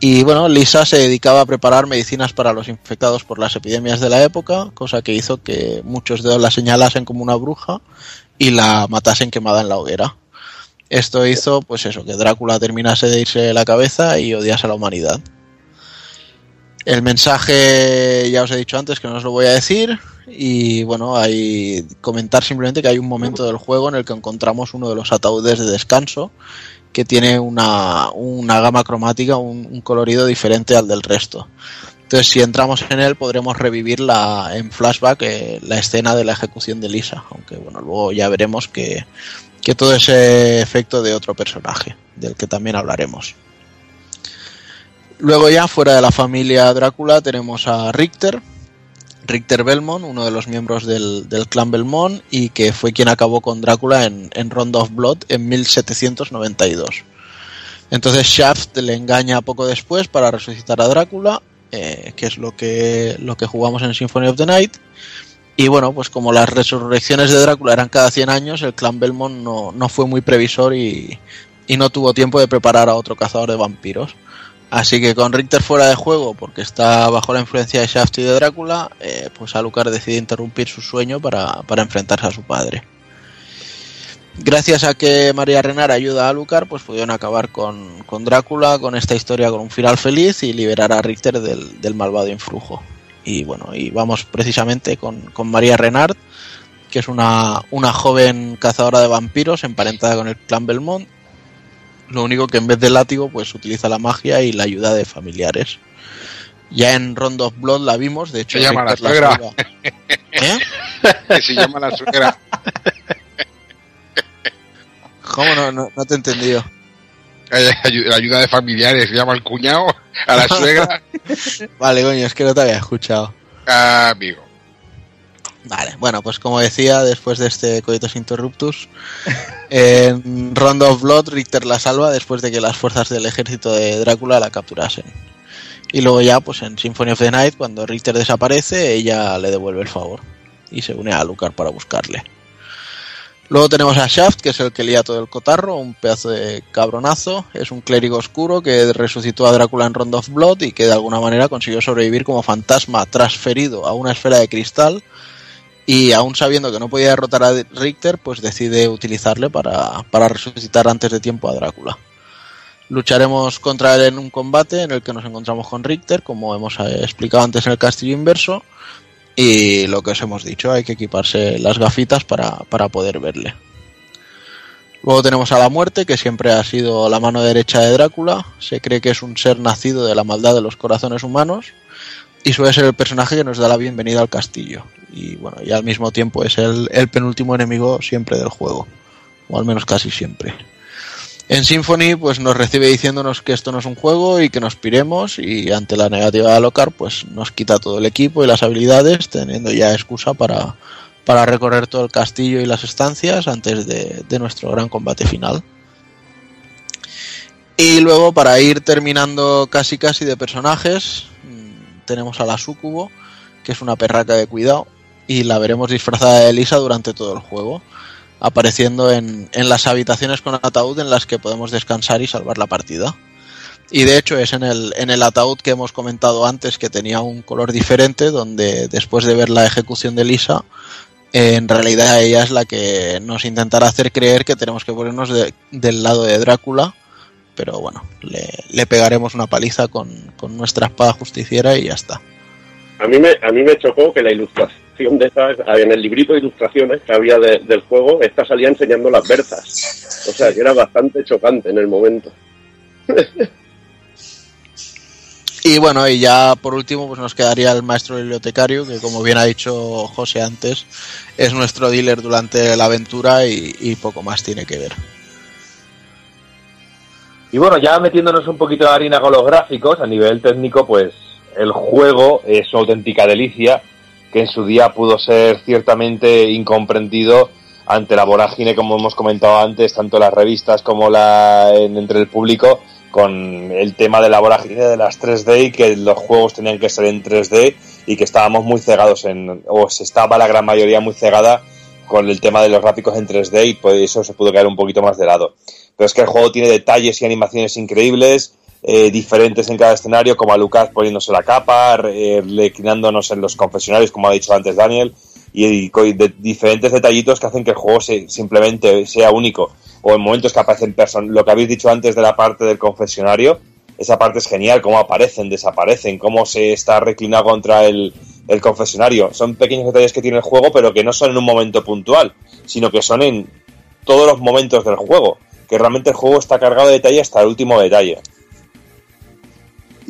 Y bueno, Lisa se dedicaba a preparar medicinas para los infectados por las epidemias de la época, cosa que hizo que muchos de ellos la señalasen como una bruja y la matasen quemada en la hoguera. Esto hizo, pues eso, que Drácula terminase de irse de la cabeza y odiase a la humanidad. El mensaje, ya os he dicho antes que no os lo voy a decir. Y bueno, hay comentar simplemente que hay un momento del juego en el que encontramos uno de los ataúdes de descanso que tiene una, una gama cromática, un, colorido diferente al del resto. Entonces, si entramos en él, podremos revivir la, en flashback eh, la escena de la ejecución de Lisa. Aunque, bueno, luego ya veremos que, que todo ese efecto de otro personaje, del que también hablaremos. Luego ya fuera de la familia Drácula tenemos a Richter, Richter Belmont, uno de los miembros del, clan Belmont y que fue quien acabó con Drácula en, en of Blood en 1792. Entonces Shaft le engaña poco después para resucitar a Drácula, eh, que es lo que, lo que jugamos en Symphony of the Night. Y bueno, pues como las resurrecciones de Drácula eran cada 100 años, el clan Belmont no, no fue muy previsor y, y no tuvo tiempo de preparar a otro cazador de vampiros. Así que con Richter fuera de juego, porque está bajo la influencia de Shaft y de Drácula, eh, pues Alucard decide interrumpir su sueño para, para, enfrentarse a su padre. Gracias a que María Renar ayuda a Alucard, pues pudieron acabar con, con, Drácula, con esta historia con un final feliz y liberar a Richter del, del malvado influjo. Y bueno, y vamos precisamente con, con María Renard, que es una, una joven cazadora de vampiros emparentada con el clan Belmont lo único que en vez de látigo, pues utiliza la magia y la ayuda de familiares. Ya en Round of Blood la vimos, de hecho. Se llama la suegra. ¿Eh? que se llama la suegra. ¿Cómo no, no, no te he entendido? La ayuda de familiares, llama el cuñado, a la suegra. vale, coño, es que no te había escuchado. Ah, amigo. Vale, bueno, pues como decía, después de este coitus interruptus, en Round of Blood, Richter la salva después de que las fuerzas del ejército de Drácula la capturasen. Y luego ya, pues en Symphony of the Night, cuando Richter desaparece, ella le devuelve el favor y se une a Alucard para buscarle. Luego tenemos a Shaft, que es el que lía todo el cotarro, un pedazo de cabronazo. Es un clérigo oscuro que resucitó a Drácula en Round of Blood y que de alguna manera consiguió sobrevivir como fantasma transferido a una esfera de cristal y aún sabiendo que no podía derrotar a Richter, pues decide utilizarle para, para, resucitar antes de tiempo a Drácula. Lucharemos contra él en un combate en el que nos encontramos con Richter, como hemos explicado antes en el castillo inverso, y lo que os hemos dicho, hay que equiparse las gafitas para, para poder verle. Luego tenemos a la muerte, que siempre ha sido la mano derecha de Drácula, se cree que es un ser nacido de la maldad de los corazones humanos, y suele ser el personaje que nos da la bienvenida al castillo. Y bueno, y al mismo tiempo es el, el, penúltimo enemigo siempre del juego, o al menos casi siempre. En Symphony pues nos recibe diciéndonos que esto no es un juego y que nos piremos y ante la negativa de alocar pues nos quita todo el equipo y las habilidades teniendo ya excusa para, para recorrer todo el castillo y las estancias antes de, de nuestro gran combate final. Y luego para ir terminando casi casi de personajes tenemos a la Sucubo, que es una perraca de cuidado, y la veremos disfrazada de Elisa durante todo el juego, apareciendo en, en, las habitaciones con ataúd en las que podemos descansar y salvar la partida. Y de hecho es en el, en el ataúd que hemos comentado antes que tenía un color diferente, donde después de ver la ejecución de Lisa, en realidad ella es la que nos intentará hacer creer que tenemos que ponernos de, del lado de Drácula pero bueno, le, le pegaremos una paliza con, con, nuestra espada justiciera y ya está. A mí me, a mí me chocó que la ilustración de estas, en el librito de ilustraciones que había de, del juego, esta salía enseñando las berzas. O sea, que era bastante chocante en el momento. Y bueno, y ya por último, pues nos quedaría el maestro bibliotecario, que como bien ha dicho José antes, es nuestro dealer durante la aventura y, y poco más tiene que ver. Y bueno, ya metiéndonos un poquito la harina con los gráficos, a nivel técnico, pues el juego es una auténtica delicia, que en su día pudo ser ciertamente incomprendido ante la vorágine, como hemos comentado antes, tanto las revistas como la, en, entre el público, con el tema de la vorágine de las 3D y que los juegos tenían que ser en 3D y que estábamos muy cegados en, o se estaba la gran mayoría muy cegada con el tema de los gráficos en 3D y pues eso se pudo caer un poquito más de lado. Pero es que el juego tiene detalles y animaciones increíbles, eh, diferentes en cada escenario, como a Lucas poniéndose la capa, eh, reclinándonos en los confesionarios, como ha dicho antes Daniel, y, diferentes detallitos que hacen que el juego se, simplemente sea único. O en momentos que aparecen personas, lo que habéis dicho antes de la parte del confesionario, esa parte es genial, cómo aparecen, desaparecen, cómo se está reclinado contra el, el confesionario. Son pequeños detalles que tiene el juego, pero que no son en un momento puntual, sino que son en todos los momentos del juego que realmente el juego está cargado de detalle hasta el último detalle.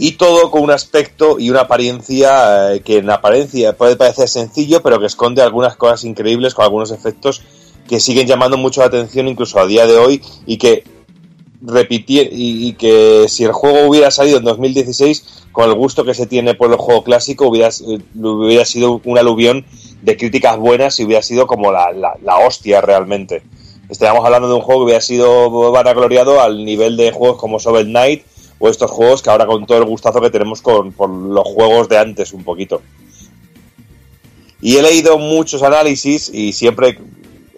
Y todo con un aspecto y una apariencia eh, que en apariencia puede parecer sencillo, pero que esconde algunas cosas increíbles con algunos efectos que siguen llamando mucho la atención incluso a día de hoy y que repitir y, que si el juego hubiera salido en 2016 con el gusto que se tiene por el juego clásico hubiera, eh, hubiera sido un aluvión de críticas buenas y hubiera sido como la, la, la hostia realmente. Estaríamos hablando de un juego que hubiera sido vanagloriado al nivel de juegos como Shovel Knight o estos juegos que ahora con todo el gustazo que tenemos con, con los juegos de antes un poquito. Y he leído muchos análisis y siempre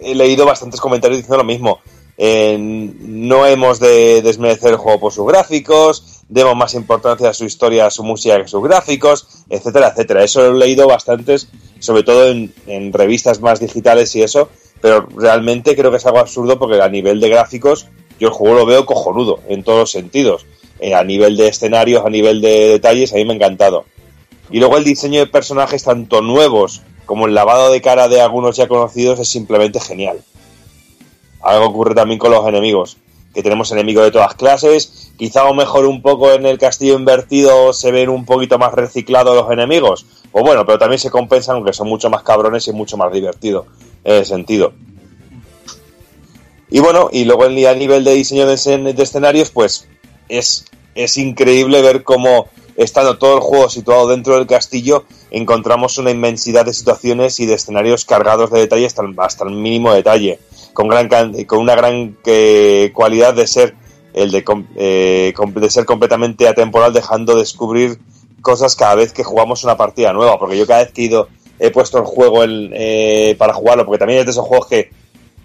he leído bastantes comentarios diciendo lo mismo. No hemos de desmerecer el juego por sus gráficos, demos más importancia a su historia, a su música que a sus gráficos, etcétera, etcétera. Eso lo he leído bastantes, sobre todo en revistas más digitales y eso, pero realmente creo que es algo absurdo porque a nivel de gráficos yo el juego lo veo cojonudo en todos los sentidos. Eh, a nivel de escenarios, a nivel de detalles, a mí me ha encantado. Y luego el diseño de personajes, tanto nuevos como el lavado de cara de algunos ya conocidos, es simplemente genial. Algo ocurre también con los enemigos, que tenemos enemigos de todas clases. Quizá lo mejor un poco en el castillo invertido se ven un poquito más reciclados los enemigos. O bueno, pero también se compensan, aunque son mucho más cabrones y mucho más divertido en ese sentido. Y bueno, y luego a nivel de diseño de escenarios, pues es, es increíble ver cómo, estando todo el juego situado dentro del castillo, encontramos una inmensidad de situaciones y de escenarios cargados de detalle hasta el, hasta el mínimo detalle, con, gran, con una gran eh, cualidad de ser el de, eh, de ser completamente atemporal, dejando descubrir cosas cada vez que jugamos una partida nueva, porque yo cada vez que he ido he puesto el juego en, eh, para jugarlo, porque también es de esos juegos que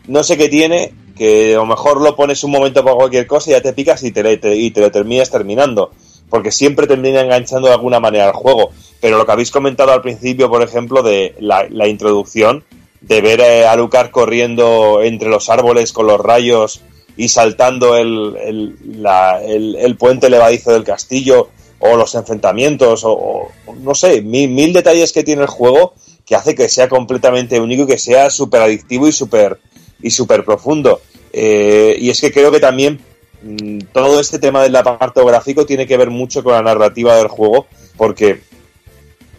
no sé qué tiene, que a lo mejor lo pones un momento para cualquier cosa y ya te picas y te, y te lo terminas terminando. Porque siempre termina enganchando de alguna manera al juego. Pero lo que habéis comentado al principio, por ejemplo, de la, introducción, de ver a Lucar corriendo entre los árboles con los rayos y saltando el puente levadizo del castillo, o los enfrentamientos, o, o no sé, mil, mil detalles que tiene el juego que hace que sea completamente único y que sea súper adictivo y súper y súper profundo. Eh, y es que creo que también mm, todo este tema del apartado gráfico tiene que ver mucho con la narrativa del juego, porque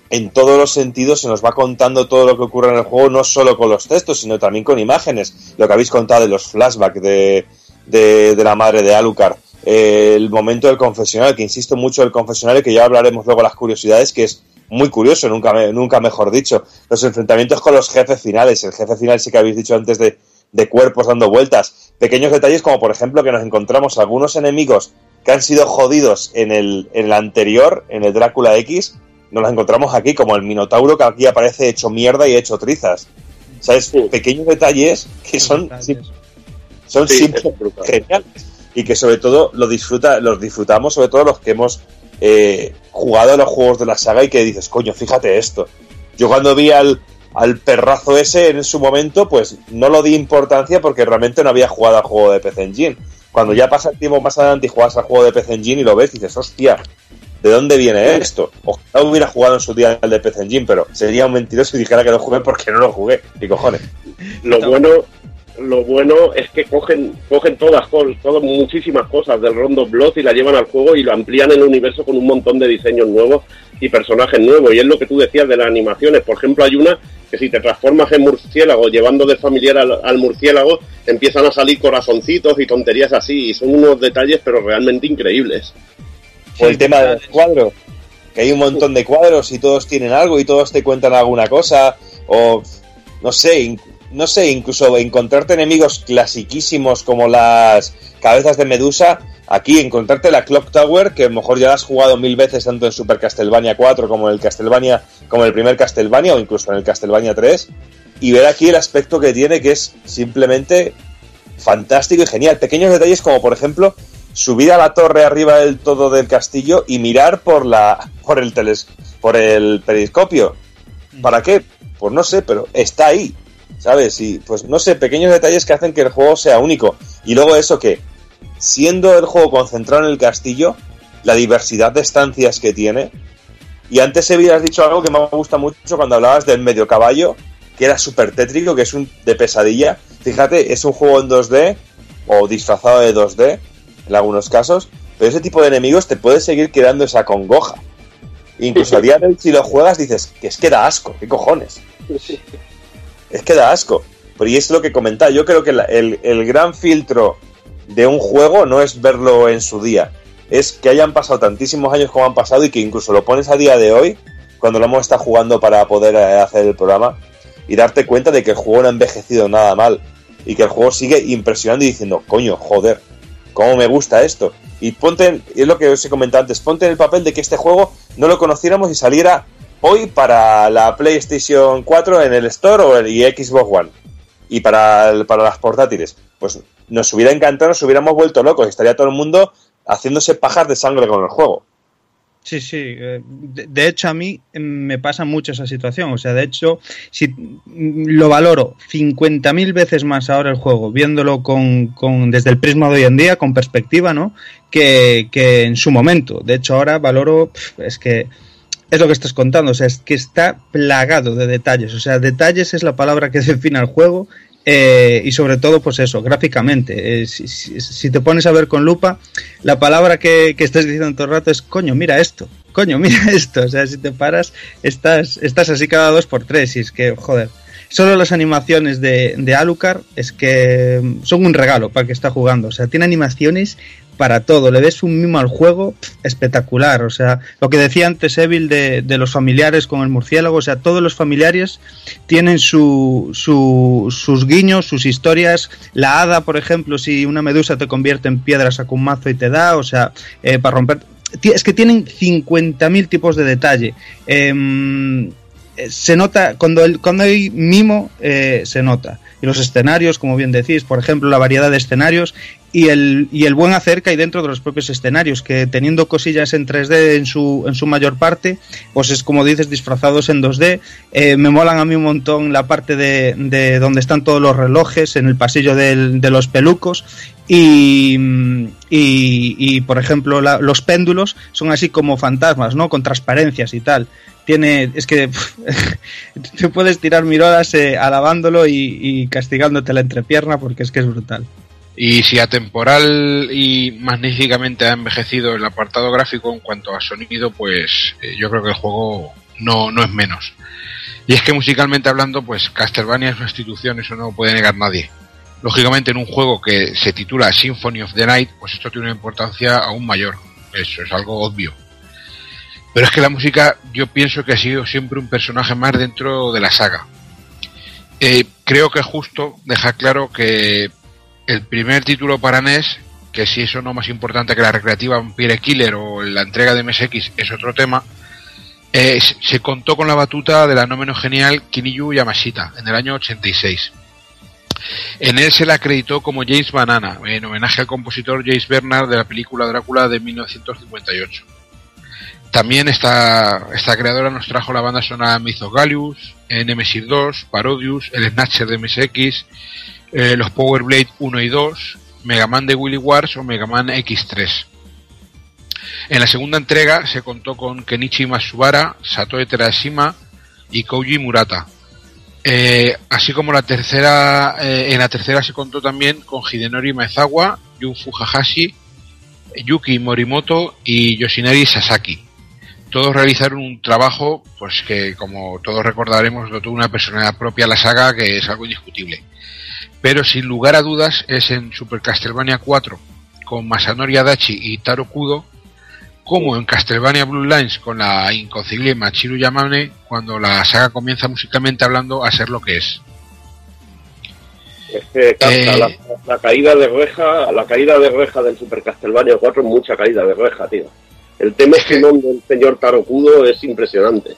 en todos los sentidos se nos va contando todo lo que ocurre en el juego, no solo con los textos, sino también con imágenes. Lo que habéis contado de los flashbacks de, de, de la madre de Alucard. Eh, el momento del confesionario, que insisto mucho del confesionario, que ya hablaremos luego las curiosidades, que es muy curioso, nunca, nunca mejor dicho. Los enfrentamientos con los jefes finales. El jefe final sí que habéis dicho antes de, de cuerpos dando vueltas. Pequeños detalles como por ejemplo que nos encontramos algunos enemigos que han sido jodidos en el, en el anterior, en el Drácula X, nos los encontramos aquí, como el Minotauro que aquí aparece hecho mierda y hecho trizas. ¿Sabes? Pequeños detalles que son, son Sí, geniales. Y que sobre todo lo disfruta, los disfrutamos, sobre todo los que hemos eh, jugado a los juegos de la saga y que dices, coño, fíjate esto. Yo cuando vi al, al perrazo ese en su momento, pues no lo di importancia porque realmente no había jugado al juego de PC Engine. Cuando ya pasa el tiempo más adelante y juegas al juego de PC Engine y lo ves, dices, hostia, ¿de dónde viene esto? Ojalá hubiera jugado en su día el de PC Engine, pero sería un mentiroso si dijera que lo jugué porque no lo jugué. Y cojones. Lo bueno, lo bueno es que cogen, cogen todas, todas muchísimas cosas del Rondo Blood y la llevan al juego y lo amplían en el universo con un montón de diseños nuevos y personajes nuevos. Y es lo que tú decías de las animaciones. Por ejemplo, hay una que si te transformas en murciélago, llevando de familiar al, al murciélago, empiezan a salir corazoncitos y tonterías así. Y son unos detalles, pero realmente increíbles. O el tema de los cuadros, que hay un montón de cuadros y todos tienen algo y todos te cuentan alguna cosa, o no sé, no sé, incluso encontrarte enemigos clasiquísimos como las cabezas de Medusa, aquí encontrarte la Clock Tower, que a lo mejor ya la has jugado mil veces tanto en Super Castlevania 4 como en el Castlevania, como en el primer Castlevania o incluso en el Castlevania 3, y ver aquí el aspecto que tiene que es simplemente fantástico y genial. Pequeños detalles como por ejemplo subir a la torre arriba del todo del castillo y mirar por la por el teles, por el periscopio. ¿Para qué? Pues no sé, pero está ahí. ¿Sabes? Y pues no sé, pequeños detalles que hacen que el juego sea único. Y luego eso que siendo el juego concentrado en el castillo, la diversidad de estancias que tiene. Y antes habías dicho algo que me gusta mucho cuando hablabas del medio caballo, que era súper tétrico, que es un de pesadilla. Fíjate, es un juego en 2D o disfrazado de 2D en algunos casos, pero ese tipo de enemigos te puede seguir creando esa congoja. Incluso a día de hoy, si lo juegas, dices que es que da asco, ¿qué cojones? Es que da asco. Pero y es lo que comentaba, yo creo que el, el gran filtro de un juego no es verlo en su día, es que hayan pasado tantísimos años como han pasado y que incluso lo pones a día de hoy, cuando lo hemos estado jugando para poder eh, hacer el programa, y darte cuenta de que el juego no ha envejecido nada mal y que el juego sigue impresionando y diciendo, coño, joder, cómo me gusta esto. Y ponte, en- es lo que os he comentado antes, ponte en el papel de que este juego no lo conociéramos y saliera hoy para la PlayStation 4 en el Store o el, y Xbox One y para, para las portátiles. Pues nos hubiera encantado, nos hubiéramos vuelto locos, estaría todo el mundo haciéndose pajas de sangre con el juego. Sí, sí. eh, De, hecho, a mí eh, me pasa mucho esa situación. O sea, de hecho, si mm, lo valoro 50.000 veces más ahora el juego, viéndolo con, con- desde el prisma de hoy en día, con perspectiva, ¿no? Que, que en su momento. De hecho, ahora valoro. Es que. Es lo que estás contando, o sea, es que está plagado de detalles. O sea, detalles es la palabra que define al juego. eh, y sobre todo, pues eso, gráficamente. Eh, si, si- si te pones a ver con lupa, la palabra que, que estás diciendo todo el rato es coño, mira esto, coño, mira esto. O sea, si te paras, estás, estás así cada dos por tres. Y es que, joder, solo las animaciones de, de Alucard es que mm, son un regalo para el que está jugando. O sea, tiene animaciones para todo. Le ves un mimo al juego espectacular. O sea, lo que decía antes Evil de, de los familiares con el murciélago. O sea, todos los familiares tienen su, su- sus guiños, sus historias. La hada, por ejemplo, si una medusa te convierte en piedra, saca un mazo y te da. O sea, eh, para romper. Es que tienen 50.000 tipos de detalle. Em, se nota, cuando, el, cuando hay mimo, eh, se nota. Y los escenarios, como bien decís, por ejemplo, la variedad de escenarios y el, y el buen hacer que dentro de los propios escenarios, que teniendo cosillas en 3D en su, en su mayor parte, pues es como dices, disfrazados en 2D. Eh, me molan a mí un montón la parte de, de donde están todos los relojes, en el pasillo de los pelucos. Y, y, y, por ejemplo, la- los péndulos son así como fantasmas, ¿no? Con transparencias y tal. Tiene, es que te puedes tirar mil eh, alabándolo y, y castigándote la entrepierna porque es que es brutal. Y si atemporal y magníficamente ha envejecido el apartado gráfico en cuanto a sonido, pues eh, yo creo que el juego no, no es menos. Y es que musicalmente hablando, pues Castlevania es una institución, eso no lo puede negar nadie. Lógicamente en un juego que se titula Symphony of the Night, pues esto tiene una importancia aún mayor. Eso es algo obvio. Pero es que la música yo pienso que ha sido siempre un personaje más dentro de la saga. Eh, creo que es justo dejar claro que el primer título para NES, que si eso no más importante que la recreativa Vampire Killer o la entrega de MSX es otro tema, se- se contó con la batuta de la no menos genial Kiniyu Yamashita en el año 86. En él se le acreditó como James Banana, en homenaje al compositor James Bernard de la película Drácula de 1958. También esta, creadora nos trajo la banda sonora Mythogalius, Nemesis 2, Parodius, el Snatcher de MSX, eh, los Power Blade 1 y 2, Mega Man de Willy Wars o Mega Man X3. En la segunda entrega se contó con Kenichi Matsubara, Satoe Terashima y Koji Murata. Eh, así como la tercera, eh, en la tercera se contó también con Hidenori Maezawa, Jun Fukahashi, Yuki Morimoto y Yoshinari Sasaki. Todos realizaron un trabajo, pues que como todos recordaremos, dotó una personalidad propia a la saga que es algo indiscutible. Pero sin lugar a dudas es en Super Castlevania 4 con Masanori Adachi y Taro Kudo, como en Castlevania Blue Lines con la inconcebible Machiru Yamane, cuando la saga comienza musicalmente hablando a ser lo que es. Es que Eh. la, la caída de reja, la caída de reja del Super Castlevania 4 es mucha caída de reja, tío. El tema final del señor Tarokudo es impresionante.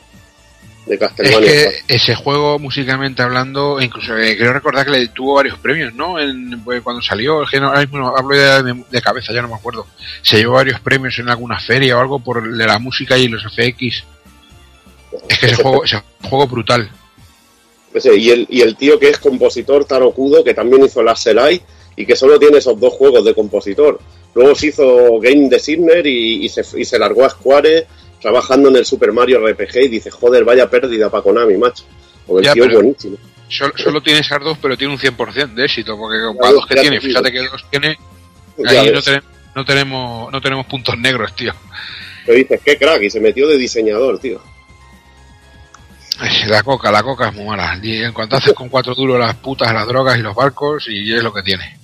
De Es Castlevania que 4. ese juego, musicalmente hablando, incluso eh, creo recordar que le tuvo varios premios, ¿no? En, pues, cuando salió, es que no- ahora mismo no- hablo de, de- cabeza, ya no me acuerdo. Se llevó varios premios en alguna feria o algo por de la música y los FX. Es que ese juego, ese juego brutal. Ese, y, el, y el tío que es compositor, Tarokudo, que también hizo la Selai y que solo tiene esos dos juegos de compositor. Luego se hizo Game Designer y, y, se, y se largó a Square trabajando en el Super Mario RPG y dice, joder, vaya pérdida para Konami, macho. Porque el Ya, tío es buenísimo. Solo, solo tiene esas dos, pero tiene un 100% de éxito, porque Ya para dos que tiene, fíjate que dos tiene, ahí no, tenemos- no tenemos, no tenemos puntos negros, tío. Pero dices, qué crack, y se metió de diseñador, tío. La coca, la coca es muy mala. Y en cuanto haces con cuatro duros las putas, las drogas y los barcos, y es lo que tiene.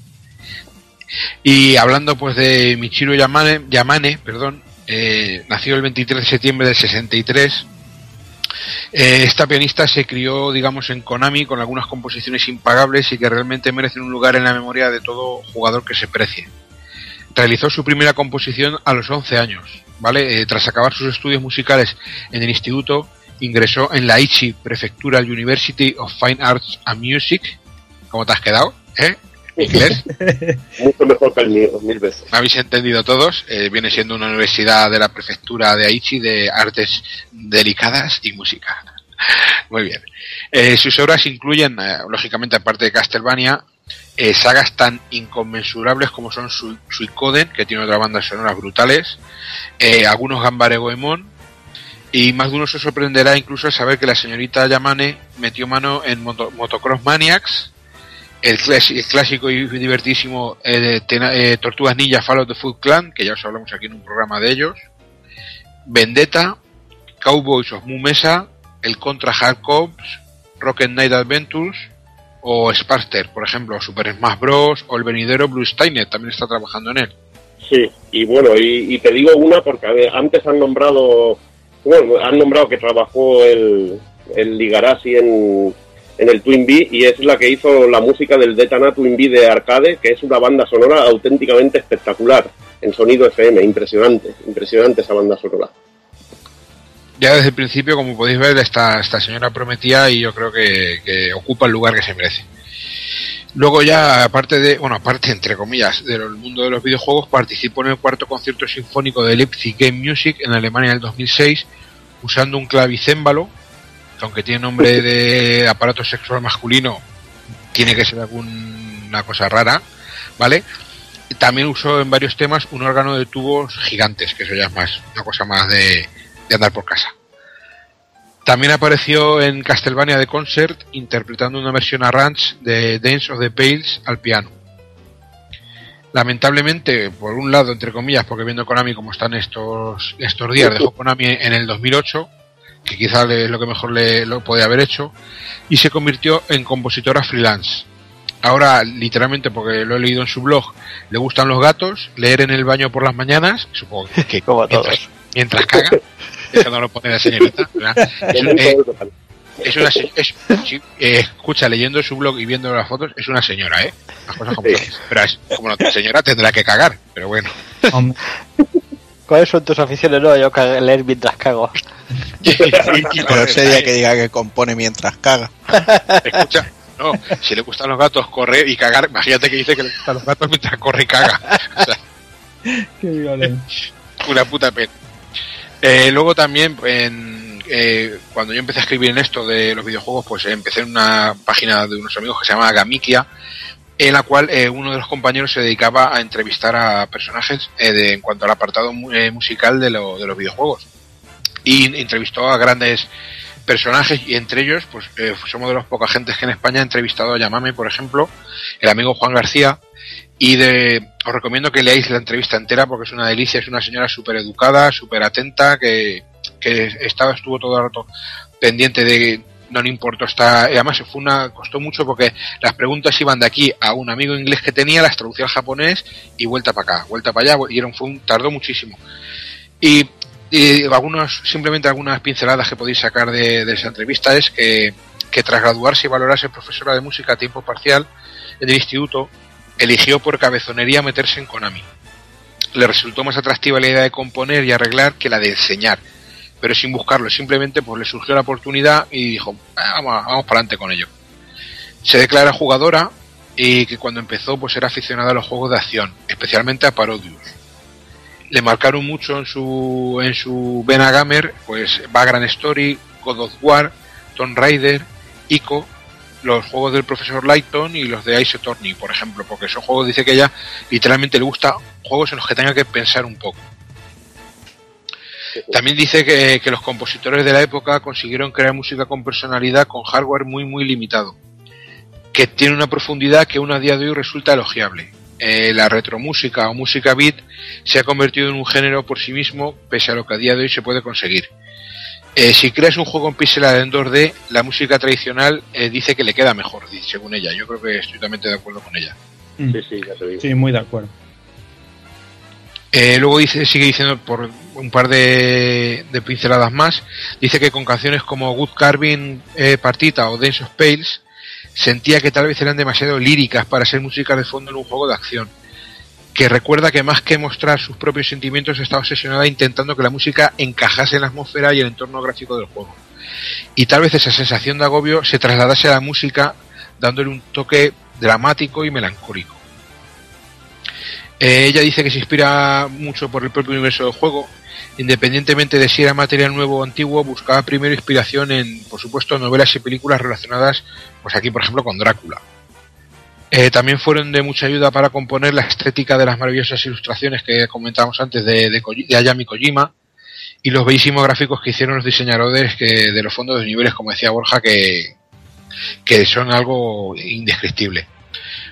Y hablando pues de Michiro Yamane, Yamane perdón, eh, nació el 23 de septiembre del 63. Eh, esta pianista se crió, digamos, en Konami con algunas composiciones impagables y que realmente merecen un lugar en la memoria de todo jugador que se precie. Realizó su primera composición a los 11 años, ¿vale? Eh, tras acabar sus estudios musicales en el instituto, ingresó en la Aichi Prefectural University of Fine Arts and Music. ¿Cómo te has quedado? ¿Eh? ¿Inglés? Mucho mejor que el mío, mil veces. Me habéis entendido todos. Eh, viene siendo una universidad de la prefectura de Aichi de artes delicadas y música. Muy bien. Eh, sus obras incluyen, eh, lógicamente, aparte de Castlevania, eh, sagas tan inconmensurables como son Su- Suicoden, que tiene otras bandas sonoras brutales, eh, algunos Gambare Goemon, y más de uno se sorprenderá incluso al saber que la señorita Yamane metió mano en Moto- Motocross Maniacs, el, el clásico y divertísimo eh, eh, Tortugas Ninja Fall of the Foot Clan, que ya os hablamos aquí en un programa de ellos, Vendetta, Cowboys of Mu Mesa, el Contra Hard Cops, Rocket Knight Adventures o Sparter, por ejemplo, Super Smash Bros. o el venidero Blue Steiner, también está trabajando en él. Sí, y bueno, y, y te digo una porque antes han nombrado, bueno, han nombrado que trabajó el, el Ligarasi en, en el Twin Bee y es la que hizo la música del Detana Twin Bee de arcade, que es una banda sonora auténticamente espectacular, en sonido FM, impresionante, impresionante esa banda sonora. Ya desde el principio, como podéis ver, esta, esta señora prometía y yo creo que, ocupa el lugar que se merece. Luego ya, aparte de, bueno, aparte entre comillas, del mundo de los videojuegos, participó en el cuarto concierto sinfónico de Leipzig Game Music en Alemania en el 2006, usando un clavicémbalo, aunque tiene nombre de aparato sexual masculino, tiene que ser alguna cosa rara, ¿vale? También usó en varios temas un órgano de tubos gigantes, que eso ya es más, una cosa más de, de andar por casa. También apareció en Castlevania de Concert interpretando una versión a ranch de Dance of the Pales al piano. Lamentablemente, por un lado, entre comillas, porque viendo Konami como están estos, estos días, dejó Konami en el 2008, que quizás es lo que mejor le lo podía haber hecho, y se convirtió en compositora freelance. Ahora, literalmente, porque lo he leído en su blog, le gustan los gatos, leer en el baño por las mañanas, supongo que Como a mientras, todos. mientras caga, eso no lo pone la señorita. Es, un- eh, es una es- sí, eh, escucha, leyendo su blog y viendo las fotos, es una señora, ¿eh? Las cosas como son. Pero es, como la señora tendrá que cagar, pero bueno. ¿Cuáles son tus aficiones? No, yo cago- leer mientras cago. Pero ese día que diga que compone mientras caga. Escucha, no, si le gustan los gatos, correr y cagar, imagínate que dice que le gustan los gatos mientras corre y caga. O sea, Qué violento. una puta pena. Eh, luego también, en, eh, cuando yo empecé a escribir en esto de los videojuegos, pues empecé en una página de unos amigos que se llama Gamikia, en la cual eh, uno de los compañeros se dedicaba a entrevistar a personajes eh, de, en cuanto al apartado eh, musical de, lo- de los videojuegos. Y entrevistó a grandes personajes y entre ellos, pues eh, somos de los pocas gentes que en España ha entrevistado a Yamame, por ejemplo, el amigo Juan García, y de, os recomiendo que leáis la entrevista entera porque es una delicia, es una señora súper educada, súper atenta, que, que estaba, estuvo todo el rato pendiente de no le importó esta, y además fue una, costó mucho porque las preguntas iban de aquí a un amigo inglés que tenía, las traducía al japonés y vuelta para acá, vuelta para allá, y era un, fue tardó muchísimo. Y, algunos, simplemente algunas pinceladas que podéis sacar de, de esa entrevista es que, que tras graduarse y valorarse profesora de música a tiempo parcial en el instituto, eligió por cabezonería meterse en Konami. Le resultó más atractiva la idea de componer y arreglar que la de enseñar, pero sin buscarlo, simplemente pues le surgió la oportunidad y dijo, "Ah, vamos, vamos para adelante con ello. Se declara jugadora y que cuando empezó pues era aficionada a los juegos de acción, especialmente a Parodius. Le marcaron mucho en su en su vena gamer, pues Vagrant Story, God of War, Tomb Raider, Ico, los juegos del profesor Lighton y los de Ice Attorney, por ejemplo, porque son juegos, dice que ella literalmente le gusta juegos en los que tenga que pensar un poco. También dice que, que los compositores de la época consiguieron crear música con personalidad con hardware muy muy limitado, que tiene una profundidad que aún a día de hoy resulta elogiable. Eh, la retromúsica o música beat se ha convertido en un género por sí mismo, pese a lo que a día de hoy se puede conseguir. Eh, si creas un juego en pixel en 2D, la música tradicional eh, dice que le queda mejor, según ella. Yo creo que estoy totalmente de acuerdo con ella. Mm. Sí, sí, ya te digo. Sí, muy de acuerdo. Eh, luego dice, sigue diciendo por un par de, pinceladas más, dice que con canciones como Good Carving eh, Partita o Dance of Pales sentía que tal vez eran demasiado líricas para ser música de fondo en un juego de acción. Que recuerda que más que mostrar sus propios sentimientos está obsesionada intentando que la música encajase en la atmósfera y el entorno gráfico del juego. Y tal vez esa sensación de agobio se trasladase a la música dándole un toque dramático y melancólico. Eh, ella dice que se inspira mucho por el propio universo del juego. Independientemente de si era material nuevo o antiguo, buscaba primero inspiración en, por supuesto, novelas y películas relacionadas, pues aquí, por ejemplo, con Drácula. Eh, también fueron de mucha ayuda para componer la estética de las maravillosas ilustraciones que comentábamos antes de, de, Ayami Kojima y los bellísimos gráficos que hicieron los diseñadores que, de los fondos de niveles, como decía Borja, que, que son algo indescriptible.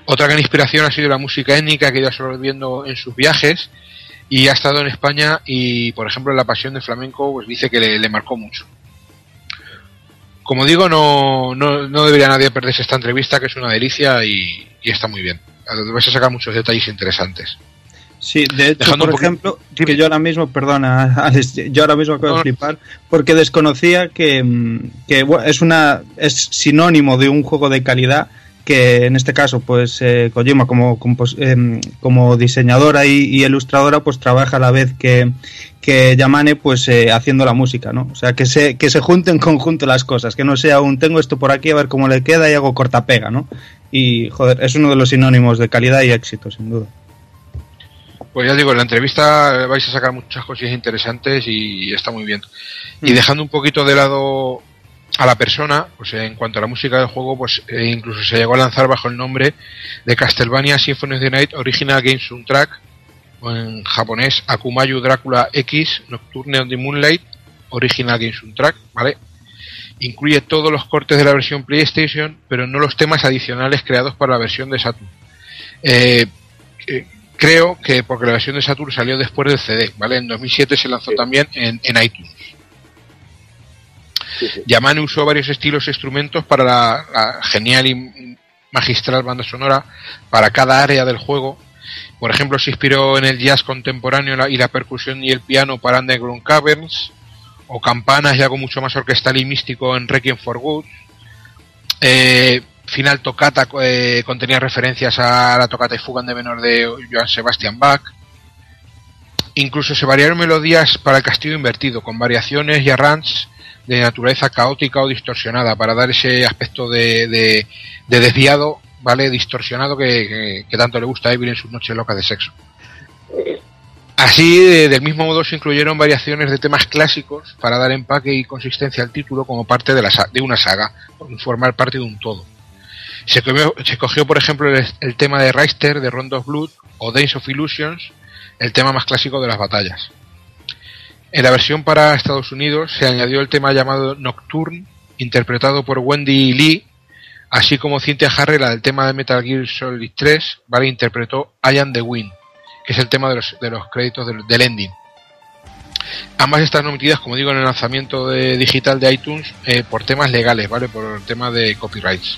Otra gran inspiración ha sido la música étnica que ido absorbiendo en sus viajes y ha estado en España y, por ejemplo, La Pasión del Flamenco, pues dice que le, le marcó mucho. Como digo, no, no, no debería nadie perderse esta entrevista, que es una delicia y, y está muy bien. Vais a sacar muchos detalles interesantes. Sí, de hecho, Dejando por ejemplo, que yo ahora mismo, perdona, yo ahora mismo acabo de flipar porque desconocía que, mm, que bueno, es una es sinónimo de un juego de calidad que en este caso, pues eh, Kojima como compos- em, como diseñadora y, y ilustradora, pues trabaja a la vez que que Yamane, pues eh, haciendo la música, ¿no? O sea, que se que se junten en conjunto las cosas, que no sea un tengo esto por aquí a ver cómo le queda y hago cortapega, ¿no? Y joder, es uno de los sinónimos de calidad y éxito, sin duda. Pues ya digo, en la entrevista vais a sacar muchas cosas interesantes y está muy bien. Y Mm. dejando un poquito de lado a la persona, pues en cuanto a la música del juego, pues eh, incluso se llegó a lanzar bajo el nombre de Castlevania Symphony of the Night Original Game Soundtrack, o en japonés Akumayu Drácula X Nocturne on the Moonlight Original Game Soundtrack, ¿vale? Incluye todos los cortes de la versión PlayStation, pero no los temas adicionales creados para la versión de Saturn. Eh, eh, creo que porque la versión de Saturn salió después del CD, ¿vale? En 2007 se lanzó también en, en iTunes. Yamane usó varios estilos e instrumentos para la, genial y magistral banda sonora para cada área del juego. Por ejemplo, se inspiró en el jazz contemporáneo y la percusión y el piano para Underground Caverns, o campanas y algo mucho más orquestal y místico en Requiem for Good. Eh, final tocata eh, contenía referencias a la tocata y fuga de menor de Johann Sebastian Bach. Incluso se variaron melodías para el castillo invertido, con variaciones y arranges de naturaleza caótica o distorsionada, para dar ese aspecto de, de- de desviado, ¿vale? Distorsionado que, que- que tanto le gusta a Evil en sus noches locas de sexo. Así, de- del mismo modo, se incluyeron variaciones de temas clásicos para dar empaque y consistencia al título como parte de, la, de una saga, formar parte de un todo. Se cogió, se cogió, por ejemplo, el, el tema de Reister, de Rondo of Blood, o Days of Illusions, el tema más clásico de las batallas. En la versión para Estados Unidos se añadió el tema llamado Nocturne, interpretado por Wendy Lee, así como Cynthia Harrell, la del tema de Metal Gear Solid 3, ¿vale? interpretó I Am the Wind, que es el tema de los, de los créditos del, ending. Ambas están omitidas, como digo, en el lanzamiento de- digital de iTunes eh, por temas legales, ¿vale? Por tema de copyrights.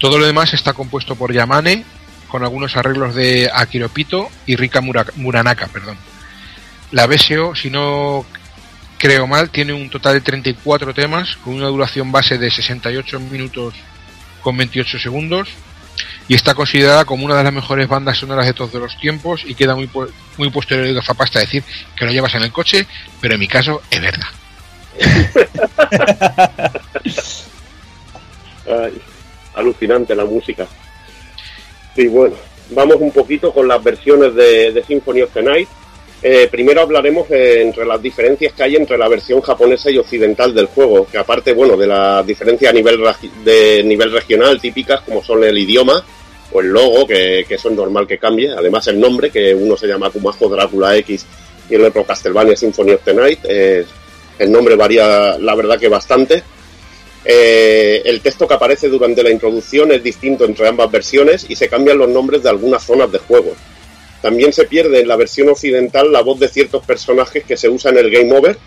Todo lo demás está compuesto por Yamane, con algunos arreglos de Akiro Pito y Rika Mura- Muranaka, perdón. La BSO, si no creo mal, tiene un total de 34 temas, con una duración base de 68 minutos con 28 segundos, y está considerada como una de las mejores bandas sonoras de todos los tiempos, y queda muy, muy posterior de gafapasta decir que lo llevas en el coche, pero en mi caso es verdad. Alucinante la música. Sí, bueno, vamos un poquito con las versiones de, de Symphony of the Night. Eh, primero hablaremos entre las diferencias que hay entre la versión japonesa y occidental del juego, que aparte, bueno, de las diferencias a nivel, de nivel regional típicas, como son el idioma o el logo, que, eso es normal que cambie, además el nombre, que uno se llama Kumajo Drácula X y el otro Castlevania Symphony of the Night, el nombre varía, la verdad que bastante. Eh, el texto que aparece durante la introducción es distinto entre ambas versiones y se cambian los nombres de algunas zonas de juego. También se pierde en la versión occidental la voz de ciertos personajes que se usa en el Game Over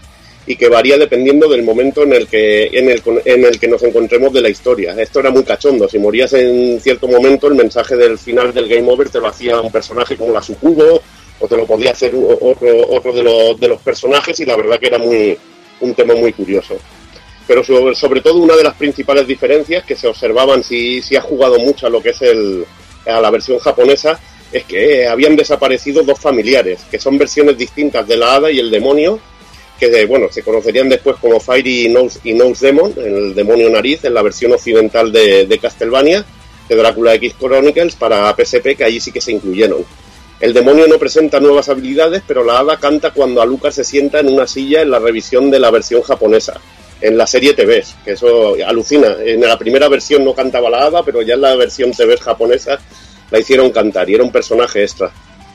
y que varía dependiendo del momento en el que en el, en el que nos encontremos de la historia. Esto era muy cachondo. Si morías en cierto momento, el mensaje del final del Game Over te lo hacía un personaje como la Sucubo o te lo podía hacer otro, otro de, los, de los personajes y la verdad que era muy un tema muy curioso. Pero sobre, sobre todo una de las principales diferencias que se observaban si, si has jugado mucho a lo que es el, a la versión japonesa es que habían desaparecido dos familiares, que son versiones distintas de la hada y el demonio, que bueno, se conocerían después como Fire y Nose, y Nose Demon, el demonio nariz, en la versión occidental de, de Castlevania, de Drácula X Chronicles para PSP, que allí sí que se incluyeron. El demonio no presenta nuevas habilidades, pero la hada canta cuando Alucard se sienta en una silla en la revisión de la versión japonesa, en la serie TV, que eso alucina. En la primera versión no cantaba la hada, pero ya en la versión TV japonesa la hicieron cantar y era un personaje extra.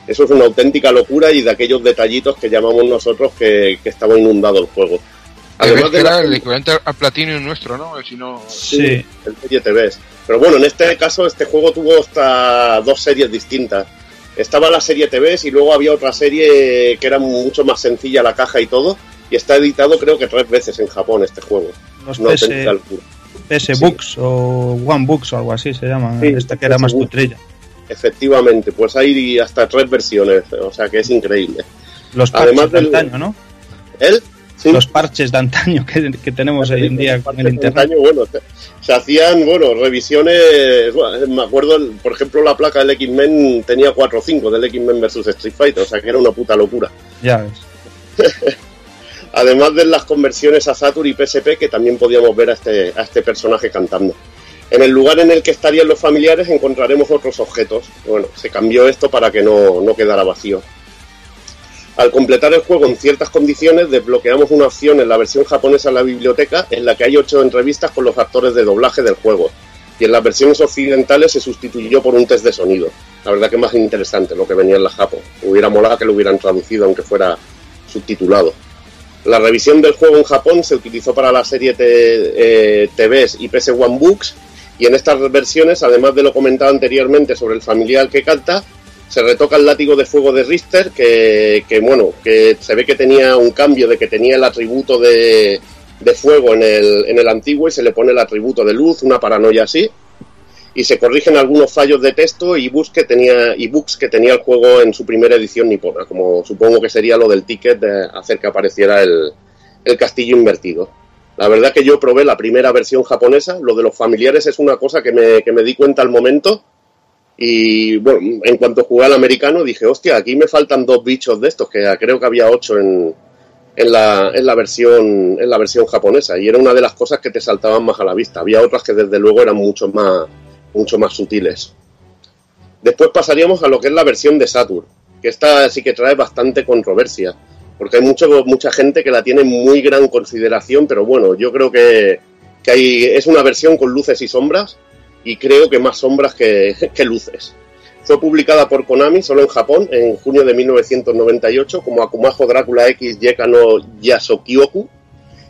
Eso es una auténtica locura y de aquellos detallitos que llamamos nosotros que, que estaba inundado el juego. Además de era el equivalente al Platinum nuestro, ¿no? Si no... Sí, el serie TV. Pero bueno, en este caso este juego tuvo hasta dos series distintas. Estaba la serie TV y luego había otra serie que era mucho más sencilla la caja y todo. Y está editado creo que tres veces en Japón este juego. Los Una PS, auténtica locura. PS Books o One Books o algo así se llaman. Sí, esta que era más cutrilla. Efectivamente, pues hay hasta tres versiones, o sea que es increíble. Los parches Además de antaño, ¿no? ¿El? Los parches de antaño que, que tenemos hoy en día con el internet. Antaño, bueno, se, se hacían, bueno, revisiones, bueno, me acuerdo, por ejemplo, la placa del X-Men tenía 4 o 5 del X-Men versus Street Fighter, o sea que era una puta locura. Ya ves. Además de las conversiones a Saturn y PSP, que también podíamos ver a este, a este personaje cantando. En el lugar en el que estarían los familiares encontraremos otros objetos. Bueno, se cambió esto para que no, no quedara vacío. Al completar el juego en ciertas condiciones, desbloqueamos una opción en la versión japonesa en la biblioteca en la que hay ocho entrevistas con los actores de doblaje del juego. Y en las versiones occidentales se sustituyó por un test de sonido. La verdad que más interesante lo que venía en la Japo. Hubiera molado que lo hubieran traducido aunque fuera subtitulado. La revisión del juego en Japón se utilizó para la serie T- eh, TVs y PS One Books y en estas versiones, además de lo comentado anteriormente sobre el familiar que canta, se retoca el látigo de fuego de Richter, que, bueno, que se ve que tenía un cambio de que tenía el atributo de, de fuego en el, en el antiguo y se le pone el atributo de luz, una paranoia así. Y se corrigen algunos fallos de texto y bugs que tenía, y bugs que tenía el juego en su primera edición nipona, como supongo que sería lo del ticket de hacer que apareciera el, el castillo invertido. La verdad que yo probé la primera versión japonesa, lo de los familiares es una cosa que me, que me di cuenta al momento y bueno, en cuanto jugué al americano dije, hostia, aquí me faltan dos bichos de estos, que creo que había ocho en, en, la, en, la versión, en la versión japonesa y era una de las cosas que te saltaban más a la vista. Había otras que desde luego eran mucho más, mucho más sutiles. Después pasaríamos a lo que es la versión de Saturn, que esta sí que trae bastante controversia, porque hay mucho, mucha gente que la tiene en muy gran consideración, pero bueno, yo creo que, que hay, es una versión con luces y sombras, y creo que más sombras que, luces. Fue publicada por Konami solo en Japón en junio de 1998 como Akumajo Drácula X Yeka no Yasokyoku,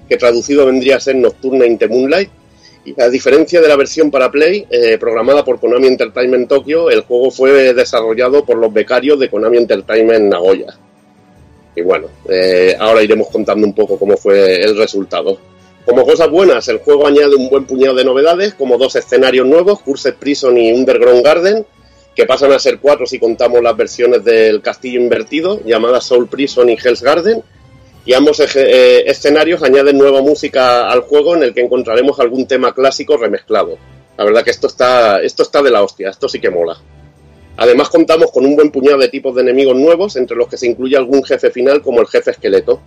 que traducido vendría a ser Nocturne in the Moonlight. Y a diferencia de la versión para Play, eh, programada por Konami Entertainment Tokyo, el juego fue desarrollado por los becarios de Konami Entertainment Nagoya. Y bueno, eh, ahora iremos contando un poco cómo fue el resultado. Como cosas buenas, el juego añade un buen puñado de novedades, como dos escenarios nuevos, Cursed Prison y Underground Garden, que pasan a ser cuatro si contamos las versiones del castillo invertido, llamadas Soul Prison y Hell's Garden. Y ambos eh, escenarios añaden nueva música al juego en el que encontraremos algún tema clásico remezclado. La verdad que esto está, esto está de la hostia, esto sí que mola. Además contamos con un buen puñado de tipos de enemigos nuevos, entre los que se incluye algún jefe final como el jefe esqueleto.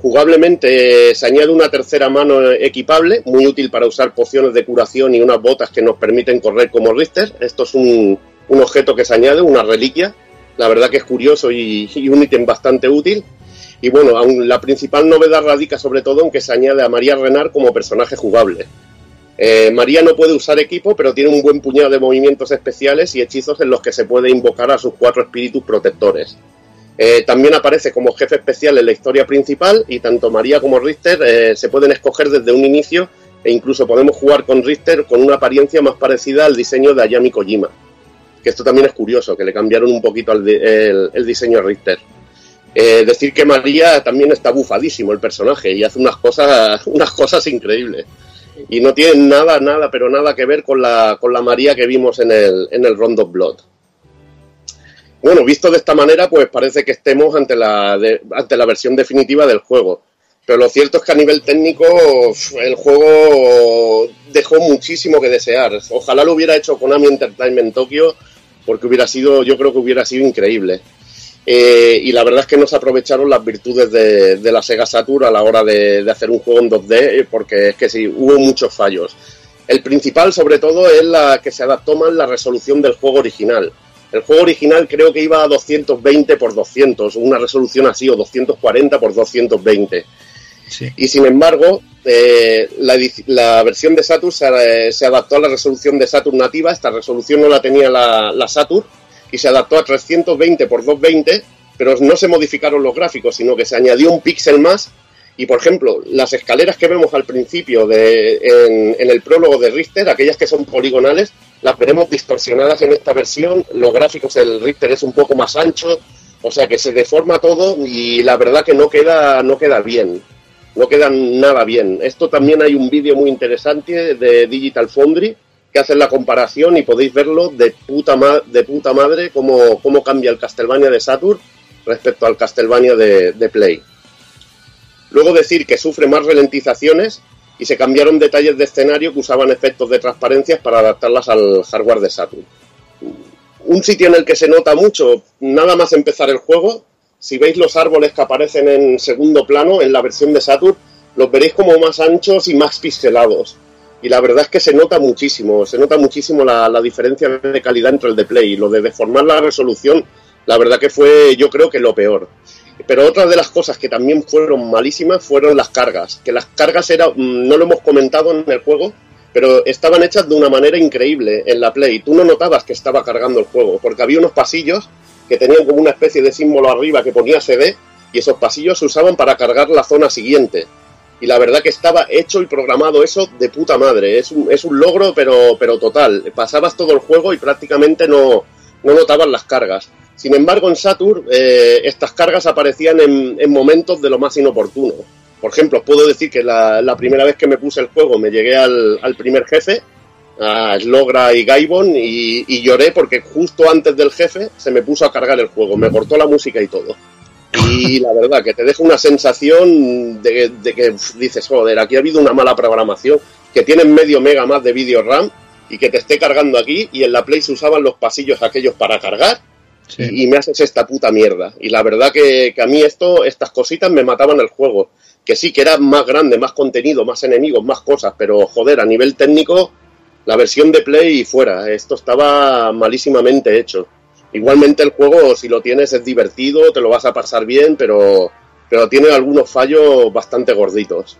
Jugablemente eh, se añade una tercera mano equipable, muy útil para usar pociones de curación y unas botas que nos permiten correr como Richter. Esto es un, objeto que se añade, una reliquia. La verdad que es curioso y, un ítem bastante útil. Y bueno, aún la principal novedad radica sobre todo en que se añade a María Renard como personaje jugable. Eh, María no puede usar equipo, pero tiene un buen puñado de movimientos especiales y hechizos en los que se puede invocar a sus cuatro espíritus protectores. Eh, también aparece como jefe especial en la historia principal y tanto María como Richter eh, se pueden escoger desde un inicio e incluso podemos jugar con Richter con una apariencia más parecida al diseño de Ayami Kojima, que esto también es curioso, que le cambiaron un poquito el, el diseño a Richter. Eh, decir que María también está bufadísimo el personaje y hace unas cosas, unas cosas increíbles. Y no tiene nada, nada, pero nada que ver con la, con la María que vimos en el, en el Round of Blood. Bueno, visto de esta manera, pues parece que estemos ante la, ante la versión definitiva del juego. Pero lo cierto es que a nivel técnico el juego dejó muchísimo que desear. Ojalá lo hubiera hecho Konami Entertainment Tokyo, porque hubiera sido, yo creo que hubiera sido increíble. Eh, y la verdad es que no se aprovecharon las virtudes de, de la Sega Saturn a la hora de, de hacer un juego en 2D, eh, porque es que sí, hubo muchos fallos. El principal, sobre todo, es la que se adaptó más la resolución del juego original. El juego original creo que iba a 220 por 200, una resolución así, o 240 por 220. Y sin embargo, eh, la, versión de Saturn se, se adaptó a la resolución de Saturn nativa. Esta resolución no la tenía la, la Saturn y se adaptó a 320 por 220, pero no se modificaron los gráficos, sino que se añadió un píxel más. Y por ejemplo, las escaleras que vemos al principio de, en, el prólogo de Richter, aquellas que son poligonales, las veremos distorsionadas en esta versión. Los gráficos del Richter es un poco más ancho, o sea que se deforma todo y la verdad que no queda, no queda bien no quedan nada bien. Esto también hay un vídeo muy interesante de Digital Foundry que la comparación y podéis verlo de puta, ma- de puta madre cómo, cómo cambia el Castlevania de Saturn respecto al Castlevania de, de Play. Luego decir que sufre más ralentizaciones y se cambiaron detalles de escenario que usaban efectos de transparencias para adaptarlas al hardware de Saturn. Un sitio en el que se nota mucho, nada más empezar el juego, si veis los árboles que aparecen en segundo plano en la versión de Saturn, los veréis como más anchos y más pixelados. Y la verdad es que se nota muchísimo, se nota muchísimo la, diferencia de calidad entre el de Play. Y lo de deformar la resolución, la verdad que fue yo creo que lo peor. Pero otra de las cosas que también fueron malísimas fueron las cargas. Que las cargas era, mm, no lo hemos comentado en el juego, pero estaban hechas de una manera increíble en la Play. Tú no notabas que estaba cargando el juego, porque había unos pasillos que tenían como una especie de símbolo arriba que ponía CD y esos pasillos se usaban para cargar la zona siguiente. Y la verdad que estaba hecho y programado eso de puta madre. Es un, es un logro, pero, pero total. Pasabas todo el juego y prácticamente no, no notabas las cargas. Sin embargo, en Saturn eh, estas cargas aparecían en, en momentos de lo más inoportuno. Por ejemplo, os puedo decir que la, la primera vez que me puse el juego me llegué al, al primer jefe, a Slogra y Gaibon, y, y lloré porque justo antes del jefe se me puso a cargar el juego, me cortó la música y todo. Y la verdad que te deja una sensación de, de que dices, joder, aquí ha habido una mala programación, que tienen medio mega más de video RAM y que te esté cargando aquí y en la Play se usaban los pasillos aquellos para cargar y, y me haces esta puta mierda. Y la verdad que, que a mí esto, estas cositas me mataban el juego. Que sí, que era más grande, más contenido, más enemigos, más cosas, pero joder, a nivel técnico, la versión de Play fuera. Esto estaba malísimamente hecho. Igualmente el juego, si lo tienes, es divertido, te lo vas a pasar bien, pero, pero tiene algunos fallos bastante gorditos.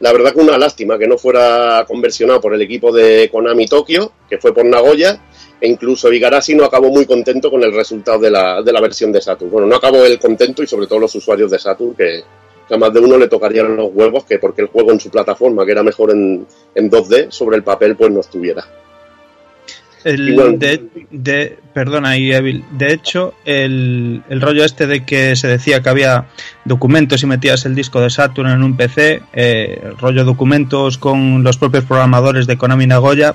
La verdad que una lástima que no fuera conversionado por el equipo de Konami Tokyo, que fue por Nagoya, e incluso Igarashi no acabó muy contento con el resultado de la, de la versión de Saturn. Bueno, no acabó él contento y sobre todo los usuarios de Saturn, que, que a más de uno le tocarían los huevos que porque el juego en su plataforma, que era mejor en, en 2D, sobre el papel pues no estuviera. El Igual. de, de- perdona, Evil. De hecho, el, el rollo este de que se decía que había documentos y metías el disco de Saturn en un PC, eh, el rollo documentos con los propios programadores de Konami Nagoya,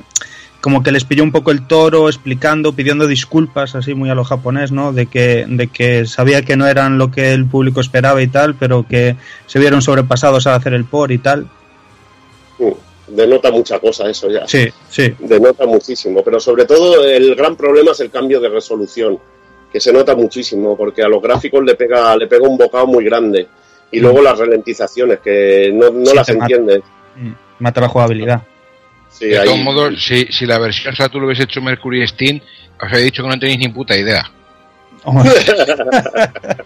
como que les pilló un poco el toro explicando, pidiendo disculpas, así muy a lo japonés, ¿no? De que, de que sabía que no eran lo que el público esperaba y tal, pero que se vieron sobrepasados al hacer el por y tal. Mm, Denota mucha cosa eso ya. Sí, sí. Denota muchísimo, pero sobre todo el gran problema es el cambio de resolución, que se nota muchísimo, porque a los gráficos le pega, le pega un bocado muy grande. Y luego las ralentizaciones, que no, no Sí, las mata. entiendes. Mata la jugabilidad. Sí, de ahí- todos modos, si, si la versión Saturn lo hubiese hecho Mercury Steam, os he dicho que no tenéis ni puta idea.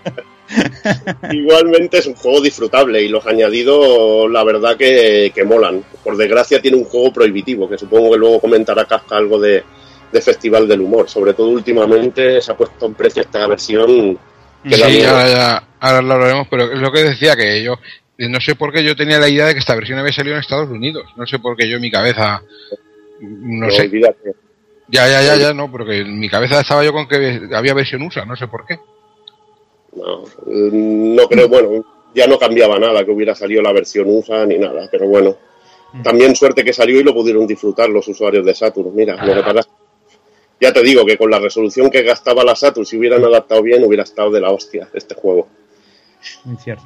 Igualmente es un juego disfrutable y los añadidos, la verdad que, que molan. Por desgracia tiene un juego prohibitivo, que supongo que luego comentará Casca algo de, de Festival del Humor. Sobre todo últimamente se ha puesto en precio esta versión. Que Sí, ahora, ya- ahora lo hablaremos, pero es lo que decía, que yo no sé por qué yo tenía la idea de que esta versión había salido en Estados Unidos. No sé por qué yo en mi cabeza, no, No, sé. olvídate. Ya, ya, ya, ya, no, porque en mi cabeza estaba yo con que había versión USA, no sé por qué. No, mm, no creo, bueno, ya no cambiaba nada que hubiera salido la versión USA ni nada, pero bueno. También suerte que salió y lo pudieron disfrutar los usuarios de Saturn. Mira, lo que pasa- ya te digo que con la resolución que gastaba la Saturn, si hubieran adaptado bien, hubiera estado de la hostia este juego.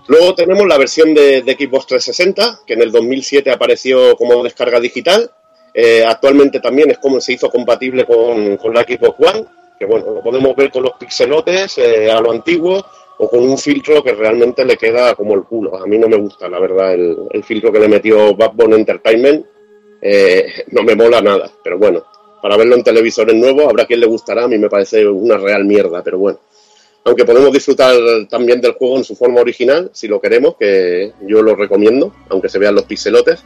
Luego tenemos la versión de, de Xbox 360, que en el 2007 apareció como descarga digital. Eh, actualmente también es como se hizo compatible con, la Xbox One, que bueno, lo podemos ver con los pixelotes eh, a lo antiguo o con un filtro que realmente le queda como el culo. A mí no me gusta, la verdad, el, el filtro que le metió Backbone Entertainment. eh, no me mola nada, pero bueno, para verlo en televisores nuevos habrá quien le gustará, a mí me parece una real mierda, pero bueno aunque podemos disfrutar también del juego en su forma original, si lo queremos, que yo lo recomiendo, aunque se vean los pixelotes.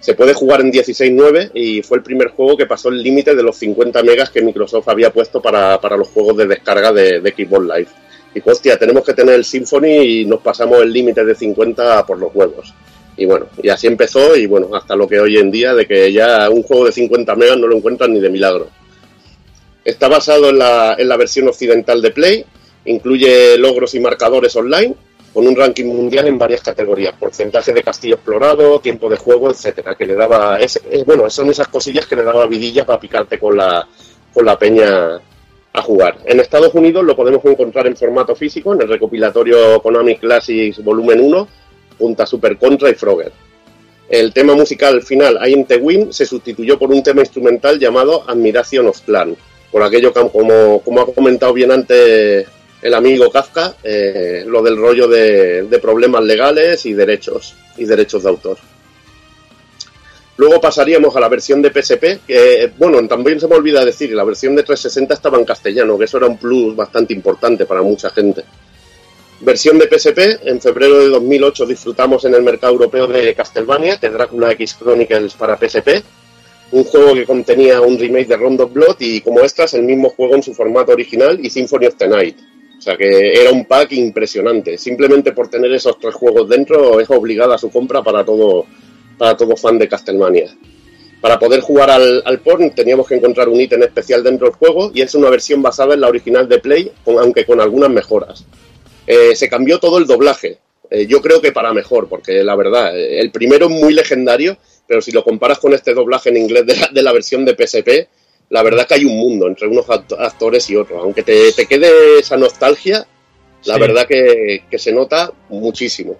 Se puede jugar en 16.9 y fue el primer juego que pasó el límite de los 50 megas que Microsoft había puesto para, para los juegos de descarga de, de Xbox Live. Y hostia, tenemos que tener el Symphony y nos pasamos el límite de 50 por los huevos. Y bueno, y así empezó y bueno, hasta lo que hoy en día de que ya un juego de 50 megas no lo encuentran ni de milagro. Está basado en la, en la versión occidental de Play, incluye logros y marcadores online, con un ranking mundial en varias categorías, porcentaje de castillo explorado, tiempo de juego, etcétera, que le daba, bueno, son esas cosillas que le daba vidilla para picarte con la, con la peña a jugar. En Estados Unidos lo podemos encontrar en formato físico, en el recopilatorio Konami Classics Volumen 1, junto a Super Contra y Frogger. El tema musical final, I Am se sustituyó por un tema instrumental llamado Admiration of Plan, por aquello que, como, como ha comentado bien antes el amigo Kafka, eh, lo del rollo de, problemas legales y derechos, y derechos de autor. Luego pasaríamos a la versión de PSP, que, bueno, también se me olvida decir, la versión de 360 estaba en castellano, que eso era un plus bastante importante para mucha gente. Versión de PSP, en febrero de 2008 disfrutamos en el mercado europeo de Castlevania, de Drácula X Chronicles para PSP, un juego que contenía un remake de Round of Blood y como extras el mismo juego en su formato original y Symphony of the Night. O sea que era un pack impresionante. Simplemente por tener esos tres juegos dentro es obligada su compra para todo, para todo fan de Castlevania. Para poder jugar al, porn teníamos que encontrar un ítem especial dentro del juego y es una versión basada en la original de Play, aunque con algunas mejoras. Eh, se cambió todo el doblaje. Eh, yo creo que para mejor, porque la verdad, eh, el primero es muy legendario, pero si lo comparas con este doblaje en inglés de la, de la versión de PSP, la verdad que hay un mundo entre unos act- actores y otros. Aunque te, te quede esa nostalgia, la Sí. verdad que, que se nota muchísimo.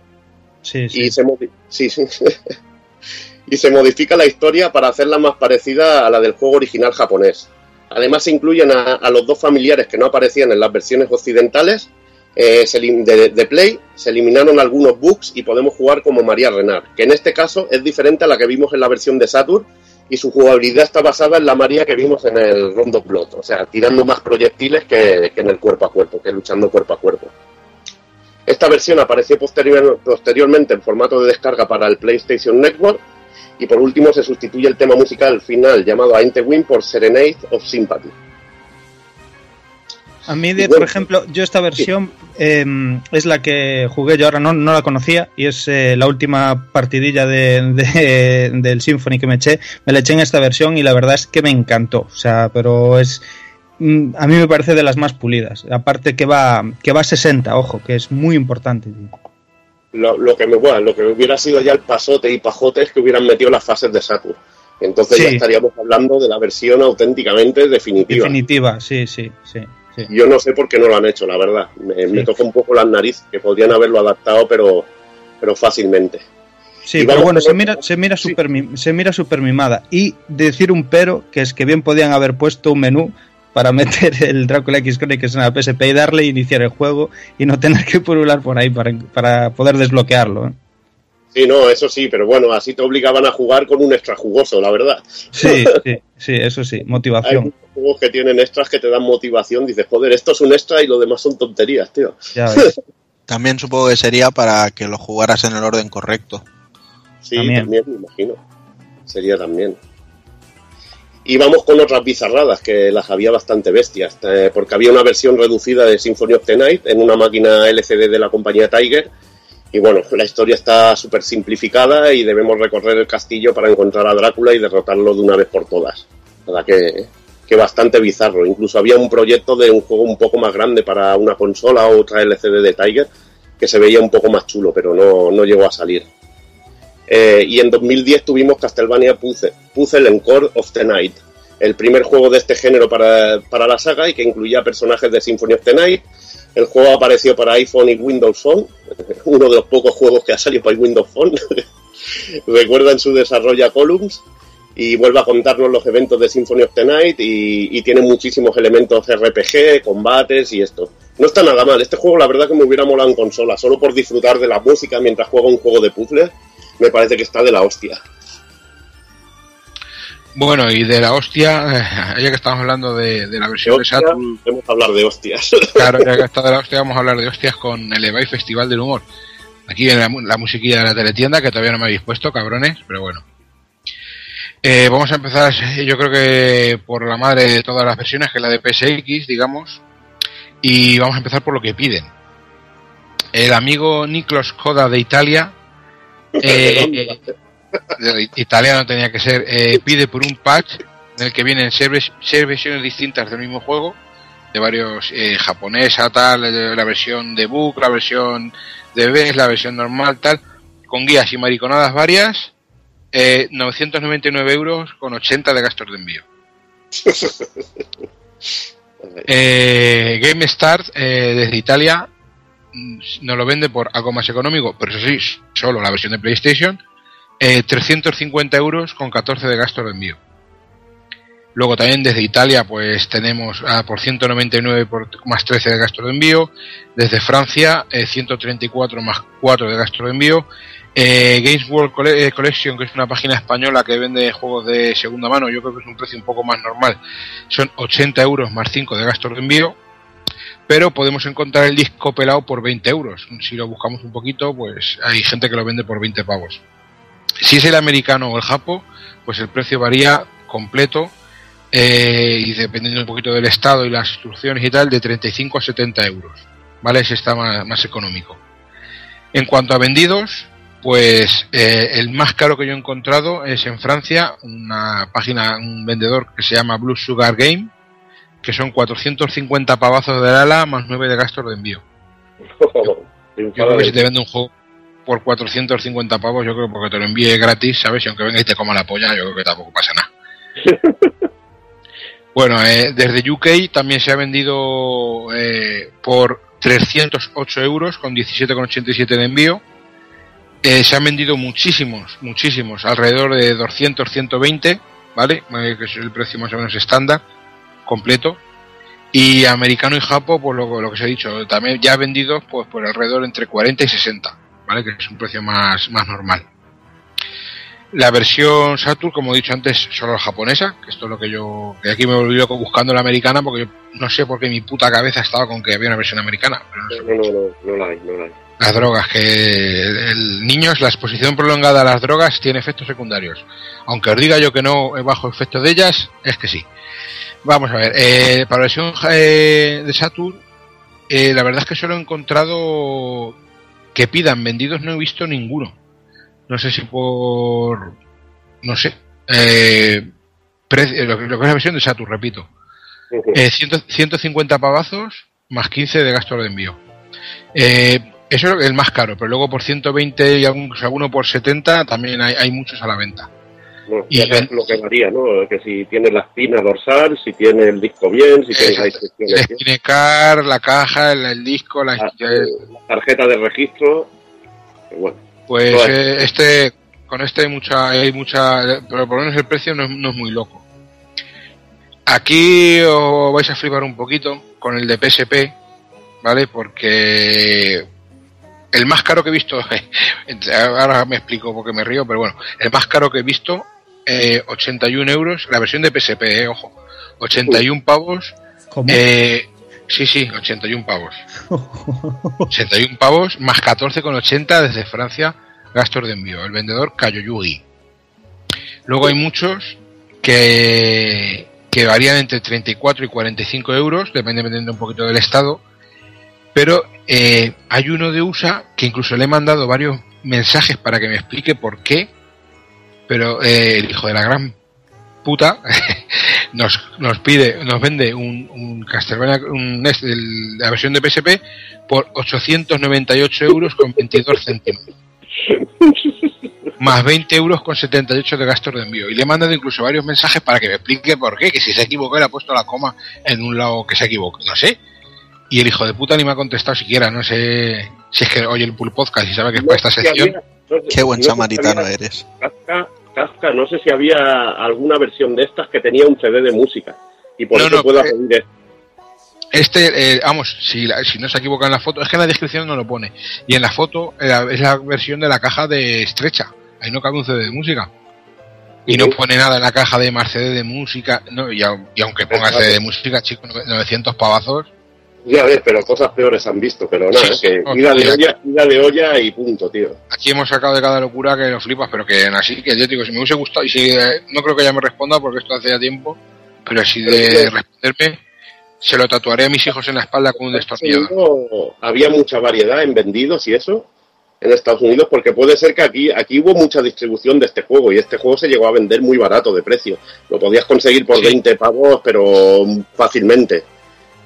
Sí, sí. Y se, sí, sí. y se modifica la historia para hacerla más parecida a la del juego original japonés. Además se incluyen a, a los dos familiares que no aparecían en las versiones occidentales eh, se de, de Play, se eliminaron algunos bugs y podemos jugar como María Renard, que en este caso es diferente a la que vimos en la versión de Saturn y su jugabilidad está basada en la María que vimos en el Rondo Blood, o sea, tirando más proyectiles que, en el cuerpo a cuerpo, que luchando cuerpo a cuerpo. Esta versión apareció posterior- posteriormente en formato de descarga para el PlayStation Network y por último se sustituye el tema musical final llamado Ain't the por Serenade of Sympathy. A mí, de, por ejemplo, yo esta versión eh, es la que jugué, yo ahora no, no la conocía y es eh, la última partidilla de, de- del Symphony que me eché. Me la eché en esta versión y la verdad es que me encantó. O sea, pero es. mm, A mí me parece de las más pulidas. Aparte que va, que va a 60, ojo, que es muy importante. Lo, lo que me bueno, lo que hubiera sido ya el pasote y pajote es que hubieran metido las fases de Saturn. Entonces ya estaríamos hablando de la versión auténticamente definitiva. Definitiva, sí, sí, sí. Sí. Yo no sé por qué no lo han hecho, la verdad. Me, me toca un poco las narices, que podrían haberlo adaptado, pero, pero fácilmente. Sí, pero bueno, se mira, se mira super mi- se mira super mimada. Y decir un pero, que es que bien podían haber puesto un menú para meter el Drácula X Chronicles en la PSP y darle iniciar el juego y no tener que purular por ahí para, para poder desbloquearlo. ¿eh? Sí, no, eso sí, pero bueno, así te obligaban a jugar con un extra jugoso, la verdad. Sí, sí, sí, eso sí, Hay motivación. muchos juegos que tienen extras que te dan motivación. Dices, joder, esto es un extra y lo demás son tonterías, tío. Ya ves. También supongo que sería para que lo jugaras en el orden correcto. Sí, También. también. me imagino. Sería también. Y vamos con otras bizarradas, que las había bastante bestias, eh, porque había una versión reducida de Symphony of the Night en una máquina LCD de la compañía Tiger. Y bueno, la historia está súper simplificada y debemos recorrer el castillo para encontrar a Drácula y derrotarlo de una vez por todas. Nada que que bastante bizarro. Incluso había un proyecto de un juego un poco más grande para una consola o otra LCD de Tiger que se veía un poco más chulo, pero no, no llegó a salir. Eh, y en 2010 tuvimos Castlevania Puzzle, Puzzle Encore of the Night, el primer juego de este género para, para la saga y que incluía personajes de Symphony of the Night. El juego apareció para iPhone y Windows Phone, uno de los pocos juegos que ha salido para Windows Phone. Recuerda en su desarrollo a Columns y vuelve a contarnos los eventos de Symphony of the Night y, tiene muchísimos elementos RPG, combates y esto. No está nada mal. Este juego, la verdad, que me hubiera molado en consola, solo por disfrutar de la música mientras juego un juego de puzzles. Me parece que está de la hostia. Bueno, y de la hostia, eh, ya que estamos hablando de, de la versión de, Hostia, Saturn, Vamos a hablar de hostias. claro, ya que está de la hostia, vamos a hablar de hostias con el Ebay Festival del Humor. Aquí viene la, la musiquilla de la teletienda, que todavía no me habéis puesto, cabrones, pero bueno. Eh, vamos a empezar, yo creo que por la madre de todas las versiones, que es la de PSX, digamos. Y vamos a empezar por lo que piden. El amigo Niklos Koda de Italia, eh, italiano tenía que ser, eh, pide por un patch en el que vienen seis, vers- seis versiones distintas del mismo juego, de varios eh, japonesa, tal, eh, la versión de book, la versión de BES, la versión normal, tal, con guías y mariconadas varias, eh, 999 euros con 80 de gastos de envío. Eh, Game Start eh, desde Italia mm, nos lo vende por algo más económico, pero eso sí, solo la versión de PlayStation, eh, 350 euros con 14 de gastos de envío. Luego también desde Italia pues tenemos ah, por 199 por, más 13 de gastos de envío. Desde Francia eh, 134 más 4 de gastos de envío. Eh, Games World eh, Collection, que es una página española que vende juegos de segunda mano, yo creo que es un precio un poco más normal. Son 80 euros más 5 de gastos de envío. Pero podemos encontrar el disco pelado por 20 euros. Si lo buscamos un poquito, pues hay gente que lo vende por 20 pavos. Si es el americano o el japo, pues el precio varía completo eh, y dependiendo un poquito del estado y las instrucciones y tal, de 35 a 70 euros. ¿Vale? Ese está más, más económico. En cuanto a vendidos, pues eh, el más caro que yo he encontrado es en Francia, una página, un vendedor que se llama Blue Sugar Game, que son 450 pavazos de ala más 9 de gastos de envío. Yo creo que si te vende un juego por 450 pavos, yo creo porque te lo envíe gratis, ¿sabes? Y aunque venga y te coma la polla, yo creo que tampoco pasa nada. bueno, eh, desde UK también se ha vendido eh, por 308 euros con 17,87 de envío. Eh, se han vendido muchísimos, muchísimos, alrededor de 200, 120, ¿vale? Eh, que es el precio más o menos estándar, completo. Y americano y japo, pues lo, lo que os he dicho, también ya vendidos pues por alrededor entre 40 y 60, ¿vale? Que es un precio más, más normal. La versión Saturn, como he dicho antes, solo la japonesa, que esto es lo que yo, que aquí me volví loco buscando la americana, porque yo no sé por qué mi puta cabeza estaba con que había una versión americana, pero no sé. No, no, no, la hay, no la hay. Las drogas, que el, el niños, la exposición prolongada a las drogas tiene efectos secundarios. Aunque os diga yo que no bajo efectos de ellas, es que sí. Vamos a ver, eh, para la versión eh, de Saturn, eh, la verdad es que solo he encontrado que pidan vendidos, no he visto ninguno. No sé si por. No sé. Eh, precio- lo, que- lo que es la versión de Saturn, repito. Eh, 100 150 pavazos más 15 de gasto de envío. Eh, eso es el más caro, pero luego por 120 y algún, alguno por 70 también hay, hay muchos a la venta. No, Y lo que varía, ¿no? Que si tiene la espina dorsal, si tiene el disco bien, si tiene la car, la caja, el, el disco, la, la tarjeta de registro. Bueno, pues eh, este con este hay mucha hay mucha pero por lo menos el precio no es, no es muy loco. Aquí os vais a flipar un poquito con el de PSP, ¿vale? Porque el más caro que he visto, ahora me explico porque me río, pero bueno, el más caro que he visto, eh, 81 euros, la versión de PSP, eh, ojo, 81 pavos. ¿Cómo? Eh, sí, sí, 81 pavos. 81 pavos más 14,80 desde Francia, gastos de envío. El vendedor Kayoyugi. Luego hay muchos que, que varían entre 34 y 45 euros, depende dependiendo un poquito del estado. Pero eh, hay uno de USA que incluso le he mandado varios mensajes para que me explique por qué. Pero eh, el hijo de la gran puta nos, nos pide, nos vende un, un Castlevania, un de la versión de PSP por 898 euros con 22 céntimos. Más 20 euros con 78 de gastos de envío. Y le he mandado incluso varios mensajes para que me explique por qué, que si se equivocó le ha puesto la coma en un lado que se equivocó. No sé. Y el hijo de puta ni me ha contestado siquiera. No sé si es que oye el Pool Podcast y sabe que es para esta sección. Qué buen samaritano eres. Kafka, no sé si había alguna versión de estas que tenía un CD de música. Y por No, eso no, pueda eh, pedir esto. Este, eh, vamos, si, la- si no se equivoca en la foto, es que en la descripción no lo pone. Y en la foto eh, es la versión de la caja de estrecha. Ahí no cabe un CD de música. Y no pone nada en la caja de más CD de música. No, y, au- y aunque ponga CD de música, chicos, 900 pavazos. Ya ves, pero cosas peores han visto. Pero nada, Sí, que sí. ida de olla, ida de olla y punto, tío. Aquí hemos sacado de cada locura que lo flipas, pero que así, que yo digo, si me hubiese gustado, y si eh, no creo que ella me responda porque esto hace ya tiempo, pero si de responderme, se lo tatuaré a mis hijos en la espalda con un destornillador. Había mucha variedad en vendidos y eso en Estados Unidos porque puede ser que aquí aquí hubo mucha distribución de este juego y este juego se llegó a vender muy barato de precio lo podías conseguir por 20 pavos pero fácilmente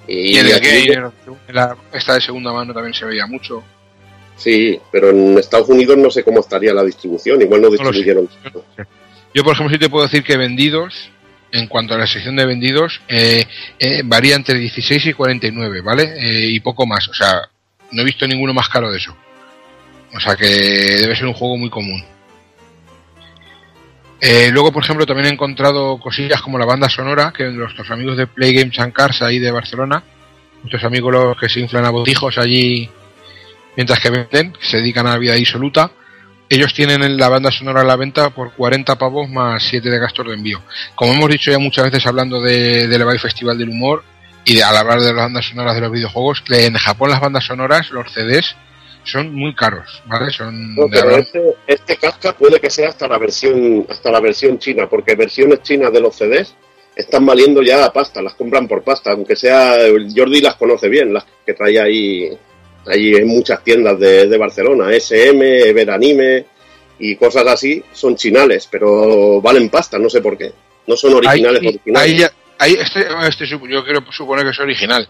y, Y el aquí- Gamer, en la- esta de segunda mano también se veía mucho. sí pero en Estados Unidos no sé cómo estaría la distribución igual no lo sé. distribuyeron Yo, por ejemplo, sí te puedo decir que vendidos, en cuanto a la sección de vendidos, eh, eh, varía entre 16 y 49, ¿vale? Eh, y poco más. O sea, no he visto ninguno más caro de eso. O sea que debe ser un juego muy común. Eh, luego, por ejemplo, también he encontrado cosillas como la banda sonora, que nuestros amigos de Play Games and Cars ahí de Barcelona, nuestros amigos los que se inflan a botijos allí mientras que venden, que se dedican a la vida disoluta, ellos tienen en la banda sonora a la venta por 40 pavos más 7 de gastos de envío. Como hemos dicho ya muchas veces hablando de, del Ebay Festival del Humor y de, al hablar de las bandas sonoras de los videojuegos, en Japón las bandas sonoras, los CDs, son muy caros, ¿vale? Son No, pero este, este Kafka puede que sea hasta la versión hasta la versión china porque versiones chinas de los CDs están valiendo ya a pasta las compran por pasta aunque sea Jordi las conoce bien las que trae ahí ahí en muchas tiendas de, de Barcelona SM Everanime y cosas así son chinales pero valen pasta no sé por qué. No son originales Ahí- originales. ahí ya- ahí este, este yo quiero suponer que es original,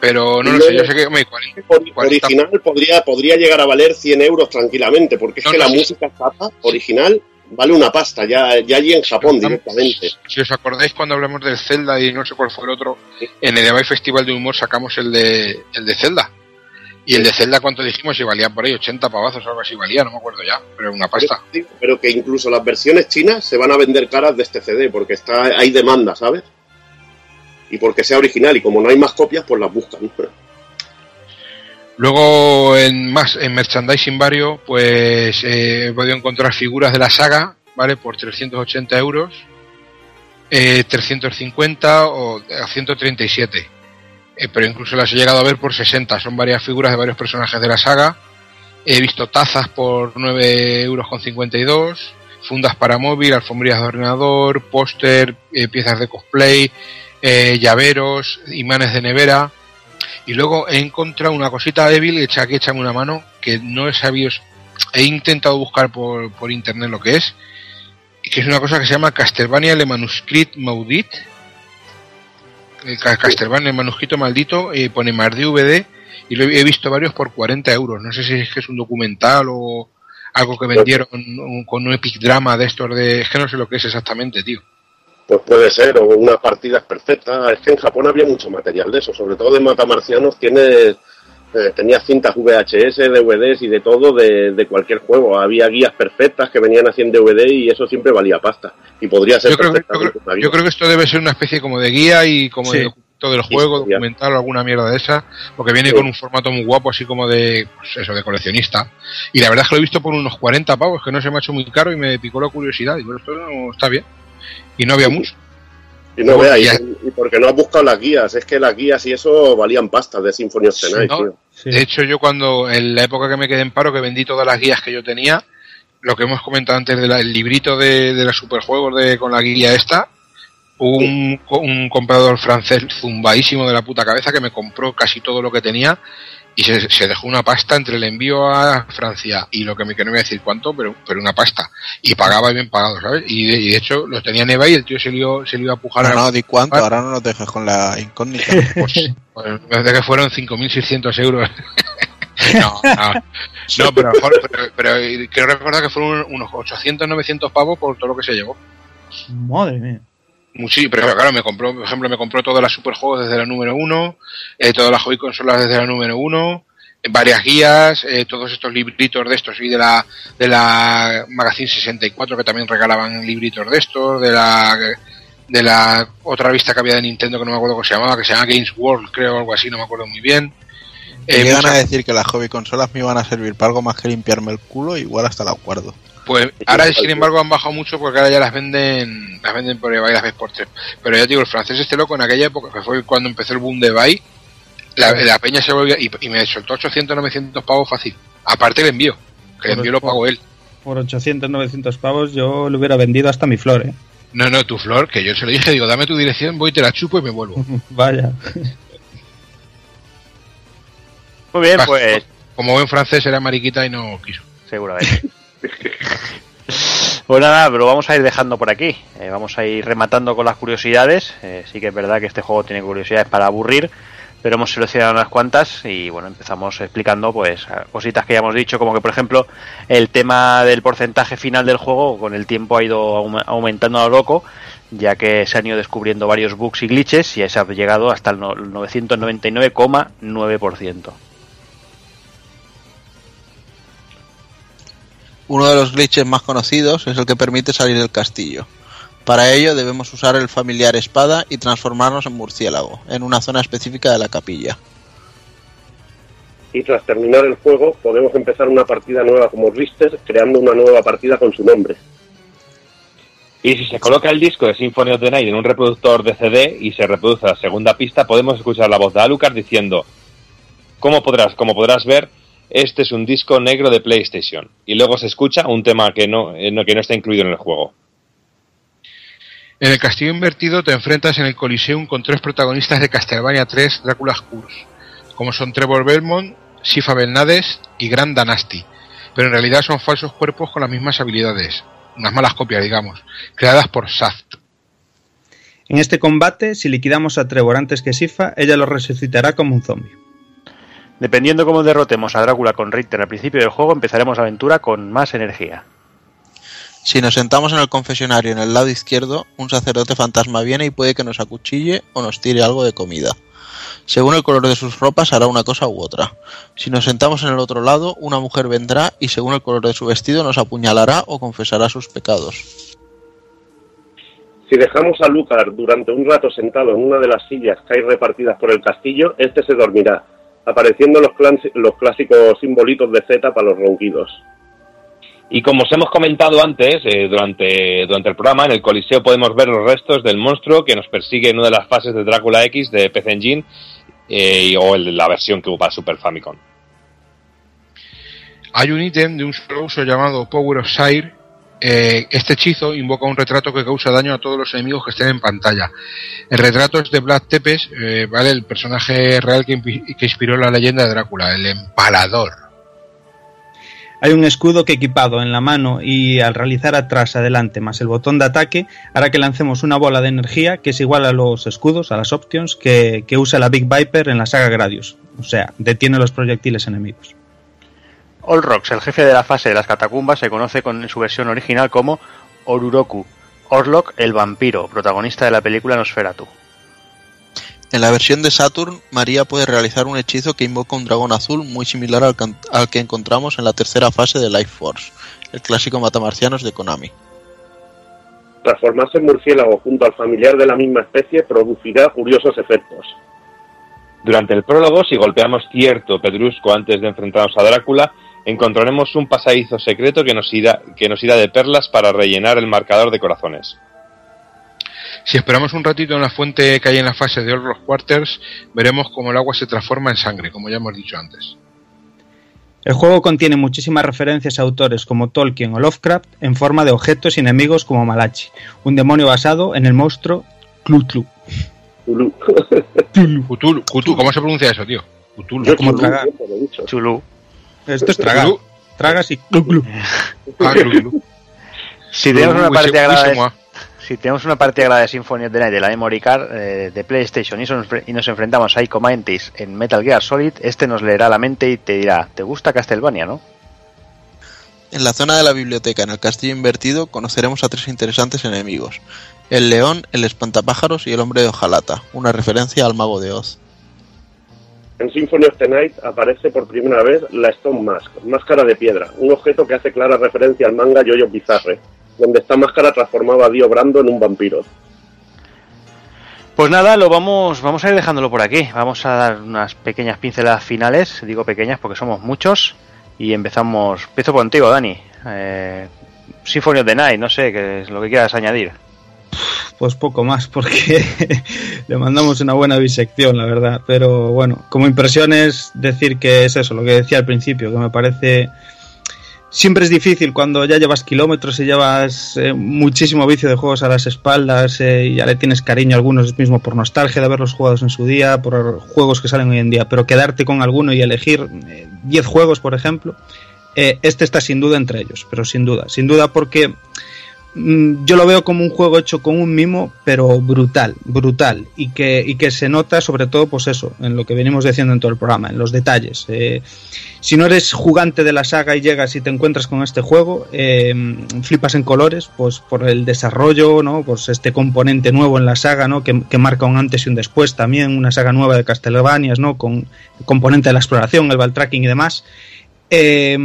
pero no lo No, sé, yo sé que hombre, 40, original podría podría llegar a valer 100 euros tranquilamente porque es No, que no, la sí. música zapa original vale una pasta ya ya allí en Japón directamente Si os acordáis cuando hablamos del Zelda y no sé cuál fue el otro, en el Ebay Festival de Humor sacamos el de, el de Zelda. Y el de Zelda, ¿cuánto dijimos? Y valía por ahí 80 pavazos o algo así, valía, no me acuerdo ya, pero una pasta. Pero que incluso las versiones chinas se van a vender caras de este CD porque está hay demanda, ¿sabes? Y porque sea original y como no hay más copias, pues las buscan. Luego, en más, en merchandising vario, pues eh, he podido encontrar figuras de la saga, ¿vale? Por 380 euros, eh, 350 o a 137. Eh, pero incluso las he llegado a ver por 60. Son varias figuras de varios personajes de la saga. He visto tazas por 9 euros con 52, fundas para móvil, alfombrillas de ordenador, póster, eh, piezas de cosplay, eh, llaveros, imanes de nevera. Y luego he encontrado una cosita débil, hecha que échame una mano, que no he sabido, he intentado buscar por, por internet lo que es, que es una cosa que se llama Castlevania Le Manuscrit Maudit, el Ca- Castlevania el manuscrito maldito, y pone más DVD, y lo he visto varios por 40 euros. No sé si es que es un documental o algo que vendieron con un epic drama de estos de... Es que no sé lo que es exactamente, tío. Pues puede ser, o unas partidas perfectas. Es que en Japón había mucho material de eso, sobre todo de matamarcianos. Tienes, eh, tenías cintas VHS, DVDs y de todo de, de cualquier juego. Había guías perfectas que venían así en DVD y eso siempre valía pasta. Y podría ser Yo creo, que, yo, creo, yo creo que esto debe ser una especie como de guía y como Sí. de documento del juego, documental o alguna mierda de esa, porque viene Sí. con un formato muy guapo, así como de, pues eso, de coleccionista. Y la verdad es que lo he visto por unos 40 pavos, que no se me ha hecho muy caro y me picó la curiosidad. Digo, esto no está bien. Y no había mucho. Y no ya- y, y porque no has buscado las guías. Es que las guías y eso valían pasta de Symphony of the Night, ¿no? tío. De hecho, yo cuando, en la época que me quedé en paro, que vendí todas las guías que yo tenía, lo que hemos comentado antes del librito de, de los superjuegos de, con la guía esta, hubo un, un comprador francés zumbadísimo de la puta cabeza que me compró casi todo lo que tenía y se, se dejó una pasta entre el envío a Francia y lo que me que no voy a decir cuánto, pero, pero una pasta. Y pagaba bien pagado, ¿sabes? Y de, y de hecho lo tenía en eBay y el tío se le iba, se le iba a pujar No, a- no, di cuánto, ahora no nos dejes con la incógnita. Pues, pues, me parece que fueron 5.600 euros. no, no, no, pero, a lo mejor- pero, pero quiero recordar que fueron unos 800, 900 pavos por todo lo que se llevó. Madre mía. Sí, pero claro, me compró, por ejemplo, me compró todas las superjuegos desde la número uno, eh, todas las hobby consolas desde la número uno, eh, varias guías, eh, todos estos libritos de estos y de la de la Magazine 64 que también regalaban libritos de estos, de la de la otra revista que había de Nintendo que no me acuerdo cómo se llamaba, que se llama Games World, creo, algo así, no me acuerdo muy bien. Me Eh, llegan muchas- a decir que las hobby consolas me iban a servir para algo más que limpiarme el culo, igual hasta la guardo. Pues ahora, sin embargo, han bajado mucho porque ahora ya las venden, las venden por eBay, las ves por tres. Pero ya te digo, el francés este loco en aquella época, que fue cuando empezó el boom de eBay, la, la peña se volvió y, y me soltó 800, 900 pavos fácil. Aparte el envío, que el envío lo pagó él. Por 800, 900 pavos yo le hubiera vendido hasta mi flor, ¿eh? No, no, tu flor, que yo se lo dije, digo, dame tu dirección, voy, te la chupo y me vuelvo. Vaya. Muy bien, Vas, pues Como buen francés era mariquita y no quiso. seguramente. Pues nada, pero vamos a ir dejando por aquí. Eh, vamos a ir rematando con las curiosidades. Eh, sí que es verdad que este juego tiene curiosidades para aburrir, pero hemos seleccionado unas cuantas y bueno, empezamos explicando pues cositas que ya hemos dicho, como que por ejemplo el tema del porcentaje final del juego con el tiempo ha ido aum- aumentando a lo loco, ya que se han ido descubriendo varios bugs y glitches y se ha llegado hasta el no- 999,9%. Uno de los glitches más conocidos es el que permite salir del castillo. Para ello debemos usar el familiar espada y transformarnos en murciélago, en una zona específica de la capilla. Y tras terminar el juego, podemos empezar una partida nueva como Richter, creando una nueva partida con su nombre. Y si se coloca el disco de Symphony of the Night en un reproductor de CD y se reproduce la segunda pista, podemos escuchar la voz de Alucard diciendo: Como podrás, como podrás ver, este es un disco negro de PlayStation. Y luego se escucha un tema que no, eh, no- que no está incluido en el juego. En el castillo invertido te enfrentas en el Coliseum con tres protagonistas de Castlevania 3 Drácula's Curse, como son Trevor Belmont, Sifa Belnades y Grand Danasti, pero en realidad son falsos cuerpos con las mismas habilidades, unas malas copias, digamos, creadas por Saft. En este combate, si liquidamos a Trevor antes que Sifa, ella lo resucitará como un zombie. Dependiendo cómo derrotemos a Drácula con Richter al principio del juego, empezaremos la aventura con más energía. Si nos sentamos en el confesionario en el lado izquierdo, un sacerdote fantasma viene y puede que nos acuchille o nos tire algo de comida. Según el color de sus ropas hará una cosa u otra. Si nos sentamos en el otro lado, una mujer vendrá y según el color de su vestido nos apuñalará o confesará sus pecados. Si dejamos a Lucar durante un rato sentado en una de las sillas que hay repartidas por el castillo, este se dormirá, apareciendo los, clásicos simbolitos de Z para los ronquidos. Y como os hemos comentado antes, eh, durante, durante el programa, en el Coliseo podemos ver los restos del monstruo que nos persigue en una de las fases de Drácula X de PC Engine eh, o el- la versión que hubo para Super Famicom. Hay un ítem de un solo uso llamado Power of Sire. Eh, este hechizo invoca un retrato que causa daño a todos los enemigos que estén en pantalla. El retrato es de Vlad Tepes, eh, ¿vale? el personaje real que, inspiró la leyenda de Drácula, el empalador. Hay un escudo que equipado en la mano y al realizar atrás adelante más el botón de ataque hará que lancemos una bola de energía que es igual a los escudos, a las options que usa la Big Viper en la saga Gradius. O sea, detiene los proyectiles enemigos. Olrox, el jefe de la fase de las catacumbas, se conoce con en su versión original como Oruroku, Orlok el vampiro, protagonista de la película Nosferatu. En la versión de Saturn, María puede realizar un hechizo que invoca un dragón azul muy similar al, can- al que encontramos en la tercera fase de Life Force, el clásico matamarcianos de Konami. Transformarse en murciélago junto al familiar de la misma especie producirá curiosos efectos. Durante el prólogo, si golpeamos cierto pedrusco antes de enfrentarnos a Drácula, encontraremos un pasadizo secreto que nos irá, que nos irá de perlas para rellenar el marcador de corazones. Si esperamos un ratito en la fuente que hay en la fase de Orlos Quarters, veremos cómo el agua se transforma en sangre, como ya hemos dicho antes. El juego contiene muchísimas referencias a autores como Tolkien o Lovecraft en forma de objetos y enemigos como Malachi, un demonio basado en el monstruo Cthulhu. Cthulhu, Cthulhu, ¿cómo se pronuncia eso, tío? Cthulhu. Yo como tragar. Chulú. Esto es tragar. Tragas y glu, glu. Ah, glu. Si tenemos una de, moa. si tenemos una partida de Symphony of the Night de la Memory Card eh, de PlayStation y, son- y nos enfrentamos a Ico Mantis en Metal Gear Solid, este nos leerá la mente y te dirá, ¿te gusta Castlevania, no? En la zona de la biblioteca, en el castillo invertido, conoceremos a tres interesantes enemigos: el león, el espantapájaros y el hombre de hojalata, una referencia al mago de Oz. En Symphony of the Night aparece por primera vez la Stone Mask, máscara de piedra, un objeto que hace clara referencia al manga Yoyo Bizarre, donde esta máscara transformaba a Dio Brando en un vampiro. Pues nada, lo vamos, vamos a ir dejándolo por aquí. Vamos a dar unas pequeñas pinceladas finales, digo pequeñas porque somos muchos. Y empezamos, empiezo contigo, Dani. Eh, Symphony of the Night, no sé, que es lo que quieras añadir. Pues poco más, porque le mandamos una buena bisección, la verdad. Pero bueno, como impresión es decir que es eso, lo que decía al principio, que me parece. Siempre es difícil cuando ya llevas kilómetros y llevas eh, muchísimo vicio de juegos a las espaldas eh, y ya le tienes cariño a algunos mismo por nostalgia de haberlos jugados en su día, por juegos que salen hoy en día, pero quedarte con alguno y elegir eh, 10 juegos, por ejemplo, eh, este está sin duda entre ellos, pero sin duda, sin duda porque yo lo veo como un juego hecho con un mimo, pero brutal, brutal, y que, y que se nota sobre todo, pues eso, en lo que venimos diciendo en todo el programa, en los detalles. Eh, si no eres jugante de la saga y llegas y te encuentras con este juego, eh, flipas en colores, pues por el desarrollo, ¿no? Pues este componente nuevo en la saga, ¿no? Que, que marca un antes y un después también, una saga nueva de Castlevanias, ¿no? Con el componente de la exploración, el tracking y demás. Eh,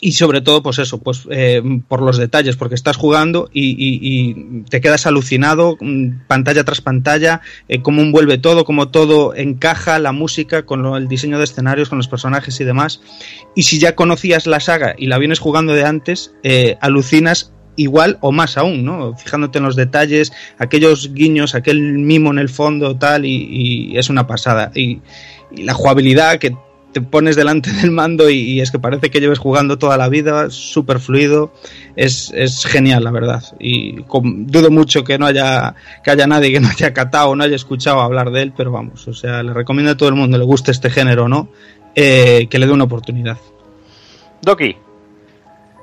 y sobre todo, pues eso, pues eh, por los detalles, porque estás jugando y, te quedas alucinado, mm, pantalla tras pantalla, eh, cómo envuelve todo, cómo todo encaja, la música, con el diseño de escenarios, con los personajes y demás. Y si ya conocías la saga y la vienes jugando de antes, eh, alucinas igual o más aún, ¿no? Fijándote en los detalles, aquellos guiños, aquel mimo en el fondo, tal, y, es una pasada. Y la jugabilidad que te pones delante del mando y, y es que parece que lleves jugando toda la vida, súper fluido, es, es genial, la verdad. Y con- dudo mucho que no haya, que haya nadie que no haya catado o no haya escuchado hablar de él, pero vamos, o sea, le recomiendo a todo el mundo, le guste este género o no, eh, que le dé una oportunidad. Doki.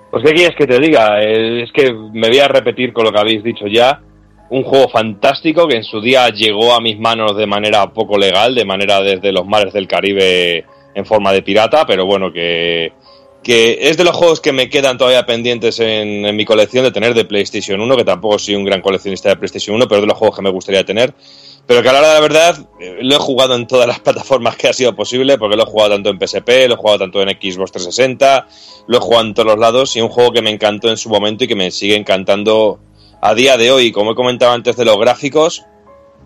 Pues qué quieres que te diga, Eh, es que me voy a repetir con lo que habéis dicho ya. Un juego fantástico que en su día llegó a mis manos de manera poco legal, de manera desde los mares del Caribe en forma de pirata, pero bueno, que, que es de los juegos que me quedan todavía pendientes en, mi colección de tener de PlayStation 1, que tampoco soy un gran coleccionista de PlayStation 1, pero es de los juegos que me gustaría tener. Pero que a la hora de la verdad eh, lo he jugado en todas las plataformas que ha sido posible, porque lo he jugado tanto en PSP, lo he jugado tanto en Xbox 360, lo he jugado en todos los lados y un juego que me encantó en su momento y que me sigue encantando a día de hoy. Como he comentado antes de los gráficos,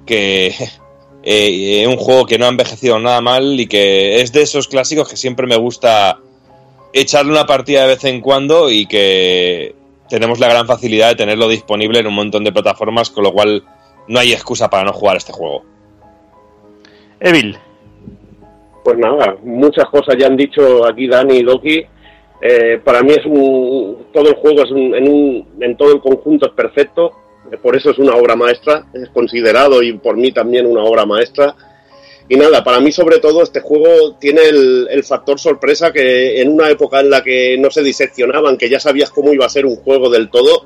que eh, es un juego que no ha envejecido nada mal y que es de esos clásicos que siempre me gusta echarle una partida de vez en cuando y que tenemos la gran facilidad de tenerlo disponible en un montón de plataformas, con lo cual no hay excusa para no jugar este juego. Evil. Pues nada, muchas cosas ya han dicho aquí Dani y Doki. Eh, para mí es un, todo el juego es un, en, un, en todo el conjunto es perfecto, por eso es una obra maestra, es considerado y por mí también una obra maestra. Y nada, para mí sobre todo este juego tiene el, el factor sorpresa que en una época en la que no se diseccionaban, que ya sabías cómo iba a ser un juego del todo,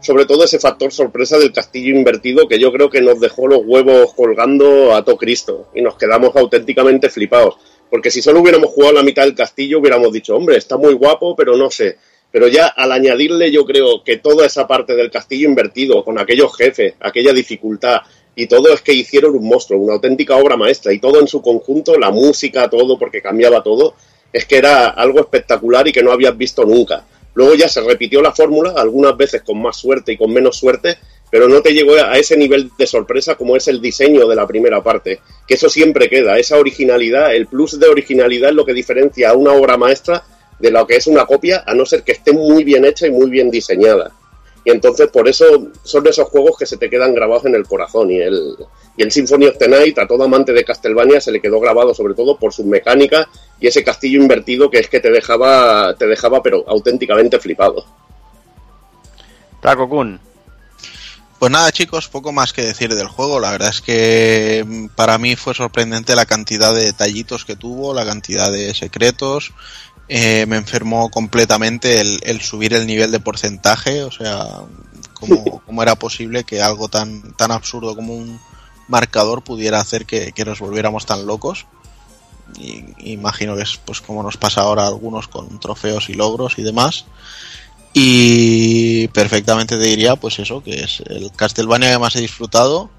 sobre todo ese factor sorpresa del castillo invertido que yo creo que nos dejó los huevos colgando a todo Cristo y nos quedamos auténticamente flipados. Porque si solo hubiéramos jugado la mitad del castillo hubiéramos dicho, hombre, está muy guapo, pero no sé. Pero ya al añadirle yo creo que toda esa parte del castillo invertido, con aquellos jefes, aquella dificultad y todo es que hicieron un monstruo, una auténtica obra maestra y todo en su conjunto, la música, todo, porque cambiaba todo, es que era algo espectacular y que no habías visto nunca. Luego ya se repitió la fórmula, algunas veces con más suerte y con menos suerte, pero no te llegó a ese nivel de sorpresa como es el diseño de la primera parte, que eso siempre queda, esa originalidad, el plus de originalidad es lo que diferencia a una obra maestra de lo que es una copia, a no ser que esté muy bien hecha y muy bien diseñada. Y entonces por eso son de esos juegos que se te quedan grabados en el corazón. Y el, y el Symphony of the Night a todo amante de Castlevania se le quedó grabado sobre todo por sus mecánicas y ese castillo invertido que es que te dejaba, te dejaba pero auténticamente flipado. Taco Kun. Pues nada, chicos, poco más que decir del juego. La verdad es que mm, para mí fue sorprendente la cantidad de detallitos que tuvo, la cantidad de secretos. Eh, me enfermó completamente el, el subir el nivel de porcentaje. O sea, cómo, cómo era posible que algo tan, tan absurdo como un marcador pudiera hacer que, que nos volviéramos tan locos. Y, imagino que es pues como nos pasa ahora a algunos con trofeos y logros y demás. Y perfectamente te diría, pues eso, que es el Castlevania que más he disfrutado,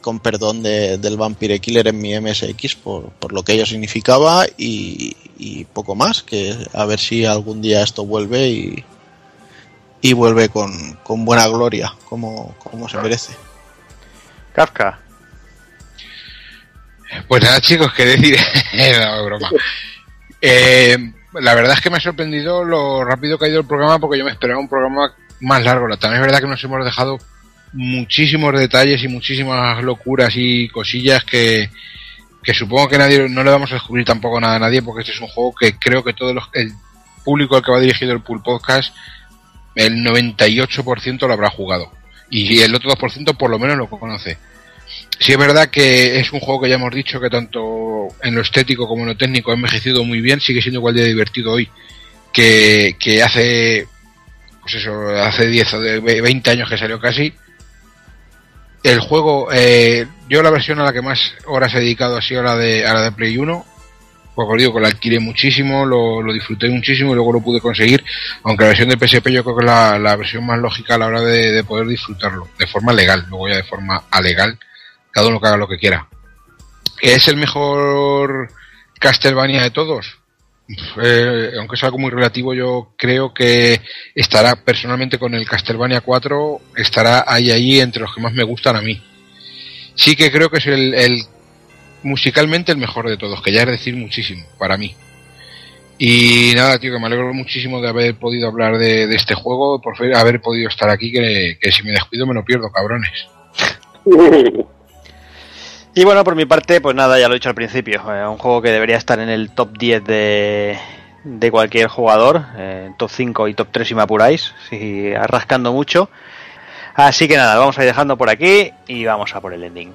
con perdón de- del Vampire Killer en mi MSX por, por lo que ello significaba y, y poco más, que a ver si algún día esto vuelve y, y vuelve con, con buena gloria, como, como se merece. Kafka. Pues nada, chicos, qué decir. no, broma. Eh, la verdad es que me ha sorprendido lo rápido que ha ido el programa porque yo me esperaba un programa más largo. También es verdad que nos hemos dejado muchísimos detalles y muchísimas locuras y cosillas que, que supongo que nadie no le vamos a descubrir tampoco nada a nadie porque este es un juego que creo que todos los, el público al que va dirigido el Pool Podcast el 98% lo habrá jugado y el otro 2% por lo menos lo conoce. Sí es verdad que es un juego que ya hemos dicho que tanto en lo estético como en lo técnico ha envejecido muy bien, sigue siendo igual de divertido hoy que, que hace pues eso, hace 10 o de 20 años que salió casi. El juego, eh, yo la versión a la que más horas he dedicado ha sido la de, a la de Play 1. Pues os digo que la alquilé muchísimo, lo, lo disfruté muchísimo y luego lo pude conseguir. Aunque la versión de PSP yo creo que es la, la versión más lógica a la hora de, de poder disfrutarlo. De forma legal, luego ya de forma alegal. Cada uno que haga lo que quiera. ¿Es el mejor Castlevania de todos? Eh, aunque es algo muy relativo, yo creo que estará personalmente con el Castlevania 4, estará ahí ahí entre los que más me gustan a mí. Sí que creo que es el, el musicalmente el mejor de todos, que ya es decir muchísimo para mí. Y nada, tío, que me alegro muchísimo de haber podido hablar de, este juego, por haber podido estar aquí, que, que si me descuido me lo pierdo, cabrones. Y bueno, por mi parte, pues nada, ya lo he dicho al principio. eh, un juego que debería estar en el top 10 de, de cualquier jugador. eh, top 5 y top 3 si me apuráis. Si rascando mucho. Así que nada, vamos a ir dejando por aquí y vamos a por el ending.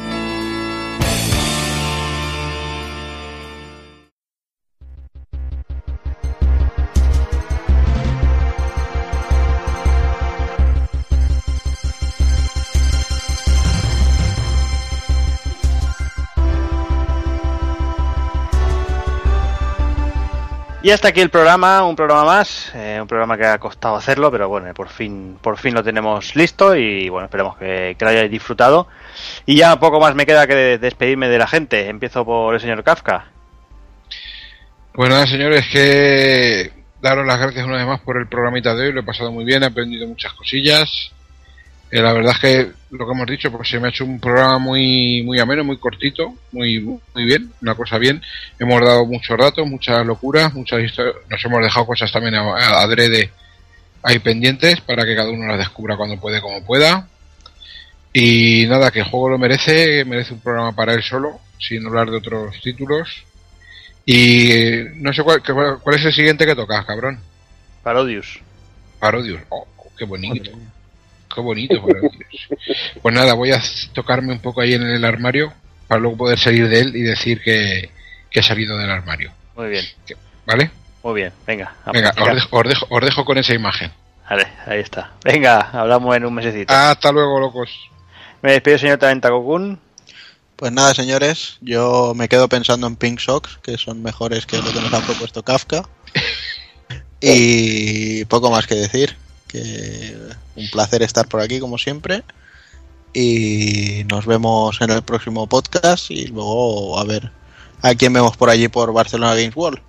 Y hasta aquí el programa, un programa más, eh, un programa que ha costado hacerlo, pero bueno, por fin, por fin lo tenemos listo y bueno, esperemos que, que lo hayáis disfrutado. Y ya poco más me queda que despedirme de la gente. Empiezo por el señor Kafka. Nada, señores, que daros las gracias una vez más por el programita de hoy. Lo he pasado muy bien, he aprendido muchas cosillas. Eh, la verdad es que lo que hemos dicho, pues se me ha hecho un programa muy muy ameno, muy cortito, muy muy bien, una cosa bien. Hemos dado muchos datos, muchas locuras, muchas historias. Nos hemos dejado cosas también a- adrede ahí pendientes para que cada uno las descubra cuando puede, como pueda. Y nada, que el juego lo merece, merece un programa para él solo, sin hablar de otros títulos. Y no sé cuál, cuál, cuál es el siguiente que tocas, cabrón. Parodius. Parodius. Oh, qué bonito. Qué bonito, Parodius. Pues nada, voy a tocarme un poco ahí en el armario para luego poder salir de él y decir que, que he salido del armario. Muy bien, ¿Vale? muy bien. Venga, Venga, os dejo, os dejo- os dejo con esa imagen. Vale, ahí está. Venga, hablamos en un mesecito. Hasta luego, locos. Me despido, señor Talentacocun. Pues nada, señores, yo me quedo pensando en Pink Socks, que son mejores que lo que nos ha propuesto Kafka. Y poco más que decir, que un placer estar por aquí como siempre. Y nos vemos en el próximo podcast y luego a ver a quién vemos por allí por Barcelona Games World.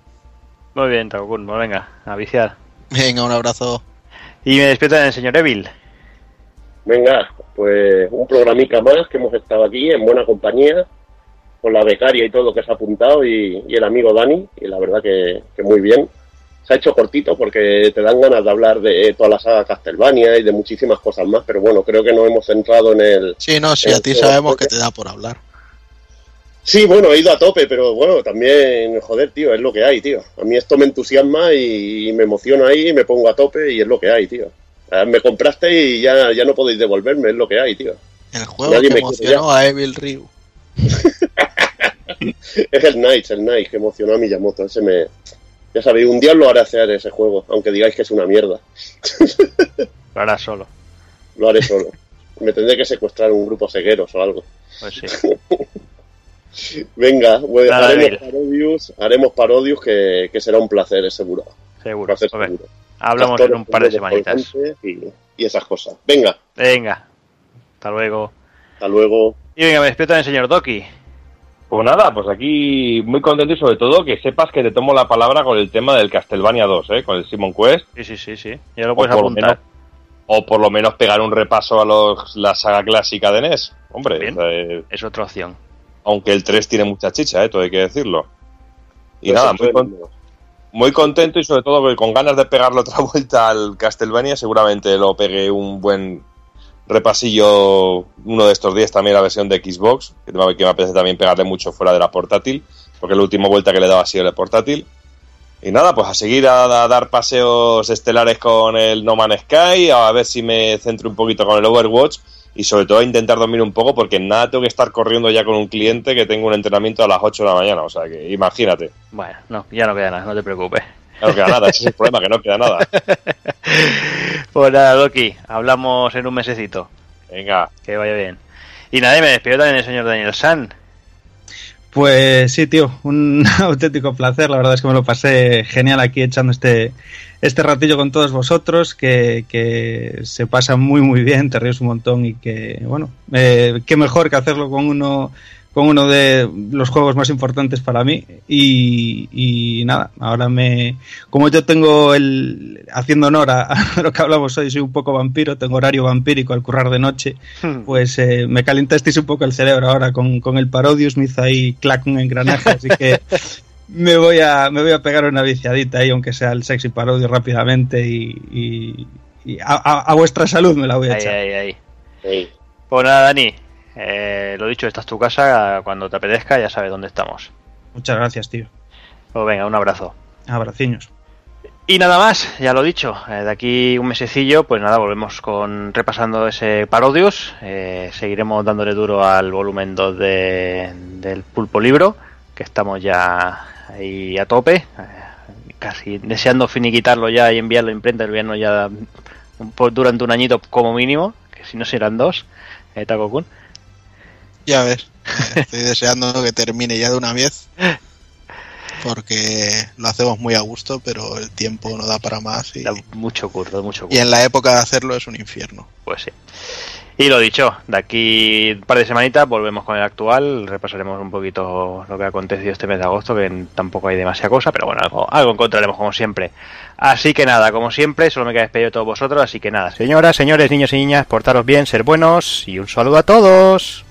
Muy bien, Takokun. Pues venga, a viciar. Venga, un abrazo. Y me despierto en el señor Evil. Venga, pues un programica más que hemos estado aquí en buena compañía, con la becaria y todo lo que se ha apuntado y, y el amigo Dani, y la verdad que, que muy bien. Se ha hecho cortito porque te dan ganas de hablar de toda la saga Castlevania y de muchísimas cosas más, pero bueno, creo que nos hemos centrado en el... Sí, no, sí, a ti sabemos que te da por hablar. Sí, bueno, he ido a tope, pero bueno, también, joder, tío, es lo que hay, tío. A mí esto me entusiasma y me emociono ahí y me pongo a tope y es lo que hay, tío. Eh, Me compraste y ya, ya no podéis devolverme, es lo que hay, tío. El juego Nadie que emocionó a Evil Ryu. Es el Knights, el Knights que emocionó a Miyamoto. Ese me... Ya sabéis, un día lo haré hacer ese juego, aunque digáis que es una mierda. Lo harás solo. Lo haré solo. Me tendré que secuestrar un grupo cegueros o algo. Pues sí. Venga, pues, Nada, haremos Bill. parodios, haremos parodios que, que será un placer, es seguro. Seguro. Placer seguro. Hablamos en un par de semanitas. Y, y esas cosas. Venga, Venga. Hasta luego. hasta luego. Y venga, me despierto el señor Doki. Pues nada, pues aquí muy contento y sobre todo que sepas que te tomo la palabra con el tema del Castlevania 2, ¿eh? con el Simon Quest. Sí, sí, sí, sí. Ya lo O puedes por, lo apuntar. menos, o por lo menos pegar un repaso a los, la saga clásica de NES. Hombre, Bien. o eh, Es otra opción. aunque el 3 tiene mucha chicha, ¿eh? todo hay que decirlo. Y Pues nada, muy, con- muy contento y sobre todo que con ganas de pegarle otra vuelta al Castlevania, seguramente lo pegué un buen repasillo uno de estos días también la versión de Xbox, que me, que me apetece también pegarle mucho fuera de la portátil, porque la última vuelta que le he dado ha sido la portátil. Y nada, pues a seguir a, a dar paseos estelares con el No Man's Sky, a ver si me centro un poquito con el Overwatch y sobre todo a intentar dormir un poco porque nada tengo que estar corriendo ya con un cliente que tengo un entrenamiento a las 8 de la mañana, o sea que imagínate. Bueno, no, ya no queda nada, no te preocupes. No queda nada, ese es el problema, que no queda nada. Pues nada, Doki, hablamos en un mesecito. Venga. Que vaya bien. Y nada, y me despido también el señor Daniel San. Pues sí, tío, un auténtico placer. La verdad es que me lo pasé genial aquí echando este, este ratillo con todos vosotros, que, que se pasa muy, muy bien, te ríes un montón y que, bueno, eh, qué mejor que hacerlo con uno, con uno de los juegos más importantes para mí. Y, y nada, ahora me, como yo tengo el, haciendo honor a, a lo que hablamos hoy, soy un poco vampiro, tengo horario vampírico al currar de noche, pues eh, me calentasteis un poco el cerebro ahora con, con el Parodius, me hizo ahí clac un engranaje, así que me voy a me voy a pegar una viciadita ahí, aunque sea el sexy Parodius rápidamente y, y- y a, a- a vuestra salud me la voy a Ahí, echar. ahí, ahí. Pues nada, Dani, eh, lo dicho, esta es tu casa, cuando te apetezca ya sabes dónde estamos. Muchas gracias, tío. Pues venga, un abrazo. Abraciños. Y nada más, ya lo dicho, eh, de aquí un mesecillo, pues nada, volvemos con repasando ese Parodius, eh, seguiremos dándole duro al volumen 2 de, del Pulpo Libro, que estamos ya ahí a tope, eh, casi deseando finiquitarlo ya y enviarlo a imprenta, enviarnos ya un po- durante un añito como mínimo, que si no serán dos, eh, Taco-kun. Ya ves, estoy deseando que termine ya de una vez. Porque lo hacemos muy a gusto, pero el tiempo no da para más. Y, Da mucho curro, mucho curro. y en la época de hacerlo es un infierno. Pues sí. Y lo dicho, de aquí un par de semanitas volvemos con el actual, repasaremos un poquito lo que ha acontecido este mes de agosto, que tampoco hay demasiada cosa, pero bueno, algo, algo encontraremos como siempre. Así que nada, como siempre, solo me queda despedir de todos vosotros, así que nada, señoras, señores, niños y niñas, portaros bien, ser buenos y un saludo a todos.